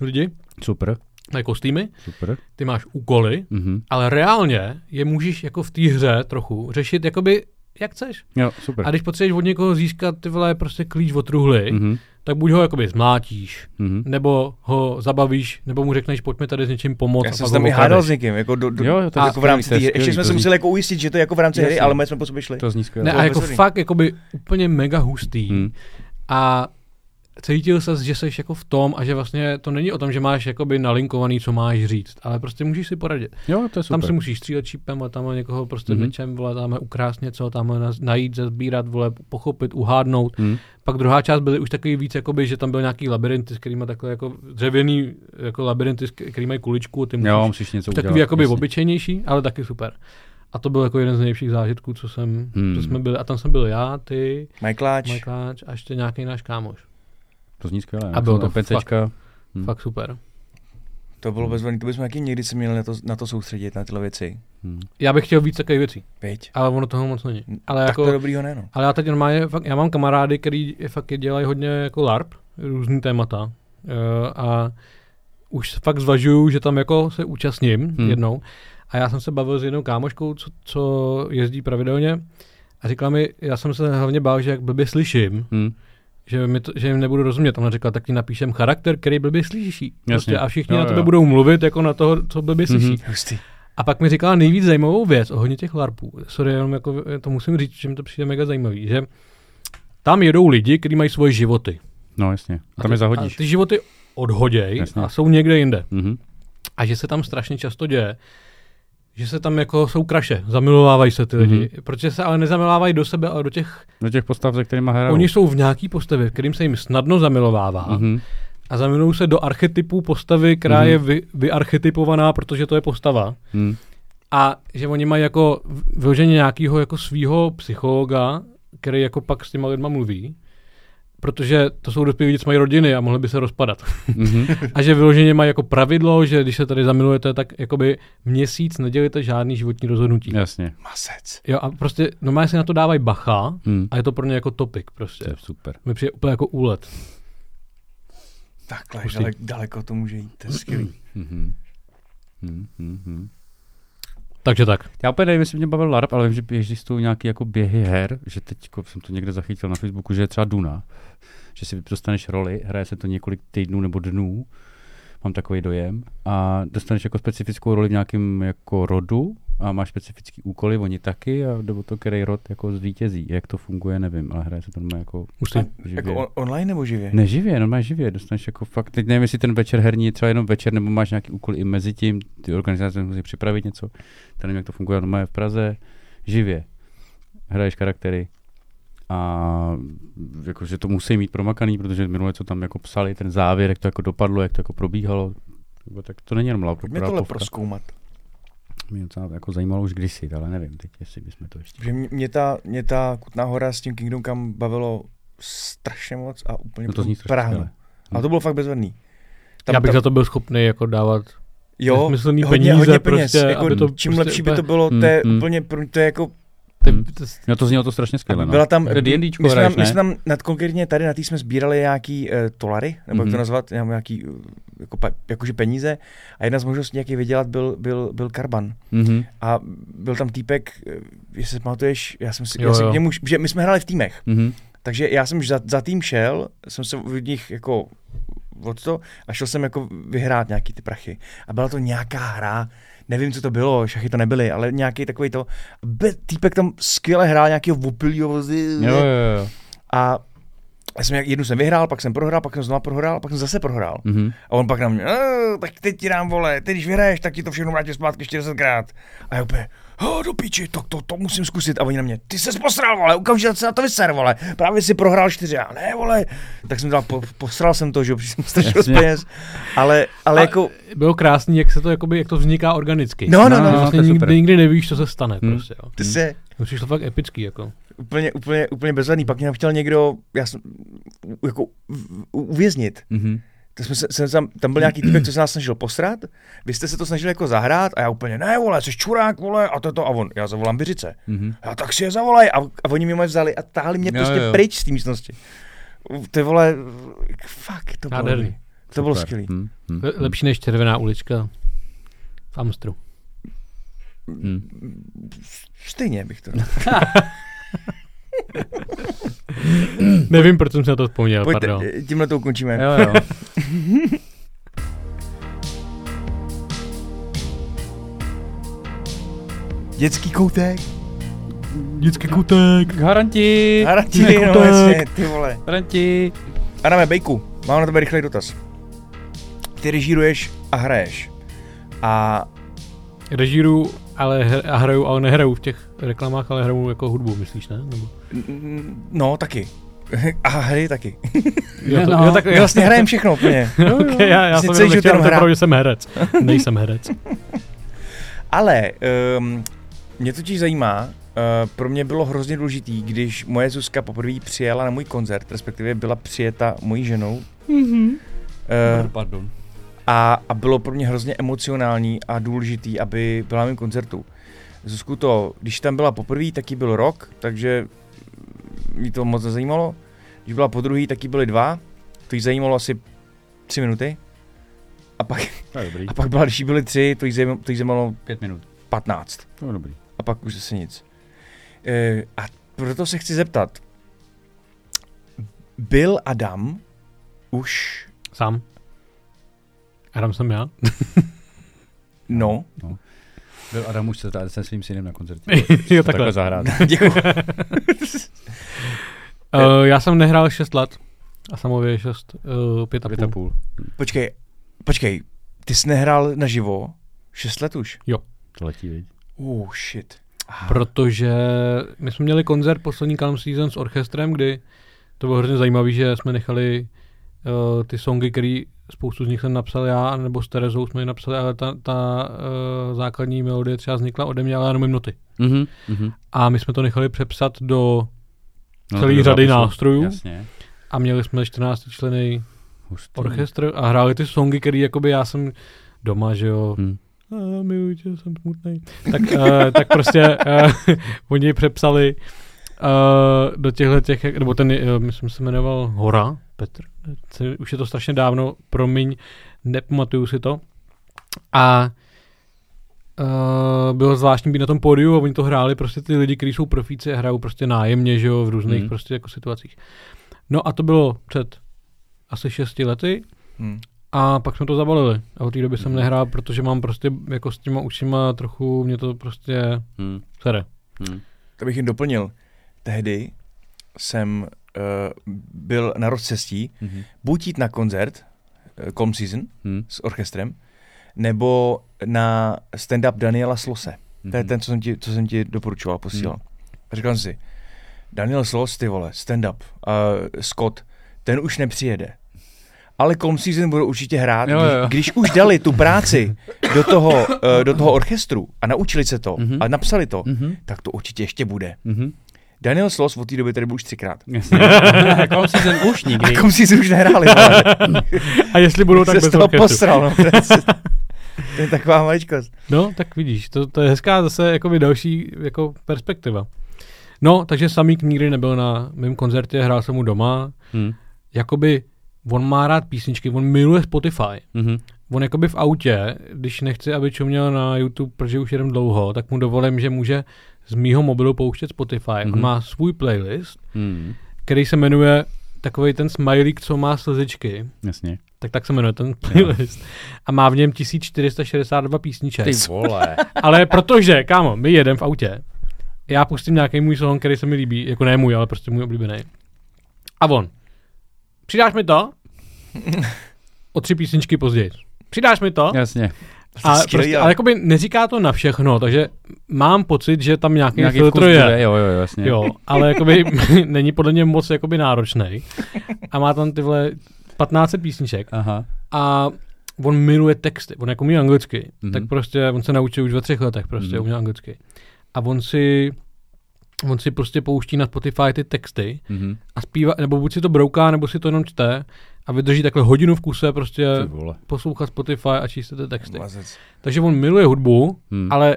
[SPEAKER 4] lidi,
[SPEAKER 3] Super,
[SPEAKER 4] mají kostýmy,
[SPEAKER 3] super.
[SPEAKER 4] ty máš úkoly,
[SPEAKER 3] Mhm.
[SPEAKER 4] ale reálně je můžeš jako v té hře trochu řešit jakoby jak chceš.
[SPEAKER 3] Jo, super.
[SPEAKER 4] A když potřebuješ od někoho získat ty vole prostě klíč od truhly,
[SPEAKER 3] Mhm.
[SPEAKER 4] tak buď ho jakoby zmlátíš,
[SPEAKER 3] Mhm.
[SPEAKER 4] nebo ho zabavíš, nebo mu řekneš, pojďme tady s něčím pomoct.
[SPEAKER 2] Já
[SPEAKER 4] a
[SPEAKER 2] jsem se tam i hádal s někým, jako, do, do,
[SPEAKER 3] Jo, jo, to je
[SPEAKER 2] jako v rámci
[SPEAKER 3] skvělý,
[SPEAKER 2] hry. Ještě jsme se museli jako ujistit, že to je jako v rámci hry,
[SPEAKER 3] Jasně.
[SPEAKER 2] ale my jsme po sobě šli.
[SPEAKER 3] To zní skvěle.
[SPEAKER 4] Ne, a jako
[SPEAKER 2] bezvadný.
[SPEAKER 4] fakt jakoby úplně mega hustý.
[SPEAKER 3] Hmm.
[SPEAKER 4] A cítil se, že jsi jako v tom a že vlastně to není o tom, že máš jakoby nalinkovaný, co máš říct, ale prostě můžeš si poradit.
[SPEAKER 3] Jo, to je super.
[SPEAKER 4] Tam si musíš střílet šípem a tam někoho prostě
[SPEAKER 3] Mhm.
[SPEAKER 4] mm-hmm. mečem, vole, tam ukrást něco, tam najít, zazbírat, vole, pochopit, uhádnout.
[SPEAKER 3] Mhm.
[SPEAKER 4] Pak druhá část byly už takový víc, jakoby, že tam byl nějaký labirinty, s kterými takhle jako dřevěný jako labirinty, s který mají kuličku, ty musíš,
[SPEAKER 3] Jo, musíš něco udělat.
[SPEAKER 4] takový jakoby
[SPEAKER 3] jasně.
[SPEAKER 4] obyčejnější, ale taky super. A to byl jako jeden z nejlepších zážitků, co jsem,
[SPEAKER 3] Hmm.
[SPEAKER 4] co jsme byli. A tam jsem byl já, ty,
[SPEAKER 2] Michaeláč,
[SPEAKER 4] Majkláč a ještě nějaký náš kámoš.
[SPEAKER 3] To zní skvěle.
[SPEAKER 4] A bylo to
[SPEAKER 3] PCčka. Hmm.
[SPEAKER 4] Fakt super.
[SPEAKER 2] to bylo bezvadný, to bychom taky někdy se měli na to, na to soustředit, na tyhle věci.
[SPEAKER 3] Hmm.
[SPEAKER 4] Já bych chtěl víc takových věcí,
[SPEAKER 2] Viď?
[SPEAKER 4] ale ono toho moc není. Ale
[SPEAKER 2] Tak
[SPEAKER 4] jako,
[SPEAKER 2] to dobrýho ne, no.
[SPEAKER 4] ale já teď normálně, fakt, já mám kamarády, který je fakt dělají hodně jako LARP, různý témata. Uh, a už fakt zvažuju, že tam jako se účastním
[SPEAKER 3] hmm.
[SPEAKER 4] jednou. A já jsem se bavil s jednou kámoškou, co, co jezdí pravidelně. A říkala mi, já jsem se hlavně bál, že jak blbě slyším,
[SPEAKER 3] Hmm.
[SPEAKER 4] Že, mi to, že jim nebudu rozumět. Ona řekla, tak ti napíšem charakter, který blbě slyší. Prostě a všichni
[SPEAKER 3] Jo,
[SPEAKER 4] na tebe
[SPEAKER 3] jo.
[SPEAKER 4] budou mluvit jako na toho, co blbě slyší.
[SPEAKER 3] Mhm.
[SPEAKER 4] Mm-hmm.
[SPEAKER 2] Hustý.
[SPEAKER 4] A pak mi říkala nejvíc zajímavou věc o hodně těch larpů. Sorry, jenom jako, to musím říct, že mi to přijde mega zajímavý, že tam jedou lidi, kteří mají svoje životy.
[SPEAKER 3] No jasně.
[SPEAKER 4] A
[SPEAKER 3] Tam
[SPEAKER 4] ty,
[SPEAKER 3] je zahodíš.
[SPEAKER 4] A ty životy odhoděj
[SPEAKER 3] Jasně.
[SPEAKER 4] a jsou někde jinde.
[SPEAKER 3] Mhm.
[SPEAKER 4] A že se tam strašně často děje, že se tam jako jsou kraše, zamilovávají se ty lidi,
[SPEAKER 3] Mhm.
[SPEAKER 4] protože se ale nezamilovávají do sebe, ale do těch,
[SPEAKER 3] Do těch postav, se kterými hrajou.
[SPEAKER 4] oni jsou v nějaký postavě, kterým se jim snadno zamilovává
[SPEAKER 3] Mhm.
[SPEAKER 4] a zamilují se do archetypů postavy, která
[SPEAKER 3] Mhm.
[SPEAKER 4] je vy, vyarchetypovaná, protože to je postava.
[SPEAKER 3] Mhm.
[SPEAKER 4] A že oni mají jako vyloženě nějakého jako svého psychologa, který jako pak s těma lidma mluví, protože to jsou dospělí lidi, co mají rodiny a mohli by se rozpadat.
[SPEAKER 3] Mhm.
[SPEAKER 4] A že vyloženě mají jako pravidlo, že když se tady zamilujete, tak jakoby měsíc nedělíte žádný životní rozhodnutí.
[SPEAKER 3] Jasně.
[SPEAKER 2] Masec.
[SPEAKER 4] Jo a prostě normálně si na to dávají bacha
[SPEAKER 3] Mhm.
[SPEAKER 4] a je to pro ně jako topik prostě.
[SPEAKER 3] To je super.
[SPEAKER 4] Mi přijde úplně jako úlet.
[SPEAKER 2] Takhle,
[SPEAKER 4] Hustý.
[SPEAKER 2] daleko, daleko to může jít, to je skvělý.
[SPEAKER 3] Mhm. Mhm, mhm.
[SPEAKER 4] Takže tak.
[SPEAKER 3] Já úplně nevím, jestli mě bavil LARP, ale vím, že existují nějaké jako běhy her, že teď jsem to někde zachytil na Facebooku, že je třeba Duna, že si dostaneš roli, hraje se to několik týdnů nebo dnů, mám takový dojem, a dostaneš jako specifickou roli v nějakém jako rodu a máš specifický úkoly, oni taky, a nebo to, který rod jako zvítězí. Jak to funguje, nevím, ale hraje se to normálně jako živě.
[SPEAKER 2] Jako on, online nebo živě?
[SPEAKER 3] Neživě, normálně živě, dostaneš jako fakt, teď nevím, jestli ten večer herní je třeba jenom večer, nebo máš nějaký úkol i mezi tím, ty organizace musí připravit něco, to nevím, jak to funguje, normálně v Praze, živě, hraješ charaktery a jakože to musí mít promakaný, protože minule, co tam jako psali, ten závěr, jak to jako dopadlo, jak to jako probíhalo, tak to není jenom
[SPEAKER 2] Pojďme tohle
[SPEAKER 3] lapovka.
[SPEAKER 2] proskoumat.
[SPEAKER 3] Mě docela jako zajímalo už kdysi, ale nevím teď, jestli bychom to ještě.
[SPEAKER 2] Že mě, mě, ta, mě ta Kutná hora s tím Kingdom Come bavilo strašně moc a úplně
[SPEAKER 3] No to zní strašně
[SPEAKER 2] práhnu.
[SPEAKER 3] skvěle.
[SPEAKER 2] A to bylo fakt bezvadný.
[SPEAKER 4] Já bych za to byl schopný jako dávat
[SPEAKER 2] jo,
[SPEAKER 4] nesmyslný
[SPEAKER 2] hodně,
[SPEAKER 4] peníze
[SPEAKER 2] hodně peněz.
[SPEAKER 4] prostě,
[SPEAKER 2] jako,
[SPEAKER 4] aby to
[SPEAKER 2] čím
[SPEAKER 4] prostě
[SPEAKER 2] lepší by to
[SPEAKER 4] úplně-
[SPEAKER 2] bylo, to je
[SPEAKER 3] mm.
[SPEAKER 2] úplně, pro- to je jako,
[SPEAKER 4] Ty,
[SPEAKER 3] Hmm.
[SPEAKER 4] ty,
[SPEAKER 3] No to znělo to strašně skvěle. No.
[SPEAKER 2] byla tam,
[SPEAKER 3] To D&Dčko
[SPEAKER 2] my jsme,
[SPEAKER 3] hraješ,
[SPEAKER 2] tam, my jsme tam, nad, konkrétně tady na té jsme sbírali nějaký uh, tolary, nebo jak
[SPEAKER 3] Mhm.
[SPEAKER 2] to nazvat, nebo nějaký, uh, jako, jakože peníze a jedna z možností, jak je vydělat, byl, byl, byl karban.
[SPEAKER 3] Mhm.
[SPEAKER 2] A byl tam týpek, eh, jestli si pamatuješ, já jsem si,
[SPEAKER 4] Jo,
[SPEAKER 2] já jsem
[SPEAKER 4] jo.
[SPEAKER 2] k němu, že my jsme hráli v týmech,
[SPEAKER 3] Mhm.
[SPEAKER 2] takže já jsem za, za tým šel, jsem se od nich jako od to a šel jsem jako vyhrát nějaký ty prachy. A byla to nějaká hra, nevím, co to bylo, šachy to nebyly, ale nějaký takový to. Be, týpek tam skvěle hrál nějakého vozy
[SPEAKER 3] Jo, jo, jo.
[SPEAKER 2] a Já jsem, jednu jsem vyhrál, pak jsem prohrál, pak jsem znovu prohrál, pak jsem zase prohrál.
[SPEAKER 3] Mhm.
[SPEAKER 2] A on pak na mě, "Eh, tak teď ti dám vole, ty když vyhraješ, tak ti to všechno vrátí zpátky 40krát. A já úplně, oh, do piči, to, to, to, musím zkusit. A oni na mě, ty se posral, vole, okamžitě se na to vyser, vole, právě si prohrál čtyři, a ne, vole. Tak jsem dal, po, posral jsem to, že jo, protože jsem strašil z peněz. Ale, ale
[SPEAKER 4] A
[SPEAKER 2] jako,
[SPEAKER 4] Bylo krásný, jak se to, jakoby, jak to vzniká organicky.
[SPEAKER 2] no, no,
[SPEAKER 3] No,
[SPEAKER 2] no,
[SPEAKER 4] vlastně nikdy,
[SPEAKER 3] super.
[SPEAKER 4] nikdy nevíš, co se stane.
[SPEAKER 3] Hmm.
[SPEAKER 4] Prostě, jo.
[SPEAKER 2] ty se
[SPEAKER 4] To přišlo fakt epický. Jako.
[SPEAKER 2] úplně, úplně, úplně bezvadný. Pak mě chtěl někdo, já jsem, jako, uvěznit.
[SPEAKER 3] Mhm.
[SPEAKER 2] Tak jsme se, jsem tam, tam byl nějaký typek, co se nás snažil posrat, vy jste se to snažili jako zahrát a já úplně, ne vole, jsi čurák, vole, a to to, a on, já zavolám Byřice.
[SPEAKER 3] Mhm.
[SPEAKER 2] A tak si je zavolaj. A, a oni mě moje vzali a táhli mě
[SPEAKER 3] Jo,
[SPEAKER 2] prostě
[SPEAKER 3] jo.
[SPEAKER 2] pryč z té místnosti. Ty vole, fakt, to bylo,
[SPEAKER 4] Nádherný.
[SPEAKER 2] to bylo skvělý.
[SPEAKER 3] Mhm.
[SPEAKER 4] Le- Lepší než červená ulička v Amstru.
[SPEAKER 3] Mhm.
[SPEAKER 2] Stejně bych to
[SPEAKER 4] Nevím, proč jsem si na to vzpomněl,
[SPEAKER 2] Pojďte,
[SPEAKER 4] pardon.
[SPEAKER 2] tímhle to ukončíme.
[SPEAKER 3] Jo, jo.
[SPEAKER 2] Dětský koutek.
[SPEAKER 4] Dětský kutek.
[SPEAKER 3] Garanti.
[SPEAKER 2] Garanti,
[SPEAKER 4] Dětský
[SPEAKER 2] no
[SPEAKER 4] koutek.
[SPEAKER 2] jasně, ty vole.
[SPEAKER 3] Garanti.
[SPEAKER 2] Adame, Bejku, mám na tebe rychlej dotaz. Ty režíruješ a hraješ. A
[SPEAKER 4] Režíru, ale hr- a hraju, ale nehraju v těch reklamách, ale hraju jako hudbu, myslíš, ne? Nebo...
[SPEAKER 2] no, taky. A hry taky.
[SPEAKER 4] Jo, to,
[SPEAKER 3] No.
[SPEAKER 4] jo, tak,
[SPEAKER 2] My vlastně hrajeme všechno úplně.
[SPEAKER 4] okay, já, já jsem
[SPEAKER 2] celý
[SPEAKER 4] jenom
[SPEAKER 2] život
[SPEAKER 4] nechtěl,
[SPEAKER 2] jenom
[SPEAKER 4] to
[SPEAKER 2] hrát.
[SPEAKER 4] jsem herec. Nejsem herec.
[SPEAKER 2] Ale um, mě totiž zajímá, uh, pro mě bylo hrozně důležitý, když moje Zuzka poprvé přijela na můj koncert, respektive byla přijeta mojí ženou. Mm-hmm. Uh,
[SPEAKER 3] Pardon.
[SPEAKER 2] A, a bylo pro mě hrozně emocionální a důležitý, aby byla na mém koncertu. Zuzku to, když tam byla poprvé, tak jí byl rok, takže jí to moc nezajímalo. Když byla po druhý, tak jí byly dva, to jí zajímalo asi tři minuty. A pak,
[SPEAKER 3] To je dobrý.
[SPEAKER 2] a pak byla, když jí byly tři, to jí zajímalo, to jí zajímalo
[SPEAKER 3] Pět minut.
[SPEAKER 2] 15
[SPEAKER 3] To je dobrý.
[SPEAKER 2] a pak už zase nic. E, a proto se chci zeptat, byl Adam už,
[SPEAKER 4] Sám. Adam jsem já.
[SPEAKER 2] no,
[SPEAKER 3] Byl Adam už se, se svým synem na koncertě.
[SPEAKER 4] jo,
[SPEAKER 3] Takhle
[SPEAKER 4] takhle.
[SPEAKER 3] zahrát.
[SPEAKER 2] děkuji.
[SPEAKER 4] Uh, já jsem nehrál 6 let. A samově 6, uh, 5 a
[SPEAKER 3] Pět a
[SPEAKER 4] půl.
[SPEAKER 2] Počkej, počkej, ty jsi nehrál naživo 6 let už?
[SPEAKER 3] To letí, viď?
[SPEAKER 2] Oh, shit. Aha.
[SPEAKER 4] Protože my jsme měli koncert poslední Calm Season s orchestrem, kdy to bylo hrozně zajímavé, že jsme nechali uh, ty songy, které spoustu z nich jsem napsal já, nebo s Terezou jsme je napsali, ale ta, ta uh, základní melodie třeba vznikla ode mě, ale já nemím noty.
[SPEAKER 3] Mhm. Mhm.
[SPEAKER 4] A my jsme to nechali přepsat do
[SPEAKER 3] No,
[SPEAKER 4] celý
[SPEAKER 3] do
[SPEAKER 4] řady nástrojů.
[SPEAKER 3] Jasně.
[SPEAKER 4] a měli jsme 14 členy
[SPEAKER 3] Hustý.
[SPEAKER 4] orchestr a hráli ty songy, který jakoby já jsem doma, že jo,
[SPEAKER 3] Hm.
[SPEAKER 4] a miluji tě, jsem smutný. Tak, uh, tak prostě uh, oni přepsali uh, do těchto těch, nebo ten, uh, myslím, se jmenoval Hora, Petr, už je to strašně dávno, promiň, nepamatuju si to. A uh, bylo zvláštní být na tom pódiu a oni to hráli prostě ty lidi, kteří jsou profíci a hrajou prostě nájemně, že jo, v různých
[SPEAKER 3] Hmm.
[SPEAKER 4] prostě jako situacích. No a to bylo před asi šesti lety
[SPEAKER 2] Hm.
[SPEAKER 4] a pak jsme to zabalili. A od té doby jsem nehrál, protože mám prostě jako s těma ušima trochu, mě to prostě
[SPEAKER 3] Hm.
[SPEAKER 4] sere.
[SPEAKER 3] Hm.
[SPEAKER 2] To bych jim doplnil. Tehdy jsem byl na rozcestí,
[SPEAKER 3] Mhm.
[SPEAKER 2] buď jít na koncert, uh, Calm Season,
[SPEAKER 3] Hm.
[SPEAKER 2] s orchestrem, nebo na stand-up Daniela Slose. To je
[SPEAKER 3] Mhm.
[SPEAKER 2] ten, co jsem ti, co jsem ti doporučoval, posílal. A říkal jsem si, Daniel Sloss, ty vole, stand-up, uh, Scott, ten už nepřijede. Ale Calm Season budou určitě hrát.
[SPEAKER 3] Jo, jo.
[SPEAKER 2] Když, když už dali tu práci do toho, uh, do toho orchestru a naučili se to
[SPEAKER 3] Mhm.
[SPEAKER 2] a napsali to,
[SPEAKER 3] Mhm.
[SPEAKER 2] tak to určitě ještě bude.
[SPEAKER 3] Mhm.
[SPEAKER 2] Daniel Sloss od té doby tady byl už třikrát.
[SPEAKER 3] Jasně. Calm season už nikdy.
[SPEAKER 2] A Calm Season už nehráli.
[SPEAKER 4] A jestli budou tak bez
[SPEAKER 2] toho posral. No. To je- to je taková maličkost.
[SPEAKER 4] No, tak vidíš, to, to je hezká zase jakoby další jako perspektiva. No, takže Samík nikdy nebyl na mém koncertě, hrál jsem mu doma.
[SPEAKER 3] Hm.
[SPEAKER 4] Jakoby on má rád písničky, on miluje Spotify.
[SPEAKER 3] Mhm.
[SPEAKER 4] On jakoby v autě, když nechci, aby čuměl na YouTube, protože už jedem dlouho, tak mu dovolím, že může z mýho mobilu pouštět Spotify. Mm-hmm.
[SPEAKER 3] Mhm.
[SPEAKER 4] On má svůj playlist,
[SPEAKER 3] Hm.
[SPEAKER 4] který se jmenuje takový ten smajlík, co má slzičky.
[SPEAKER 3] Jasně.
[SPEAKER 4] Tak tak se jmenuje ten playlist. A má v něm 1462 písniček.
[SPEAKER 3] Ty vole.
[SPEAKER 4] Ale protože, kámo, my jedem v autě, já pustím nějaký můj song, který se mi líbí, jako ne můj, ale prostě můj oblíbený. A on přidáš mi to? O tři písničky později. Přidáš mi to?
[SPEAKER 3] Jasně.
[SPEAKER 4] A
[SPEAKER 2] Skvělý,
[SPEAKER 4] prostě,
[SPEAKER 2] ale-
[SPEAKER 4] jakoby neříká to na všechno, takže mám pocit, že tam nějaký,
[SPEAKER 3] Nějaký
[SPEAKER 4] filtr je.
[SPEAKER 3] bude, jo, jo, jasně.
[SPEAKER 4] Jo, ale jakoby není podle mě moc jakoby náročný. A má tam tyhle 15 písniček
[SPEAKER 3] Aha.
[SPEAKER 4] a on miluje texty, on jako umí anglicky,
[SPEAKER 3] Mhm.
[SPEAKER 4] mm-hmm. tak prostě on se naučil už ve třech letech prostě
[SPEAKER 3] Mhm.
[SPEAKER 4] mm-hmm. umí anglicky. A on si on si prostě pouští na Spotify ty texty
[SPEAKER 3] Mhm.
[SPEAKER 4] a zpívá, nebo buď si to brouká, nebo si to jenom čte a vydrží takhle hodinu v kuse prostě poslouchat Spotify a číst ty texty.
[SPEAKER 2] Mazec.
[SPEAKER 4] Takže on miluje hudbu,
[SPEAKER 3] Hmm.
[SPEAKER 4] ale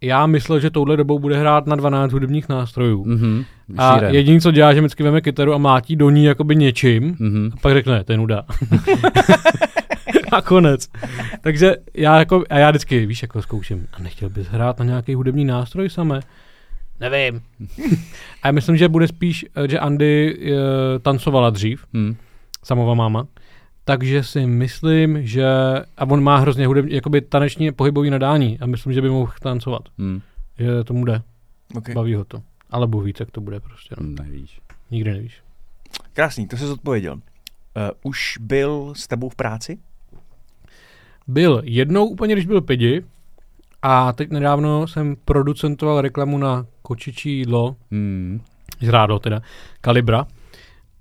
[SPEAKER 4] já myslel, že touhle dobou bude hrát na 12 hudebních nástrojů.
[SPEAKER 3] Mhm.
[SPEAKER 4] A jediný, co dělá, že vždycky veme kytaru a mlátí do ní jakoby něčím
[SPEAKER 3] Mhm.
[SPEAKER 4] a pak řekne, to je nuda. a konec. Takže já jako, a já vždycky, víš, jako zkouším, a nechtěl bys hrát na nějaký hudební nástroj samé? Nevím. a já myslím, že bude spíš, eh, že Andy uh, tancovala dřív,
[SPEAKER 3] Hmm.
[SPEAKER 4] Samová máma, takže si myslím, že, a on má hrozně hudební, jakoby taneční pohybový nadání a myslím, že by mohl tancovat,
[SPEAKER 3] Hmm.
[SPEAKER 4] že tomu jde,
[SPEAKER 2] Okay.
[SPEAKER 4] baví ho to. Ale Bůh ví, jak to bude prostě, no.
[SPEAKER 3] Nevíš.
[SPEAKER 4] nikdy nevíš.
[SPEAKER 2] Krásný, to jsi zodpověděl. Uh, už byl s tebou v práci?
[SPEAKER 4] Byl jednou úplně, když byl pidi a teď nedávno jsem producentoval reklamu na kočičí jídlo,
[SPEAKER 3] Hmm.
[SPEAKER 4] žrádlo teda, Kalibra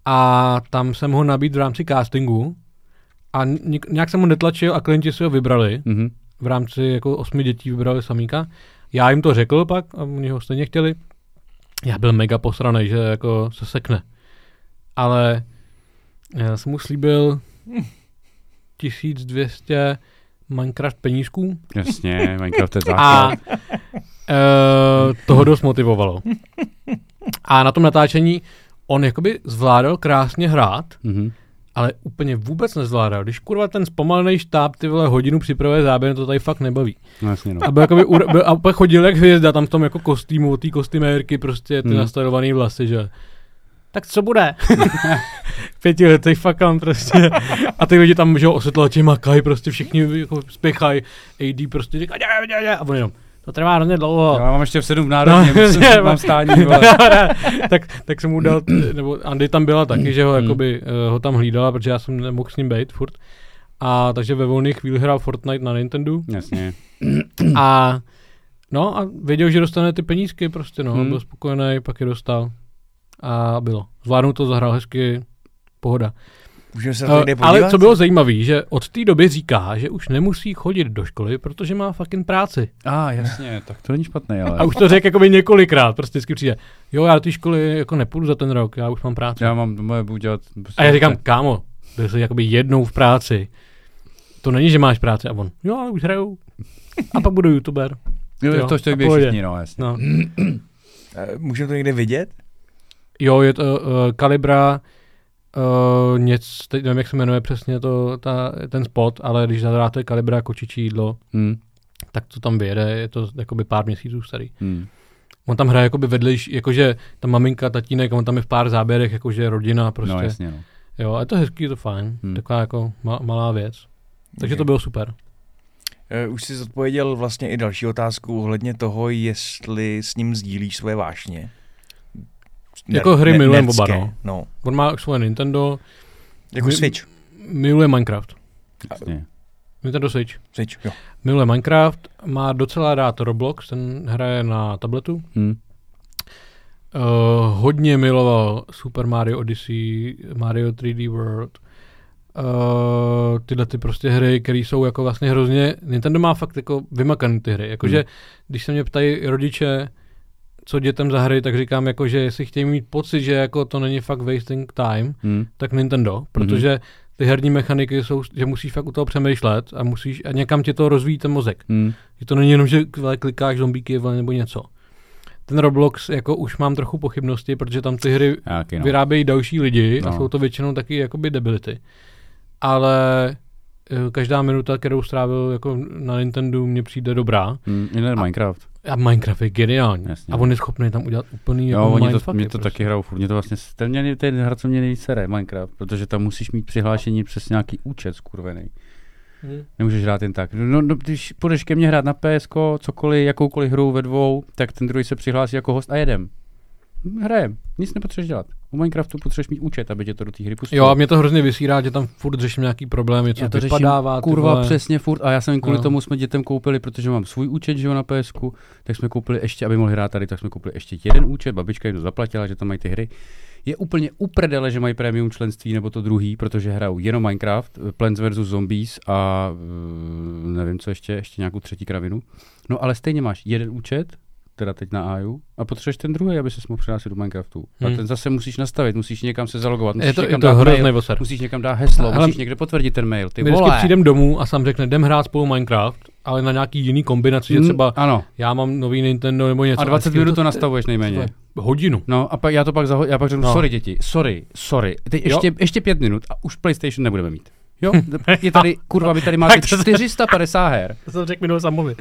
[SPEAKER 4] a tam jsem ho nabít v rámci castingu a nějak jsem ho netlačil a klienti si ho vybrali.
[SPEAKER 3] Mhm.
[SPEAKER 4] v rámci jako osmi dětí vybrali samíka. Já jim to řekl pak a oni ho stejně chtěli. Já byl mega posraný, že jako se sekne. Ale já jsem mu slíbil 1200 Minecraft penízků
[SPEAKER 3] Jasně, Minecraft je
[SPEAKER 4] a
[SPEAKER 3] základ.
[SPEAKER 4] uh, toho dost motivovalo. A na tom natáčení on jakoby zvládal krásně hrát,
[SPEAKER 3] Mhm.
[SPEAKER 4] ale úplně vůbec nezvládal. Když kurva ten zpomalený štáb ty vole hodinu připravuje záběr, to tady fakt nebaví.
[SPEAKER 3] No jasně, no.
[SPEAKER 4] A, byl jakoby, byl, a pak chodil jak hvězda tam v tom jako kostýmu, od té kostymérky prostě ty
[SPEAKER 3] hmm.
[SPEAKER 4] nastarovaný vlasy, že tak co bude? Pětiletý fakam prostě. A ty lidi tam, že jo, osvětlovači makají, prostě všichni jako spěchají. AD prostě říká, dě, dě, dě, a on jenom, to trvá hrozně dlouho.
[SPEAKER 3] Já mám ještě v sedm v národně,
[SPEAKER 4] No,
[SPEAKER 3] musím, mám stání,
[SPEAKER 4] tak, tak jsem mu dal, nebo Andy tam byla taky, že ho,
[SPEAKER 3] Hmm.
[SPEAKER 4] jakoby, uh, ho tam hlídala, protože já jsem nemohl s ním být furt. A takže ve volných chvíli hrál Fortnite na Nintendo.
[SPEAKER 3] Jasně.
[SPEAKER 4] A no a věděl, že dostane ty penízky prostě, no.
[SPEAKER 3] Hmm.
[SPEAKER 4] Hmm. Byl spokojený, pak je dostal. A bylo. Zvládnul to, zahrál hezky, pohoda.
[SPEAKER 2] Můžeme se na to
[SPEAKER 4] Uh,
[SPEAKER 2] někde podívat?
[SPEAKER 4] ale co bylo zajímavé, že od té doby říká, že už nemusí chodit do školy, protože má fucking práci.
[SPEAKER 3] A ah, jasně, tak to není špatné, ale.
[SPEAKER 4] A už to řekl jakoby několikrát, prostě vždycky přijde, jo, já do té školy jako nepůjdu za ten rok, já už mám práci.
[SPEAKER 3] Já mám doma budu dělat...
[SPEAKER 4] A já říkám, kámo, byl jsi jakoby jednou v práci. To není, že máš práci. A on, jo, ale už hraju. A pak budu youtuber.
[SPEAKER 3] jo,
[SPEAKER 4] jo,
[SPEAKER 3] to
[SPEAKER 4] pohodě.
[SPEAKER 3] všichni, no, jasně.
[SPEAKER 4] No.
[SPEAKER 2] Uh, můžeme to někde vidět?
[SPEAKER 4] Jo, je to uh, Kalibra, uh, něco, teď nevím, jak se jmenuje přesně to, ta, ten spot, ale když zadáte Kalibra kočičí jídlo,
[SPEAKER 3] Hmm.
[SPEAKER 4] tak to tam vyjede, je to jakoby pár měsíců starý.
[SPEAKER 3] Hmm.
[SPEAKER 4] On tam hraje jakoby vedlejší, jakože ta maminka, tatínek, on tam je v pár záběrech, jakože rodina prostě.
[SPEAKER 3] No jasně, no.
[SPEAKER 4] Jo, a je to hezký, je to fajn,
[SPEAKER 3] Hmm.
[SPEAKER 4] taková jako ma- malá věc. Takže
[SPEAKER 2] Ok.
[SPEAKER 4] to bylo super.
[SPEAKER 2] Uh, už jsi zodpověděl vlastně i další otázku ohledně toho, jestli s ním sdílíš svoje vášně.
[SPEAKER 4] Jako hry milujem oba,
[SPEAKER 2] nerdské,
[SPEAKER 4] no.
[SPEAKER 2] no.
[SPEAKER 4] On má svoje Nintendo,
[SPEAKER 2] Jako
[SPEAKER 4] My-
[SPEAKER 2] Switch.
[SPEAKER 4] miluje Minecraft.
[SPEAKER 3] jasně.
[SPEAKER 4] Nintendo Switch.
[SPEAKER 2] Switch, jo.
[SPEAKER 4] Miluje Minecraft, má docela rád Roblox, ten hraje na tabletu.
[SPEAKER 3] Hmm.
[SPEAKER 4] Uh, hodně miloval Super Mario Odyssey, Mario 3D World, uh, tyhle ty prostě hry, které jsou jako vlastně hrozně, Nintendo má fakt jako vymakaný ty hry, jakože
[SPEAKER 3] Hmm.
[SPEAKER 4] když se mě ptají rodiče, co dětem za hry, tak říkám jako, že jestli chtějí mít pocit, že jako to není fakt wasting time,
[SPEAKER 3] Hmm.
[SPEAKER 4] tak Nintendo, protože ty herní mechaniky jsou, že musíš fakt u toho přemýšlet a musíš, a někam ti to rozvíjí ten mozek.
[SPEAKER 3] Hmm.
[SPEAKER 4] Že to není jenom, že klikáš zombíky nebo něco. Ten Roblox, jako už mám trochu pochybnosti, protože tam ty hry
[SPEAKER 3] Jaký,
[SPEAKER 4] no. vyrábějí další lidi no. a jsou to většinou taky jakoby debility. Ale eh, každá minuta, kterou strávil jako na Nintendo, mně přijde dobrá.
[SPEAKER 3] Hmm. Jiný Minecraft.
[SPEAKER 4] A Minecraft je geniální.
[SPEAKER 3] Jasně.
[SPEAKER 4] A on je schopný tam udělat úplný
[SPEAKER 3] Jo,
[SPEAKER 4] jako
[SPEAKER 3] oni to, mě to
[SPEAKER 4] prostě.
[SPEAKER 3] taky hrajou furt. Mě to vlastně, ten, mě, ten hra, co mě nejvíc sere, Minecraft, protože tam musíš mít přihlášení přes nějaký účet skurvený.
[SPEAKER 4] Hm.
[SPEAKER 3] Nemůžeš hrát jen tak. No, no, když půjdeš ke mně hrát na PSK, cokoliv, jakoukoliv hru ve dvou, tak ten druhý se přihlásí jako host a jedem. Hrajem. Nic nepotřebuješ dělat. U Minecraftu potřebuješ mít účet, aby tě to do té hry pustilo.
[SPEAKER 4] Jo, a mě to hrozně vysírá, že tam furt řeším nějaký problém, něco
[SPEAKER 3] já to řeším,
[SPEAKER 4] vypadává. ty
[SPEAKER 3] kurva,
[SPEAKER 4] vole.
[SPEAKER 3] přesně furt. A já jsem kvůli
[SPEAKER 4] No.
[SPEAKER 3] tomu jsme dětem koupili, protože mám svůj účet, že jo, na PSku, tak jsme koupili ještě, aby mohli hrát tady, tak jsme koupili ještě jeden účet, babička jim to zaplatila, že tam mají ty hry. Je úplně uprdele, že mají premium členství nebo to druhý, protože hrajou jenom Minecraft, Plants vs. Zombies a uh, nevím co ještě, ještě nějakou třetí kravinu. No ale stejně máš jeden účet, teda teď na AIU, a potřebuješ ten druhý, aby se mohl přihlásit do Minecraftu. A
[SPEAKER 4] Hmm.
[SPEAKER 3] ten zase musíš nastavit, musíš někam se zalogovat, musíš
[SPEAKER 4] Je to,
[SPEAKER 3] někam
[SPEAKER 4] je to
[SPEAKER 3] dát
[SPEAKER 4] hrozný
[SPEAKER 3] mail,
[SPEAKER 4] osad.
[SPEAKER 3] musíš někam dát heslo,
[SPEAKER 4] Ale-
[SPEAKER 3] musíš někde potvrdit ten mail. Ty
[SPEAKER 4] vždycky
[SPEAKER 3] vole.
[SPEAKER 4] přijdem domů a sám řekne, jdem hrát spolu Minecraft, ale na nějaký jiný kombinaci, že
[SPEAKER 3] Mm,
[SPEAKER 4] třeba
[SPEAKER 3] Ano,
[SPEAKER 4] já mám nový Nintendo nebo něco.
[SPEAKER 3] a 20
[SPEAKER 4] vždycky
[SPEAKER 3] minut to nastavuješ nejméně.
[SPEAKER 4] to- Hodinu.
[SPEAKER 3] No a pak já to pak, zaho- já pak řeknu,
[SPEAKER 4] No.
[SPEAKER 3] sorry děti, sorry, sorry, teď ještě, ještě pět minut a už PlayStation nebudeme mít. Jo, je tady, kurva, vy tady máte
[SPEAKER 4] Tak to se-
[SPEAKER 3] 450 her.
[SPEAKER 4] To jsem řekl minulý samovi.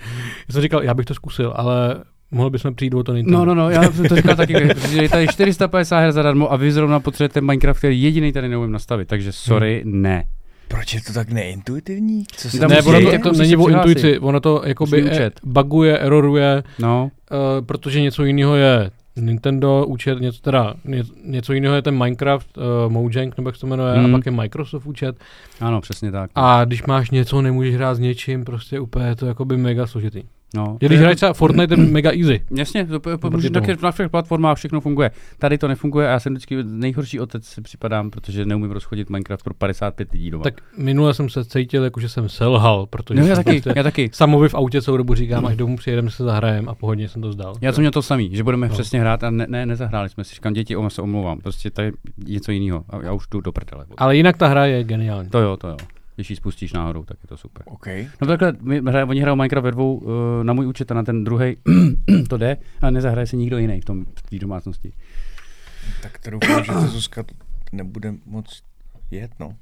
[SPEAKER 4] Já jsem říkal, já bych to zkusil, ale mohli bychom přijít o to Nintendo.
[SPEAKER 3] No, no, no, já jsem to říkal taky, že je tady 450 her zadarmo a vy zrovna potřebujete Minecraft, který jediný tady neumím nastavit, takže sorry, ne.
[SPEAKER 2] Proč je to tak neintuitivní? Co se
[SPEAKER 3] Tam
[SPEAKER 4] Ne,
[SPEAKER 2] tam
[SPEAKER 4] ono to,
[SPEAKER 2] děje?
[SPEAKER 3] jako
[SPEAKER 4] není o intuici, ono to jakoby e, buguje, eroruje,
[SPEAKER 3] No,
[SPEAKER 4] uh, protože něco jiného je Nintendo účet, něco, teda ně, něco jiného je ten Minecraft, uh, Mojang, nebo jak se to jmenuje,
[SPEAKER 3] Hmm.
[SPEAKER 4] a pak je Microsoft účet.
[SPEAKER 3] ano, přesně tak.
[SPEAKER 4] A když máš něco, nemůžeš hrát s něčím, prostě úplně je to jakoby mega složitý.
[SPEAKER 3] No.
[SPEAKER 4] Když hraješ třeba Fortnite, je mega easy.
[SPEAKER 3] Jasně, to, to
[SPEAKER 4] Oproti
[SPEAKER 3] na, všech platformách všechno funguje. Tady to nefunguje a já jsem vždycky nejhorší otec si připadám, protože neumím rozchodit Minecraft pro 55 lidí doma.
[SPEAKER 4] Tak minule jsem se cítil, jako že jsem selhal, protože
[SPEAKER 3] no, já
[SPEAKER 4] jsem
[SPEAKER 3] taky,
[SPEAKER 4] prostě
[SPEAKER 3] já taky.
[SPEAKER 4] samovi v autě celou dobu říkám, až domů přijedeme se zahrajem a pohodně jsem to zdal.
[SPEAKER 3] Já jsem měl to samý, že budeme No. přesně hrát a ne, ne, nezahráli jsme si. Říkám, děti, oma se omlouvám, prostě to je něco jiného. A já už jdu do prdele.
[SPEAKER 4] Ale jinak ta hra je geniální.
[SPEAKER 3] To jo, to jo. Když ji spustíš náhodou, tak je to super.
[SPEAKER 2] OK.
[SPEAKER 3] No takhle, my hraje, oni hrajou Minecraft ve dvou, uh, na můj účet a na ten druhý to jde, ale nezahraje se nikdo jiný v tom v té domácnosti.
[SPEAKER 2] Tak to doufám, že to Zuzka nebude moc jet, no. Uh,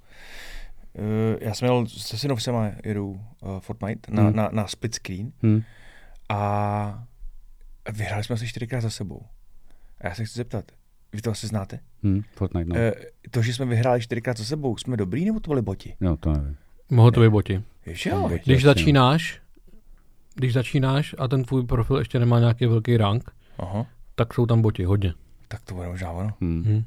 [SPEAKER 2] já jsem měl se synovcema jedu uh, Fortnite na,
[SPEAKER 3] Hmm.
[SPEAKER 2] na, na split screen
[SPEAKER 3] Hm.
[SPEAKER 2] a vyhráli jsme se čtyřikrát za sebou. A já se chci zeptat, vy to asi znáte?
[SPEAKER 3] Hm. Fortnite, no.
[SPEAKER 2] Uh, to, že jsme vyhráli čtyřikrát za sebou, jsme dobrý nebo to byli boti?
[SPEAKER 3] No, to nevím.
[SPEAKER 4] Mohlo to být boti.
[SPEAKER 2] Víš, jo?
[SPEAKER 3] Boti.
[SPEAKER 4] Když
[SPEAKER 3] no.
[SPEAKER 4] začínáš, když začínáš a ten tvůj profil ještě nemá nějaký velký rank,
[SPEAKER 2] Aha,
[SPEAKER 4] tak jsou tam boti, hodně.
[SPEAKER 2] tak to bude možná ono.
[SPEAKER 3] Hm.
[SPEAKER 4] Hm.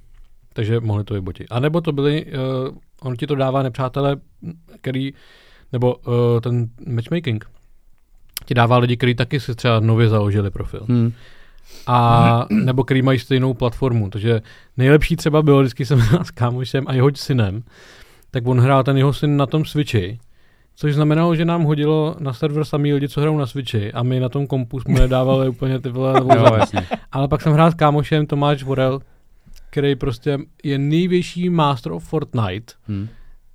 [SPEAKER 4] Takže mohli to být boti. A nebo to byli, uh, on ti to dává nepřátelé, který, nebo uh, ten matchmaking, ti dává lidi, kteří taky si třeba nově založili profil.
[SPEAKER 3] Hm.
[SPEAKER 4] A nebo který mají stejnou platformu. Takže nejlepší třeba bylo, vždycky jsem hrál s kámošem a jeho synem, tak on hrál ten jeho syn na tom Switchi, což znamenalo, že nám hodilo na server samý lidi, co hrajou na Switchi a my na tom kompu jsme nedávali úplně ty vole
[SPEAKER 3] Jo, jasně.
[SPEAKER 4] Ale pak jsem hrál s kámošem Tomáš Vorel, který prostě je největší master of Fortnite.
[SPEAKER 3] Hm.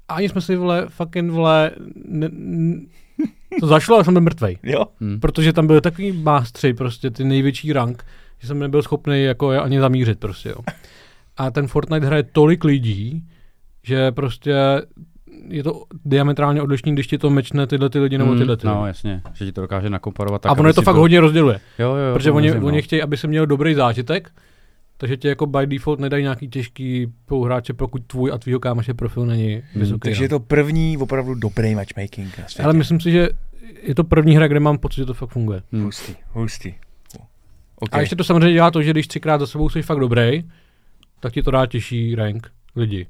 [SPEAKER 4] A ani jsme si, vole, fucking, vole, ne, to zašlo a jsem byl mrtvej.
[SPEAKER 2] Jo?
[SPEAKER 3] Hm.
[SPEAKER 4] Protože tam byly takový mástři, prostě ty největší rank, že jsem nebyl schopný jako je ani zamířit prostě, jo. A ten Fortnite hraje tolik lidí, že prostě je to diametrálně odlišný, když ti to mečne tyhle ty lidi nebo
[SPEAKER 3] Hm,
[SPEAKER 4] tyhle ty.
[SPEAKER 3] No,
[SPEAKER 4] lidi.
[SPEAKER 3] jasně, že ti to dokáže nakomparovat tak,
[SPEAKER 4] a ono je to fakt
[SPEAKER 3] byl-
[SPEAKER 4] hodně rozděluje.
[SPEAKER 3] Jo, jo, jo,
[SPEAKER 4] Protože
[SPEAKER 3] to
[SPEAKER 4] oni, oni
[SPEAKER 3] no.
[SPEAKER 4] chtějí, aby se měl dobrý zážitek, takže ti jako by default nedají nějaký těžký pouhráče, pokud tvůj a tvýho kámoše profil není
[SPEAKER 3] Hmm,
[SPEAKER 4] vysoký.
[SPEAKER 2] Takže je to první opravdu dobrý matchmaking na světě.
[SPEAKER 4] Ale myslím si, že je to první hra, kde mám pocit, že to fakt funguje.
[SPEAKER 3] Hm.
[SPEAKER 2] Hustý, hustý. Okay.
[SPEAKER 4] A ještě to samozřejmě dělá to, že když třikrát za sebou jsi fakt dobrý, tak ti to dá těžší rank lidi.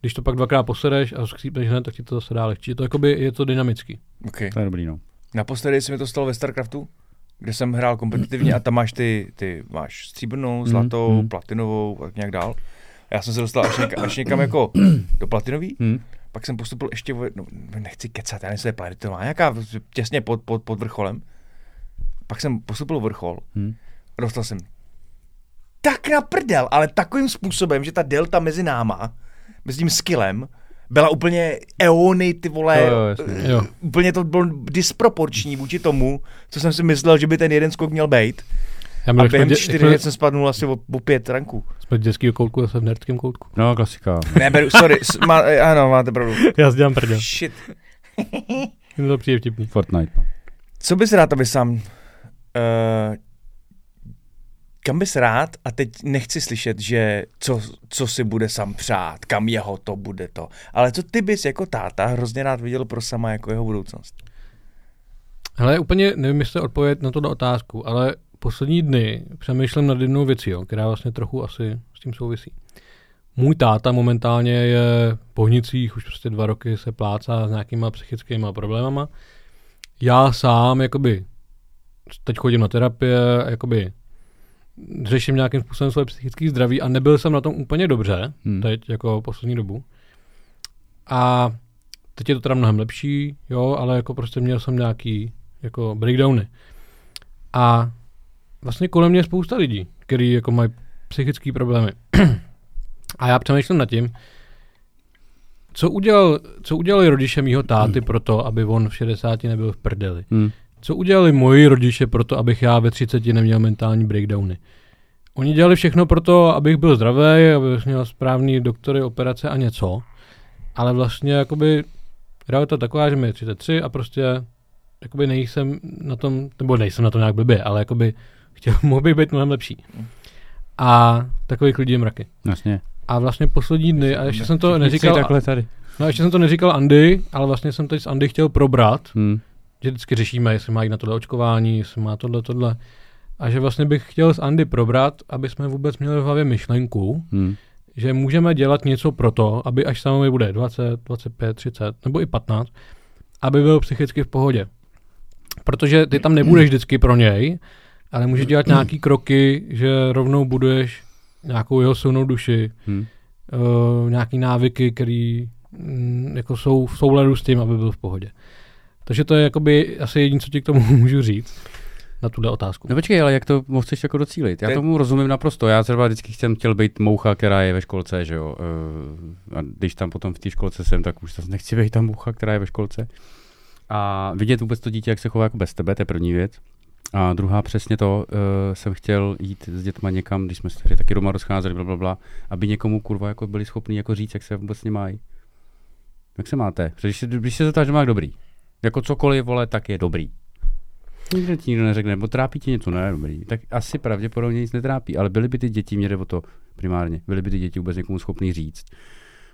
[SPEAKER 4] Když to pak dvakrát posedeš a skřípneš hned, tak ti to zase dá lehčí. Je to, jakoby, je to dynamický.
[SPEAKER 2] okay.
[SPEAKER 3] To je dobrý, no.
[SPEAKER 2] Naposledy se mi to stalo ve StarCraftu, kde jsem hrál kompetitivně a tam máš ty, ty máš stříbrnou, zlatou,
[SPEAKER 3] mm.
[SPEAKER 2] mm. platinovou a tak nějak dál. A já jsem se dostal až někam, až někam jako do platinový,
[SPEAKER 3] Hm.
[SPEAKER 2] pak jsem postupil ještě, no, nechci kecat, já nevím, jestli je platinová, nějaká těsně pod, pod, pod vrcholem. Pak jsem postupil vrchol
[SPEAKER 3] Hm.
[SPEAKER 2] a dostal jsem tak na prdel, ale takovým způsobem, že ta delta mezi náma, mezi tím skillem, byla úplně eony, ty vole,
[SPEAKER 3] Jo, jo, jasně.
[SPEAKER 4] Jo.
[SPEAKER 2] úplně to bylo disproporční vůči tomu, co jsem si myslel, že by ten jeden skok měl být.
[SPEAKER 4] Já
[SPEAKER 2] A
[SPEAKER 4] měl,
[SPEAKER 2] během čtyři
[SPEAKER 4] jsme,
[SPEAKER 2] let jsem spadnul asi o, o pět ranků.
[SPEAKER 4] jsme z dětského koutku zase v nerdském koutku.
[SPEAKER 3] No, klasika.
[SPEAKER 2] Ne, beru, sorry, s, má, ano, máte pravdu.
[SPEAKER 4] Já si dělám prdel.
[SPEAKER 2] Shit.
[SPEAKER 4] Mně to přijde vtipný.
[SPEAKER 3] Fortnite, no.
[SPEAKER 2] Co bys rád, aby sám... Uh, kam bys rád, a teď nechci slyšet, že co, co si bude sám přát, kam jeho to bude to, ale co ty bys jako táta hrozně rád viděl pro sama jako jeho budoucnost?
[SPEAKER 4] Hele, úplně nevím, jestli odpovědět na tuto otázku, ale poslední dny přemýšlím nad jednou věcí, jo, která vlastně trochu asi s tím souvisí. Můj táta momentálně je po hnicích, už prostě dva roky se plácá s nějakýma psychickými problémama. Já sám, jakoby, teď chodím na terapie, jakoby, řeším nějakým způsobem svoje psychické zdraví a nebyl jsem na tom úplně dobře,
[SPEAKER 3] Hmm.
[SPEAKER 4] teď, jako poslední dobu. A teď je to teda mnohem lepší, jo, ale jako prostě měl jsem nějaký jako breakdowny. A vlastně kolem mě je spousta lidí, kteří jako mají psychické problémy. A já přemýšlím nad tím, co, udělal, co udělali rodiče mýho táty pro to, aby on v 60 nebyl v prdeli.
[SPEAKER 3] Hmm.
[SPEAKER 4] Co udělali moji rodiče pro to, abych já ve 30 neměl mentální breakdowny? Oni dělali všechno pro to, abych byl zdravý, abych měl správný doktory, operace a něco. Ale vlastně jakoby realita taková, že mi je 33 a prostě jakoby nejsem na tom, nebo nejsem na tom nějak blbě, ale jakoby chtěl, mohl bych být mnohem lepší. A takových lidí je mraky.
[SPEAKER 3] Jasně.
[SPEAKER 4] A vlastně poslední dny, a ještě jsem to neříkal,
[SPEAKER 3] takhle tady.
[SPEAKER 4] no ještě jsem to neříkal Andy, ale vlastně jsem teď s Andy chtěl probrat,
[SPEAKER 3] Hmm.
[SPEAKER 4] Že vždycky řešíme, jestli má jít na tohle očkování, jestli má tohle, tohle. A že vlastně bych chtěl s Andy probrat, aby jsme vůbec měli v hlavě myšlenku,
[SPEAKER 3] Hmm.
[SPEAKER 4] že můžeme dělat něco pro to, aby až samovi bude 20, 25, 30 nebo i 15, aby byl psychicky v pohodě. Protože ty tam nebudeš vždycky pro něj, ale můžeš dělat nějaký kroky, že rovnou buduješ nějakou jeho silnou duši,
[SPEAKER 3] Hmm.
[SPEAKER 4] uh, nějaký návyky, které mm, jako jsou v souladu s tím, aby byl v pohodě. Takže to je jakoby asi jediné, co ti k tomu můžu říct na tuhle otázku.
[SPEAKER 3] No počkej, ale jak to chceš jako docílit? Já
[SPEAKER 2] je-
[SPEAKER 3] tomu rozumím naprosto. Já třeba vždycky jsem chtěl být moucha, která je ve školce, že jo. Eh, A když tam potom v té školce jsem, tak už zase nechci být ta moucha, která je ve školce. A vidět vůbec to dítě, jak se chová jako bez tebe, to je první věc. A druhá přesně to, uh, jsem chtěl jít s dětma někam, když jsme se tady taky doma rozcházeli, bla, bla, bla, aby někomu kurva jako byli schopni jako říct, jak se vůbec mají. Jak se máte? Protože když se, když se zeptáš, že máš dobrý. Jako cokoliv, vole, tak je dobrý. Nikdo ti nikdo neřekne, nebo trápí tě něco, ne, dobrý. Tak asi pravděpodobně nic netrápí, ale byly by ty děti, mě jde o to primárně, byly by ty děti vůbec někomu schopný říct,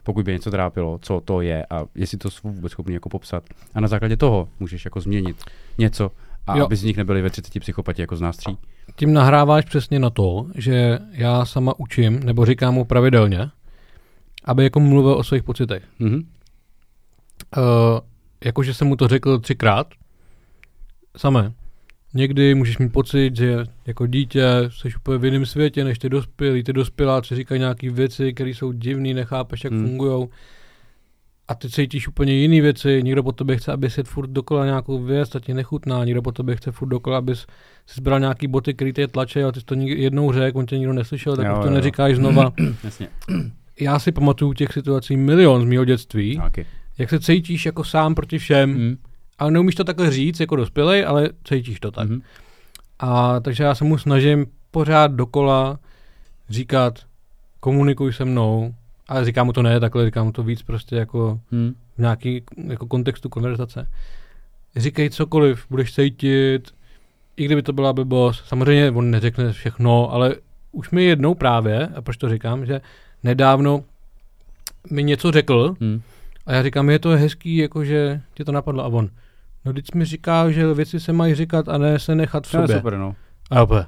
[SPEAKER 3] pokud by něco trápilo, co to je a jestli to jsou vůbec schopný jako popsat. A na základě toho můžeš jako změnit něco, a
[SPEAKER 4] Jo.
[SPEAKER 3] aby z nich nebyli ve 30 psychopati jako z nás tří.
[SPEAKER 4] Tím nahráváš přesně na to, že já sama učím, nebo říkám mu pravidelně, aby jako mluvil o svých pocitech.
[SPEAKER 3] Mhm.
[SPEAKER 4] Uh, jakože jsem mu to řekl třikrát, samé. Někdy můžeš mít pocit, že jako dítě jsi úplně v jiném světě, než ty dospělí. Ty dospěláci říkají nějaké věci, které jsou divné, nechápeš, jak
[SPEAKER 3] Hmm.
[SPEAKER 4] fungují. A ty cítíš úplně jiné věci. Někdo po tobě chce, aby si furt dokola nějakou věc, ta ti nechutná. Někdo po tobě chce furt dokola, abys si zbral nějaký boty, které tě tlačí, ale ty jsi to jednou řekl, on tě nikdo neslyšel, tak
[SPEAKER 3] Jo,
[SPEAKER 4] už to
[SPEAKER 3] jo.
[SPEAKER 4] neříkáš znova.
[SPEAKER 3] Jasně.
[SPEAKER 4] Já si pamatuju těch situací milion z mého dětství,
[SPEAKER 3] Taky.
[SPEAKER 4] Jak se cítíš jako sám proti všem,
[SPEAKER 3] Mhm.
[SPEAKER 4] ale neumíš to takhle říct jako dospělej, ale cítíš to tak.
[SPEAKER 3] Mhm.
[SPEAKER 4] A takže já se mu snažím pořád dokola říkat, komunikuj se mnou, ale říkám mu to ne takhle, říkám mu to víc prostě jako
[SPEAKER 3] Mhm.
[SPEAKER 4] v nějaký jako kontextu konverzace. Říkej cokoliv, budeš cítit, i kdyby to byla blbost. Samozřejmě on neřekne všechno, ale už mi jednou právě, a proč to říkám, že nedávno mi něco řekl
[SPEAKER 3] Mhm.
[SPEAKER 4] A já říkám, je to hezký, jakože ti to napadlo a on. No když mi říká, že věci se mají říkat a ne se nechat v
[SPEAKER 3] To je
[SPEAKER 4] sobě.
[SPEAKER 3] super, no.
[SPEAKER 4] A, já úplně,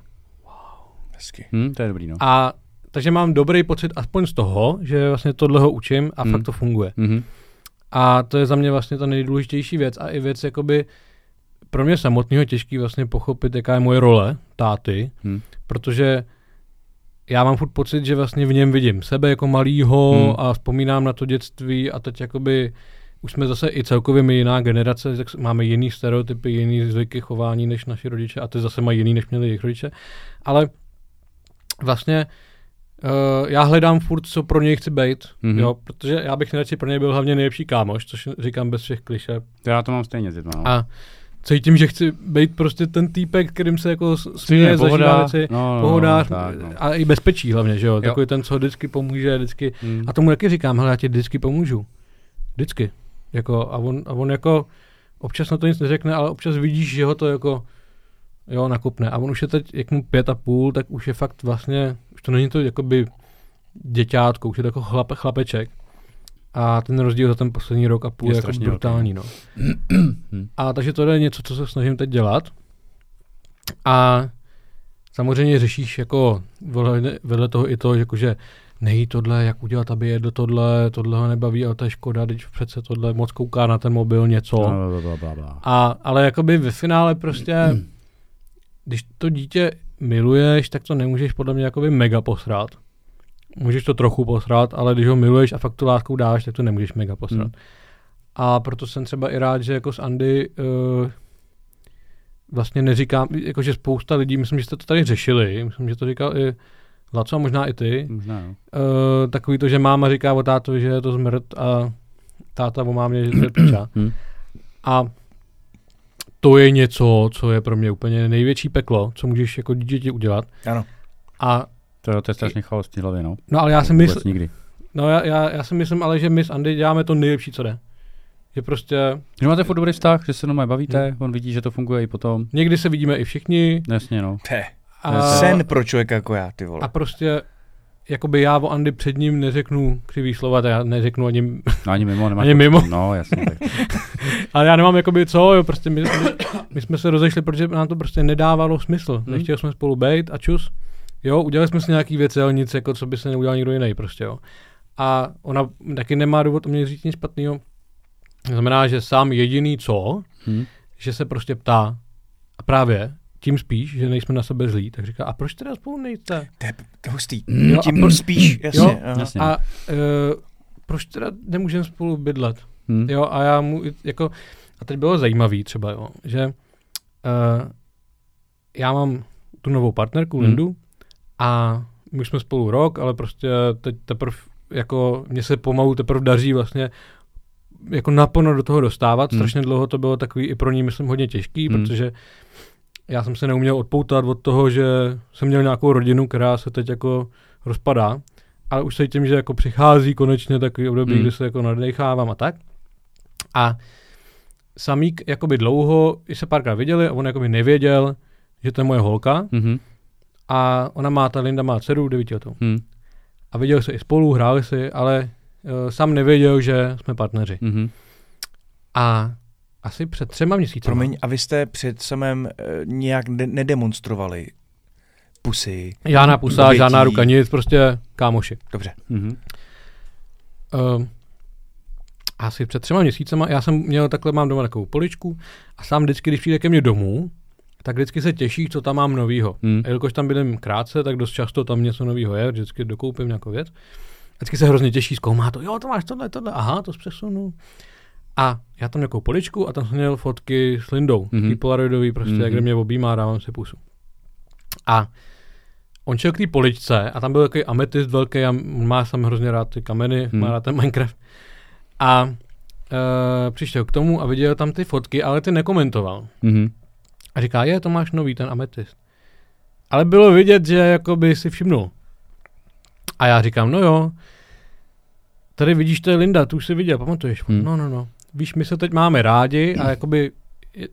[SPEAKER 2] Hezky.
[SPEAKER 3] Hm, to je dobrý, no.
[SPEAKER 4] a takže mám dobrý pocit aspoň z toho, že vlastně tohle ho učím a
[SPEAKER 3] Hmm.
[SPEAKER 4] fakt to funguje.
[SPEAKER 3] Mhm.
[SPEAKER 4] A to je za mě vlastně ta nejdůležitější věc a i věc jakoby pro mě samotného těžký vlastně pochopit, jaká je moje role táty,
[SPEAKER 3] Hmm.
[SPEAKER 4] protože já mám furt pocit, že vlastně v něm vidím sebe jako malýho
[SPEAKER 3] Hmm.
[SPEAKER 4] a vzpomínám na to dětství a teď jakoby už jsme zase i celkově my jiná generace, tak máme jiný stereotypy, jiný zvyky chování než naši rodiče a ty zase mají jiný, než měli jejich rodiče. Ale vlastně uh, já hledám furt, co pro něj chci být,
[SPEAKER 3] Mhm.
[SPEAKER 4] mm-hmm. jo, protože já bych nejradši pro něj byl hlavně nejlepší kámoš, což říkám bez všech kliše.
[SPEAKER 3] To já to mám stejně s dětma, no.
[SPEAKER 4] A cítím, že chci být prostě ten týpek, kterým se jako směje, zažívá věci,
[SPEAKER 3] no, no,
[SPEAKER 4] pohodář
[SPEAKER 3] no, tak, no.
[SPEAKER 4] a i bezpečí hlavně, že jo? Takový ten, co vždycky pomůže, vždycky.
[SPEAKER 3] Mm.
[SPEAKER 4] A tomu taky říkám, hele, já ti vždycky pomůžu. Vždycky. Jako, a, on, a on jako občas na to nic neřekne, ale občas vidíš, že ho to jako jo, nakopne. A on už je teď, jak mu pět a půl, tak už je fakt vlastně, už to není to jakoby děťátko, už je to jako chlap, chlapeček. A ten rozdíl za ten poslední rok a půl
[SPEAKER 3] Je
[SPEAKER 4] je, jako brutální, no. a takže to je něco, co se snažím teď dělat. A samozřejmě řešíš jako vedle, vedle toho i to, že jakože nejí tohle, jak udělat, aby jedl tohle, tohle ho nebaví, ale to je škoda, když přece tohle moc kouká na ten mobil něco.
[SPEAKER 3] Bla, bla, bla.
[SPEAKER 4] A, ale jakoby ve finále prostě, když to dítě miluješ, tak to nemůžeš podle mě jakoby mega posrat. Můžeš to trochu posrat, ale když ho miluješ a fakt tu láskou dáš, tak to nemůžeš mega posrat.
[SPEAKER 3] Hmm.
[SPEAKER 4] A proto jsem třeba i rád, že jako s Andy uh, vlastně neříkám, jakože spousta lidí, myslím, že jste to tady řešili, myslím, že to říkal i Laco a možná i ty,
[SPEAKER 3] Možná, jo.
[SPEAKER 4] uh, takový to, že máma říká o tátovi, že je to zmrt a táta o mámě, že to je piča.
[SPEAKER 3] Hm.
[SPEAKER 4] A to je něco, co je pro mě úplně největší peklo, co můžeš jako dítěti udělat.
[SPEAKER 2] Ano.
[SPEAKER 4] A
[SPEAKER 3] To, to je strašně chaos v hlavě, no.
[SPEAKER 4] no ale já si myslím,
[SPEAKER 3] nikdy.
[SPEAKER 4] no já, já, já si myslím ale, že my s Andy děláme to nejlepší, co jde. Že prostě
[SPEAKER 3] Že máte furt dobrý vztah, že se normálně bavíte, on vidí, že to funguje i potom.
[SPEAKER 4] někdy se vidíme i všichni
[SPEAKER 3] Jasně, no.
[SPEAKER 2] To je
[SPEAKER 4] a,
[SPEAKER 2] sen pro člověka jako já, ty vole.
[SPEAKER 4] a prostě jakoby já o Andy před ním neřeknu křivý slova, tak já neřeknu ani,
[SPEAKER 3] No ani mimo, nemáš
[SPEAKER 4] Ani
[SPEAKER 3] to-
[SPEAKER 4] mimo.
[SPEAKER 3] No, jasně. Tak.
[SPEAKER 4] ale já nemám jakoby co, jo, prostě my, my, my jsme se rozešli, protože nám to prostě nedávalo smysl.
[SPEAKER 3] Hmm.
[SPEAKER 4] Nechtěli jsme spolu být a čus. Jo, udělali jsme si nějaký věci, ale nic, jako co by se neudělal nikdo jiný prostě, jo. A ona taky nemá důvod o mě říct nic špatného. To znamená, že sám jediný co,
[SPEAKER 3] Hm.
[SPEAKER 4] že se prostě ptá a právě tím spíš, že nejsme na sebe zlí, tak říká, a proč teda spolu nejste?
[SPEAKER 2] To je, hustý.
[SPEAKER 4] Jo,
[SPEAKER 2] Tím
[SPEAKER 4] a
[SPEAKER 2] spíš, jasně.
[SPEAKER 4] Jo,
[SPEAKER 3] jasně.
[SPEAKER 4] A uh, proč teda nemůžeme spolu bydlet?
[SPEAKER 3] Hm.
[SPEAKER 4] Jo, a já mu, jako, a teď bylo zajímavý třeba, jo, že uh, já mám tu novou partnerku,
[SPEAKER 3] Hmm.
[SPEAKER 4] A my jsme spolu rok, ale prostě teď teprve, jako, mně se pomalu teprve daří vlastně jako naplno do toho dostávat.
[SPEAKER 3] Hmm.
[SPEAKER 4] Strašně dlouho to bylo takový i pro ní, myslím, hodně těžký,
[SPEAKER 3] Hmm.
[SPEAKER 4] protože já jsem se neuměl odpoutat od toho, že jsem měl nějakou rodinu, která se teď jako rozpadá, ale už se tím, že jako přichází konečně takový období,
[SPEAKER 3] Hmm.
[SPEAKER 4] kdy se jako nadechávám a tak. A Samík jakoby dlouho, i se párkrát viděli a on jakoby nevěděl, že to je moje holka
[SPEAKER 3] Mhm.
[SPEAKER 4] A ona má, ta Linda má dceru, devítiletou.
[SPEAKER 3] Hm.
[SPEAKER 4] A viděli se i spolu, hráli si, ale uh, sám nevěděl, že jsme partneři.
[SPEAKER 3] Mhm.
[SPEAKER 4] A asi před třema měsíci.
[SPEAKER 2] Promiň, a vy jste před samém eh, nějak ne- nedemonstrovali pusy.
[SPEAKER 4] Žádná pusa,
[SPEAKER 2] Dobytí.
[SPEAKER 4] žádná ruka, nic, prostě kámoši.
[SPEAKER 2] Dobře.
[SPEAKER 3] Mhm.
[SPEAKER 4] Uh, asi před třema měsícema, já jsem měl takhle, mám doma takovou poličku a sám vždycky, když přijde ke mně domů, tak vždycky se těší, co tam mám novýho.
[SPEAKER 3] Hm.
[SPEAKER 4] A jelikož tam bydlím krátce, tak dost často tam něco nového je, vždycky dokoupím nějakou věc. A vždycky se hrozně těší, zkoumá to, jo, to máš tohle, tohle, aha, to přesunu. A já tam nějakou poličku a tam jsem měl fotky s Lindou,
[SPEAKER 3] Mhm.
[SPEAKER 4] mm-hmm. polaroidový prostě,
[SPEAKER 3] Mhm.
[SPEAKER 4] mm-hmm. kde mě objímá a dávám si pusu. A on šel k té poličce a tam byl takový ametist velký a má sam hrozně rád ty kameny,
[SPEAKER 3] Hmm.
[SPEAKER 4] hmm. má rád ten Minecraft. A uh, přišel k tomu a viděl tam ty fotky, ale ty nekomentoval.
[SPEAKER 3] Mhm.
[SPEAKER 4] A říká, je, to máš nový, ten ametist. Ale bylo vidět, že jakoby si všimnul. A já říkám, no jo, tady vidíš, to je Linda, tu už jsi viděl, pamatuješ?
[SPEAKER 3] Hmm.
[SPEAKER 4] Hmm. No, no, no. Víš, my se teď máme rádi a jakoby,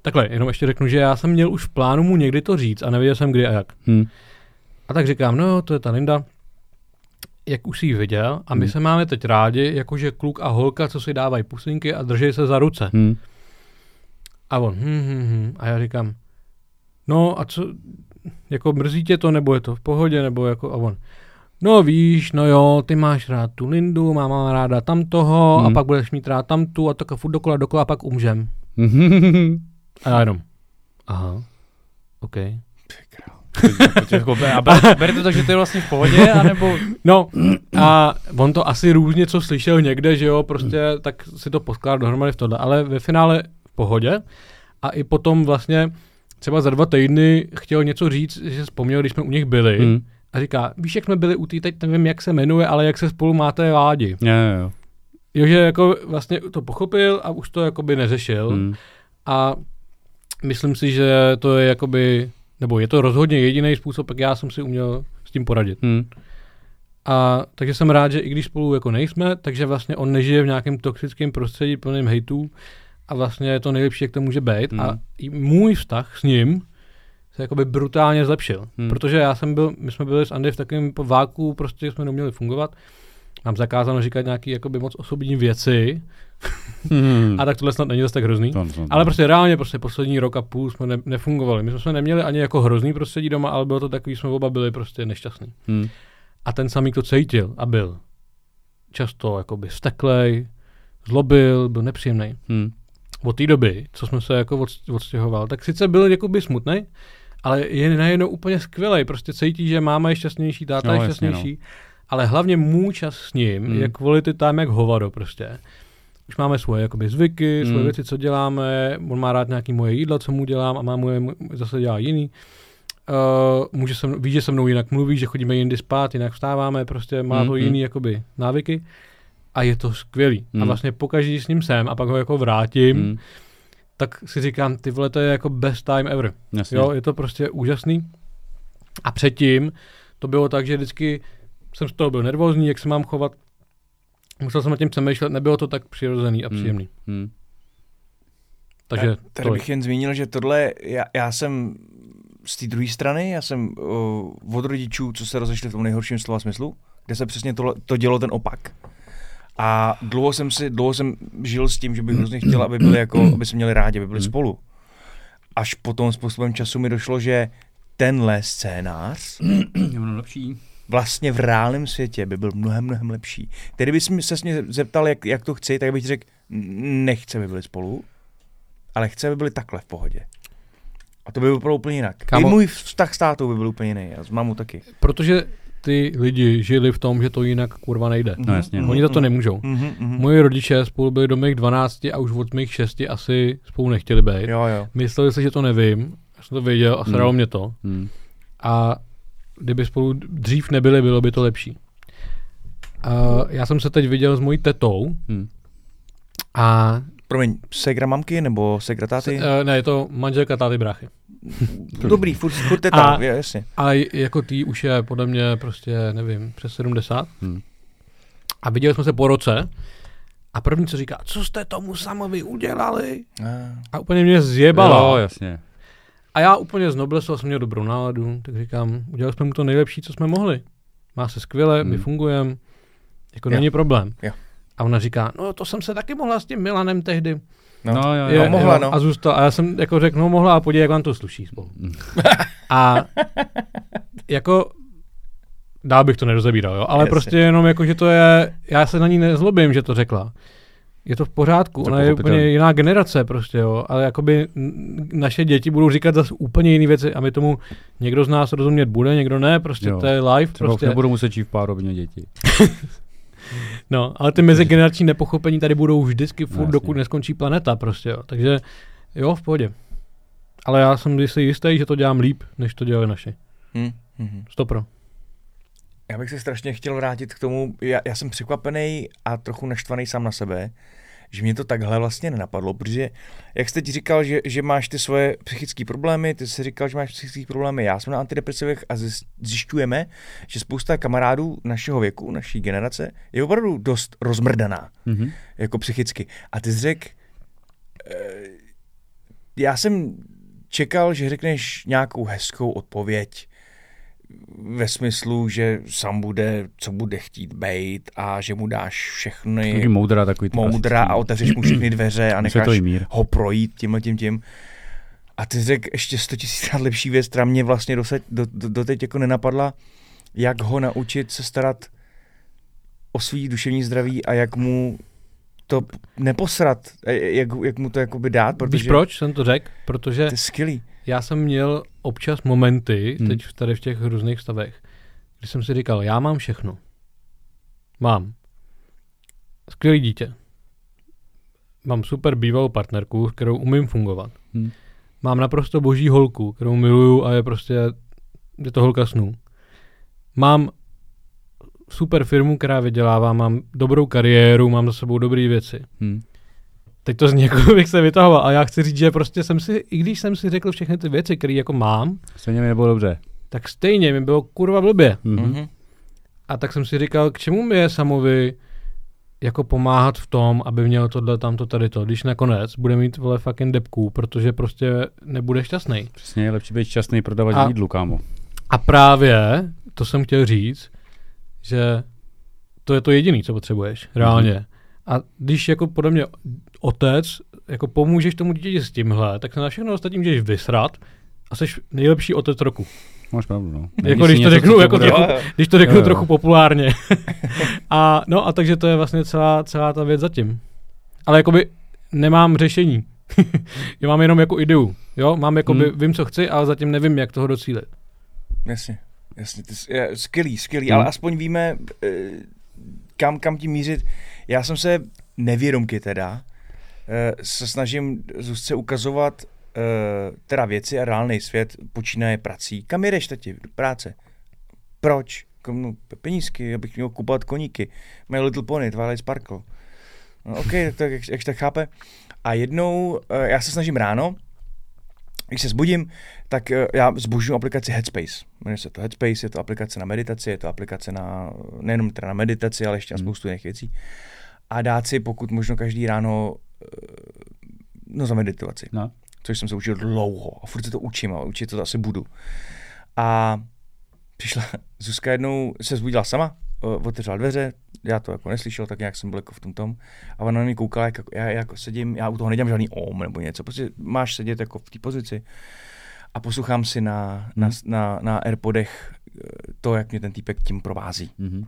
[SPEAKER 4] takhle, jenom ještě řeknu, že já jsem měl už v plánu mu někdy to říct a nevěděl jsem kdy a jak.
[SPEAKER 3] Hm.
[SPEAKER 4] A tak říkám, no jo, to je ta Linda, jak už jsi ji viděl a my
[SPEAKER 3] Hmm.
[SPEAKER 4] se máme teď rádi, jakože kluk a holka, co si dávají pusinky a drží se za ruce.
[SPEAKER 3] Hm.
[SPEAKER 4] A on, hm, hm, hm. A já říkám, no a co, jako mrzí tě to, nebo je to v pohodě, nebo jako, a on, no víš, no jo, ty máš rád tu Lindu, máma má ráda tam toho
[SPEAKER 3] Hmm.
[SPEAKER 4] a pak budeš mít rád tam tu a to furt dokola, dokola a pak umřem. A já jenom, aha, OK.
[SPEAKER 3] Jako, a ber- berte to, že to je vlastně v pohodě, anebo...
[SPEAKER 4] No a on to asi různě co slyšel někde, že jo, prostě tak si to poskládá dohromady v tohle, ale ve finále v pohodě a i potom vlastně třeba za dva týdny chtěl něco říct, že vzpomněl, když jsme u nich byli
[SPEAKER 3] Hm.
[SPEAKER 4] a říká, víš, jak jsme byli u té, teď nevím, jak se jmenuje, ale jak se spolu máte rádi.
[SPEAKER 3] Jo, jo, jo.
[SPEAKER 4] Jo, že jako vlastně to pochopil a už to jakoby neřešil
[SPEAKER 3] Hm.
[SPEAKER 4] a myslím si, že to je jakoby, nebo je to rozhodně jediný způsob, jak já jsem si uměl s tím poradit.
[SPEAKER 3] Hm.
[SPEAKER 4] A takže jsem rád, že i když spolu jako nejsme, takže vlastně on nežije v nějakém toxickém prostředí plným hejtů a vlastně je to nejlepší, jak to může být.
[SPEAKER 3] Hmm.
[SPEAKER 4] A i můj vztah s ním se jakoby brutálně zlepšil.
[SPEAKER 3] Hmm.
[SPEAKER 4] Protože já jsem byl, my jsme byli s Andy v takovém váku, prostě jsme neuměli fungovat. mám zakázáno říkat nějaký jakoby moc osobní věci,
[SPEAKER 3] Hmm.
[SPEAKER 4] a tak tohle snad není zase tak hrozný.
[SPEAKER 3] To- to-
[SPEAKER 4] Ale prostě reálně prostě poslední rok a půl jsme ne, nefungovali. My jsme neměli ani jako hrozný prostředí doma, ale bylo to takový, jsme oba byli prostě nešťastní.
[SPEAKER 3] Hmm.
[SPEAKER 4] A ten samý to cítil a byl. Často jakoby steklej, zlobil, byl nepříjemný.
[SPEAKER 3] Hmm.
[SPEAKER 4] Od té doby, co jsme se jako od, odstěhoval, tak sice byl jakoby smutný, ale je najednou úplně skvělý. Prostě cítí, že máma je šťastnější, táta
[SPEAKER 3] No,
[SPEAKER 4] je
[SPEAKER 3] jasně,
[SPEAKER 4] šťastnější. Ale hlavně můj čas s ním
[SPEAKER 3] Hmm.
[SPEAKER 4] je quality time jak hovado prostě. Už máme svoje jakoby zvyky, svoje
[SPEAKER 3] Hmm.
[SPEAKER 4] věci, co děláme, on má rád nějaký moje jídla, co mu dělám a má moje, zase dělá jiný. Uh, může se, ví, že se mnou jinak mluví, že chodíme jindy spát, jinak vstáváme, prostě má
[SPEAKER 3] Hmm,
[SPEAKER 4] to
[SPEAKER 3] hmm.
[SPEAKER 4] jiný jakoby návyky a je to skvělý. A
[SPEAKER 3] Hmm.
[SPEAKER 4] vlastně pokaždý s ním jsem a pak ho jako vrátím,
[SPEAKER 3] Hmm.
[SPEAKER 4] tak si říkám, ty vole, to je jako best time ever.
[SPEAKER 3] Jasně.
[SPEAKER 4] Jo, je to prostě úžasný. A předtím to bylo tak, že vždycky jsem z toho byl nervózní, jak se mám chovat. Musel jsem nad tím přemýšlet, nebylo to tak přirozený a
[SPEAKER 3] Hmm.
[SPEAKER 4] příjemný.
[SPEAKER 3] Hmm.
[SPEAKER 4] Takže
[SPEAKER 2] Já Tady bych jen zmínil, že tohle, já, já jsem z té druhé strany, já jsem uh, od rodičů, co se rozešli v tom nejhorším slova smyslu, kde se přesně to, to dělo ten opak. A dlouho jsem si, dlouho jsem žil s tím, že bych hrozně chtěl, aby byli jako, aby se měli rádi, aby byli
[SPEAKER 3] Hmm.
[SPEAKER 2] spolu. Až potom s postupem času mi došlo, že tenhle scénář
[SPEAKER 3] Je ono lepší.
[SPEAKER 2] vlastně v reálném světě by byl mnohem, mnohem lepší. Tedy bys mi se mě zeptal, jak, jak to chci, tak bych ti řekl, "N- nechce, aby byli spolu, ale chce, aby byli takhle v pohodě. A to by bylo úplně jinak.
[SPEAKER 4] Kámo-
[SPEAKER 2] I můj vztah s tátou by byl úplně jiný, a s mámou taky.
[SPEAKER 4] Protože ty lidi žili v tom, že to jinak kurva nejde.
[SPEAKER 3] No jasně.
[SPEAKER 2] Mhm,
[SPEAKER 4] Oni za to
[SPEAKER 2] mhm.
[SPEAKER 4] nemůžou.
[SPEAKER 2] Mhm, mhm.
[SPEAKER 4] Moji rodiče spolu byli do mých 12 a už od mých 6 asi spolu nechtěli být.
[SPEAKER 2] Jo, jo.
[SPEAKER 4] Mysleli si, že to nevím, já jsem to věděl a sralo
[SPEAKER 3] Hmm.
[SPEAKER 4] mě to.
[SPEAKER 3] Hmm.
[SPEAKER 4] A kdyby spolu dřív nebyli, bylo by to lepší. A já jsem se teď viděl s mojí tetou
[SPEAKER 3] Hmm.
[SPEAKER 4] a
[SPEAKER 2] Promiň, segra mamky nebo segra táty?
[SPEAKER 4] uh, ne, je to manželka táty bráchy.
[SPEAKER 2] Dobrý, furt, furt teta,
[SPEAKER 4] A-
[SPEAKER 2] a... jasně.
[SPEAKER 4] A jako tý už je podle mě prostě, nevím, přes 70.
[SPEAKER 3] Hmm.
[SPEAKER 4] A viděli jsme se po roce a první, co říká, co jste tomu samovi udělali?
[SPEAKER 2] A,
[SPEAKER 4] A úplně mě zjebala.
[SPEAKER 3] Jo, jasně.
[SPEAKER 4] A já úplně z Noblesova jsem měl dobrou náladu, tak říkám, udělali jsme mu to nejlepší, co jsme mohli. Má se skvěle, hmm. my fungujeme, jako
[SPEAKER 2] Jo.
[SPEAKER 4] není problém.
[SPEAKER 2] Jo.
[SPEAKER 4] A ona říká, no to jsem se taky mohla s tím Milanem tehdy.
[SPEAKER 2] No.
[SPEAKER 3] No, jo,
[SPEAKER 2] Je-
[SPEAKER 3] jo.
[SPEAKER 2] no, mohla, no.
[SPEAKER 4] A zůstal, a já jsem jako řekl, no mohla a podívej, jak vám to sluší spolu. A jako dál bych to nerozebíral, jo, ale
[SPEAKER 2] Jasně.
[SPEAKER 4] prostě jenom jako, že to je, já se na ní nezlobím, že to řekla. Je to v pořádku,
[SPEAKER 3] To
[SPEAKER 4] ona je úplně jiná generace prostě, jo, ale jakoby naše děti budou říkat zase úplně jiné věci a my tomu někdo z nás rozumět bude, někdo ne, prostě
[SPEAKER 3] Jo.
[SPEAKER 4] to je live,
[SPEAKER 3] Třeba
[SPEAKER 4] prostě.
[SPEAKER 3] nebudu muset žít v párovině děti.
[SPEAKER 4] No, ale ty mezigenerační nepochopení tady budou vždycky furt,
[SPEAKER 3] jasně.
[SPEAKER 4] dokud neskončí planeta prostě, jo. Takže jo, v pohodě. Ale já jsem si jistý, že to dělám líp, než to dělali naši.
[SPEAKER 2] Hm, mhm.
[SPEAKER 4] Stopro.
[SPEAKER 2] Já bych se strašně chtěl vrátit k tomu, já, já jsem překvapený a trochu naštvaný sám na sebe, že mě to takhle vlastně nenapadlo, protože jak jste ti říkal, že, že máš ty svoje psychické problémy, ty jsi říkal, že máš psychické problémy, já jsem na antidepresivech a zjišťujeme, že spousta kamarádů našeho věku, naší generace, je opravdu dost rozmrdaná,
[SPEAKER 3] Mhm.
[SPEAKER 2] jako psychicky. A ty jsi řekl, eh, já jsem čekal, že řekneš nějakou hezkou odpověď, ve smyslu, že sám bude, co bude chtít bejt a že mu dáš
[SPEAKER 3] Taky
[SPEAKER 2] všechny
[SPEAKER 3] moudra takový. ty
[SPEAKER 2] moudra a otevřeš mu všechny dveře a necháš ho projít tímhle tím tím. A ty řekl ještě 100 tisíc lepší věc, která mě vlastně doseď, do, do, doteď jako nenapadla, jak ho naučit se starat o svý duševní zdraví a jak mu to neposrat, a jak, jak mu to jakoby dát, protože
[SPEAKER 4] Víš proč jsem to řekl? Protože
[SPEAKER 2] to je skvělý.
[SPEAKER 4] já jsem měl občas momenty,
[SPEAKER 3] Hmm.
[SPEAKER 4] teď tady v těch různých stavech, kdy jsem si říkal, já mám všechno. Mám. Skvělý dítě. Mám super bývalou partnerku, s kterou umím fungovat.
[SPEAKER 3] Hmm.
[SPEAKER 4] Mám naprosto boží holku, kterou miluju a je prostě, je to holka snů. Mám super firmu, která vydělává, mám dobrou kariéru, mám za sebou dobré věci.
[SPEAKER 3] Hm.
[SPEAKER 4] Teď to z někoho bych se vytahoval a já chci říct, že prostě jsem si, i když jsem si řekl všechny ty věci, které jako mám,
[SPEAKER 3] Stejně mi nebylo dobře.
[SPEAKER 4] tak stejně mi bylo kurva blbě.
[SPEAKER 3] Mhm.
[SPEAKER 2] Mhm.
[SPEAKER 4] A tak jsem si říkal, k čemu mi je samovi jako pomáhat v tom, aby měl tohle, tamto, tady to, když nakonec bude mít vole fucking depku, protože prostě nebude šťastný.
[SPEAKER 3] Přesně je lepší být šťastný prodávat
[SPEAKER 4] A-
[SPEAKER 3] jídlu, kámo.
[SPEAKER 4] A právě, to jsem chtěl říct, že to je to jediné, co potřebuješ, reálně. Mm. A když jako podle mě otec, jako pomůžeš tomu dítěti s tímhle, tak se na všechno ostatní můžeš vysrat a jsi nejlepší otec roku.
[SPEAKER 3] Máš pravdu, no.
[SPEAKER 4] Jako když to řeknu, jako trochu, když to řeknu trochu populárně. a no a takže to je vlastně celá, celá ta věc zatím. Ale jakoby nemám řešení. Já mám jenom jako ideu. Jo, mám jako hmm. vím, co chci, ale zatím nevím, jak toho docílit.
[SPEAKER 2] Jasně, jasně. Ty, je, skvělý, skvělý, hmm. ale aspoň víme, eh, kam, kam tím mířit. Já jsem se nevědomky teda, se snažím Zuzce ukazovat uh, teda věci a reálný svět počínaje prací. Kam jedeš, tati? Do práce. Proč? Komu penízky, abych měl kupovat koníky. My Little Pony, Twilight Sparkle. No, OK, tak, tak jak, jak tak chápe. A jednou, uh, já se snažím ráno, když se zbudím, tak uh, já zbožňuji aplikaci Headspace. Jmenuje se to Headspace, je to aplikace na meditaci, je to aplikace na, nejenom teda na meditaci, ale ještě na hmm. spoustu jiných věcí. A dát si pokud možno každý ráno no zameditovat si. No což jsem se učil dlouho a furt se to učím a učit to asi budu. A přišla Zuzka jednou, se zbudila sama, otevřela dveře, já to jako neslyšel, tak nějak jsem byl jako v tom tom. A ona na mě koukala, jak já jako sedím, já u toho nedělám žádný om nebo něco, prostě máš sedět jako v té pozici. A poslouchám si na, na, hmm. na, na Airpodech eh, to, jak mě ten týpek tím provází. Mm-hmm.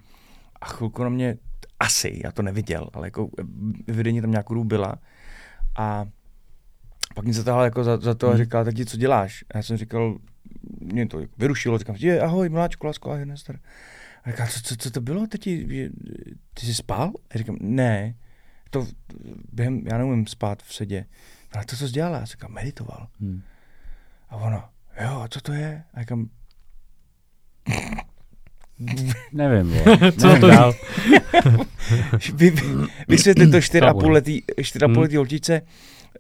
[SPEAKER 2] A chvilku na mě, asi, já to neviděl, ale jako evidentně tam nějakou dobu byla. A pak mě zatáhl jako za, za to a hmm. říkal, tak ti co děláš? A já jsem říkal, mě to vyrušilo, říkám, je, ahoj, miláčku, lásko, ahoj, Nestor. A říkal, co, co, co to bylo, teď ty jsi spal? A říkám, ne, to během, já neumím spát v sedě. A to, co jsi dělala? Já říkám, meditoval. Hmm. A ona, jo, a co to je? A říkám,
[SPEAKER 3] Nevím,
[SPEAKER 4] Co nevím to dál.
[SPEAKER 2] vy, vy, vysvětlit to 4,5 letý, 4,5 letý holčice,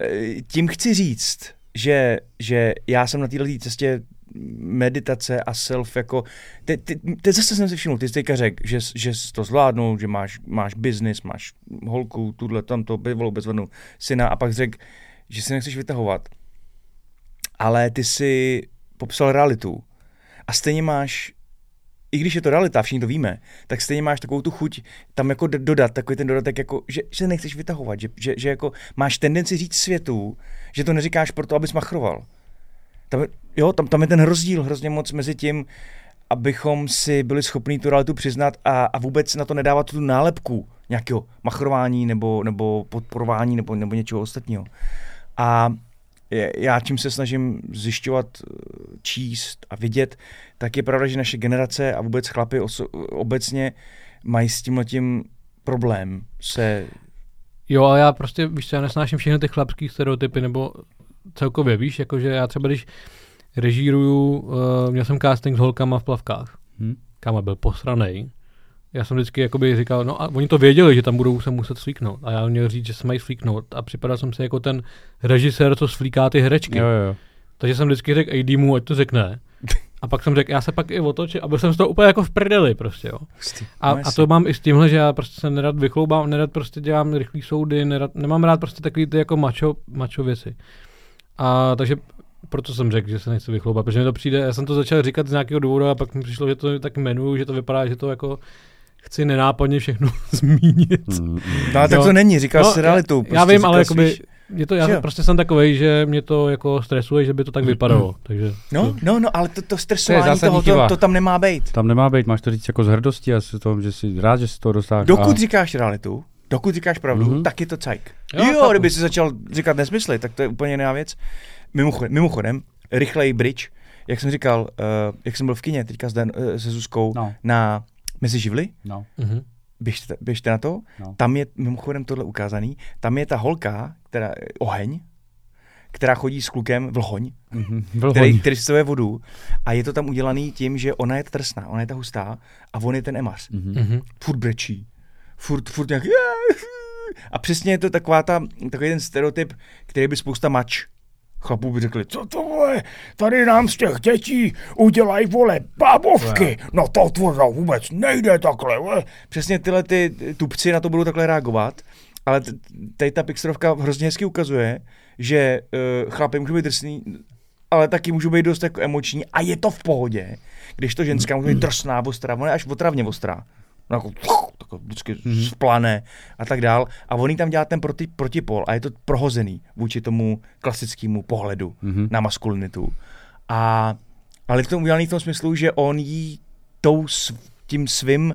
[SPEAKER 2] Eh, tím chci říct, že, že já jsem na této cestě meditace a self jako, teď te, te zase jsem si všiml, ty jsi teďka řekl, že, že to zvládnou, že máš, máš biznis, máš holku, tuhle, tamto, bývalou bezvadnou syna a pak řekl, že si nechceš vytahovat. Ale ty si popsal realitu. A stejně máš i když je to realita, všichni to víme, tak stejně máš takovou tu chuť tam jako dodat, takový ten dodatek, jako, že, se nechceš vytahovat, že, že, že jako máš tendenci říct světu, že to neříkáš proto, abys machroval. Tam, jo, tam, tam je ten rozdíl hrozně moc mezi tím, abychom si byli schopni tu realitu přiznat a, a vůbec na to nedávat tu nálepku nějakého machrování nebo, nebo podporování nebo, nebo něčeho ostatního. A já čím se snažím zjišťovat, číst a vidět, tak je pravda, že naše generace a vůbec chlapy oso- obecně mají s tím tím problém se...
[SPEAKER 4] Jo, ale já prostě, víš já nesnáším všechny ty chlapský stereotypy, nebo celkově, víš, jakože já třeba když režíruju, uh, měl jsem casting s holkama v plavkách. Hmm. Káma byl posranej. Já jsem vždycky jakoby říkal, no a oni to věděli, že tam budou se muset slíknout. A já měl říct, že se mají slíknout. A připadal jsem si jako ten režisér, co slíká ty herečky.
[SPEAKER 3] Jo, jo.
[SPEAKER 4] Takže jsem vždycky řekl AD mu, ať to řekne. A pak jsem řekl, já se pak i otočil, a byl jsem z toho úplně jako v prdeli prostě, jo. A, a to mám i s tímhle, že já prostě se nerad vychloubám, nerad prostě dělám rychlý soudy, nerad, nemám rád prostě takový ty jako macho, macho věci. A takže proto jsem řekl, že se nechci vychloubat, protože mi to přijde, já jsem to začal říkat z nějakého důvodu a pak mi přišlo, že to tak jmenuju, že to vypadá, že to jako chci nenápadně všechno zmínit. Mm, mm.
[SPEAKER 2] No, tak to není, říkal no, jsi realitu.
[SPEAKER 4] Prostě já vím, ale jakoby, svýš... je to, já že? prostě jsem takový, že mě to jako stresuje, že by to tak vypadalo. Mm. Takže,
[SPEAKER 2] no, to... no, no, ale to, to stresování to toho, to, to, tam nemá být.
[SPEAKER 3] Tam nemá být, máš to říct jako z hrdosti a s tom, že jsi rád, že jsi to dosáhl.
[SPEAKER 2] Dokud a... říkáš realitu, dokud říkáš pravdu, mm-hmm. tak je to cajk. Jo, jo kdyby si začal říkat nesmysly, tak to je úplně jiná věc. Mimochodem, mimochodem rychlej bridge, jak jsem říkal, uh, jak jsem byl v kině teďka s Dan, uh, se Zuzkou no. na Mezi živly?
[SPEAKER 3] No.
[SPEAKER 2] Mm-hmm. Běžte, běžte na to. No. Tam je mimochodem tohle ukázaný. Tam je ta holka, která, oheň, která chodí s klukem vlhoň, mm-hmm. který, který si vodu a je to tam udělaný tím, že ona je ta trsná, ona je ta hustá a on je ten emař. Mm-hmm. Furt brečí. Furt, furt nějak a přesně je to taková ta, takový ten stereotyp, který by spousta mač Chlapů by řekli, co to vole, tady nám z těch dětí udělají vole bábovky, no to tvořa vůbec nejde takhle, vole. Přesně tyhle ty tupci na to budou takhle reagovat, ale tady ta Pixarovka hrozně hezky ukazuje, že uh, chlapy můžou být drsný, ale taky můžou být dost jako emoční a je to v pohodě, když to ženská může být drsná, ostrá, ona je až otravně ostrá. No jako, jako vždycky
[SPEAKER 3] Mhm.
[SPEAKER 2] mm-hmm. splané a tak dál. A on jí tam dělá ten proti, protipol a je to prohozený vůči tomu klasickému pohledu
[SPEAKER 3] Mhm.
[SPEAKER 2] na maskulinitu. A, ale v tom udělaný v tom smyslu, že on jí tou, tím svým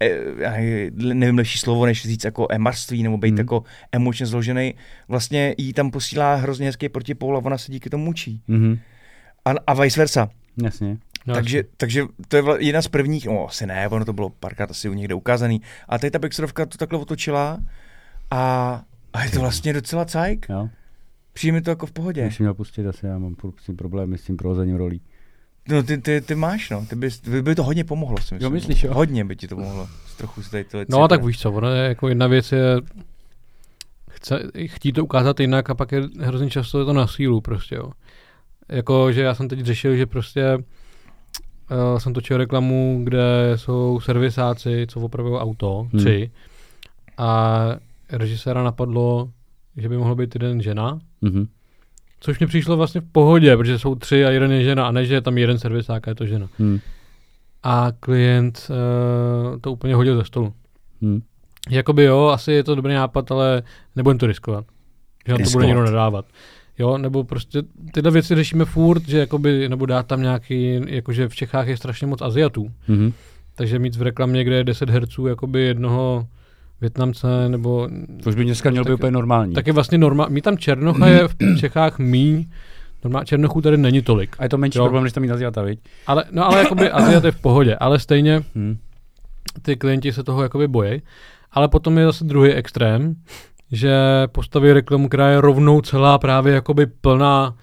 [SPEAKER 2] eh, nevím lepší slovo, než říct jako emarství nebo být
[SPEAKER 3] Mhm.
[SPEAKER 2] jako emočně zložený, vlastně jí tam posílá hrozně hezký protipol a ona se díky tomu učí.
[SPEAKER 3] Mhm.
[SPEAKER 2] A, a vice versa.
[SPEAKER 3] Jasně.
[SPEAKER 4] No,
[SPEAKER 2] takže, takže to je jedna z prvních, no asi ne, ono to bylo párkrát asi u někde ukázaný, a tady ta backstorovka to takhle otočila a, a je to vlastně docela cajk.
[SPEAKER 3] Jo.
[SPEAKER 2] Přijde mi to jako v pohodě.
[SPEAKER 3] Si měl pustit asi, já mám furt s tím problémy s tím prohozením rolí.
[SPEAKER 2] No ty, ty, ty máš, no. Ty bys, by, by to hodně pomohlo, si myslím.
[SPEAKER 3] myslíš, jo?
[SPEAKER 2] Hodně by ti to pomohlo. Trochu si tady tyhle
[SPEAKER 4] No a tak víš co, ono je jako jedna věc je chce, chtít to ukázat jinak a pak je hrozně často je to na sílu prostě, jo. Jako, že já jsem teď řešil, že prostě uh, jsem točil reklamu, kde jsou servisáci, co opravují auto,
[SPEAKER 3] Hmm.
[SPEAKER 4] tři. A režiséra napadlo, že by mohlo být jeden žena,
[SPEAKER 3] Mhm.
[SPEAKER 4] což mi přišlo vlastně v pohodě, protože jsou tři a jeden je žena, a ne, že je tam jeden servisák a je to žena.
[SPEAKER 3] Hmm.
[SPEAKER 4] A klient uh, to úplně hodil ze stolu.
[SPEAKER 3] Hmm.
[SPEAKER 4] Jakoby jo, asi je to dobrý nápad, ale nebudem to riskovat. Že na to bude někdo nadávat. Jo, nebo prostě tyhle věci řešíme furt, že jakoby, nebo dát tam nějaký, jakože v Čechách je strašně moc Aziatů.
[SPEAKER 3] Mhm.
[SPEAKER 4] Takže mít v reklamě, kde je 10 herců, jakoby jednoho Větnamce, nebo...
[SPEAKER 3] To už by dneska mělo být úplně normální.
[SPEAKER 4] Tak je vlastně normál. Mít tam Černocha je v Čechách míň. Normál, Černochů tady není tolik.
[SPEAKER 3] A je to menší
[SPEAKER 4] Jo.
[SPEAKER 3] problém, než tam mít Aziata, viď?
[SPEAKER 4] Ale, no ale jakoby Aziat je v pohodě, ale stejně
[SPEAKER 3] Hmm.
[SPEAKER 4] ty klienti se toho jakoby bojí. Ale potom je zase druhý extrém, že postaví reklamu, která je rovnou celá právě jakoby plná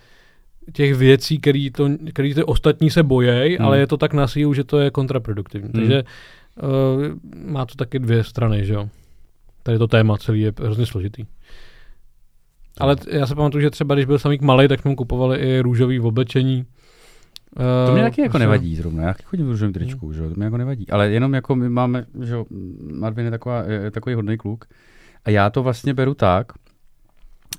[SPEAKER 4] těch věcí, který, to, který ty ostatní se bojejí,
[SPEAKER 3] Hmm.
[SPEAKER 4] ale je to tak na sílu, že to je kontraproduktivní.
[SPEAKER 3] Hmm.
[SPEAKER 4] Takže uh, má to taky dvě strany, že jo. Tady to téma celý je hrozně složitý. Ale t- já se pamatuju, že třeba když byl samík malý, tak jsme mu kupovali i růžový oblečení.
[SPEAKER 3] To
[SPEAKER 4] Eh,
[SPEAKER 3] mě taky jako nevadí zrovna, já chodím v růžovém tričku, že jo, to mě jako nevadí. Ale jenom jako my máme, že jo, Marvin je, taková, je takový hodný kluk a já to vlastně beru tak,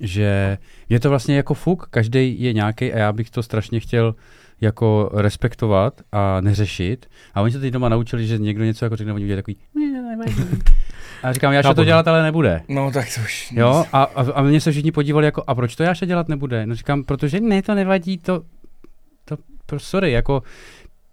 [SPEAKER 3] že je to vlastně jako fuk, každý je nějaký a já bych to strašně chtěl jako respektovat a neřešit. A oni se teď doma naučili, že někdo něco jako řekne, oni udělají takový a říkám, Jáša
[SPEAKER 4] Chápu,
[SPEAKER 3] to dělat ale nebude.
[SPEAKER 2] No tak to už...
[SPEAKER 3] Jo, a, a, a mě se všichni podívali jako, a proč to Jáša dělat nebude? No říkám, protože ne, to nevadí, to, to, pro, sorry, jako,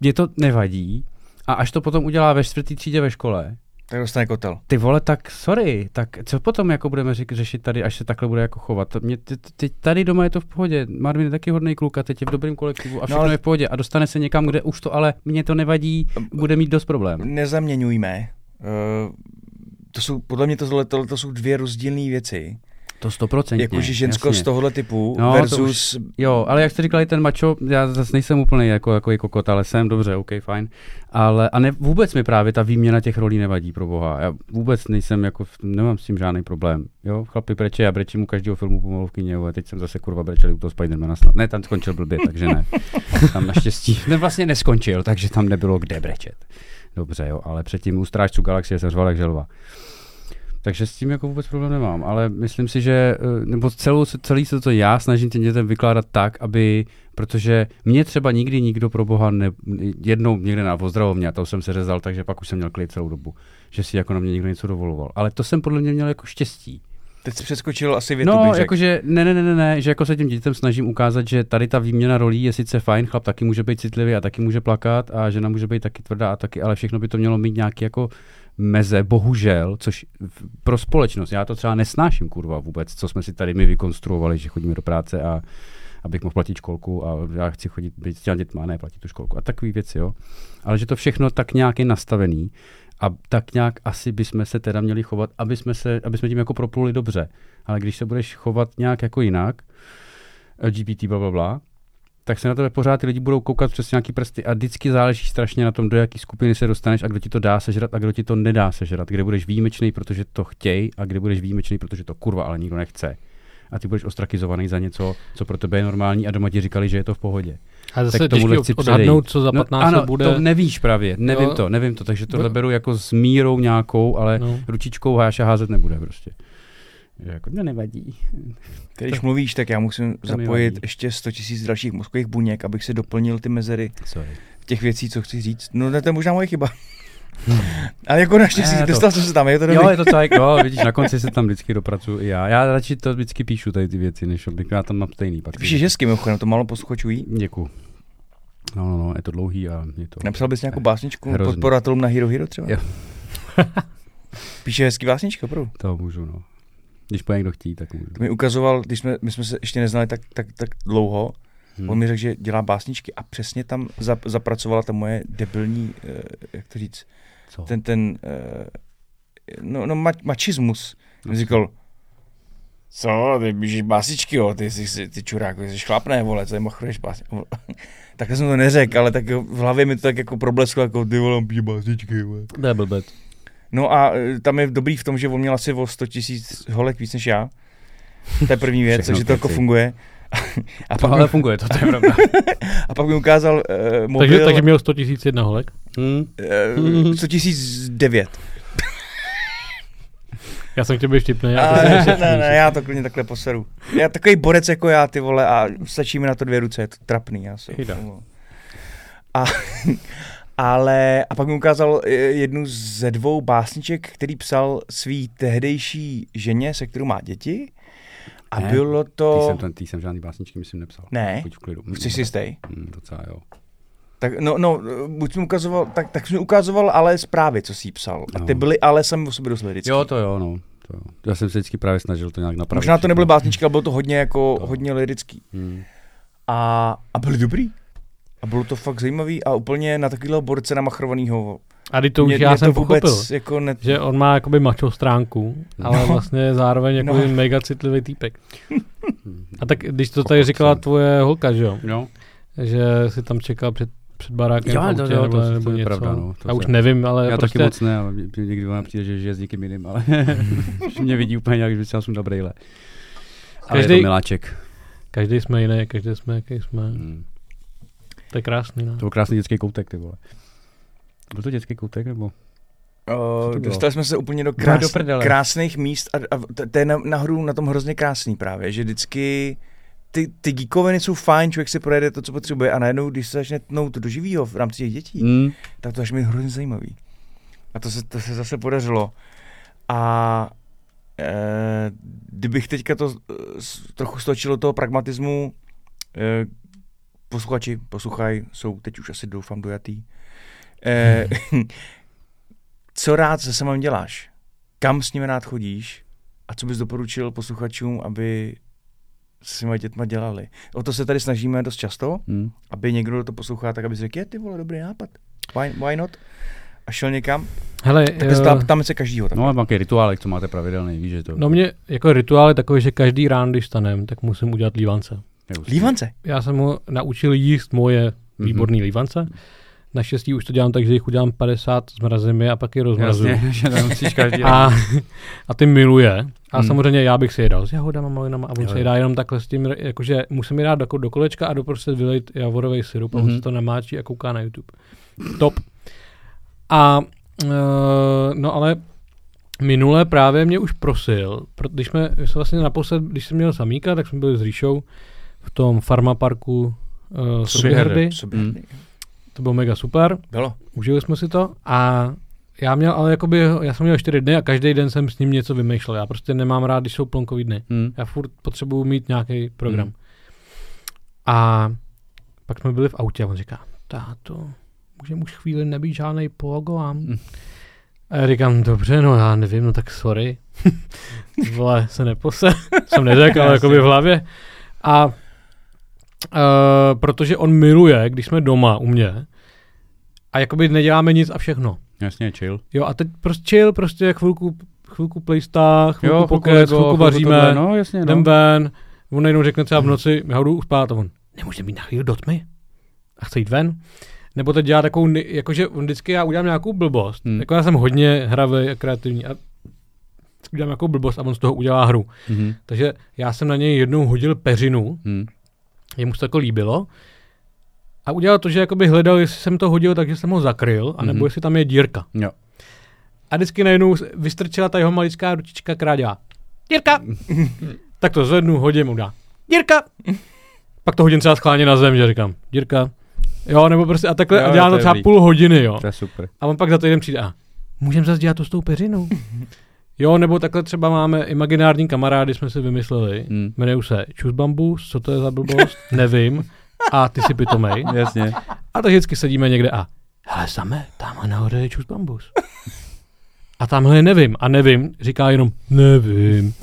[SPEAKER 3] mě to nevadí. A až to potom udělá ve čtvrtý třídě ve škole,
[SPEAKER 2] Tak dostane kotel.
[SPEAKER 3] ty vole, tak sorry, tak co potom jako budeme řek, řešit tady, až se takhle bude jako chovat? To Mě, ty, ty, tady doma je to v pohodě, Marvin je taky hodný kluk a teď je v dobrém kolektivu a všechno
[SPEAKER 2] ale-
[SPEAKER 3] no, je v pohodě a dostane se někam, kde už to ale mě to nevadí, bude mít dost problém.
[SPEAKER 2] Nezaměňujme. Uh, to jsou, podle mě tohle, tohle to jsou dvě rozdílné věci.
[SPEAKER 3] To stoprocentně.
[SPEAKER 2] Jakože žensko
[SPEAKER 3] jasně.
[SPEAKER 2] z tohohle typu
[SPEAKER 3] No, to
[SPEAKER 2] versus...
[SPEAKER 3] Jo, ale jak jste říkali, ten mačo, já zase nejsem úplně jako, jako kokot, ale jsem dobře, OK, fajn. Ale a ne, vůbec mi právě ta výměna těch rolí nevadí, pro boha. Já vůbec nejsem, jako, nemám s tím žádný problém. Jo, chlapi breče, já brečím u každého filmu pomalu v kyně, a teď jsem zase kurva brečel u toho Spidermana snad. Ne, tam skončil blbě, takže ne. Tam naštěstí, ne, vlastně neskončil, takže tam nebylo kde brečet. Dobře, jo, ale předtím u Strážců galaxie jsem řval jak želva. Takže s tím jako vůbec problém nemám, ale myslím si, že eh, nebo celou, celý se to já snažím těm dětem vykládat tak, aby, protože mě třeba nikdy nikdo pro boha ne, jednou někde na pozdravovně a to jsem se řezal, takže pak už jsem měl klid celou dobu, že si jako na mě někdo něco dovoloval. Ale to jsem podle mě měl jako štěstí.
[SPEAKER 2] Teď jsi přeskočil asi větu,
[SPEAKER 3] No, jakože ne, ne, ne, ne, ne, že jako se těm dětem snažím ukázat, že tady ta výměna rolí je sice fajn, chlap taky může být citlivý a taky může plakat a žena může být taky tvrdá a taky, ale všechno by to mělo mít nějaký jako meze, bohužel, což pro společnost, já to třeba nesnáším, kurva, vůbec, co jsme si tady my vykonstruovali, že chodíme do práce a abych mohl platit školku a já chci chodit být s těma dětma, ne platit tu školku a takové věci, jo. Ale že to všechno tak nějak je nastavený a tak nějak asi bychom se teda měli chovat, aby jsme, se, aby jsme tím jako propluli dobře. Ale když se budeš chovat nějak jako jinak, LGBT, bla, bla, bla, tak se na tebe pořád ty lidi budou koukat přes nějaký prsty a vždycky záleží strašně na tom, do jaký skupiny se dostaneš a kdo ti to dá sežrat a kdo ti to nedá sežrat. Kde budeš výjimečný, protože to chtěj a kde budeš výjimečný, protože to kurva, ale nikdo nechce. A ty budeš ostrakizovaný za něco, co pro tebe je normální a doma ti říkali, že je to v pohodě.
[SPEAKER 4] A zase
[SPEAKER 3] Tak
[SPEAKER 4] těžký
[SPEAKER 3] chci
[SPEAKER 4] odhadnout, co za
[SPEAKER 3] No,
[SPEAKER 4] 15
[SPEAKER 3] ano,
[SPEAKER 4] let bude.
[SPEAKER 3] to nevíš právě, nevím
[SPEAKER 4] Jo.
[SPEAKER 3] to, nevím to, takže tohle
[SPEAKER 4] Bo-
[SPEAKER 3] beru jako s mírou nějakou, ale
[SPEAKER 4] No.
[SPEAKER 3] ručičkou háša házet nebude prostě. Že Jako to nevadí.
[SPEAKER 2] Když mluvíš, tak já musím
[SPEAKER 3] mi
[SPEAKER 2] zapojit ještě 100 000 dalších mozkových buněk, abych si doplnil ty mezery
[SPEAKER 3] Sorry.
[SPEAKER 2] těch věcí, co chci říct. No to je možná moje chyba. Ale jako naštěstí,
[SPEAKER 3] Ne, to-
[SPEAKER 2] dostal jsem se tam, je to dobrý.
[SPEAKER 3] Jo, je to tak, jo, vidíš, na konci se tam vždycky dopracuju i já. Já radši to vždycky píšu tady ty věci, než abych já tam mám stejný pak.
[SPEAKER 2] Ty píšeš hezky, mimochodem, to málo posluchačů ví.
[SPEAKER 3] Děkuju. No, no, no, je to dlouhý a je to...
[SPEAKER 2] Napsal bys nějakou básničku
[SPEAKER 3] Hrozný.
[SPEAKER 2] podporovatelům na Hero Hero třeba?
[SPEAKER 3] Jo.
[SPEAKER 2] Píše hezký básnička, opravdu.
[SPEAKER 3] To můžu, no. Když bude někdo chtít, tak můžu.
[SPEAKER 2] To mi ukazoval, když jsme, my jsme se ještě neznali tak, tak, tak dlouho,
[SPEAKER 3] Hmm.
[SPEAKER 2] on mi řekl, že dělá básničky a přesně tam za, zapracovala ta moje debilní, uh, jak to říct,
[SPEAKER 3] Co?
[SPEAKER 2] ten, ten, uh, no, no ma, mačismus. On říkal, co, ty píšeš básničky, jo, ty jsi, ty čurák, ty jsi chlapné, vole, co je machruješ básničky. Takhle jsem to neřekl, ale tak v hlavě mi to tak jako problesklo, jako ty vole, básničky, vole.
[SPEAKER 3] To je blbec.
[SPEAKER 2] No a e, tam je dobrý v tom, že on měl asi o 100 tisíc holek víc než já. To je první věc, takže to jako funguje. A
[SPEAKER 3] To
[SPEAKER 2] pak,
[SPEAKER 3] ale
[SPEAKER 2] mi,
[SPEAKER 3] funguje, to, to je pravda.
[SPEAKER 2] a pak mi ukázal uh, mobil
[SPEAKER 4] Takže, takže měl 100 tisíc jedna holek.
[SPEAKER 3] Hmm.
[SPEAKER 2] uh, 100 tisíc devět.
[SPEAKER 4] Já jsem chtěl být vtipný.
[SPEAKER 2] A,
[SPEAKER 4] Já to
[SPEAKER 2] ne,
[SPEAKER 4] jsem
[SPEAKER 2] ne, ne, já to klidně takhle poseru. Já takový borec jako já, ty vole, a stačí mi na to dvě ruce, je to trapný. Já se,
[SPEAKER 3] Chyda.
[SPEAKER 2] a, ale, a pak mi ukázal eh, jednu ze dvou básniček, který psal svý tehdejší ženě, se kterou má děti. A
[SPEAKER 3] Ne,
[SPEAKER 2] bylo to...
[SPEAKER 3] jsem, ten, tý jsem žádný básničky, myslím, nepsal.
[SPEAKER 2] Ne.
[SPEAKER 3] Buď v klidu.
[SPEAKER 2] Jsi si jistý?
[SPEAKER 3] Hmm, docela jo.
[SPEAKER 2] Tak, no, no, buď jsi mi ukazoval, tak, tak jsi mi ukazoval ale zprávy, co jsi psal. A ty
[SPEAKER 3] No.
[SPEAKER 2] byly ale sami o sobě dost lirický.
[SPEAKER 3] Jo, to jo, no. To jo. Já jsem se vždycky právě snažil to nějak napravit.
[SPEAKER 2] Možná to nebyly
[SPEAKER 3] všechno.
[SPEAKER 2] básničky, ale bylo to hodně jako,
[SPEAKER 3] To.
[SPEAKER 2] hodně lirický.
[SPEAKER 3] Hmm.
[SPEAKER 2] A, a byly dobrý. A bylo to fakt zajímavý a úplně na takovýhle borce namachrovanýho.
[SPEAKER 4] A teď to už
[SPEAKER 2] Mě-
[SPEAKER 4] já
[SPEAKER 2] mě
[SPEAKER 4] jsem
[SPEAKER 2] to vůbec
[SPEAKER 4] pochopil.
[SPEAKER 2] jako ne...
[SPEAKER 4] Že on má jakoby macho stránku, ale
[SPEAKER 2] No.
[SPEAKER 4] vlastně zároveň jako
[SPEAKER 2] No.
[SPEAKER 4] mega citlivý týpek. A tak když to tady říkala tvoje holka, že jo?
[SPEAKER 3] Jo.
[SPEAKER 4] Že si tam čekal před, před barákem
[SPEAKER 3] Jo, to-
[SPEAKER 4] autě,
[SPEAKER 3] jo,
[SPEAKER 4] nebo,
[SPEAKER 3] to- to
[SPEAKER 4] nebo
[SPEAKER 3] je
[SPEAKER 4] něco.
[SPEAKER 3] pravda, no, to
[SPEAKER 4] Já už nevím, ale
[SPEAKER 3] Já
[SPEAKER 4] prostě
[SPEAKER 3] taky moc ne, ale mě- někdy ona přijde, že žije s někým jiným, ale mě vidí úplně nějak, že jsem dobrý Ale
[SPEAKER 4] Každý-
[SPEAKER 3] je to miláček.
[SPEAKER 4] každý jsme jiný, každý jsme, jaký jsme.
[SPEAKER 3] Hmm.
[SPEAKER 4] To je krásný, no.
[SPEAKER 3] To byl krásný dětský koutek, ty vole. Byl to dětský koutek, nebo?
[SPEAKER 2] Uh, dostali jsme se úplně do, krás,
[SPEAKER 3] do prdele.
[SPEAKER 2] krásných míst a, a to, je na, nahoru na tom hrozně krásný právě, že vždycky ty, ty geekoviny jsou fajn, člověk si projede to, co potřebuje a najednou, když se začne tnout do živýho v rámci těch dětí,
[SPEAKER 3] Hmm.
[SPEAKER 2] tak to až mi hrozně zajímavý. A to se, to se zase podařilo. A e, kdybych teďka to s- trochu stočil do toho pragmatismu, e, posluchači, posluchaj, jsou teď už asi doufám dojatý. E, co rád se samým děláš? Kam s nimi rád chodíš? A co bys doporučil posluchačům, aby s svýma dětma dělali? O to se tady snažíme dost často,
[SPEAKER 3] Hmm.
[SPEAKER 2] aby někdo kdo to poslouchá, tak aby si řekl, je ty vole, dobrý nápad. Why, why not? A šel někam.
[SPEAKER 4] Hele,
[SPEAKER 2] Tak
[SPEAKER 4] eh,
[SPEAKER 2] uh, ptáme se každýho. Tak.
[SPEAKER 3] No a nějaký rituálek, co máte pravidelný, víš, že to...
[SPEAKER 4] no mě jako rituál je takový, že každý ráno, když stanem, tak musím udělat lívance.
[SPEAKER 2] Lívance.
[SPEAKER 4] Já jsem ho naučil jíst moje
[SPEAKER 3] Mhm.
[SPEAKER 4] výborný lívance. Naštěstí už to dělám tak, že jich udělám 50, zmrazím je a pak je rozmrazuju.
[SPEAKER 3] Jasně, že každý
[SPEAKER 4] A, a ty miluje. A
[SPEAKER 3] Hmm.
[SPEAKER 4] samozřejmě já bych si je dal s jahodama, malinama a on
[SPEAKER 3] Jo,
[SPEAKER 4] se je dá jenom takhle s tím, jakože musím je dát do, do kolečka a doprostřed vylejt javorový syrup a on
[SPEAKER 3] Mhm.
[SPEAKER 4] se to namáčí a kouká na YouTube. Top. A uh, no ale minule právě mě už prosil, pro- když jsme, jsme vlastně naposled, když jsem měl samíka, tak jsme byli s Ríšou v tom farmaparku uh, Soběhrdy.
[SPEAKER 2] Soběhrdy.
[SPEAKER 4] To bylo mega super.
[SPEAKER 2] Bylo.
[SPEAKER 4] Užili jsme si to a já měl ale jakoby, já jsem měl čtyři dny a každý den jsem s ním něco vymýšlel. Já prostě nemám rád, když jsou plonkový dny.
[SPEAKER 3] Hmm.
[SPEAKER 4] Já furt potřebuju mít nějaký program.
[SPEAKER 3] Hmm.
[SPEAKER 4] A pak jsme byli v autě a on říká, táto, můžeme už chvíli nebýt žádnej pogoám.
[SPEAKER 3] Hmm.
[SPEAKER 4] A já říkám, dobře, no já nevím, no tak sorry. Vole, se nepose. jsem neřekl, ale jakoby v hlavě. A uh, protože on miluje, když jsme doma u mě, a jakoby neděláme nic a všechno.
[SPEAKER 3] Jasně, chill.
[SPEAKER 4] Jo, a teď prostě chill, prostě chvilku, chvilku playstah, chvilku
[SPEAKER 3] Jo,
[SPEAKER 4] pokec, chvilku
[SPEAKER 3] chvilku
[SPEAKER 4] vaříme,
[SPEAKER 3] tohle, No, jasně,
[SPEAKER 4] jdem
[SPEAKER 3] no.
[SPEAKER 4] ven, on najednou řekne třeba v noci, já jdu spát a on, nemůže být na chvíli do tmy a chce jít ven. Nebo teď dělá takovou, jakože vždycky já udělám nějakou blbost,
[SPEAKER 3] Hmm.
[SPEAKER 4] jako já jsem hodně hravý a kreativní a udělám nějakou blbost a on z toho udělá hru.
[SPEAKER 3] Mhm.
[SPEAKER 4] Takže já jsem na něj jednou hodil peřinu,
[SPEAKER 3] Hmm.
[SPEAKER 4] Jemu se to jako líbilo. A udělal to, že jakoby hledal, jestli jsem to hodil, takže jsem ho zakryl, anebo
[SPEAKER 3] Mhm.
[SPEAKER 4] jestli tam je dírka.
[SPEAKER 3] Jo.
[SPEAKER 4] A vždycky najednou vystrčila ta jeho maličká ručička, která dělá dírka. tak to zvednu, hodím, mu dá dírka. Pak to hodím třeba schválně na zem, že říkám dírka. Jo, nebo prostě a takhle
[SPEAKER 3] Jo,
[SPEAKER 4] a dělá
[SPEAKER 3] to
[SPEAKER 4] to třeba
[SPEAKER 3] dobrý.
[SPEAKER 4] půl hodiny, jo.
[SPEAKER 3] To je super.
[SPEAKER 4] A on pak za týden přijde a můžeme zase dělat to s tou peřinou. Jo, nebo takhle třeba máme imaginární kamarády, jsme si vymysleli.
[SPEAKER 3] Hmm.
[SPEAKER 4] Jmenují se Čus Bambus, co to je za blbost, nevím. A ty si pitomej.
[SPEAKER 3] Jasně.
[SPEAKER 4] A tak vždycky sedíme někde a hele same, tamhle nahoře je Čus Bambus. A tamhle nevím. A nevím, říká jenom nevím.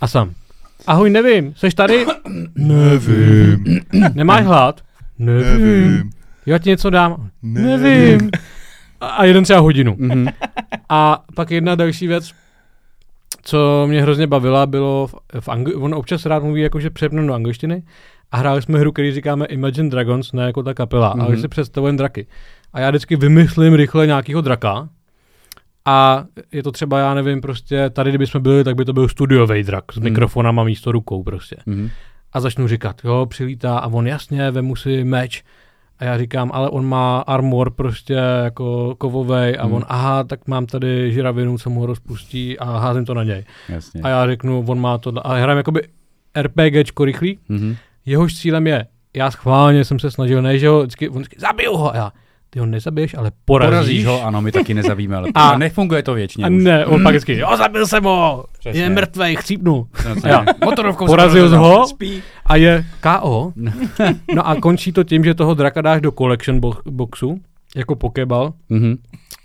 [SPEAKER 4] A sam. Ahoj, nevím, seš tady? Nevím. Nemáš hlad? Nevím. Já ti něco dám? Nevím. A- A jeden třeba hodinu.
[SPEAKER 3] Mhm.
[SPEAKER 4] A pak jedna další věc, co mě hrozně bavila, bylo v, v angli- on občas rád mluví jakože přepnu do angličtiny a hráli jsme hru, který říkáme Imagine Dragons, ne jako ta kapela, mm-hmm. ale
[SPEAKER 3] Mhm.
[SPEAKER 4] že si představujeme draky. A já vždycky vymyslím rychle nějakýho draka a je to třeba, já nevím, prostě tady, kdybychom byli, tak by to byl studiový drak s
[SPEAKER 3] Mhm.
[SPEAKER 4] mikrofonama místo rukou prostě.
[SPEAKER 3] Mhm.
[SPEAKER 4] A začnu říkat, jo, přilítá a on jasně, vemu si meč. A já říkám, ale on má armor prostě jako kovovej a
[SPEAKER 3] Hmm.
[SPEAKER 4] on, aha, tak mám tady žiravinu, co mu ho rozpustí a házím to na něj.
[SPEAKER 3] Jasně.
[SPEAKER 4] A já řeknu, on má to, a hrám jakoby RPGčko rychlý,
[SPEAKER 3] Mhm.
[SPEAKER 4] jehož cílem je, já schválně jsem se snažil, ne, že ho vždycky, on vždycky, zabiju ho, a já, ty ho nezabiješ, ale porazíš.
[SPEAKER 3] Porazíš ho, ano, my taky nezabíme, ale
[SPEAKER 4] A-
[SPEAKER 3] nefunguje to věčně
[SPEAKER 4] A
[SPEAKER 3] už.
[SPEAKER 4] ne, on pak vždycky, jo, zabil jsem ho,
[SPEAKER 3] Přesně.
[SPEAKER 4] je mrtvej, chcípnu. Jo.
[SPEAKER 3] Motorovkou
[SPEAKER 4] Porazil jsi ho
[SPEAKER 3] Spí.
[SPEAKER 4] a je KO. No a končí to tím, že toho draka dáš do collection bo- boxu, jako pokeball.
[SPEAKER 3] Mhm.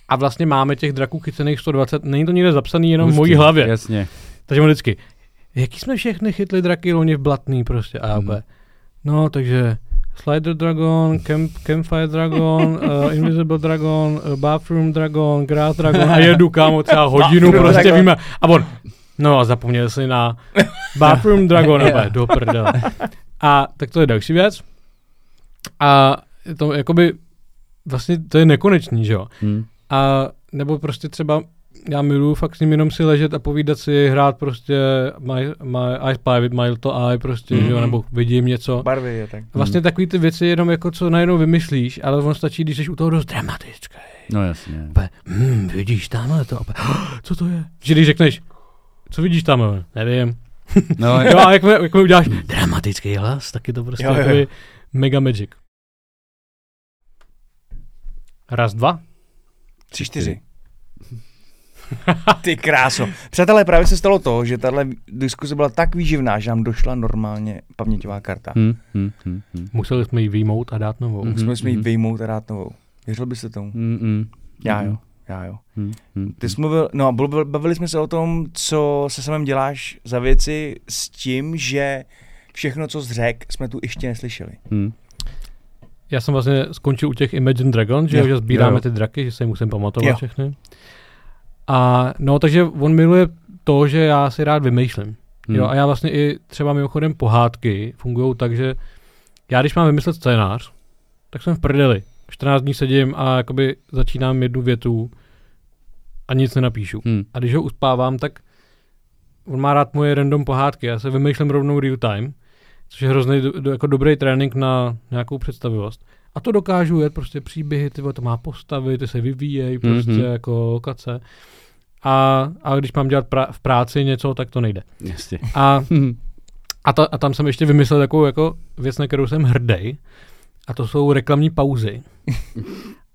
[SPEAKER 4] A vlastně máme těch draků chycených 120, není to někde zapsaný jenom v
[SPEAKER 3] Hustý,
[SPEAKER 4] mojí hlavě.
[SPEAKER 3] Jasně.
[SPEAKER 4] Takže on vždycky, jaký jsme všechny chytli draky loni v Blatný prostě. A úplně, no takže Slider Dragon, Camp, Campfire Dragon, uh, Invisible Dragon, uh, Bathroom Dragon, Grass Dragon a jedu kámo třeba hodinu prostě
[SPEAKER 2] Dragon.
[SPEAKER 4] víme. A on, no a zapomněl si na Bathroom Dragon, a úplně, do prdele. A tak to je další věc. A je to jakoby, vlastně to je nekonečný, že jo.
[SPEAKER 3] Hm.
[SPEAKER 4] A nebo prostě třeba já miluju fakt s ním jenom si ležet a povídat si, hrát prostě my, my I spy with my little eye prostě, mm. že jo,
[SPEAKER 2] Mhm.
[SPEAKER 4] nebo vidím něco.
[SPEAKER 2] Barvy je tak.
[SPEAKER 4] Vlastně takový ty věci jenom jako co najednou vymyslíš, ale on stačí, když jsi u toho dost dramatický.
[SPEAKER 3] No jasně.
[SPEAKER 4] Úplně, hm, vidíš tamhle to, opět, co to je? Že když řekneš, co vidíš tam, nevím.
[SPEAKER 3] No,
[SPEAKER 4] Jo, a jak mi, jak mi uděláš dramatický hlas, tak je to prostě
[SPEAKER 2] Jo, jo.
[SPEAKER 4] jo, mega magic. Raz, dva.
[SPEAKER 2] Tři, čtyři. Ty kráso. Přátelé, právě se stalo to, že tahle diskuze byla tak výživná, že nám došla normálně paměťová karta.
[SPEAKER 3] Hm, hm, hm, hm.
[SPEAKER 4] Museli jsme ji výjmout a dát novou.
[SPEAKER 3] Mhm.
[SPEAKER 2] Museli jsme ji
[SPEAKER 3] mhm.
[SPEAKER 2] vyjmout a dát novou. Věřil byste tomu?
[SPEAKER 3] Hm, hm.
[SPEAKER 2] Já
[SPEAKER 3] Hm,
[SPEAKER 2] jo, já jo.
[SPEAKER 3] hm, hm,
[SPEAKER 2] Ty
[SPEAKER 3] hm.
[SPEAKER 2] jsi mluvil, no a bavili- jsme se o tom, co se samém děláš za věci s tím, že všechno, co jsi řekl, jsme tu ještě neslyšeli.
[SPEAKER 3] Hm.
[SPEAKER 4] Já jsem vlastně skončil u těch Imagine Dragons, že,
[SPEAKER 2] Jo,
[SPEAKER 4] jo, že sbíráme
[SPEAKER 2] jo, jo.
[SPEAKER 4] ty draky, že se jim musím pamatovat
[SPEAKER 2] Jo.
[SPEAKER 4] všechny. A no, takže on miluje to, že já si rád vymýšlím.
[SPEAKER 3] Hm.
[SPEAKER 4] Jo, a já vlastně i třeba mimochodem pohádky fungují tak, že já když mám vymyslet scénář, tak jsem v prdeli. 14 dní sedím a jakoby začínám jednu větu a nic nenapíšu.
[SPEAKER 3] Hm.
[SPEAKER 4] A když ho uspávám, tak on má rád moje random pohádky. Já se vymýšlím rovnou real time, což je hrozný do, do, jako dobrý trénink na nějakou představivost. A to dokážu jet prostě příběhy, ty to má postavy, ty se vyvíjejí, prostě
[SPEAKER 3] Mhm.
[SPEAKER 4] jako lokace. A, a když mám dělat pra, v práci něco, tak to nejde.
[SPEAKER 3] Jasně.
[SPEAKER 4] A,
[SPEAKER 3] Hm.
[SPEAKER 4] a, ta, a tam jsem ještě vymyslel takovou jako věc, na kterou jsem hrdý. A to jsou reklamní pauzy.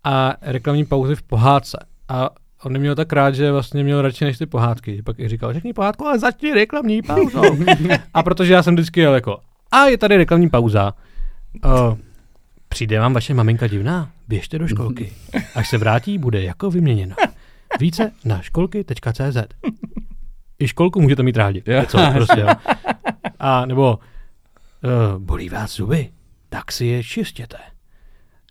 [SPEAKER 4] A reklamní pauzy v pohádce. A on neměl tak rád, že vlastně měl radši než ty pohádky. Pak i říkal, řekni pohádku, ale začni reklamní pauzou. a protože já jsem vždycky jel jako, a je tady reklamní pauza. Uh, přijde vám vaše maminka divná? Běžte do školky. Až se vrátí, bude jako vyměněno. Více na školky.cz I školku můžete mít rádi. Něco, prostě, jo. A nebo uh, bolí vás zuby? Tak si je čistěte.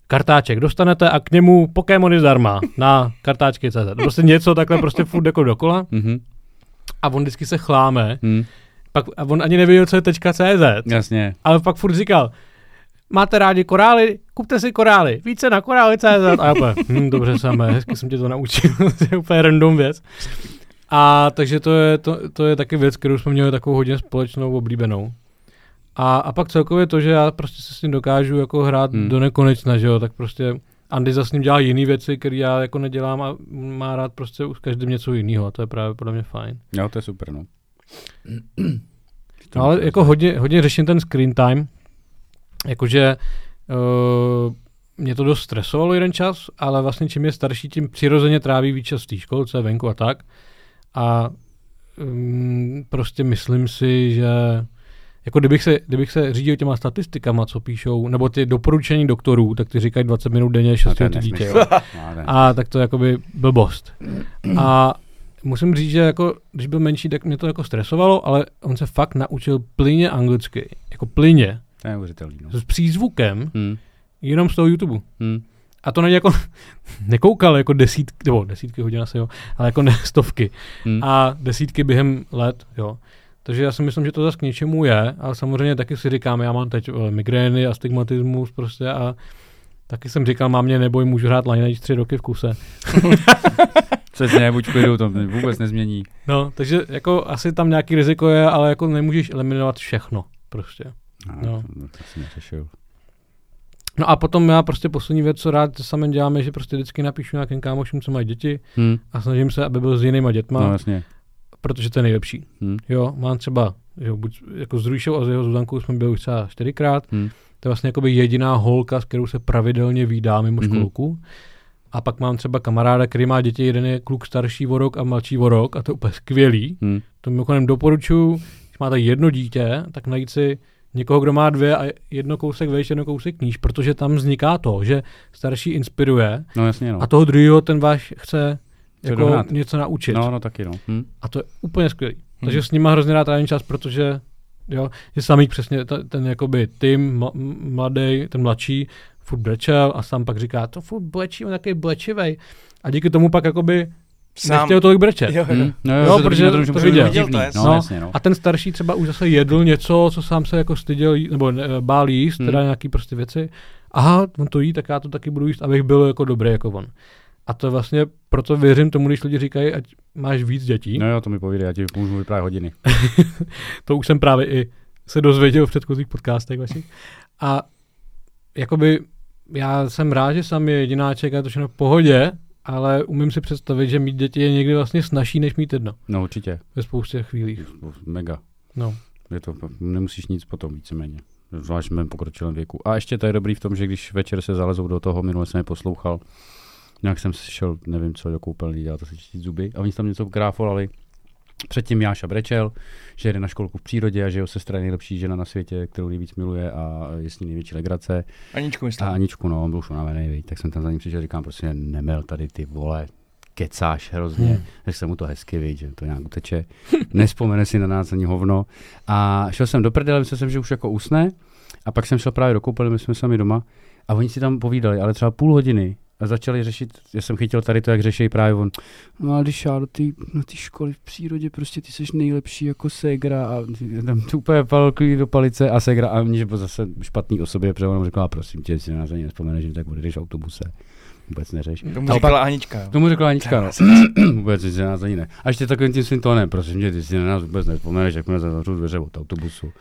[SPEAKER 4] Kartáček dostanete a k němu Pokémony zdarma na kartáčky.cz. Prostě něco takhle prostě furt jako dokola
[SPEAKER 3] Mhm.
[SPEAKER 4] a on vždycky se chláme.
[SPEAKER 3] Hm.
[SPEAKER 4] Pak, a on ani nevěděl, co je .cz,
[SPEAKER 3] Jasně.
[SPEAKER 4] ale pak furt říkal, máte rádi korály, kupte si korály, více na korály.cz. A já úplně, hm, dobře samé, hezky jsem tě to naučil, to je úplně random věc. A takže to je, to, to je taky věc, kterou jsme měli takovou hodně společnou, oblíbenou. A, a pak celkově to, že já prostě se s ním dokážu jako hrát
[SPEAKER 3] Hmm.
[SPEAKER 4] do nekonečna, že jo, tak prostě Andy za s ním dělá jiné věci, které já jako nedělám a má rád prostě s každým něco jiného a to je právě podle mě fajn.
[SPEAKER 3] Jo, to je super, no.
[SPEAKER 4] No, ale jako hodně, hodně řeším ten screen time, jakože uh, mě to dost stresovalo jeden čas, ale vlastně čím je starší, tím přirozeně tráví víc čas v té školce, venku a tak. A um, prostě myslím si, že jako kdybych se, kdybych se řídil těma statistikama, co píšou, nebo ty doporučení doktorů, tak ty říkají 20 minut denně, 6
[SPEAKER 3] to je
[SPEAKER 4] minut dítě. Jo.
[SPEAKER 3] No.
[SPEAKER 4] A tak to je jakoby blbost. A musím říct, že jako, když byl menší, tak mě to jako stresovalo, ale on se fakt naučil plyně anglicky. Jako plyně.
[SPEAKER 3] To je neuvěřitelný. No.
[SPEAKER 4] S přízvukem,
[SPEAKER 3] Hmm.
[SPEAKER 4] jenom z toho YouTube.
[SPEAKER 3] Hmm.
[SPEAKER 4] A to není jako, nekoukal jako desítky, nebo desítky hodin asi jo, ale jako ne stovky.
[SPEAKER 3] Hmm.
[SPEAKER 4] A desítky během let, jo. Takže já si myslím, že to zase k něčemu je, ale samozřejmě taky si říkám, já mám teď eh, migrény, astigmatismus prostě a taky jsem říkal, mámě neboj, můžu hrát Lineage tři roky v kuse.
[SPEAKER 3] Přesně, buď klidu, to vůbec nezmění.
[SPEAKER 4] No, takže jako asi tam nějaký riziko je, ale jako nemůžeš eliminovat všechno prostě.
[SPEAKER 3] No,
[SPEAKER 4] No.
[SPEAKER 3] To, to si neřešil.
[SPEAKER 4] No a potom já prostě poslední věc, co rád sami děláme, že prostě vždycky napíšu nějakým kámošům, co mají děti
[SPEAKER 3] Hmm.
[SPEAKER 4] a snažím se, aby byl s jinýma dětma,
[SPEAKER 3] No jasně.
[SPEAKER 4] protože to je nejlepší.
[SPEAKER 3] Hmm.
[SPEAKER 4] Jo, mám třeba, jo, buď jako s Růšou a s jeho Zuzankou jsme byli už třeba čtyřikrát,
[SPEAKER 3] Hmm.
[SPEAKER 4] to je vlastně jakoby jediná holka, s kterou se pravidelně vídá mimo
[SPEAKER 3] Mhm.
[SPEAKER 4] školku. A pak mám třeba kamaráda, který má děti, jeden je kluk starší o rok a mladší o rok a to je úplně skvělý.
[SPEAKER 3] Hmm.
[SPEAKER 4] To mimochodem doporučuji, když máte jedno dítě, tak najít si někoho, kdo má dvě a jedno kousek vejš, jedno kousek níž, protože tam vzniká to, že starší inspiruje
[SPEAKER 3] No jasně, no.
[SPEAKER 4] a toho druhého ten váš chce jako
[SPEAKER 3] dohnat.
[SPEAKER 4] něco naučit.
[SPEAKER 3] No, no taky, no. Hmm.
[SPEAKER 4] A to je úplně skvělý. Takže s nima hrozně rád trávím čas, protože jo, že samý přesně ten, ten jakoby mla- mladý, ten mladší, furt brečel a sám pak říká, to furt blečí, on je takový blečivej. A díky tomu pak jakoby
[SPEAKER 2] Sám.
[SPEAKER 4] nechtěl tolik brečet.
[SPEAKER 2] Jo, jo.
[SPEAKER 3] Hmm. No,
[SPEAKER 4] Jo,
[SPEAKER 3] jo, to
[SPEAKER 4] protože to
[SPEAKER 3] být
[SPEAKER 4] viděl.
[SPEAKER 3] divný.
[SPEAKER 2] Viděl to,
[SPEAKER 3] No,
[SPEAKER 4] no.
[SPEAKER 3] jasně, no.
[SPEAKER 4] A ten starší třeba už zase jedl něco, co sám se jako styděl nebo ne, bál jíst,
[SPEAKER 3] Hmm.
[SPEAKER 4] teda nějaký prostě věci. Aha, on to jí, tak já to taky budu jíst, abych byl jako dobrý jako on. A to vlastně, proto věřím tomu, když lidi říkají, ať máš víc dětí.
[SPEAKER 3] No jo, to mi povídej, já ti můžu vyprávět hodiny.
[SPEAKER 4] To už jsem právě i se dozvěděl v předchozích podcastech vašich. A jakoby já jsem rád, že sam je jedináček a je to všechno v pohodě, ale umím si představit, že mít děti je někdy vlastně snažší, než mít jedno.
[SPEAKER 3] No určitě,
[SPEAKER 4] Ve spoustě chvílích.
[SPEAKER 3] mega.
[SPEAKER 4] No.
[SPEAKER 3] Je to, nemusíš nic potom víceméně. Zvlášť v mém pokročilém věku. A ještě to je dobrý v tom, že když večer se zalezou do toho, minule jsem je poslouchal, nějak jsem šel, nevím co, do koupelny dělat asi čistit zuby a oni tam něco gráfolali. Předtím Jáša brečel, že jede na školku v přírodě a že jeho sestra je nejlepší žena na světě, kterou nejvíc miluje a je s ní největší legrace.
[SPEAKER 2] Aničku
[SPEAKER 3] A
[SPEAKER 2] myslím.
[SPEAKER 3] Aničku, no, on byl už unavený, viď, tak jsem tam za ním přišel, říkám, prostě nemel tady ty vole, kecáš hrozně, hmm. řekl jsem mu to hezky, viď, že to nějak uteče, nespomene si na nás ani hovno. A šel jsem do prdele, myslel jsem, že už jako usne, a pak jsem šel právě do koupele, my jsme sami doma, a oni si tam povídali, ale třeba půl hodiny, a začali řešit, já jsem chytil tady to, jak řeší právě on, no a když já do té na ty školy v přírodě, prostě ty jsi nejlepší jako segra a tam to úplně do palice a segra a mě byl zase špatný o sobě, protože on řekla, prosím tě, si na nás ani nespomeneš, že tak v autobuse. Vůbec neřeš.
[SPEAKER 2] Tomu
[SPEAKER 3] A
[SPEAKER 2] říkala Anička. jo.
[SPEAKER 3] Tomu řekla Anička, no. vůbec si na nás ani ne. A ještě takovým tím svým tónem, prosím tě, ty si na nás vůbec nespomeneš, jak jsme zavřou dveře od autobusu.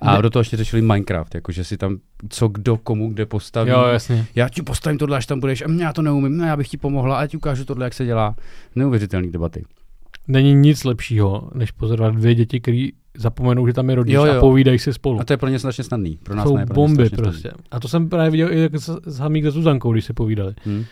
[SPEAKER 3] A
[SPEAKER 4] Ne.
[SPEAKER 3] do toho ještě řešili Minecraft, jakože si tam co kdo komu kde postaví.
[SPEAKER 4] Jo, jasně.
[SPEAKER 3] Já ti postavím tohle, až tam budeš, a já to neumím, no já bych ti pomohla, a ti ukážu tohle, jak se dělá. Neuvěřitelný debaty.
[SPEAKER 4] Není nic lepšího, než pozorovat dvě děti, které zapomenou, že tam je rodič
[SPEAKER 3] Jo, jo.
[SPEAKER 4] a povídají si spolu.
[SPEAKER 3] A to je pro ně strašně snadný. Pro nás
[SPEAKER 4] jsou
[SPEAKER 3] ne, pro
[SPEAKER 4] bomby prostě. A to jsem právě viděl i jak s, s Hamík se Zuzankou, když se povídali.
[SPEAKER 3] Snadný. Hmm.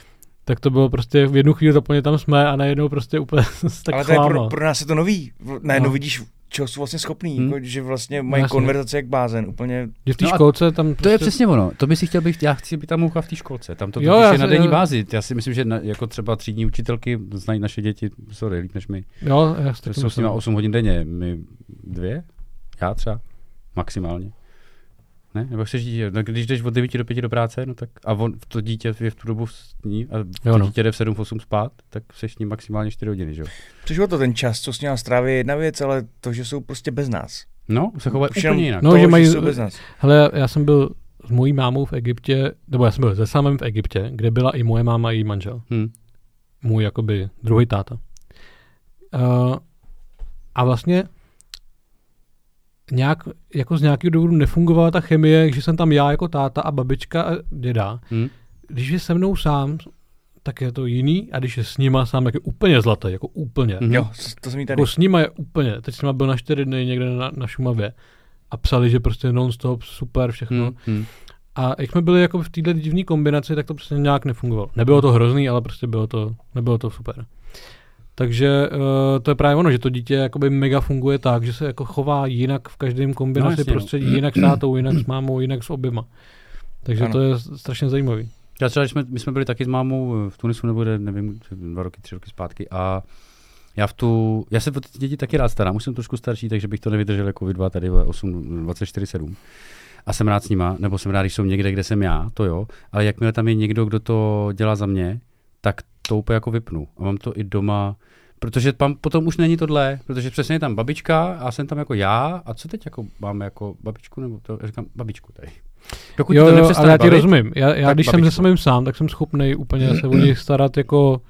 [SPEAKER 4] Tak to bylo prostě v jednu chvíli zapomněli tam jsme a najednou prostě úplně tak
[SPEAKER 2] Ale to je pro, pro nás je to nový. Najednou
[SPEAKER 4] No.
[SPEAKER 2] vidíš, čeho jsou vlastně schopný.
[SPEAKER 3] Hmm.
[SPEAKER 2] Jako, že vlastně mají
[SPEAKER 4] Jasně.
[SPEAKER 2] konverzace jak bázen. Úplně
[SPEAKER 4] Že v té
[SPEAKER 3] No
[SPEAKER 4] školce tam prostě,
[SPEAKER 3] To je přesně ono. To by si chtěl být, já chci být tam moucha v té školce. Tam to
[SPEAKER 4] Jo, já
[SPEAKER 3] je na denní
[SPEAKER 4] já-
[SPEAKER 3] bázi. Já si myslím, že na, jako třeba třídní učitelky znají naše děti, sorry, líp než my.
[SPEAKER 4] Jo, já
[SPEAKER 3] jsou s nimi
[SPEAKER 4] myslím.
[SPEAKER 3] 8 hodin denně. My dvě? Já třeba? Maximálně. Ne? Nebo chceš dítě? No, když jdeš od 9 do 5 do práce, no tak a on, to dítě je v tu dobu s ní a to
[SPEAKER 4] Jo, no.
[SPEAKER 3] dítě jde v 7-8 spát, tak seš s ním maximálně 4 hodiny, že jo?
[SPEAKER 2] Přišel to ten čas, co s ním stráví je jedna věc, ale to, že jsou prostě bez nás.
[SPEAKER 3] No, se chovají
[SPEAKER 2] jenom
[SPEAKER 3] úplně jinak.
[SPEAKER 4] No,
[SPEAKER 2] to,
[SPEAKER 4] že mají-
[SPEAKER 2] jsou bez nás.
[SPEAKER 4] Hele, já jsem byl s mojí mámou v Egyptě, nebo já jsem byl se samým v Egyptě, kde byla i moje máma a její manžel.
[SPEAKER 3] Hm.
[SPEAKER 4] Můj jakoby druhý táta. Uh, a vlastně nějak, jako z nějakého důvodu nefungovala ta chemie, že jsem tam já jako táta a babička a děda.
[SPEAKER 3] Hm.
[SPEAKER 4] Když je se mnou sám, tak je to jiný a když je s nima sám, tak je úplně zlatý, jako úplně.
[SPEAKER 3] Mhm.
[SPEAKER 2] Jo, to jsem tady.
[SPEAKER 4] Jako s nima je úplně, teď s nima byl na čtyři dny někde na, na Šumavě a psali, že prostě non-stop, super, všechno.
[SPEAKER 3] Hm. Hm.
[SPEAKER 4] A jak jsme byli jako v této divné kombinaci, tak to prostě nějak nefungovalo. Nebylo to hrozný, ale prostě bylo to, nebylo to super. Takže uh, to je právě ono, že to dítě jakoby mega funguje tak, že se jako chová jinak v každém kombinaci
[SPEAKER 3] No, no.
[SPEAKER 4] prostředí, jinak s tátou, jinak s mámou, jinak s oběma. Takže
[SPEAKER 2] Ano.
[SPEAKER 4] to je strašně zajímavý.
[SPEAKER 3] Já třeba, když jsme, my jsme byli taky s mámou v Tunisu, nebo nevím, dva roky, tři roky zpátky a já v tu, já se o ty děti taky rád starám, už jsem trošku starší, takže bych to nevydržel jako vy dva tady 8, 24, 7. A jsem rád s nima, nebo jsem rád, když jsou někde, kde jsem já, to jo, ale jakmile tam je někdo, kdo to dělá za mě, tak to úplně jako vypnu. A mám to i doma, protože tam potom už není tohle, protože přesně je tam babička a jsem tam jako já a co teď jako máme jako babičku, nebo to, já říkám babičku tady. Dokud
[SPEAKER 4] Jo,
[SPEAKER 3] to
[SPEAKER 4] jo, ale já ti
[SPEAKER 3] bavit,
[SPEAKER 4] rozumím. Já, já když jsem
[SPEAKER 3] babičku.
[SPEAKER 4] se samým sám, tak jsem schopný úplně se o něj starat jako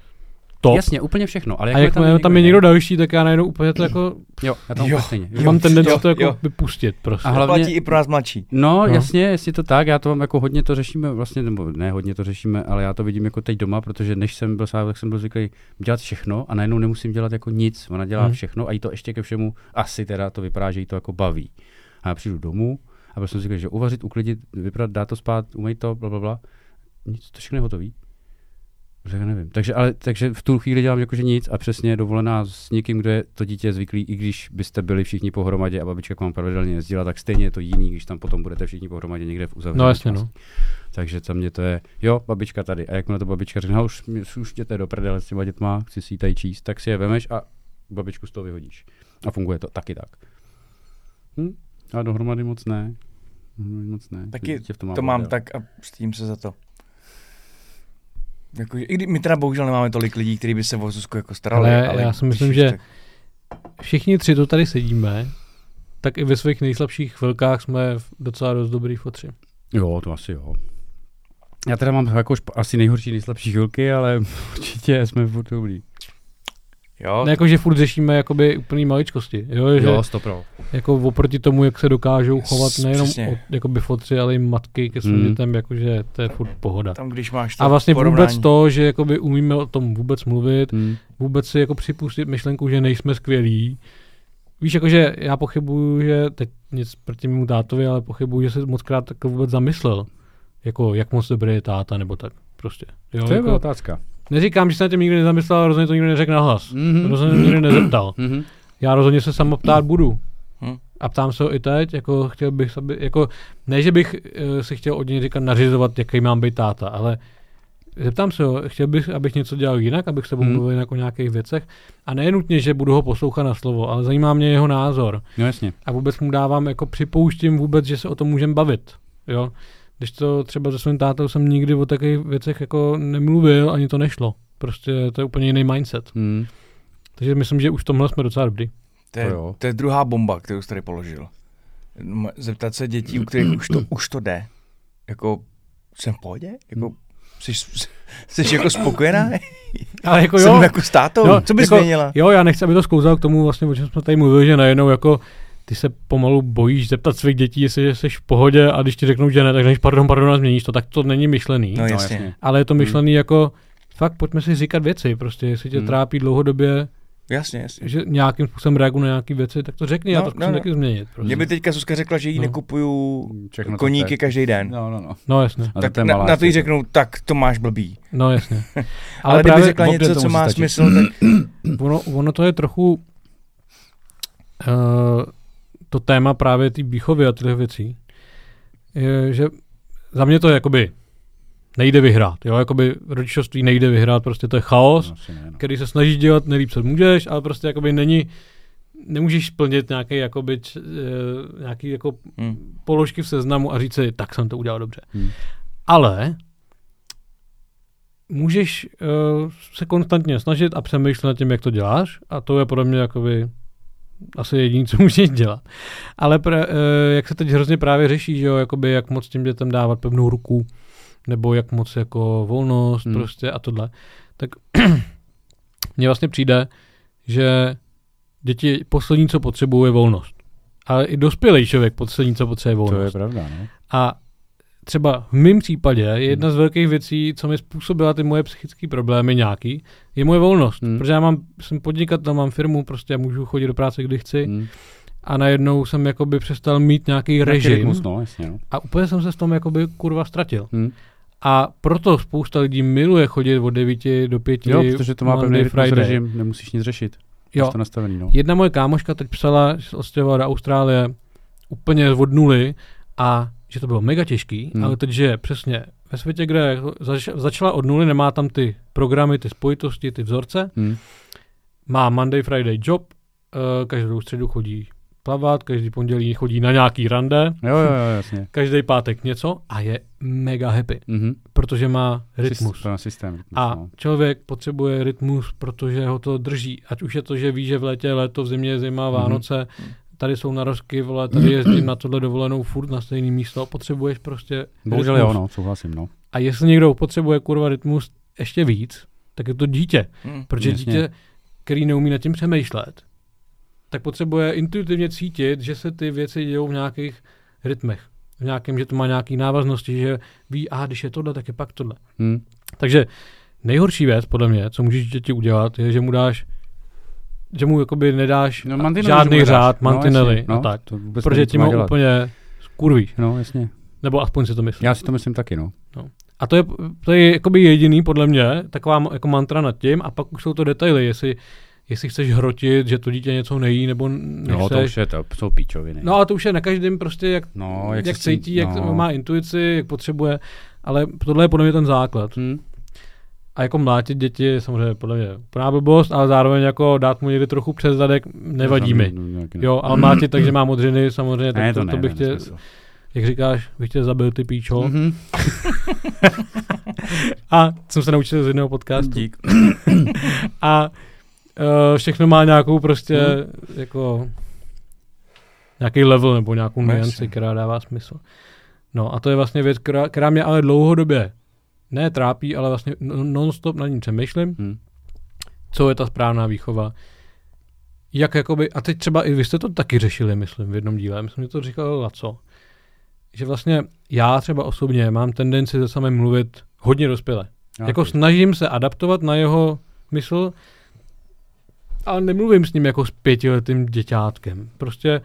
[SPEAKER 4] top.
[SPEAKER 3] Jasně, úplně všechno. Ale
[SPEAKER 4] a jak tam, tam je někdo další, tak já najednou úplně to jako,
[SPEAKER 3] Jo, já tam
[SPEAKER 2] Jo.
[SPEAKER 3] úplně stejně.
[SPEAKER 2] Jo.
[SPEAKER 4] mám tendenci
[SPEAKER 2] jo,
[SPEAKER 4] to jako
[SPEAKER 2] jo.
[SPEAKER 4] vypustit prostě.
[SPEAKER 3] A
[SPEAKER 2] To
[SPEAKER 3] hlavně-
[SPEAKER 2] platí i pro nás mladší.
[SPEAKER 3] No,
[SPEAKER 4] No.
[SPEAKER 3] jasně, jestli to tak, já to mám jako hodně to řešíme, vlastně, nebo ne hodně to řešíme, ale já to vidím jako teď doma, protože než jsem byl sám, tak jsem byl zvyklý dělat všechno a najednou nemusím dělat jako nic. Ona dělá
[SPEAKER 4] Hmm.
[SPEAKER 3] všechno a jí to ještě ke všemu asi teda to vypadá, že jí to jako baví. A já přijdu domů a byl jsem si říkal, že uvařit, uklidit, vyprat, dát to spát, umej to, bla, bla, bla. Nic, to všechno je hotový. Řekl, nevím. Takže, ale, takže v tu chvíli dělám jakože nic a přesně dovolená s někým, kdo je to dítě zvyklý, i když byste byli všichni pohromadě a babička k vám pravidelně jezdila, tak stejně je to jiný, když tam potom budete všichni pohromadě někde v uzavřeném
[SPEAKER 4] No jasně, no.
[SPEAKER 3] Takže za mě to je, jo, babička tady. A jakmile to babička řekne, "No, už, mě- už jděte do prdele s těma dětma, chci si ji tady číst, tak si je vemeš a babičku z toho vyhodíš. A funguje to taky tak. Hm? A dohromady moc ne. Dohromady moc ne.
[SPEAKER 2] Taky
[SPEAKER 3] Dítě v tom má
[SPEAKER 2] To mám tak a stím se za to. Jako, I kdy my teda bohužel nemáme tolik lidí, kteří by se o Zuzku jako starali.
[SPEAKER 4] Ale
[SPEAKER 2] ale
[SPEAKER 4] já si myslím, že-
[SPEAKER 2] tak-
[SPEAKER 4] Všichni tři to tady sedíme, tak i ve svých nejslabších chvilkách jsme v- docela dost dobrý fotři.
[SPEAKER 3] Jo, to asi jo. Já teda mám jako asi nejhorší, nejslabší chvilky, ale určitě jsme furt dobrý.
[SPEAKER 2] Jo,
[SPEAKER 4] Ne jako, že furt řešíme jakoby úplný maličkosti. Jo, že
[SPEAKER 3] Jo, stopro.
[SPEAKER 4] jako oproti tomu, jak se dokážou chovat nejenom
[SPEAKER 2] přesně.
[SPEAKER 4] od, jakoby fotři, ale i matky ke svým
[SPEAKER 3] Mm.
[SPEAKER 4] dětem, jakože to je furt pohoda.
[SPEAKER 2] tam když máš to
[SPEAKER 4] A vlastně
[SPEAKER 2] porovnání.
[SPEAKER 4] vůbec to, že jakoby umíme o tom vůbec mluvit,
[SPEAKER 3] Hm.
[SPEAKER 4] vůbec si jako připustit myšlenku, že nejsme skvělí. Víš, jakože já pochybuju, že teď nic proti mému tátovi, ale pochybuju, že se moc krát takhle vůbec zamyslel. Jako, jak moc dobrý je táta, nebo tak prostě. Jo,
[SPEAKER 3] To je
[SPEAKER 4] jako,
[SPEAKER 3] otázka.
[SPEAKER 4] Neříkám, že se na tím nikdy nezamyslel, ale rozhodně to nikdy neřekl nahlas.
[SPEAKER 3] Mhm.
[SPEAKER 4] Rozhodně to nikdy nezeptal.
[SPEAKER 3] Mhm.
[SPEAKER 4] Já rozhodně se sama ptát budu.
[SPEAKER 2] Hm.
[SPEAKER 4] A ptám se ho i teď, jako chtěl bych, aby, jako, ne, že bych uh, si chtěl od něj říkat nařizovat, jaký mám být táta, ale zeptám se ho, chtěl bych, abych něco dělal jinak, abych s tebou
[SPEAKER 3] Hmm.
[SPEAKER 4] mluvil jinak o nějakých věcech. A ne nutně, že budu ho poslouchat na slovo, ale zajímá mě jeho názor.
[SPEAKER 3] No jasně.
[SPEAKER 4] A vůbec mu dávám, jako připouštím vůbec, že se o tom můžeme bavit. Jo? Když to třeba se svým tátou jsem nikdy o takových věcech jako nemluvil, ani to nešlo. Prostě to je úplně jiný mindset.
[SPEAKER 3] Hm.
[SPEAKER 4] Takže myslím, že už v tomhle jsme docela dobrý.
[SPEAKER 2] To je,
[SPEAKER 3] To
[SPEAKER 2] to je druhá bomba, kterou jsi tady položil. Zeptat se dětí, u kterých už to, už to jde. Jako, jsem v pohodě? Jako, jsi, jsi jako spokojená?
[SPEAKER 4] Ale jako
[SPEAKER 2] Jsem
[SPEAKER 4] jo,
[SPEAKER 2] jako s tátou?
[SPEAKER 4] Jo,
[SPEAKER 2] Co bys
[SPEAKER 4] jako,
[SPEAKER 2] změnila?
[SPEAKER 4] Jo, já nechci, aby to sklouzalo k tomu, vlastně, o čem jsme tady mluvili, že najednou jako ty se pomalu bojíš zeptat svých dětí, jestli jsi v pohodě a když ti řeknou, že ne, tak než pardon, pardon, a změníš to, tak to není myšlený.
[SPEAKER 2] No
[SPEAKER 4] No,
[SPEAKER 2] jasně.
[SPEAKER 4] ale je to myšlený jako, fakt pojďme si říkat věci, prostě jestli tě
[SPEAKER 3] Hmm.
[SPEAKER 4] trápí dlouhodobě,
[SPEAKER 2] Jasně, jasně.
[SPEAKER 4] že nějakým způsobem reaguji na nějaké věci, tak to řekni, já
[SPEAKER 2] No,
[SPEAKER 4] to zkusím
[SPEAKER 2] no, no.
[SPEAKER 4] taky změnit. Prostě.
[SPEAKER 2] Mě by teďka Zuzka řekla, že jí
[SPEAKER 4] No.
[SPEAKER 2] nekupuju
[SPEAKER 3] Všechno
[SPEAKER 2] koníky každý den.
[SPEAKER 3] No, no, no.
[SPEAKER 4] No jasně,
[SPEAKER 3] A
[SPEAKER 2] Tak
[SPEAKER 3] to
[SPEAKER 2] na, na to jí řeknou, tak to máš blbý.
[SPEAKER 4] no jasně.
[SPEAKER 2] Ale,
[SPEAKER 4] Ale,
[SPEAKER 2] kdyby
[SPEAKER 4] právě
[SPEAKER 2] řekla něco,
[SPEAKER 3] to
[SPEAKER 2] co má
[SPEAKER 3] stačit.
[SPEAKER 2] smysl, tak
[SPEAKER 4] ono, ono to je trochu uh, to téma právě té výchovy a těch věcí, je, že za mě to je jakoby nejde vyhrát, jo, jakoby rodičovství nejde vyhrát, prostě to je chaos,
[SPEAKER 3] No, ne, no.
[SPEAKER 4] který se snažíš dělat nejlíp, co můžeš, ale prostě jakoby není, nemůžeš splnit nějaký, jakoby, č, uh, nějaký jako
[SPEAKER 2] hm.
[SPEAKER 4] položky v seznamu a říct si, tak jsem to udělal dobře.
[SPEAKER 3] Hmm.
[SPEAKER 4] Ale můžeš uh, se konstantně snažit a přemýšlet nad tím, jak to děláš a to je podle mě jakoby asi jediné, co můžeš dělat. Ale pra, uh, jak se teď hrozně právě řeší, že jo, jakoby jak moc těm dětem dávat pevnou ruku, nebo jak moc jako volnost
[SPEAKER 3] Hmm.
[SPEAKER 4] hmm. prostě a tohle, tak mně vlastně přijde, že děti poslední, co potřebují, je volnost. Ale i dospělý člověk poslední, co potřebuje, je volnost.
[SPEAKER 3] To je pravda, no.
[SPEAKER 4] A třeba v mém případě je jedna z velkých věcí, co mi způsobila ty moje psychické problémy nějaký, je moje volnost.
[SPEAKER 3] Hmm.
[SPEAKER 4] Protože já mám, jsem podnikatel, mám firmu, prostě můžu chodit do práce, kdy chci
[SPEAKER 3] Hm.
[SPEAKER 4] a najednou jsem jakoby přestal mít nějaký režim
[SPEAKER 3] rytmus, no, jasně, no.
[SPEAKER 4] a úplně jsem se v tom jakoby kurva ztratil.
[SPEAKER 3] Hm.
[SPEAKER 4] A proto spousta lidí miluje chodit od 9 do 5
[SPEAKER 3] Jo, protože to má pevný
[SPEAKER 4] Monday,
[SPEAKER 3] rytmus,
[SPEAKER 4] Friday.
[SPEAKER 3] režim, nemusíš nic řešit.
[SPEAKER 4] Jo.
[SPEAKER 3] To nastavený, no.
[SPEAKER 4] Jedna moje kámoška teď psala, že se odstěhovala do Austrálie úplně od nuly a že to bylo mega těžký,
[SPEAKER 3] Hmm.
[SPEAKER 4] ale teď žije přesně ve světě, kde zač- začala od nuly, nemá tam ty programy, ty spojitosti, ty vzorce,
[SPEAKER 3] Hm.
[SPEAKER 4] má Monday, Friday job, eh, každou středu chodí plavat, každý pondělí chodí na nějaký rande,
[SPEAKER 3] Jo, jo, jo, jasně.
[SPEAKER 4] každý pátek něco a je mega happy,
[SPEAKER 3] Mhm.
[SPEAKER 4] protože má rytmus.
[SPEAKER 3] Systém, systém rytmus,
[SPEAKER 4] A
[SPEAKER 3] no.
[SPEAKER 4] člověk potřebuje rytmus, protože ho to drží. Ať už je to, že ví, že v létě je léto, v zimě je zima,
[SPEAKER 3] Mhm.
[SPEAKER 4] Vánoce, tady jsou narozky, vole, tady jezdím na tohle dovolenou furt na stejné místo. Potřebuješ prostě
[SPEAKER 3] Bohužel jo, no, souhlasím, no.
[SPEAKER 4] A jestli někdo potřebuje kurva rytmus ještě víc, tak je to dítě.
[SPEAKER 2] Hm.
[SPEAKER 4] Protože
[SPEAKER 3] Jasně.
[SPEAKER 4] dítě, který neumí nad tím přemýšlet, tak potřebuje intuitivně cítit, že se ty věci dějou v nějakých rytmech. V nějakém, že to má nějaký návaznosti, že ví, a když je tohle, tak je pak tohle.
[SPEAKER 3] Hm.
[SPEAKER 4] Takže nejhorší věc, podle mě, co můžeš děti udělat, je, že mu dáš, že mu jakoby nedáš
[SPEAKER 3] No,
[SPEAKER 4] žádný
[SPEAKER 3] mu
[SPEAKER 4] řád,
[SPEAKER 3] No,
[SPEAKER 4] mantinely a
[SPEAKER 3] no,
[SPEAKER 4] tak.
[SPEAKER 3] To
[SPEAKER 4] Protože tím ho úplně skurvíš.
[SPEAKER 3] No, jasně.
[SPEAKER 4] Nebo aspoň si to myslím.
[SPEAKER 3] Já si to myslím taky, no.
[SPEAKER 4] A to je, to je jakoby jediný, podle mě, taková jako mantra nad tím a pak už jsou to detaily, jestli, jestli chceš hrotit, že to dítě něco nejí, nebo nechceš.
[SPEAKER 3] No, to už je, to jsou píčoviny.
[SPEAKER 4] No a to už je na každém prostě, jak,
[SPEAKER 3] no
[SPEAKER 4] jak, jak cítí, jak
[SPEAKER 3] no.
[SPEAKER 4] má intuici, jak potřebuje, ale tohle je podle mě ten základ.
[SPEAKER 3] Hm.
[SPEAKER 4] A jako mlátit děti je samozřejmě podle mě úplná blbost, ale zároveň jako dát mu někdy trochu přes zadek nevadí mi. Jo, ale mlátit tak, že má modřiny, samozřejmě, tak
[SPEAKER 3] ne,
[SPEAKER 4] to,
[SPEAKER 3] to,
[SPEAKER 4] to,
[SPEAKER 3] ne,
[SPEAKER 4] bych
[SPEAKER 3] ne,
[SPEAKER 4] tě,
[SPEAKER 3] nesmysl.
[SPEAKER 4] jak říkáš, bych tě zabil ty píčo.
[SPEAKER 3] Mhm.
[SPEAKER 4] A jsem se naučil z jednoho podcastu.
[SPEAKER 3] Dík.
[SPEAKER 4] A uh, všechno má nějakou prostě
[SPEAKER 3] Hmm.
[SPEAKER 4] jako nějaký level nebo nějakou
[SPEAKER 2] No, jasně.
[SPEAKER 4] která dává smysl. No a to je vlastně věc, která, která mě ale dlouhodobě ne trápí, ale vlastně non- non-stop na ní přemýšlím,
[SPEAKER 3] Hm.
[SPEAKER 4] co je ta správná výchova. Jak jakoby, a teď třeba i vy jste to taky řešili, myslím, v jednom díle, myslím, že to říkal Laco, že vlastně já třeba osobně mám tendenci se samým mluvit hodně dospěle.
[SPEAKER 3] Já
[SPEAKER 4] Jako snažím se adaptovat na jeho mysl, ale nemluvím s ním jako s pětiletým děťátkem. Prostě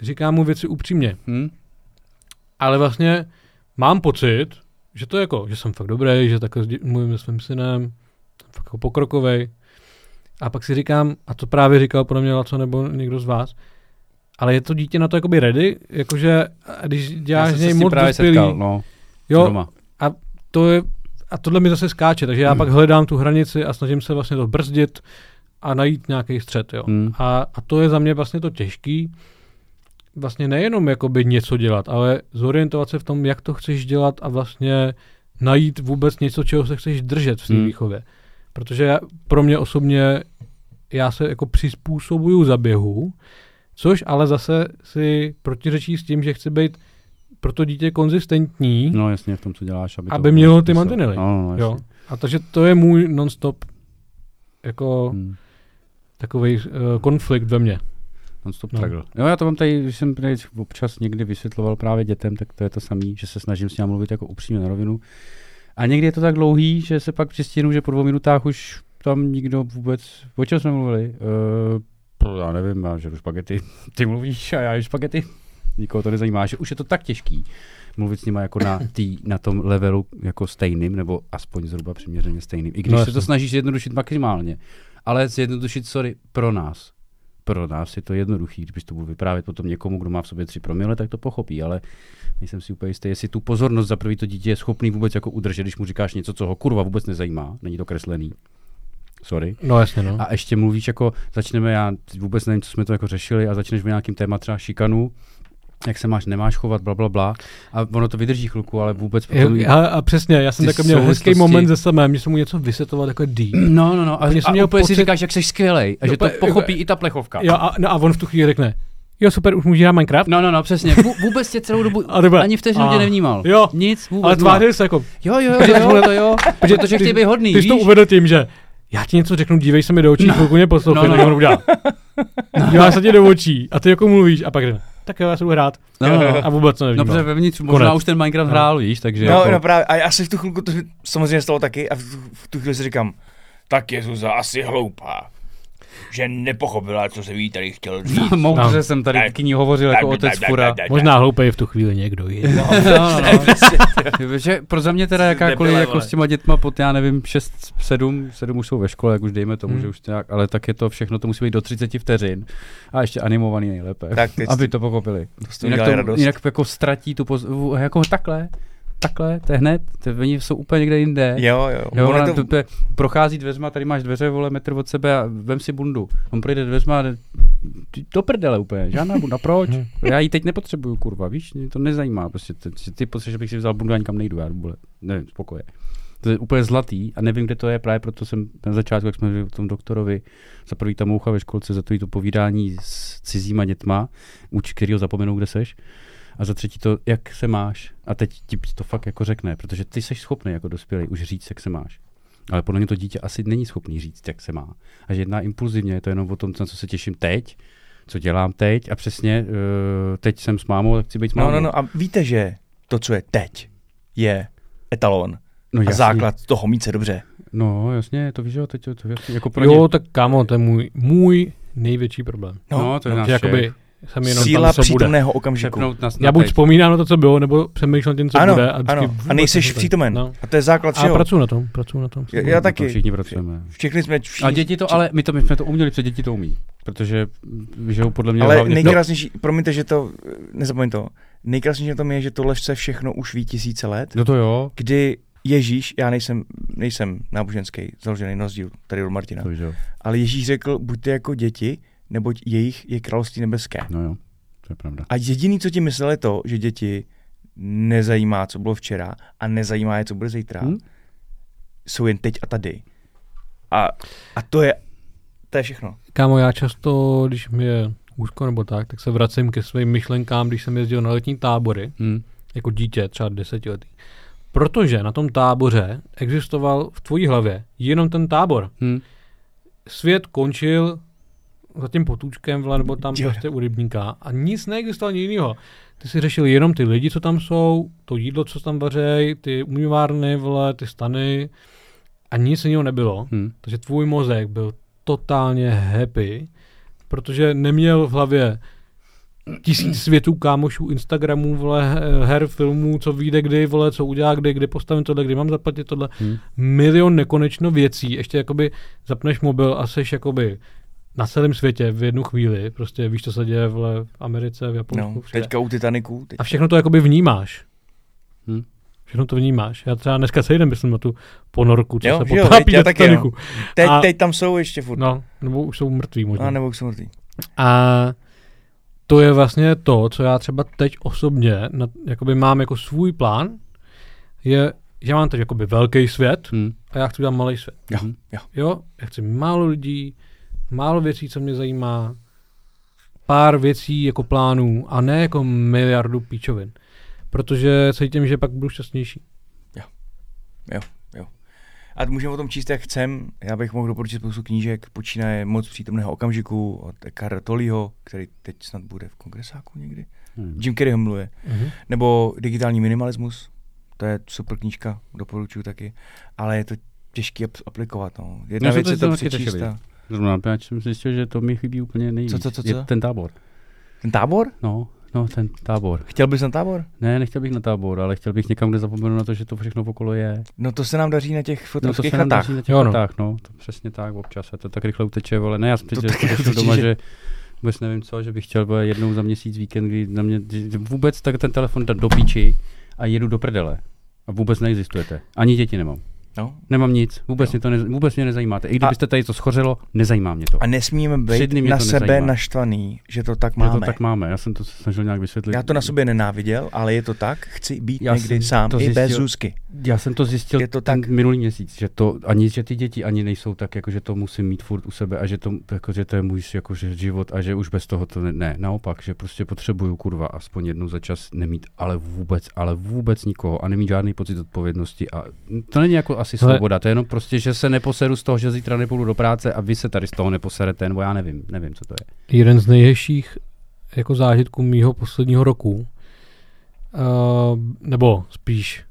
[SPEAKER 4] říkám mu věci upřímně.
[SPEAKER 3] Hm?
[SPEAKER 4] Ale vlastně mám pocit, že to je jako, že jsem fakt dobrý, že takhle mluvím se svým synem, jsem fakt jako pokrokovej. A pak si říkám, a to právě říkal pro mě Laco nebo někdo z vás, ale je to dítě na to jakoby ready, jakože a když děláš něj moc
[SPEAKER 3] právě
[SPEAKER 4] dospělý,
[SPEAKER 3] setkal, no,
[SPEAKER 4] jo,
[SPEAKER 3] doma.
[SPEAKER 4] to je, a tohle mi zase skáče, takže já
[SPEAKER 3] Hmm.
[SPEAKER 4] pak hledám tu hranici a snažím se vlastně to brzdit a najít nějaký střed, jo.
[SPEAKER 3] Hm.
[SPEAKER 4] A, a to je za mě vlastně to těžký, vlastně nejenom jakoby něco dělat, ale zorientovat se v tom, jak to chceš dělat a vlastně najít vůbec něco, čeho se chceš držet v té
[SPEAKER 3] Hmm.
[SPEAKER 4] výchově. Protože já, pro mě osobně já se jako přizpůsobuju zaběhu, což ale zase si protiřečí s tím, že chci být pro to dítě konzistentní,
[SPEAKER 3] No jasně, v tom, co děláš, aby,
[SPEAKER 4] Aby
[SPEAKER 3] to
[SPEAKER 4] mělo ty mantinely.
[SPEAKER 3] No, no,
[SPEAKER 4] jo. A takže to je můj non-stop jako
[SPEAKER 3] Hm.
[SPEAKER 4] takový uh, konflikt ve mně.
[SPEAKER 3] Non-stop
[SPEAKER 4] No.
[SPEAKER 3] struggle. Jo, já to mám tady, když jsem tady občas někdy vysvětloval právě dětem, tak to je to samý, že se snažím s ním mluvit jako upřímně na rovinu. A někdy je to tak dlouhý, že se pak přistěnu, že po dvou minutách už tam nikdo vůbec, o čem jsme mluvili? Uh, já nevím, já žeru špagety, ty mluvíš a já jdu špagety. Nikoho to nezajímá, že už je to tak těžký mluvit s nima jako na, tý, na tom levelu jako stejným, nebo aspoň zhruba přiměřeně stejným. I když
[SPEAKER 4] No
[SPEAKER 3] se to snažíš zjednodušit maximálně. Ale zjednodušit, sorry, pro nás. Pro nás je to jednoduchý, když to budu vyprávět potom někomu, kdo má v sobě tři promile, tak to pochopí, ale nejsem si úplně jistý, jestli tu pozornost za prvý to dítě je schopný vůbec jako udržet, když mu říkáš něco, co ho kurva vůbec nezajímá, není to kreslený. Sorry.
[SPEAKER 4] No jasně, no.
[SPEAKER 3] A ještě mluvíš jako, začneme, já vůbec nevím, co jsme to jako řešili, a začneš v nějakým téma třeba šikanu, jak se máš, nemáš chovat, bla, bla, bla. A ono to vydrží chvilku, ale vůbec potom...
[SPEAKER 4] Jo, a, a přesně, já jsem
[SPEAKER 3] ty
[SPEAKER 4] takový měl hezký moment ze samém, že jsem mu něco vysvětloval jako deep.
[SPEAKER 3] No, no, no. A,
[SPEAKER 4] Úplně jsem
[SPEAKER 3] a
[SPEAKER 4] měl
[SPEAKER 3] úplně si
[SPEAKER 4] pocit-
[SPEAKER 3] říkáš, jak jsi skvělej. A že to
[SPEAKER 4] úplně-
[SPEAKER 3] pochopí i ta plechovka.
[SPEAKER 4] Jo, a, no a on v tu chvíli řekne, jo super, už můžu hrát Minecraft?
[SPEAKER 3] No, no, no, přesně. Vů, vůbec tě celou dobu
[SPEAKER 4] A
[SPEAKER 3] ani vteřinu
[SPEAKER 4] a-
[SPEAKER 3] tě nevnímal.
[SPEAKER 4] Jo.
[SPEAKER 3] Nic, vůbec.
[SPEAKER 4] Ale tvářil se jako,
[SPEAKER 3] Jo, jo, jo, jo, to jo. Protože to, že chtějí být hodný,
[SPEAKER 4] ty jsi to uvedl tím, že já ti něco řeknu, dívej se mi do očí, no. chvilku mě poslouchej,
[SPEAKER 3] No,
[SPEAKER 4] no,
[SPEAKER 3] no,
[SPEAKER 4] no.
[SPEAKER 3] no.
[SPEAKER 4] on udělá. Dívá se ti do očí a ty jako mluvíš a pak řekne, tak jo, já se budu hrát.
[SPEAKER 3] No, no, no.
[SPEAKER 4] A vůbec to
[SPEAKER 3] No,
[SPEAKER 4] nevnímal.
[SPEAKER 3] protože vevnitř možná
[SPEAKER 4] Konec.
[SPEAKER 3] už ten Minecraft
[SPEAKER 4] No.
[SPEAKER 3] hrál, víš, takže
[SPEAKER 2] No,
[SPEAKER 3] jako...
[SPEAKER 2] no právě. A já si v tu chvilku, to samozřejmě stalo taky, a v tu, v tu chvíli si říkám, tak je Zuza asi hloupá. Že nepochopila, co se ví tady chtěl říct.
[SPEAKER 3] No, moudře
[SPEAKER 4] No.
[SPEAKER 3] jsem tady k ní hovořil jako otec fura.
[SPEAKER 4] Možná hloupej v tu chvíli někdo jiný.
[SPEAKER 2] No,
[SPEAKER 3] No, no. že pro za mě teda jakákoliv jako s těma dětma pod, já nevím, 6, 7, 7 už jsou ve škole, jak už dejme tomu,
[SPEAKER 4] Hmm.
[SPEAKER 3] že už nějak, ale tak je to všechno, to musí být do 30 vteřin a ještě animovaný nejlépe,
[SPEAKER 2] Tak
[SPEAKER 3] aby to pochopili.
[SPEAKER 2] to
[SPEAKER 3] Jinak, to, jinak jako ztratí tu poz, jako takhle, takhle, to je hned, to, oni jsou úplně někde jinde.
[SPEAKER 2] Jo, jo.
[SPEAKER 3] Jo, ona
[SPEAKER 2] to-
[SPEAKER 3] to, to, je, prochází dveřma, tady máš dveře, vole, metr od sebe a vem si bundu. On projde dveřma do prdele úplně, žádná bunda, proč? Já ji teď nepotřebuju, kurva, víš, mě to nezajímá, prostě ty, ty, potřebuješ, abych si vzal bundu a nikam nejdu, já vůbec, nevím, spokoje. To je úplně zlatý a nevím, kde to je, právě proto jsem na začátku, jak jsme mluvili o tom doktorovi, za prvý ta moucha ve školce, za to povídání s cizíma dětma, uč, kterýho zapomenou, kde seš, a za třetí to, jak se máš. A teď ti to fakt jako řekne, protože ty jsi schopný jako dospělý už říct, jak se máš. Ale podle mě to dítě asi není schopný říct, jak se má. A že jedná impulzivně, je to jenom o tom, na co se těším teď, co dělám teď a přesně uh, teď jsem s mámou, tak chci být s mámou.
[SPEAKER 2] No, no, no. A víte, že to, co je teď, je etalon.
[SPEAKER 3] no
[SPEAKER 2] A základ toho mít se dobře.
[SPEAKER 3] No, jasně, to víš, jo, teď to, to jasně, jako pro
[SPEAKER 4] Jo,
[SPEAKER 3] ně.
[SPEAKER 4] tak kámo, to je můj, můj největší problém.
[SPEAKER 3] No, no, to je
[SPEAKER 4] No,
[SPEAKER 3] náš
[SPEAKER 4] jakoby jsem jenom
[SPEAKER 2] Síla
[SPEAKER 4] tam, co bude.
[SPEAKER 2] přítomného okamžiku.
[SPEAKER 3] Na, na
[SPEAKER 4] Já buď vzpomínám na to, co bylo, nebo přemýšlím tím, co
[SPEAKER 2] Ano,
[SPEAKER 4] bude. A,
[SPEAKER 2] ano. A nejseš přítomen.
[SPEAKER 4] No.
[SPEAKER 2] A to je základ
[SPEAKER 4] A
[SPEAKER 2] všeho.
[SPEAKER 4] pracuji na tom, pracuji na tom.
[SPEAKER 2] Já, já
[SPEAKER 3] To
[SPEAKER 2] taky.
[SPEAKER 3] všichni pracujeme.
[SPEAKER 2] Všichni jsme všichni,
[SPEAKER 3] A děti to, ale my, to, my jsme to uměli, protože děti to umí. Protože, že jo, podle mě
[SPEAKER 2] ale
[SPEAKER 3] hlavně...
[SPEAKER 2] nejkrásnější, promiňte, že to, nezapomeň to, nejkrásnější na tom je, že tohle se všechno už ví tisíce let,
[SPEAKER 3] No to jo,
[SPEAKER 2] kdy Ježíš, já nejsem, nejsem náboženský, založený na rozdíl tady od Martina,
[SPEAKER 3] to víš, jo.
[SPEAKER 2] ale Ježíš řekl, buďte jako děti, neboť jejich je království nebeské.
[SPEAKER 3] No jo, to je pravda.
[SPEAKER 2] A jediný, co ti myslel, je to, že děti nezajímá, co bylo včera a nezajímá je, co bude zítra.
[SPEAKER 3] Hm?
[SPEAKER 2] Hmm? Jsou jen teď a tady. A, a to je, to je všechno.
[SPEAKER 4] Kámo, já často, když mi je úzko nebo tak, tak se vracím ke svým myšlenkám, když jsem jezdil na letní tábory,
[SPEAKER 3] Hm.
[SPEAKER 4] jako dítě, třeba desetiletý. Protože na tom táboře existoval v tvojí hlavě jenom ten tábor.
[SPEAKER 3] Hm.
[SPEAKER 4] Svět končil za tím potůčkem, vle, nebo tam prostě u rybníka a nic neexistovalo nic jiného. Ty si řešil jenom ty lidi, co tam jsou, to jídlo, co tam vařej, ty umývárny, vle, ty stany a nic jiného nebylo.
[SPEAKER 3] Hm.
[SPEAKER 4] Takže tvůj mozek byl totálně happy, protože neměl v hlavě tisíc světů, kámošů, Instagramů, vole, her, filmů, co vyjde kdy, vole, co udělá kdy, kdy postavím tohle, kdy mám zaplatit tohle.
[SPEAKER 3] Hm.
[SPEAKER 4] Milion nekonečno věcí, ještě jakoby zapneš mobil a seš jakoby na celém světě v jednu chvíli, prostě víš, co se děje v Americe, v Japonsku,
[SPEAKER 2] No,
[SPEAKER 4] všude.
[SPEAKER 2] teďka u Titaniku. Teď,
[SPEAKER 4] A všechno to jakoby vnímáš.
[SPEAKER 3] Hm.
[SPEAKER 4] Všechno to vnímáš. Já třeba dneska celý den myslím na tu ponorku, co
[SPEAKER 2] Jo,
[SPEAKER 4] se
[SPEAKER 2] jo,
[SPEAKER 4] potápí
[SPEAKER 2] taky,
[SPEAKER 4] Titaniku.
[SPEAKER 2] teď,
[SPEAKER 4] a-
[SPEAKER 2] teď tam jsou ještě furt.
[SPEAKER 4] No, nebo už jsou mrtví možná.
[SPEAKER 2] A nebo už jsou mrtví.
[SPEAKER 4] A to je vlastně to, co já třeba teď osobně na, jakoby mám jako svůj plán, je, že mám teď jakoby velký svět
[SPEAKER 3] Hm.
[SPEAKER 4] a já chci udělat malý svět.
[SPEAKER 2] Jo,
[SPEAKER 3] Mhm.
[SPEAKER 2] jo.
[SPEAKER 4] Jo, já chci málo lidí, málo věcí, co mě zajímá, pár věcí jako plánů a ne jako miliardu píčovin. Protože cítím, že pak budu šťastnější.
[SPEAKER 2] A můžeme o tom číst, jak chcem. Já bych mohl doporučit spoustu knížek. Počínaje Moc přítomného okamžiku od Eckhart Tollyho, který teď snad bude v kongresáku někdy.
[SPEAKER 3] Hm.
[SPEAKER 2] Jim Carrey ho.
[SPEAKER 4] Mhm.
[SPEAKER 2] Nebo Digitální minimalismus. To je super knížka, doporučuji taky. Ale je to těžký ap- aplikovat. No. Jedna
[SPEAKER 3] jsem
[SPEAKER 2] věc
[SPEAKER 3] to
[SPEAKER 2] je to přečíst.
[SPEAKER 3] Zrovna, já jsem zjistil, že to mi chybí úplně nejvíc.
[SPEAKER 2] Co, co, co,
[SPEAKER 3] Je
[SPEAKER 2] co?
[SPEAKER 3] ten tábor.
[SPEAKER 2] Ten tábor?
[SPEAKER 3] No, no, ten tábor.
[SPEAKER 2] Chtěl bys na tábor?
[SPEAKER 3] Ne, nechtěl bych na tábor, ale chtěl bych někam, kde zapomenu na to, že to všechno okolo je.
[SPEAKER 2] No to se nám daří na těch
[SPEAKER 3] No to
[SPEAKER 2] fotovských
[SPEAKER 3] se nám
[SPEAKER 2] chatách.
[SPEAKER 3] daří na těch
[SPEAKER 4] Jo, no.
[SPEAKER 3] chatách, no. To přesně tak, občas. A to tak rychle uteče, vole. Ne, já jsem teď řešil
[SPEAKER 2] uteče,
[SPEAKER 3] doma,
[SPEAKER 2] že-
[SPEAKER 3] že vůbec nevím co, že bych chtěl vole, jednou za měsíc víkend, kdy na mě, že vůbec tak ten telefon dát do píči a jedu do prdele. A vůbec neexistujete. Ani děti nemám.
[SPEAKER 2] No.
[SPEAKER 3] Nemám nic, vůbec,
[SPEAKER 2] Jo.
[SPEAKER 3] mě to ne, vůbec mě nezajímáte. I kdybyste tady to schořelo, nezajímá mě to.
[SPEAKER 2] A nesmíme být na sebe
[SPEAKER 3] nezajímá.
[SPEAKER 2] naštvaný, že to tak
[SPEAKER 3] Že
[SPEAKER 2] máme.
[SPEAKER 3] to tak máme, já jsem to snažil nějak vysvětlit.
[SPEAKER 2] Já to na sobě nenáviděl, ale je to tak. Chci být
[SPEAKER 3] Já
[SPEAKER 2] někdy sám,
[SPEAKER 3] to
[SPEAKER 2] i bez
[SPEAKER 3] zjistil-
[SPEAKER 2] Zuzky.
[SPEAKER 3] Já jsem to zjistil
[SPEAKER 2] Je to
[SPEAKER 3] ten
[SPEAKER 2] tak.
[SPEAKER 3] minulý měsíc, že to ani že ty děti ani nejsou tak, jako že to musím mít furt u sebe a že to, jako, že to je můj jako, že život a že už bez toho to ne, ne, naopak, že prostě potřebuju kurva aspoň jednou za čas nemít ale vůbec, ale vůbec nikoho a nemít žádný pocit odpovědnosti a to není jako asi
[SPEAKER 4] Hele.
[SPEAKER 3] svoboda, to je jenom prostě, že se neposeru z toho, že zítra nepůjdu do práce a vy se tady z toho neposerete, nebo já nevím, nevím, co to je.
[SPEAKER 4] jeden z nejhezčích jako zážitků mýho posledního roku, uh, nebo spíš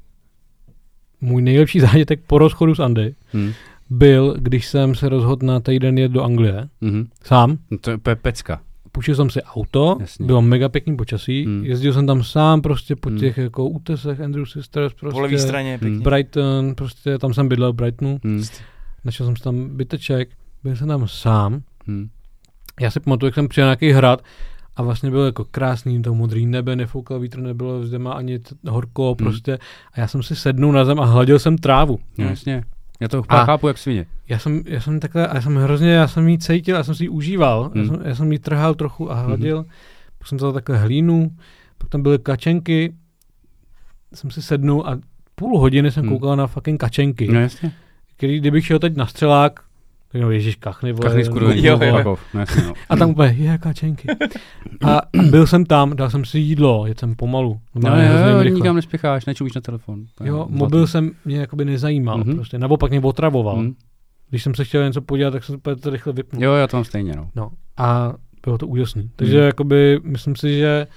[SPEAKER 4] můj nejlepší zážitek po rozchodu s Andy,
[SPEAKER 3] Hm.
[SPEAKER 4] byl, když jsem se rozhodl na týden jet do Anglie.
[SPEAKER 3] Mhm.
[SPEAKER 4] Sám.
[SPEAKER 3] No to je pecka.
[SPEAKER 4] Půjčil jsem si auto,
[SPEAKER 3] Jasně.
[SPEAKER 4] bylo mega pěkný počasí,
[SPEAKER 3] Hmm.
[SPEAKER 4] jezdil jsem tam sám prostě po
[SPEAKER 3] Hmm.
[SPEAKER 4] těch jako útesech Andrew Sisters, prostě
[SPEAKER 2] Po levé straně,
[SPEAKER 3] Hmm.
[SPEAKER 2] pěkně.
[SPEAKER 4] Brighton, prostě tam jsem bydlel v Brightonu,
[SPEAKER 3] Hmm.
[SPEAKER 4] našel jsem si tam byteček, byl jsem tam sám,
[SPEAKER 3] Hmm.
[SPEAKER 4] já si pamatuju, jak jsem přijel na nějaký hrad a vlastně bylo jako krásný, to modrý nebe, nefoukal vítr, nebylo zde má ani t- horko prostě a já jsem si sednul na zem a hladil jsem trávu.
[SPEAKER 3] Jasně. Já to
[SPEAKER 4] A-
[SPEAKER 3] chápu jak svině.
[SPEAKER 4] Já jsem, já jsem takhle, já jsem hrozně, já jsem jí cítil, já jsem si ji užíval, já,
[SPEAKER 3] Hmm.
[SPEAKER 4] jsem, já jsem jí trhal trochu a hladil, pak jsem vzal takhle hlínu, pak tam byly kačenky, jsem si sednul a půl hodiny jsem
[SPEAKER 3] Hmm.
[SPEAKER 4] koukal na fucking kačenky,
[SPEAKER 3] No jasně.
[SPEAKER 4] který kdybych šel teď na střelák, tak no ježiš, kachny, vole,
[SPEAKER 3] Kachny
[SPEAKER 4] no,
[SPEAKER 3] skurvený.
[SPEAKER 2] Jo, jo.
[SPEAKER 3] No, jasně, no.
[SPEAKER 4] A tam úplně, je kačenky. A byl jsem tam, dal jsem si jídlo, jet jsem pomalu.
[SPEAKER 3] No,
[SPEAKER 4] normálně
[SPEAKER 3] jo, jo, nikam nespěcháš, nečumíš na telefon.
[SPEAKER 4] Jo,
[SPEAKER 3] zlatý.
[SPEAKER 4] mobil jsem mě jakoby nezajímal,
[SPEAKER 3] Mhm.
[SPEAKER 4] prostě, naopak mě otravoval.
[SPEAKER 3] Hmm.
[SPEAKER 4] Když jsem se chtěl něco podívat, tak jsem to úplně rychle vypnul.
[SPEAKER 3] Jo, já to mám stejně, no.
[SPEAKER 4] No a bylo to úžasný. Takže
[SPEAKER 3] Hmm.
[SPEAKER 4] jakoby, myslím si, že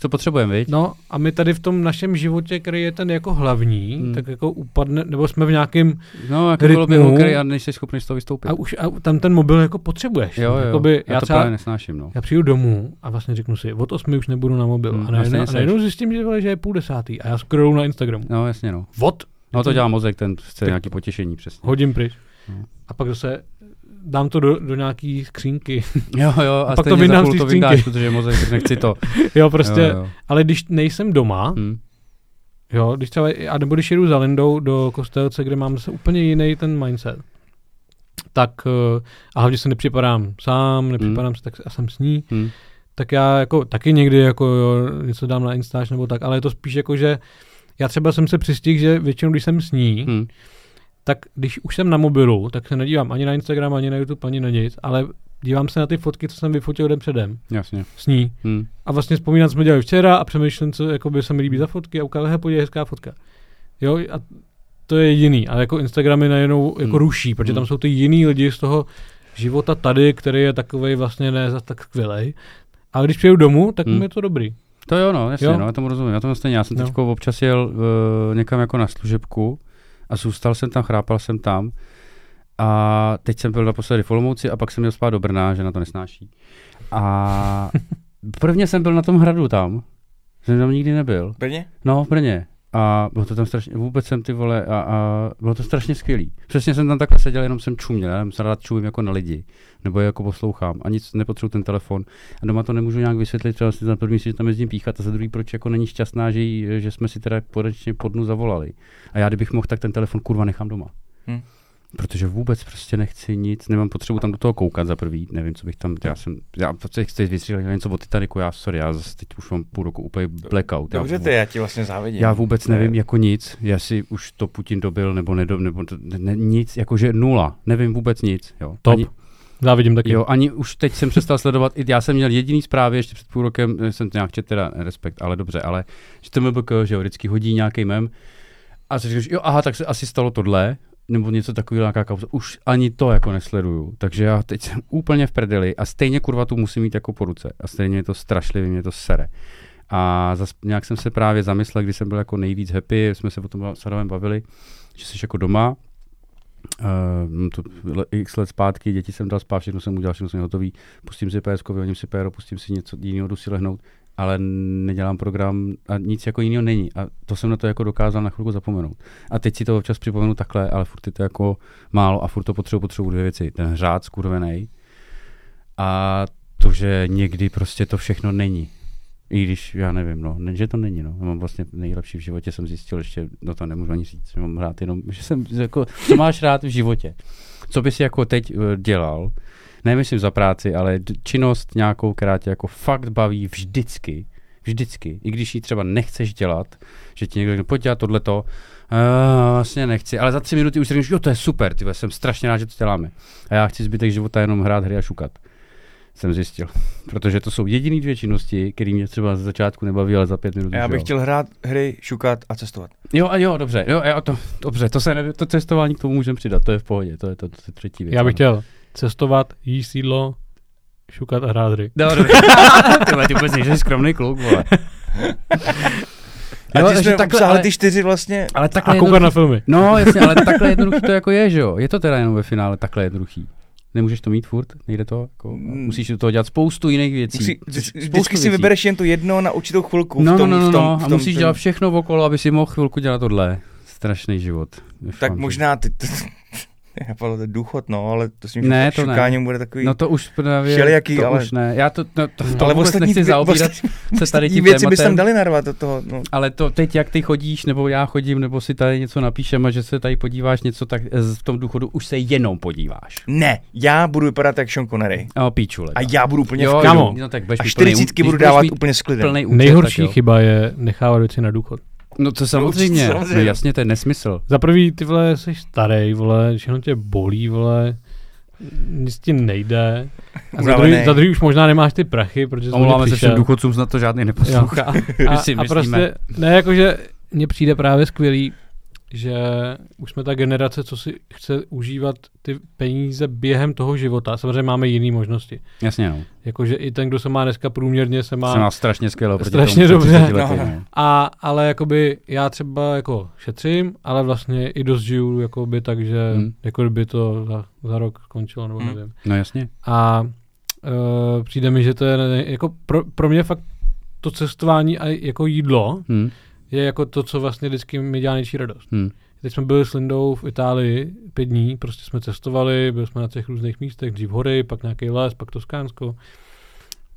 [SPEAKER 3] To potřebujeme, viď?
[SPEAKER 4] no a my tady v tom našem životě, který je ten jako hlavní,
[SPEAKER 3] Hmm.
[SPEAKER 4] tak jako upadne, nebo jsme v nějakém
[SPEAKER 3] No, jako bylo by
[SPEAKER 4] rytmu.
[SPEAKER 3] hokej a nejsi schopný z toho vystoupit.
[SPEAKER 4] a už a tam ten mobil jako potřebuješ.
[SPEAKER 3] Jo, jo,
[SPEAKER 4] Jakoby,
[SPEAKER 3] já,
[SPEAKER 4] já,
[SPEAKER 3] to
[SPEAKER 4] třeba,
[SPEAKER 3] právě nesnáším, no.
[SPEAKER 4] já přijdu domů a vlastně řeknu si, od osmi už nebudu na mobil.
[SPEAKER 3] Hmm,
[SPEAKER 4] a najednou, a najednou zjistím, že, že je půl desátý a já scrollu na Instagramu.
[SPEAKER 3] No, jasně, no.
[SPEAKER 4] Od
[SPEAKER 3] No to dělá mozek, ten chce nějaký potěšení, přesně.
[SPEAKER 4] hodím pryč.
[SPEAKER 3] No.
[SPEAKER 4] A pak zase dám to do, do nějaký skřínky.
[SPEAKER 3] Jo, jo, a,
[SPEAKER 4] A pak to té
[SPEAKER 3] to
[SPEAKER 4] skřínky.
[SPEAKER 3] protože mozek řekne, chci to.
[SPEAKER 4] jo, prostě,
[SPEAKER 3] Jo, jo.
[SPEAKER 4] ale když nejsem doma,
[SPEAKER 3] Hm.
[SPEAKER 4] Jo, když třeba, a nebo když jedu za Lindou do kostelce, kde mám zase úplně jiný ten mindset, tak, eh, a hlavně se nepřipadám sám, nepřipadám
[SPEAKER 3] Hmm.
[SPEAKER 4] se tak a jsem s ní,
[SPEAKER 3] Hm.
[SPEAKER 4] tak já jako taky někdy jako jo, něco dám na Instač nebo tak, ale je to spíš jako, že já třeba jsem se přistihl, že většinou, když jsem s ní,
[SPEAKER 3] Hm.
[SPEAKER 4] Tak když už jsem na mobilu, tak se nedívám ani na Instagram, ani na YouTube, ani na nic, ale dívám se na ty fotky, co jsem vyfotil den předem
[SPEAKER 3] Jasně.
[SPEAKER 4] s ní.
[SPEAKER 3] Hm.
[SPEAKER 4] A vlastně vzpomínám, co jsme dělali včera a přemýšlím, co jakoby, se mi líbí za fotky a ukázal, hej, podívej, hezká fotka. Jo, a to je jiný, ale jako Instagramy najednou jako
[SPEAKER 3] Hmm.
[SPEAKER 4] ruší, protože tam
[SPEAKER 3] Hmm.
[SPEAKER 4] jsou ty jiný lidi z toho života tady, který je takový vlastně ne za tak skvělej. A když přijdu domů, tak
[SPEAKER 3] Hmm.
[SPEAKER 4] je to dobrý.
[SPEAKER 3] To jo, no, jasně,
[SPEAKER 4] Jo.
[SPEAKER 3] no, já tomu rozumím. Já tomu stejně, já jsem
[SPEAKER 4] No.
[SPEAKER 3] teď občas jel uh, někam jako na služebku a zůstal jsem tam, chrápal jsem tam a teď jsem byl naposledy v Olomouci a pak jsem měl spát do Brna, že na to nesnáší. A prvně jsem byl na tom hradu tam, jsem tam nikdy nebyl.
[SPEAKER 2] Brně?
[SPEAKER 3] No, v Brně. A bylo to tam strašně, vůbec jsem ty vole, a, a bylo to strašně skvělý. Přesně jsem tam takhle seděl, jenom jsem čuměl, já se rád čumím jako na lidi, nebo je jako poslouchám a nic nepotřebuji ten telefon. A doma to nemůžu nějak vysvětlit, třeba si za první si tam jezdím píchat a za druhý, proč jako není šťastná, že, že jsme si teda konečně po dnu zavolali. A já kdybych mohl, tak ten telefon kurva nechám doma.
[SPEAKER 2] Hm.
[SPEAKER 3] Protože vůbec prostě nechci nic, nemám potřebu tam do toho koukat za prvý, nevím, co bych tam, já jsem, já prostě chci vystřílet něco o Titaniku, já sorry, já zase teď už mám půl roku úplně blackout. já
[SPEAKER 2] Dobře,
[SPEAKER 3] vůbec-
[SPEAKER 2] ty, já ti vlastně závidím.
[SPEAKER 3] já vůbec nevím jako nic, jestli už to Putin dobil nebo nedob, nebo to, ne, nic, jakože nula, nevím vůbec nic. Jo.
[SPEAKER 4] Top.
[SPEAKER 3] Ani,
[SPEAKER 4] Závidím taky.
[SPEAKER 3] jo, ani už teď jsem přestal sledovat, já jsem měl jediný zprávy, ještě před půl rokem eh, jsem to nějak četl, teda respekt, ale dobře, ale že to MBK, že jo, vždycky hodí nějaký mem a si říkáš, jo, aha, tak se asi stalo tohle, nebo něco takového, nějaká kauza. Už ani to jako nesleduju. Takže já teď jsem úplně v prdeli a stejně kurva tu musím mít jako po ruce. A stejně je to strašlivý, mě to sere. A zas, nějak jsem se právě zamyslel, když jsem byl jako nejvíc happy, jsme se o tom s Adamem bavili, že jsi jako doma, Uh, to x let zpátky, děti jsem dal spát, všechno jsem udělal, všechno jsem hotový, pustím si PSK, vyhodím si péro, pustím si něco jiného, jdu si lehnout, ale nedělám program a nic jako jiného není. A to jsem na to jako dokázal na chvilku zapomenout. A teď si to občas připomenu takhle, ale furt je to jako málo a furt to potřebuji, potřebuji dvě věci. Ten řád skurvený a to, že někdy prostě to všechno není. I když, já nevím, no, ne, že to není, no. Mám vlastně nejlepší v životě, jsem zjistil, ještě, no to nemůžu ani říct, mám rád jenom, že jsem, jako, co máš rád v životě? Co bys jako teď uh, dělal? Nemyslím za práci, ale činnost nějakou, která tě jako fakt baví vždycky, vždycky, i když ji třeba nechceš dělat, že ti někdo řekne, pojď dělat tohleto, Uh, vlastně nechci, ale za tři minuty už si řekneš, jo, to je super, ty jsem strašně rád, že to děláme. A já chci zbytek života jenom hrát hry a šukat. Jsem zjistil. Protože to jsou jediné dvě činnosti, které mě třeba ze začátku nebaví, ale za pět minut.
[SPEAKER 2] Já bych
[SPEAKER 3] jo.
[SPEAKER 2] chtěl hrát hry, šukat a cestovat.
[SPEAKER 3] Jo, a jo, dobře, jo, jo to, dobře, to se ne, to cestování k tomu můžeme přidat, to je v pohodě, to je to, to je třetí věc.
[SPEAKER 4] Já bych
[SPEAKER 3] ano.
[SPEAKER 4] chtěl cestovat, jíst jídlo, šukat a hrát hry.
[SPEAKER 3] No, dobře. ty vole, ty vůbec nejsi skromný kluk, vole.
[SPEAKER 2] A
[SPEAKER 3] Jo,
[SPEAKER 2] ty jsme
[SPEAKER 3] takhle, ale-
[SPEAKER 2] ty čtyři vlastně.
[SPEAKER 3] Ale
[SPEAKER 4] A
[SPEAKER 3] takhle
[SPEAKER 4] koukat na filmy.
[SPEAKER 3] No jasně, ale takhle jednoduchý to jako je, že jo? Je to teda jenom ve finále takhle jednoduchý. Nemůžeš to mít furt? Nejde to? Jako,
[SPEAKER 2] Mm.
[SPEAKER 3] musíš do toho dělat spoustu jiných věcí.
[SPEAKER 2] Musí,
[SPEAKER 3] Spoustu
[SPEAKER 2] vždycky si
[SPEAKER 3] věcí.
[SPEAKER 2] vybereš jen to jedno na určitou chvilku.
[SPEAKER 3] No,
[SPEAKER 2] v tom,
[SPEAKER 3] no, no,
[SPEAKER 2] v
[SPEAKER 3] no,
[SPEAKER 2] tom,
[SPEAKER 3] no.
[SPEAKER 2] v
[SPEAKER 3] a
[SPEAKER 2] tom,
[SPEAKER 3] musíš
[SPEAKER 2] tom-
[SPEAKER 3] dělat všechno okolo, aby si mohl chvilku dělat tohle. Strašný život.
[SPEAKER 2] Tak možná ty... Napadlo to důchod, no, ale to s tím
[SPEAKER 3] Ne,
[SPEAKER 2] ne,
[SPEAKER 3] to ne.
[SPEAKER 2] šukáním bude takový...
[SPEAKER 3] No to už právě,
[SPEAKER 2] Všelijaký,
[SPEAKER 3] to
[SPEAKER 2] ale-
[SPEAKER 3] už ne. Já to, no, to, to
[SPEAKER 2] ale
[SPEAKER 3] vůbec nechci
[SPEAKER 2] dvě-
[SPEAKER 3] zaobírat
[SPEAKER 2] ostatní-
[SPEAKER 3] se tady
[SPEAKER 2] ostatní
[SPEAKER 3] tím
[SPEAKER 2] věci bys tam
[SPEAKER 3] tématem.
[SPEAKER 2] dali narvat do toho. No.
[SPEAKER 3] Ale to teď, jak ty chodíš, nebo já chodím, nebo si tady něco napíšem a že se tady podíváš něco, tak z- v tom důchodu už se jenom podíváš.
[SPEAKER 2] Ne, já budu vypadat jak Sean Connery.
[SPEAKER 3] A píčule.
[SPEAKER 2] A já budu úplně
[SPEAKER 3] jo,
[SPEAKER 2] v
[SPEAKER 3] jo, no, tak budeš
[SPEAKER 2] A
[SPEAKER 3] mít
[SPEAKER 2] 40
[SPEAKER 3] plný,
[SPEAKER 2] budu dávat
[SPEAKER 3] mít
[SPEAKER 2] úplně s klidem.
[SPEAKER 4] Nejhorší chyba je nechávat věci na důchod.
[SPEAKER 3] No to samozřejmě, no,
[SPEAKER 2] samozřejmě.
[SPEAKER 3] jasně, to je nesmysl.
[SPEAKER 4] Za prvý, ty vole, jsi starý, vole, všechno tě bolí, vole, nic ti nejde. A za druhý, za druhý už možná nemáš ty prachy, protože
[SPEAKER 3] Omlouváme se všem důchodcům, snad to žádný neposlouchá.
[SPEAKER 4] A, a
[SPEAKER 3] myslíme.
[SPEAKER 4] prostě, ne, jakože mně přijde právě skvělý, že už jsme ta generace, co si chce užívat ty peníze během toho života. Samozřejmě máme jiné možnosti.
[SPEAKER 3] Jasně, no.
[SPEAKER 4] Jakože i ten, kdo se má dneska průměrně, se má...
[SPEAKER 3] Se má strašně skvěle proti
[SPEAKER 4] Strašně dobře.
[SPEAKER 3] 30 lety,
[SPEAKER 2] No.
[SPEAKER 3] no.
[SPEAKER 4] A, ale jakoby já třeba jako šetřím, ale vlastně i dost žiju jakoby tak, že
[SPEAKER 3] Hmm.
[SPEAKER 4] jako by to za, za rok skončilo, nebo
[SPEAKER 2] Hmm.
[SPEAKER 4] nevím.
[SPEAKER 3] no jasně.
[SPEAKER 4] A uh, přijde mi, že to je jako pro, pro mě fakt to cestování a jako jídlo
[SPEAKER 3] Hm.
[SPEAKER 4] Je jako to, co vlastně vždycky mi dělá největší radost.
[SPEAKER 3] Hm.
[SPEAKER 4] Teď jsme byli s Lindou v Itálii pět dní, prostě jsme cestovali, byli jsme na těch různých místech, dřív hory, pak nějaký les, pak Toskánsko.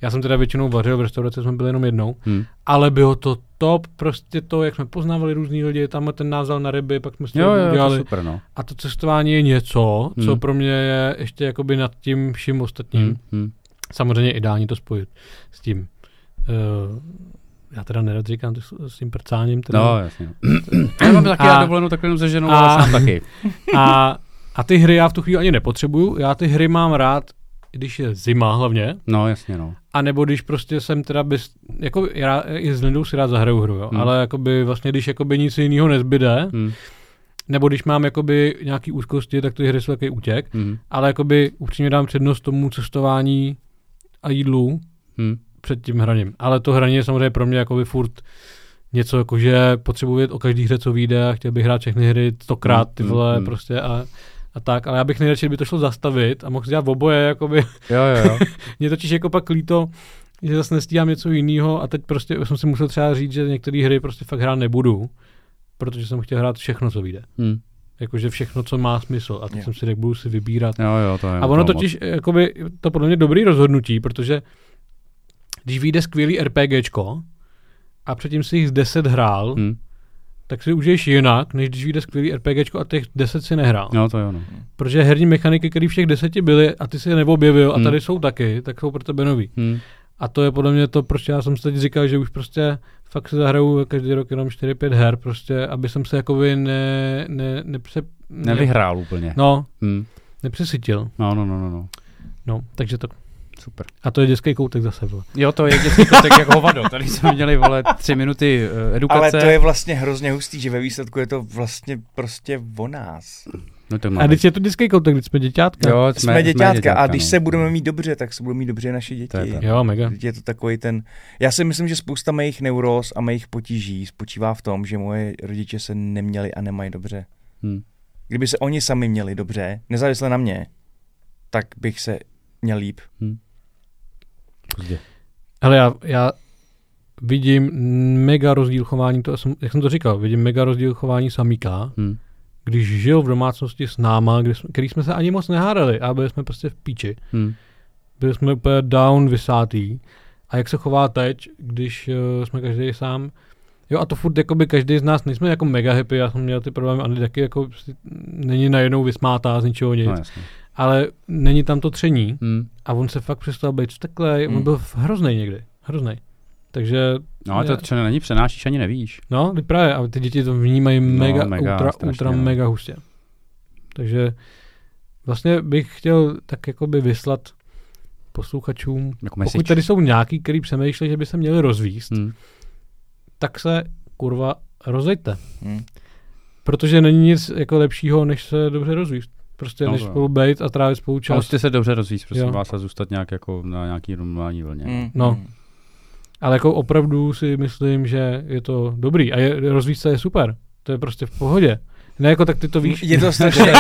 [SPEAKER 4] Já jsem teda většinou vařil, v restauraci jsme byli jenom jednou,
[SPEAKER 3] Hm.
[SPEAKER 4] ale bylo to top, prostě to, jak jsme poznávali různý lidi, tam ten nás vzal na ryby, pak jsme s tím
[SPEAKER 3] Jo, jo, to
[SPEAKER 4] udělali.
[SPEAKER 3] super, no.
[SPEAKER 4] A to cestování je něco, co
[SPEAKER 3] Hmm.
[SPEAKER 4] pro mě je ještě jakoby nad tím vším ostatním.
[SPEAKER 3] Hm. Hm.
[SPEAKER 4] Samozřejmě ideální to spojit s tím. Uh, já teda nerad říkám to s, tím prcáním. Teda.
[SPEAKER 3] No, jasně. Já mám taky
[SPEAKER 4] A-
[SPEAKER 3] a, dovolenou takhle jenom se ženou,
[SPEAKER 4] a-
[SPEAKER 3] ale sám taky.
[SPEAKER 4] A, a ty hry já v tu chvíli ani nepotřebuju. Já ty hry mám rád, když je zima hlavně,
[SPEAKER 3] No, jasně, no.
[SPEAKER 4] a nebo když prostě jsem teda bez, jako já i s Lindou si rád zahraju hru, jo,
[SPEAKER 3] Hmm.
[SPEAKER 4] ale jakoby vlastně, když jakoby nic jiného nezbyde,
[SPEAKER 3] Hm.
[SPEAKER 4] nebo když mám jakoby nějaký úzkosti, tak ty hry jsou takový útěk,
[SPEAKER 3] Hm.
[SPEAKER 4] ale jakoby upřímně dám přednost tomu cestování a jídlu
[SPEAKER 3] Hm.
[SPEAKER 4] Před tím hraním. Ale to hraní je samozřejmě pro mě jakoby furt něco, jako že potřebuji vědět o každý hře, co vyjde a chtěl bych hrát všechny hry stokrát, ty
[SPEAKER 3] Mm,
[SPEAKER 4] vole,
[SPEAKER 3] mm.
[SPEAKER 4] prostě a, a tak, ale já bych nejradši, kdyby to šlo zastavit a mohl si dělat oboje, jakoby,
[SPEAKER 3] Jo, jo, jo.
[SPEAKER 4] mě totiž jako pak líto, že zase nestíhám něco jiného a teď prostě jsem si musel třeba říct, že některé hry prostě fakt hrát nebudu, protože jsem chtěl hrát všechno, co vyjde.
[SPEAKER 3] Hm.
[SPEAKER 4] Jakože všechno, co má smysl. A teď
[SPEAKER 2] Jo.
[SPEAKER 4] jsem si řekl, budu si vybírat.
[SPEAKER 3] Jo, jo, to je.
[SPEAKER 4] A ono
[SPEAKER 3] to
[SPEAKER 4] totiž, jakoby, to podle mě dobrý rozhodnutí, protože když vyjde skvělý RPGčko a předtím si jich z 10 hrál,
[SPEAKER 3] Hm.
[SPEAKER 4] tak si užiješ jinak, než když vyjde skvělý RPGčko a těch 10 si nehrál.
[SPEAKER 3] No, to jo, no.
[SPEAKER 4] Protože herní mechaniky, které v těch deseti byly a ty si je neobjevil a
[SPEAKER 3] Hmm.
[SPEAKER 4] tady jsou taky, tak jsou pro tebe nový.
[SPEAKER 3] Hm.
[SPEAKER 4] A to je podle mě to, proč já jsem si teď říkal, že už prostě fakt si zahraju každý rok jenom 4-5 her, prostě, aby jsem se jakoby ne, ne, nepře, ne,
[SPEAKER 3] Nevyhrál úplně.
[SPEAKER 4] No,
[SPEAKER 3] Hm.
[SPEAKER 4] nepřesytil.
[SPEAKER 3] No, no, no, no, no.
[SPEAKER 4] No, takže to.
[SPEAKER 3] Super.
[SPEAKER 4] A to je dětský koutek zase, vole.
[SPEAKER 3] Jo, to je dětský kotek jak hovado. Tady jsme měli, vole, tři minuty uh, edukace.
[SPEAKER 2] Ale to je vlastně hrozně hustý, že ve výsledku je to vlastně prostě o nás.
[SPEAKER 3] No, to
[SPEAKER 4] A když je to dětský koutek, když jsme děťátka.
[SPEAKER 3] Jo,
[SPEAKER 2] Jsme, jsme děťátka a když
[SPEAKER 3] no.
[SPEAKER 2] se budeme mít dobře, tak se budou mít dobře naše děti.
[SPEAKER 3] To je tak.
[SPEAKER 4] Jo, mega.
[SPEAKER 2] Je to takový ten... Já si myslím, že spousta mých neuróz a mých potíží spočívá v tom, že moje rodiče se neměli a nemají dobře.
[SPEAKER 3] Hm.
[SPEAKER 2] Kdyby se oni sami měli dobře, nezávisle na mě, tak bych se měl líp.
[SPEAKER 3] Pozdě.
[SPEAKER 4] Ale já, já vidím mega rozdíl chování, to, jsem, jak jsem to říkal, vidím mega rozdíl chování samíka,
[SPEAKER 3] Hm.
[SPEAKER 4] když žil v domácnosti s náma, kdy jsme, který jsme se ani moc nehádali a byli jsme prostě v píči.
[SPEAKER 3] Hm.
[SPEAKER 4] Byli jsme úplně down, vysátý. A jak se chová teď, když uh, jsme každý sám. Jo a to furt jakoby každý z nás nejsme jako mega happy, já jsem měl ty problémy, ale taky jako prostě není najednou vysmátá z ničeho nic.
[SPEAKER 3] No, jasně.
[SPEAKER 4] Ale není tam to tření
[SPEAKER 3] Hm.
[SPEAKER 4] a on se fakt přestal být vzteklej,
[SPEAKER 2] Hmm.
[SPEAKER 4] on byl hrozný někdy, hrozný. Takže,
[SPEAKER 3] No, ale to, co není přenášíš, ani nevíš.
[SPEAKER 4] no, právě, a ty děti to vnímají
[SPEAKER 3] No,
[SPEAKER 4] mega,
[SPEAKER 3] mega,
[SPEAKER 4] ultra,
[SPEAKER 3] strašně,
[SPEAKER 4] ultra
[SPEAKER 3] no.
[SPEAKER 4] mega hustě. Takže vlastně bych chtěl tak jakoby vyslat posluchačům,
[SPEAKER 3] Jako
[SPEAKER 4] pokud tady jsou nějaký, který přemýšlí, že by se měli rozvíst,
[SPEAKER 3] Hm.
[SPEAKER 4] tak se kurva rozejte.
[SPEAKER 2] Hm.
[SPEAKER 4] Protože není nic jako lepšího, než se dobře rozvíst. Prostě
[SPEAKER 3] No
[SPEAKER 4] než spolu být a trávit spolu
[SPEAKER 3] A
[SPEAKER 4] čas.
[SPEAKER 3] musíte se dobře rozvíjet, prosím
[SPEAKER 4] Jo.
[SPEAKER 3] vás, a zůstat nějak jako na nějaký normální vlně.
[SPEAKER 2] Hm.
[SPEAKER 4] No.
[SPEAKER 2] Hm.
[SPEAKER 4] Ale jako opravdu si myslím, že je to dobrý. A je, rozvíjet se je super. To je prostě v pohodě. Ne, jako tak ty to víš.
[SPEAKER 2] Je to strašně...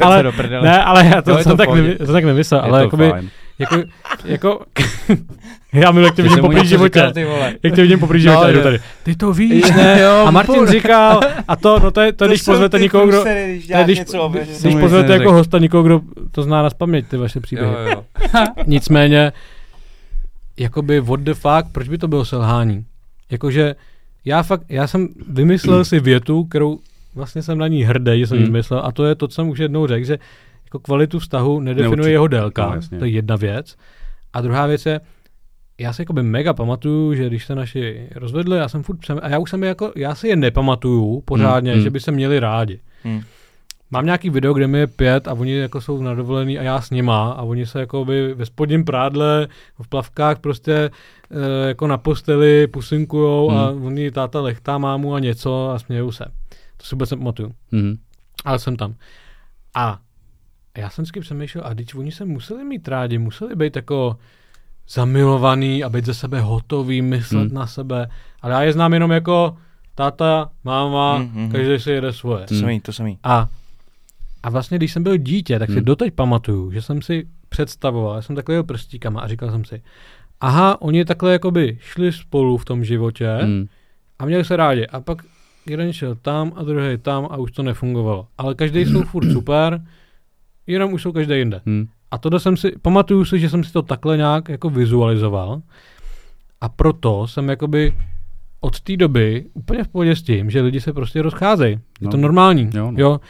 [SPEAKER 4] ale, ne, ale já to, jsem
[SPEAKER 3] to
[SPEAKER 4] tak, nevy, to tak nemyslel,
[SPEAKER 3] Je
[SPEAKER 4] ale
[SPEAKER 3] to
[SPEAKER 4] jakoby,
[SPEAKER 3] fajn.
[SPEAKER 4] Jako, jako, já milu, jak tě vidím v
[SPEAKER 3] něco
[SPEAKER 4] životě.
[SPEAKER 3] říkal, ty vole.
[SPEAKER 4] Jak tě vidím poprvé v životě,
[SPEAKER 3] No,
[SPEAKER 4] jdu tady. Ty to víš, ne?
[SPEAKER 3] Jo,
[SPEAKER 4] A Martin
[SPEAKER 3] půl.
[SPEAKER 4] říkal, a to, no to je, to je když pozvete někoho, kdo, to je, když, když
[SPEAKER 3] mu nic
[SPEAKER 4] pozvete jako hosta někoho, kdo to zná na paměť, ty vaše příběhy.
[SPEAKER 3] Jo, jo.
[SPEAKER 4] Nicméně, jakoby what the fuck, proč by to bylo selhání? Jakože já fakt, já jsem vymyslel si větu, kterou vlastně jsem na ní hrdý, že jsem
[SPEAKER 3] Hmm.
[SPEAKER 4] vymyslel a to je to, co jsem už jednou řekl, že jako kvalitu vztahu nedefinuje
[SPEAKER 3] Neurčitě.
[SPEAKER 4] jeho délka,
[SPEAKER 3] No, jasně.
[SPEAKER 4] to je jedna věc. A druhá věc je, já si jakoby mega pamatuju, že když se naši rozvedli, já jsem furt přem... a já už jsem je jako, já si je nepamatuju pořádně,
[SPEAKER 3] Hmm,
[SPEAKER 4] že
[SPEAKER 3] hmm.
[SPEAKER 4] by se měli rádi.
[SPEAKER 2] Hmm.
[SPEAKER 4] Mám nějaký video, kde mi je pět a oni jako jsou na dovolený a já s nima a oni se jako by ve spodním prádle, v plavkách prostě e, jako na posteli pusinkujou a oni táta lechtá mámu a něco a smějou se. To si vůbec nepamatuju.
[SPEAKER 3] Mhm.
[SPEAKER 4] Ale jsem tam. A já jsem vždycky přemýšlel, a teď oni se museli mít rádi, museli být jako zamilovaný a být ze sebe hotový, myslet
[SPEAKER 3] Hmm.
[SPEAKER 4] na sebe. Ale já je znám jenom jako táta, máma,
[SPEAKER 2] Hmm, hmm,
[SPEAKER 4] každý si jede svoje.
[SPEAKER 2] To samý, to samý.
[SPEAKER 4] A, a vlastně, když jsem byl dítě, tak si
[SPEAKER 3] Hmm.
[SPEAKER 4] doteď pamatuju, že jsem si představoval, já jsem takhle jel prstíkama a říkal jsem si, aha, oni takhle jakoby šli spolu v tom životě
[SPEAKER 3] Mhm.
[SPEAKER 4] a měli se rádi. A pak jeden šel tam a druhý tam a už to nefungovalo. Ale každý jsou furt super, jenom už jsou každý jinde.
[SPEAKER 3] Mhm.
[SPEAKER 4] A tohle jsem si, pamatuju si, že jsem si to takhle nějak jako vizualizoval a proto jsem jakoby od té doby úplně v pohodě s tím, že lidi se prostě rozcházejí. Je
[SPEAKER 3] No.
[SPEAKER 4] to normální.
[SPEAKER 3] Jo, no.
[SPEAKER 4] jo.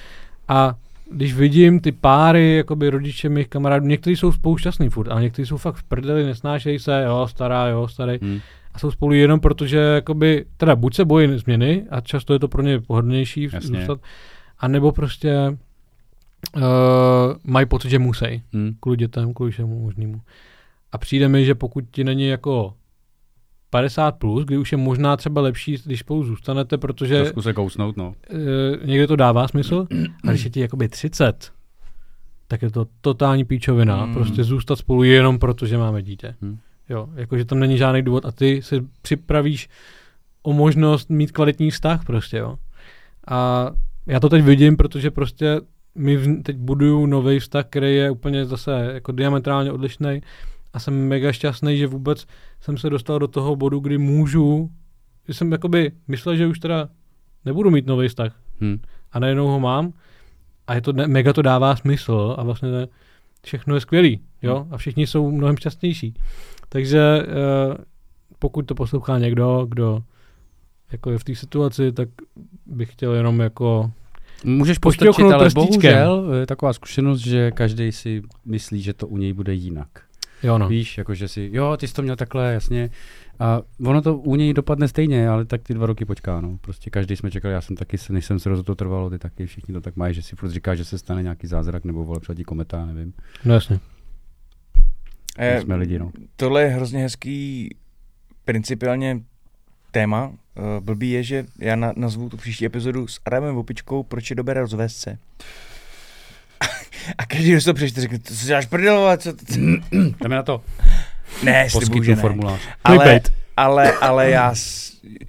[SPEAKER 4] A když vidím ty páry, jakoby rodiče mých kamarádů, někteří jsou spolu šťastný furt, ale někteří jsou fakt v prdeli, nesnášejí se, jo, stará, jo, starý.
[SPEAKER 3] Mhm.
[SPEAKER 4] A jsou spolu jenom proto, že jakoby, teda buď se bojí změny a často je to pro ně pohodlnější
[SPEAKER 3] Jasně.
[SPEAKER 4] zůstat, anebo prostě uh, mají pocit, že musí
[SPEAKER 3] Mhm.
[SPEAKER 4] kvůli dětem, kvůli všemu možnému. A přijde mi, že pokud ti není jako 50 plus, kdy už je možná třeba lepší, když spolu zůstanete, protože
[SPEAKER 3] Trošku se kousnout, no.
[SPEAKER 4] uh, někde to dává smysl, a když je ti jakoby 30, tak je to totální píčovina.
[SPEAKER 2] Mm.
[SPEAKER 4] Mm. Prostě zůstat spolu jenom proto, že máme dítě.
[SPEAKER 3] Mm.
[SPEAKER 4] Jo, jakože tam není žádný důvod a ty se připravíš o možnost mít kvalitní vztah prostě, jo. A já to teď vidím, protože prostě my v, teď buduju nový vztah, který je úplně zase jako diametrálně odlišný a jsem mega šťastný, že vůbec jsem se dostal do toho bodu, kdy můžu, že jsem jakoby myslel, že už teda nebudu mít nový vztah
[SPEAKER 3] Mhm.
[SPEAKER 4] a najednou ho mám a je to, mega to dává smysl a vlastně ne, všechno je skvělý, jo, a všichni jsou mnohem šťastnější. Takže eh, pokud to poslouchá někdo, kdo jako je v té situaci, tak bych chtěl jenom jako
[SPEAKER 3] Můžeš postrčit, ale
[SPEAKER 4] prstíčkem.
[SPEAKER 3] bohužel je taková zkušenost, že každý si myslí, že to u něj bude jinak.
[SPEAKER 4] jo no.
[SPEAKER 3] Víš, jako že si, jo, ty jsi to měl takhle, jasně. A ono to u něj dopadne stejně, ale tak ty dva roky počká, no. Prostě každý jsme čekali, já jsem taky, se, než jsem se rozhodl, to trvalo, ty taky všichni to tak mají, že si furt říká, že se stane nějaký zázrak, nebo vole přiletí kometa, nevím.
[SPEAKER 4] no jasně.
[SPEAKER 2] Eh,
[SPEAKER 3] jsme lidi, no.
[SPEAKER 2] Tohle je hrozně hezký principiálně téma. Uh, blbý je, že já na, nazvu tu příští epizodu s Adamem Vopičkou, proč je dobré rozvést se. A každý, kdo to přečte, řekne, to si děláš prdel, vole, co, co?
[SPEAKER 3] Jdeme na to.
[SPEAKER 2] Ne, slibuju, že ne.
[SPEAKER 3] formulář.
[SPEAKER 2] Ale, ale, ale já,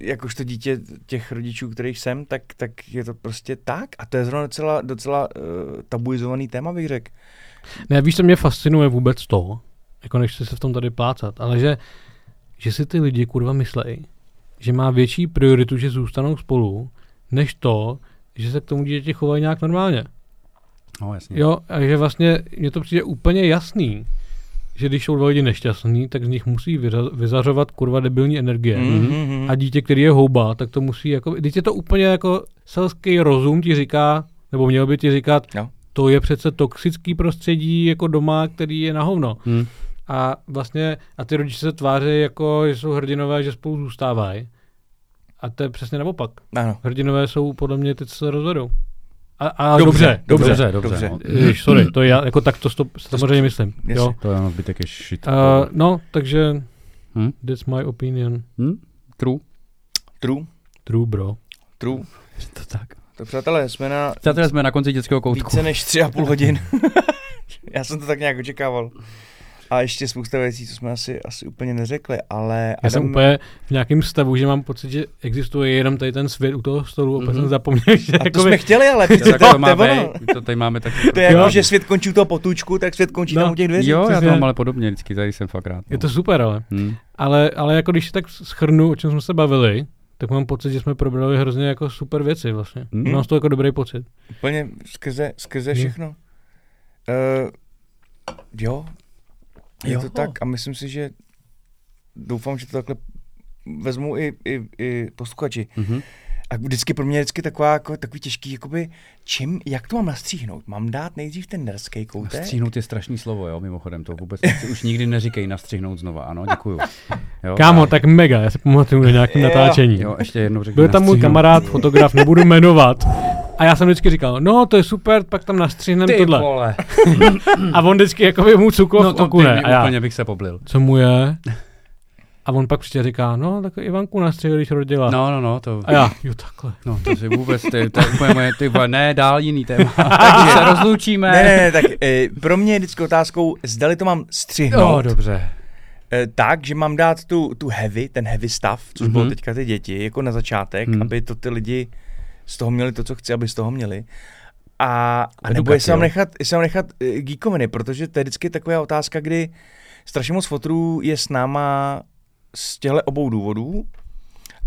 [SPEAKER 2] jakožto dítě těch rodičů, kterých jsem, tak, tak je to prostě tak. A to je zrovna docela, docela uh, tabuizovaný téma, bych řekl.
[SPEAKER 4] Ne, víš, co mě fascinuje vůbec to, jako nechci se v tom tady plácat, ale že, že si ty lidi kurva myslejí, že má větší prioritu, že zůstanou spolu, než to, že se k tomu dítěti chovají nějak normálně.
[SPEAKER 3] No, jasně.
[SPEAKER 4] Jo, a že vlastně mně to přijde úplně jasný, že když jsou dva lidi nešťastní, tak z nich musí vyza- vyzařovat kurva debilní energie. Mm.
[SPEAKER 2] Mm-hmm.
[SPEAKER 4] A dítě, který je houba, tak to musí jako, teď je to úplně jako selský rozum ti říká, nebo měl by ti říkat,
[SPEAKER 2] Jo.
[SPEAKER 4] to je přece toxický prostředí jako doma, který je na hovno.
[SPEAKER 3] Hm.
[SPEAKER 4] A vlastně, a ty rodiče se tváří jako, že jsou hrdinové, že spolu zůstávají. A to je přesně naopak.
[SPEAKER 2] Ano.
[SPEAKER 4] Hrdinové jsou podle mě ty, co se rozvedou. A, a
[SPEAKER 2] Dobře,
[SPEAKER 4] dobře, dobře.
[SPEAKER 3] Dobře, dobře.
[SPEAKER 2] dobře.
[SPEAKER 3] No.
[SPEAKER 4] Sorry, to je já, jako tak to, to samozřejmě myslím.
[SPEAKER 2] Jasně.
[SPEAKER 4] Jo.
[SPEAKER 3] To je zbytek je shit.
[SPEAKER 4] Uh, no, takže
[SPEAKER 3] Hm?
[SPEAKER 4] that's my opinion.
[SPEAKER 3] Hm? True.
[SPEAKER 2] True,
[SPEAKER 4] True, bro.
[SPEAKER 2] true.
[SPEAKER 3] To tak.
[SPEAKER 2] Tak přátelé, jsme na
[SPEAKER 3] Přátelé, jsme na konci dětského koutku.
[SPEAKER 2] více než tři a půl hodin. Já jsem to tak nějak očekával. A ještě spousta věcí, co jsme asi, asi úplně neřekli, ale...
[SPEAKER 4] Já jsem úplně v nějakém stavu, že mám pocit, že existuje jenom tady ten svět u toho stolu, úplně
[SPEAKER 3] Mhm.
[SPEAKER 4] jsem zapomněl, že
[SPEAKER 2] A to
[SPEAKER 4] jakoby-
[SPEAKER 2] jsme chtěli, ale
[SPEAKER 3] To,
[SPEAKER 2] to,
[SPEAKER 3] to, má
[SPEAKER 2] to,
[SPEAKER 3] tady máme taky.
[SPEAKER 2] to je jako, že svět končí u toho potůčku, tak svět končí
[SPEAKER 4] No.
[SPEAKER 2] tam u těch dveří.
[SPEAKER 3] Jo, já to mám ale podobně vždycky, tady jsem fakt rád.
[SPEAKER 4] je to super, ale.
[SPEAKER 3] Hmm.
[SPEAKER 4] ale. Ale jako když si tak schrnu, o čem jsme se bavili, tak mám pocit, že jsme probrali hrozně jako super věci vlastně.
[SPEAKER 3] Hmm.
[SPEAKER 4] Mám z toho jako dobrý pocit.
[SPEAKER 2] Úplně skrze, skrze
[SPEAKER 4] Jo.
[SPEAKER 2] všechno. Uh, jo, je
[SPEAKER 4] Jo.
[SPEAKER 2] to tak a myslím si, že doufám, že to takhle vezmou i, i, i posluchači.
[SPEAKER 3] Mhm.
[SPEAKER 2] A vždycky pro mě je vždycky taková, jako, takový těžký, jakoby, čím, jak to mám nastříhnout? Mám dát nejdřív ten nerský koutek?
[SPEAKER 3] Stříhnout je strašný slovo, jo, mimochodem, to vůbec si už nikdy neříkej nastřihnout znova, ano, děkuju. Jo,
[SPEAKER 4] Kámo,
[SPEAKER 3] a-
[SPEAKER 4] tak mega, já si pamatuju na nějakém
[SPEAKER 2] Jo.
[SPEAKER 4] natáčení.
[SPEAKER 3] Jo, ještě jednou řekni
[SPEAKER 4] Byl tam můj kamarád, fotograf, nebudu jmenovat. A já jsem vždycky říkal, no to je super, pak tam nastřihneme
[SPEAKER 3] Ty
[SPEAKER 4] tohle.
[SPEAKER 3] vole.
[SPEAKER 4] A on vždycky jako by mu cuklo
[SPEAKER 3] No
[SPEAKER 4] v
[SPEAKER 3] to
[SPEAKER 4] oku ne. A já,
[SPEAKER 3] úplně bych se poblil.
[SPEAKER 4] co mu je? A on pak prostě říká, no tak Ivanku nastřihli, když rodila.
[SPEAKER 3] No, no, no, to...
[SPEAKER 4] A já, jo takhle.
[SPEAKER 3] No, to si vůbec, ty, to je úplně moje, ty vole, ne, dál jiný téma. Takže se rozloučíme.
[SPEAKER 2] Ne, ne, ne, tak e, pro mě je vždycky otázkou, zdali to mám střihnout
[SPEAKER 3] No, dobře.
[SPEAKER 2] e, tak, že mám dát tu, tu heavy, ten heavy stav, což
[SPEAKER 3] Mhm.
[SPEAKER 2] bylo teďka ty děti, jako na začátek,
[SPEAKER 3] Mhm.
[SPEAKER 2] aby to ty lidi z toho měli to, co chci, aby z toho měli. A, a nebo jestli mám nechat, jestli mám nechat e, geekoviny, protože to je vždycky taková otázka, kdy strašně moc fotrů je s náma z těchto obou důvodů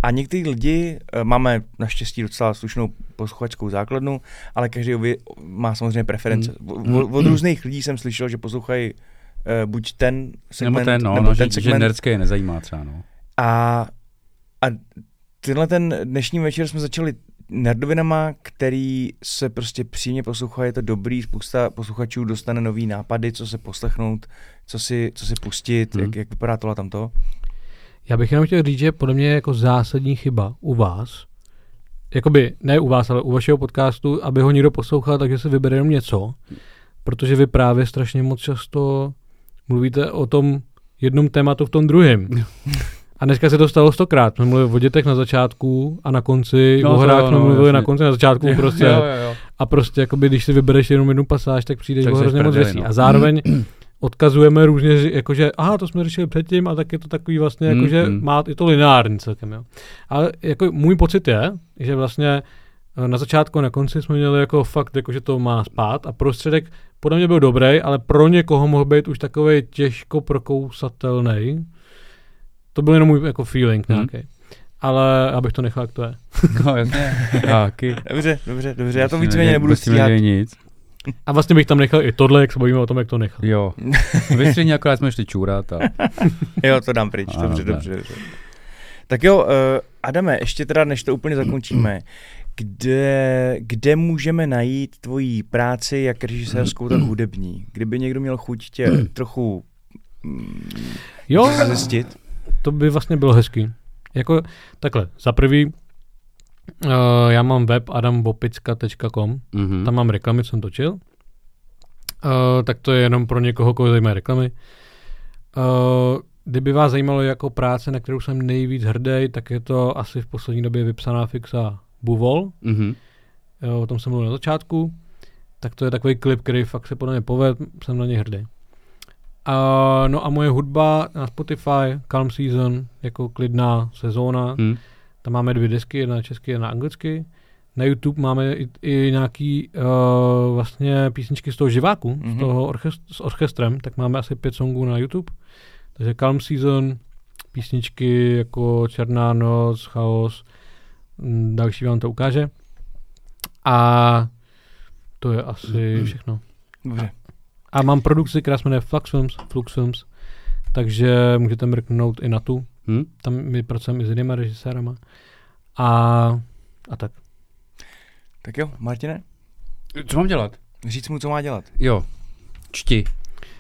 [SPEAKER 2] a někteří lidi, e, máme naštěstí docela slušnou posluchačskou základnu, ale každý má samozřejmě preference.
[SPEAKER 3] Mm.
[SPEAKER 2] Od, od různých lidí jsem slyšel, že poslouchají e, buď ten segment,
[SPEAKER 3] Nebo ten, no,
[SPEAKER 2] nebo
[SPEAKER 3] no
[SPEAKER 2] ten
[SPEAKER 3] že, že
[SPEAKER 2] segment.
[SPEAKER 3] nerdské je nezajímá třeba, no.
[SPEAKER 2] A, a tenhle ten dnešní večer jsme začali nerdovinama, který se prostě příjemně poslouchá, je to dobrý, spousta posluchačů dostane nový nápady, co se poslechnout, co si, co si pustit,
[SPEAKER 3] Mhm.
[SPEAKER 2] jak, jak vypadá tohle tamto.
[SPEAKER 4] Já bych jenom chtěl říct, že podle mě je jako zásadní chyba u vás, jakoby ne u vás, ale u vašeho podcastu, aby ho někdo poslouchal, takže si vybere jenom něco, protože vy právě strašně moc často mluvíte o tom jednom tématu v tom druhém. A dneska se to stalo stokrát. Jsme mluvili o dětech na začátku a na konci,
[SPEAKER 3] No
[SPEAKER 4] no, o hrách
[SPEAKER 3] jo,
[SPEAKER 4] jsme
[SPEAKER 3] no,
[SPEAKER 4] mluvili
[SPEAKER 3] jasně.
[SPEAKER 4] na konci, na začátku prostě.
[SPEAKER 3] Jo, jo, jo.
[SPEAKER 4] A prostě, jakoby, když si vybereš jenom jednu pasáž, tak přijdeš
[SPEAKER 3] Tak
[SPEAKER 4] o hrozně moc věcí.
[SPEAKER 3] no.
[SPEAKER 4] A zároveň odkazujeme různě, že- jakože, aha, to jsme řešili předtím a tak je to takový vlastně,
[SPEAKER 3] Mm,
[SPEAKER 4] jakože
[SPEAKER 3] mm.
[SPEAKER 4] má, je to lineární celkem, jo. Ale jako můj pocit je, že vlastně eh, na začátku a na konci jsme měli jako fakt, jako, že to má spát a prostředek podle mě byl dobrý, ale pro někoho mohl být už takový těžko prokousatelný. To byl jenom můj jako feeling
[SPEAKER 3] Mm.
[SPEAKER 4] nějaký. Ale abych to nechal, jak to je.
[SPEAKER 3] No, jasně.
[SPEAKER 2] Dobře, dobře, dobře, já to víceméně nebudu stíhat.
[SPEAKER 3] nic.
[SPEAKER 4] A vlastně bych tam nechal i tohle, jak se bavíme o tom, jak to nechal.
[SPEAKER 3] Jo. Vystřihni, akorát jsme šli čůrat a...
[SPEAKER 2] Jo, to dám pryč,
[SPEAKER 3] Ano,
[SPEAKER 2] dobře,
[SPEAKER 3] tak.
[SPEAKER 2] dobře, dobře. Tak jo, uh, Adame, ještě teda, než to úplně zakončíme, kde, kde můžeme najít tvoji práci jak režisérskou, tak hudební? Kdyby někdo měl chuť tě trochu mm,
[SPEAKER 4] Jo,
[SPEAKER 2] zjistit.
[SPEAKER 4] to by vlastně bylo hezký. Jako takhle, za prvý, uh, já mám web adambopicka.com,
[SPEAKER 3] Mhm.
[SPEAKER 4] tam mám reklamy, co jsem točil. Uh, tak to je jenom pro někoho, koho zajímají reklamy. Uh, kdyby vás zajímalo jako práce, na kterou jsem nejvíc hrdý, tak je to asi v poslední době vypsaná fixa Buvol.
[SPEAKER 3] Mhm.
[SPEAKER 4] Jo, o tom jsem mluvil na začátku. Tak to je takový klip, který fakt se podle mě poved, jsem na něj hrdý. Uh, no a moje hudba na Spotify, Calm Season, jako klidná sezóna.
[SPEAKER 3] Mhm.
[SPEAKER 4] Tam máme dvě desky, jedna česky, jedna anglicky. Na YouTube máme i, i nějaký uh, vlastně písničky z toho živáku, mm-hmm.
[SPEAKER 2] Mhm.
[SPEAKER 4] z toho orchest, s orchestrem, tak máme asi pět songů na YouTube. Takže Calm Season, písničky jako Černá noc, Chaos, mm, další vám to ukáže. A to je asi všechno.
[SPEAKER 2] Dobře.
[SPEAKER 4] A mám produkci, která se jmenuje Flux Films, Flux Films, takže můžete mrknout i na tu.
[SPEAKER 3] Hm?
[SPEAKER 4] Tam my pracujeme i s jinýma režisérama. A, a tak.
[SPEAKER 2] Tak jo, Martine,
[SPEAKER 3] Co mám dělat?
[SPEAKER 2] říct mu, co má dělat.
[SPEAKER 3] Jo. Čti.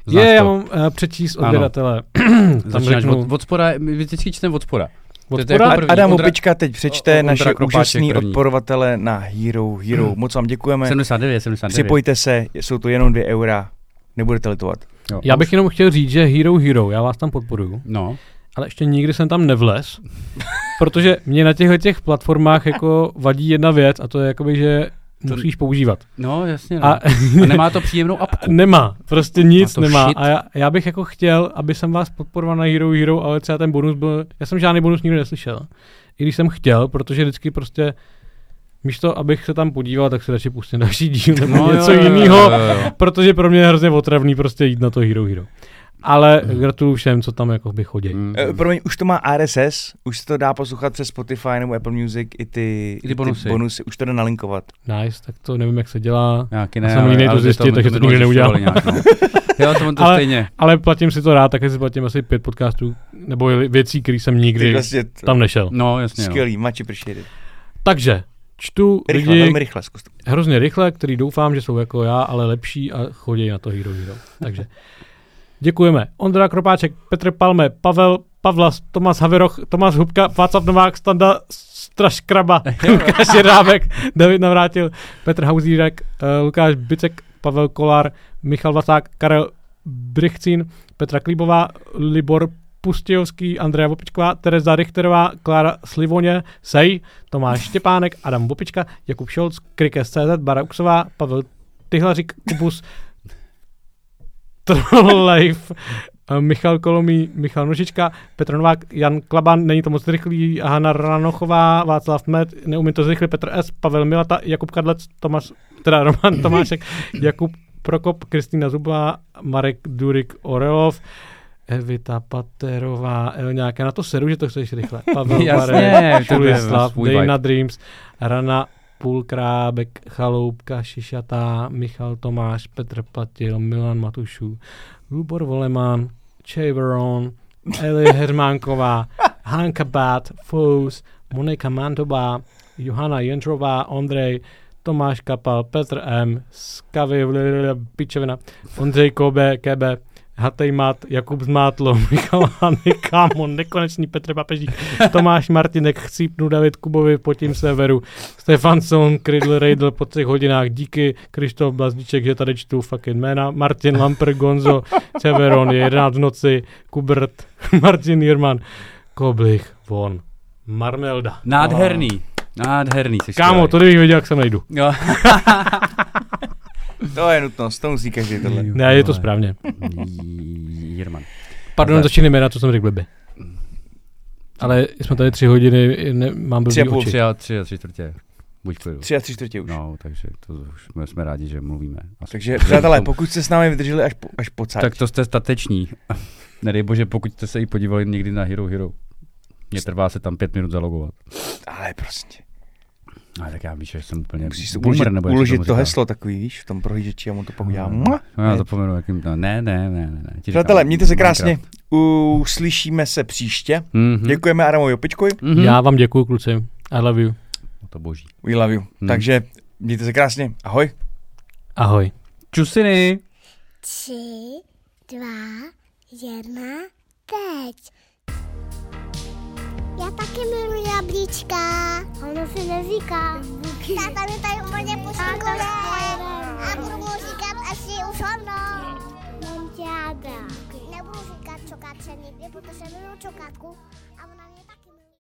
[SPEAKER 3] Znáš
[SPEAKER 4] Je, já
[SPEAKER 3] to.
[SPEAKER 4] mám uh, přečíst odběratele. Tam
[SPEAKER 3] Začínáš
[SPEAKER 4] řeknu
[SPEAKER 3] od, od spoda, my vždycky čteme od spoda.
[SPEAKER 4] od spoda.
[SPEAKER 3] jako první.
[SPEAKER 2] Adam
[SPEAKER 3] Ondra-
[SPEAKER 2] Opička teď přečte
[SPEAKER 3] O- Ondra
[SPEAKER 2] naše
[SPEAKER 3] Kropáček
[SPEAKER 2] úžasný
[SPEAKER 3] první.
[SPEAKER 2] odporovatele na Hero Hero. Moc vám děkujeme.
[SPEAKER 3] 79, 79.
[SPEAKER 2] Připojte se, jsou to jenom dvě eura. Nebudete litovat.
[SPEAKER 3] Jo.
[SPEAKER 4] Já bych jenom chtěl říct, že Hero Hero, já vás tam podporuju,
[SPEAKER 3] No.
[SPEAKER 4] Ale ještě nikdy jsem tam nevlez, protože mě na těchto těch platformách jako vadí jedna věc a to je jakoby, že musíš používat.
[SPEAKER 3] No, jasně. No.
[SPEAKER 4] A,
[SPEAKER 3] A nemá to příjemnou apku.
[SPEAKER 4] nemá, prostě nic
[SPEAKER 3] to
[SPEAKER 4] nemá.
[SPEAKER 3] shit.
[SPEAKER 4] A já, já, bych jako chtěl, aby jsem vás podporoval na Hero Hero, ale třeba ten bonus byl, já jsem žádný bonus nikdy neslyšel. I když jsem chtěl, protože vždycky prostě místo, abych se tam podíval, tak si radši pustím další díl nebo no, něco jiného, protože pro mě je hrozně otravný prostě jít na to Hero Hero. Ale gratuluju všem, co tam jako by chodí.
[SPEAKER 3] Mm.
[SPEAKER 2] Promiň, už to má RSS, už se to dá poslouchat přes Spotify nebo Apple Music, i ty,
[SPEAKER 3] I ty bonusy.
[SPEAKER 2] bonusy už to jde nalinkovat.
[SPEAKER 4] Nice, tak to nevím, jak se dělá.
[SPEAKER 3] Nějaký
[SPEAKER 4] Já jsem línej to
[SPEAKER 3] my
[SPEAKER 4] takže to nikdy neudělám.
[SPEAKER 3] zjišťovali Nějak, no. Jo, to, to
[SPEAKER 4] Ale-
[SPEAKER 3] stejně.
[SPEAKER 4] Ale platím si to rád, také si platím asi pět podcastů, nebo věcí, které jsem
[SPEAKER 2] Ty
[SPEAKER 4] nikdy
[SPEAKER 2] vlastně to,
[SPEAKER 4] tam nešel.
[SPEAKER 3] No, jasně. No.
[SPEAKER 2] skvělý, much appreciated.
[SPEAKER 4] Takže čtu
[SPEAKER 2] Rychle,
[SPEAKER 4] lidi
[SPEAKER 2] velmi rychle,
[SPEAKER 4] hrozně rychle, který doufám, že jsou jako já, ale lepší a chodí na to Hero Hero. Takže děkujeme. Ondra Kropáček, Petr Palme, Pavel Pavlas, Tomas Haveroch, Tomas Hubka, Václav Novák, Standa Straškraba, Lukáš Jerábek, David Navrátil, Petr Hauzírek, uh, Lukáš Bicek, Pavel Kolár, Michal Vasák, Karel Brychcín, Petra Klíbová, Libor Pustějovský, Andrea Vopičková, Tereza Richterová, Klára Slivoně, Sej, Tomáš Štěpánek, Adam Vopička, Jakub Šolc, Krikes CZ, Bara Uksová, Pavel Tyhlařík, Kubus, Trolllife, eh, Michal Kolomý, Michal Nožička, Petr Novák, Jan Klaban, není to moc rychlý, Hanna Ranochová, Václav Med, neumím to zrychlit, Petr S, Pavel Milata, Jakub Kadlec, Tomáš, teda Roman Tomášek, Jakub Prokop, Kristýna Zubová, Marek Durik Orelov, Evita Paterová, já na to seru, že to chceš rychle. Pavel
[SPEAKER 3] svůj vibe.
[SPEAKER 4] Dejna Dreams, Rana Půlkrábek, Chaloupka, Šišatá, Michal Tomáš, Petr Platil, Milan Matušů, Lubor Voleman, Chaveron, Eli Hermánková, Hanka Bat, Fous, Monika Mantová, Johana Jendrová, Ondrej, Tomáš Kapal, Petr M, Skavy, Pičevina, Ondřej Kobe, Kebe, Hatej Mat, Jakub Zmátlo, Michal Hany, Kámon, Nekonečný Petr Papežík, Tomáš Martinek, Chcípnu, David Kubovi, po tím severu, Stefanson, Krydl, Rejdl po třech hodinách, díky, Krištof Blazdíček, že tady čtu fucking jména, Martin Lamper, Gonzo, Severon, je 11 v noci, Kubert, Martin Jirman, Koblich, von, Marmelda.
[SPEAKER 3] Nádherný. Nádherný. Jsi
[SPEAKER 4] Kámo, to kdybych věděl, jak se najdu.
[SPEAKER 2] To je nutnost, to musí každý tohle.
[SPEAKER 4] Ne, je to správně.
[SPEAKER 3] Jirman.
[SPEAKER 4] Pardon,
[SPEAKER 3] Ale-
[SPEAKER 4] začínej jména, co jsem řekl blbě. Ale jsme tady tři hodiny, ne, mám
[SPEAKER 2] Tři a
[SPEAKER 4] blbý
[SPEAKER 2] půl,
[SPEAKER 4] oči.
[SPEAKER 3] Tři a tři a tři čtvrtě. Buď klidu.
[SPEAKER 2] Tři a tři čtvrtě už.
[SPEAKER 3] No, takže to už jsme, jsme rádi, že mluvíme. Asi.
[SPEAKER 2] Takže přátelé, pokud jste s námi vydrželi až po, až po cať,
[SPEAKER 3] Tak to jste stateční. Nedej bože, pokud jste se i podívali někdy na Hero Hero. Mně trvá se tam pět minut zalogovat.
[SPEAKER 2] ale prostě.
[SPEAKER 3] Ale tak já víš, že jsem úplně
[SPEAKER 2] Musíš si uložit,
[SPEAKER 3] nebo
[SPEAKER 2] uložit to
[SPEAKER 3] říká.
[SPEAKER 2] heslo takový, víš, v tom prohlížeči, já mu to pak udělám.
[SPEAKER 3] No, já
[SPEAKER 2] Ne.
[SPEAKER 3] zapomenu, jakým to... Ne, ne, ne, ne. ne.
[SPEAKER 2] Přátelé, mějte se krásně. Uslyšíme se příště.
[SPEAKER 3] Mhm.
[SPEAKER 2] Děkujeme Adamovi Opičkovi.
[SPEAKER 3] Mhm.
[SPEAKER 4] Já vám děkuji, kluci. I love you.
[SPEAKER 3] To boží.
[SPEAKER 2] We love you.
[SPEAKER 3] Hmm.
[SPEAKER 2] Takže mějte se krásně. Ahoj.
[SPEAKER 4] Ahoj.
[SPEAKER 3] Čusiny!
[SPEAKER 1] Tři, dva, jedna, teď. Já taky miluji jablíčka. Ono se neříká. Táta mi tady úplně pošikuje. A budu mu říkat, až je už ono. Mám tě ráda. Nebudu říkat čokáče nikdy, protože miluji čokátku.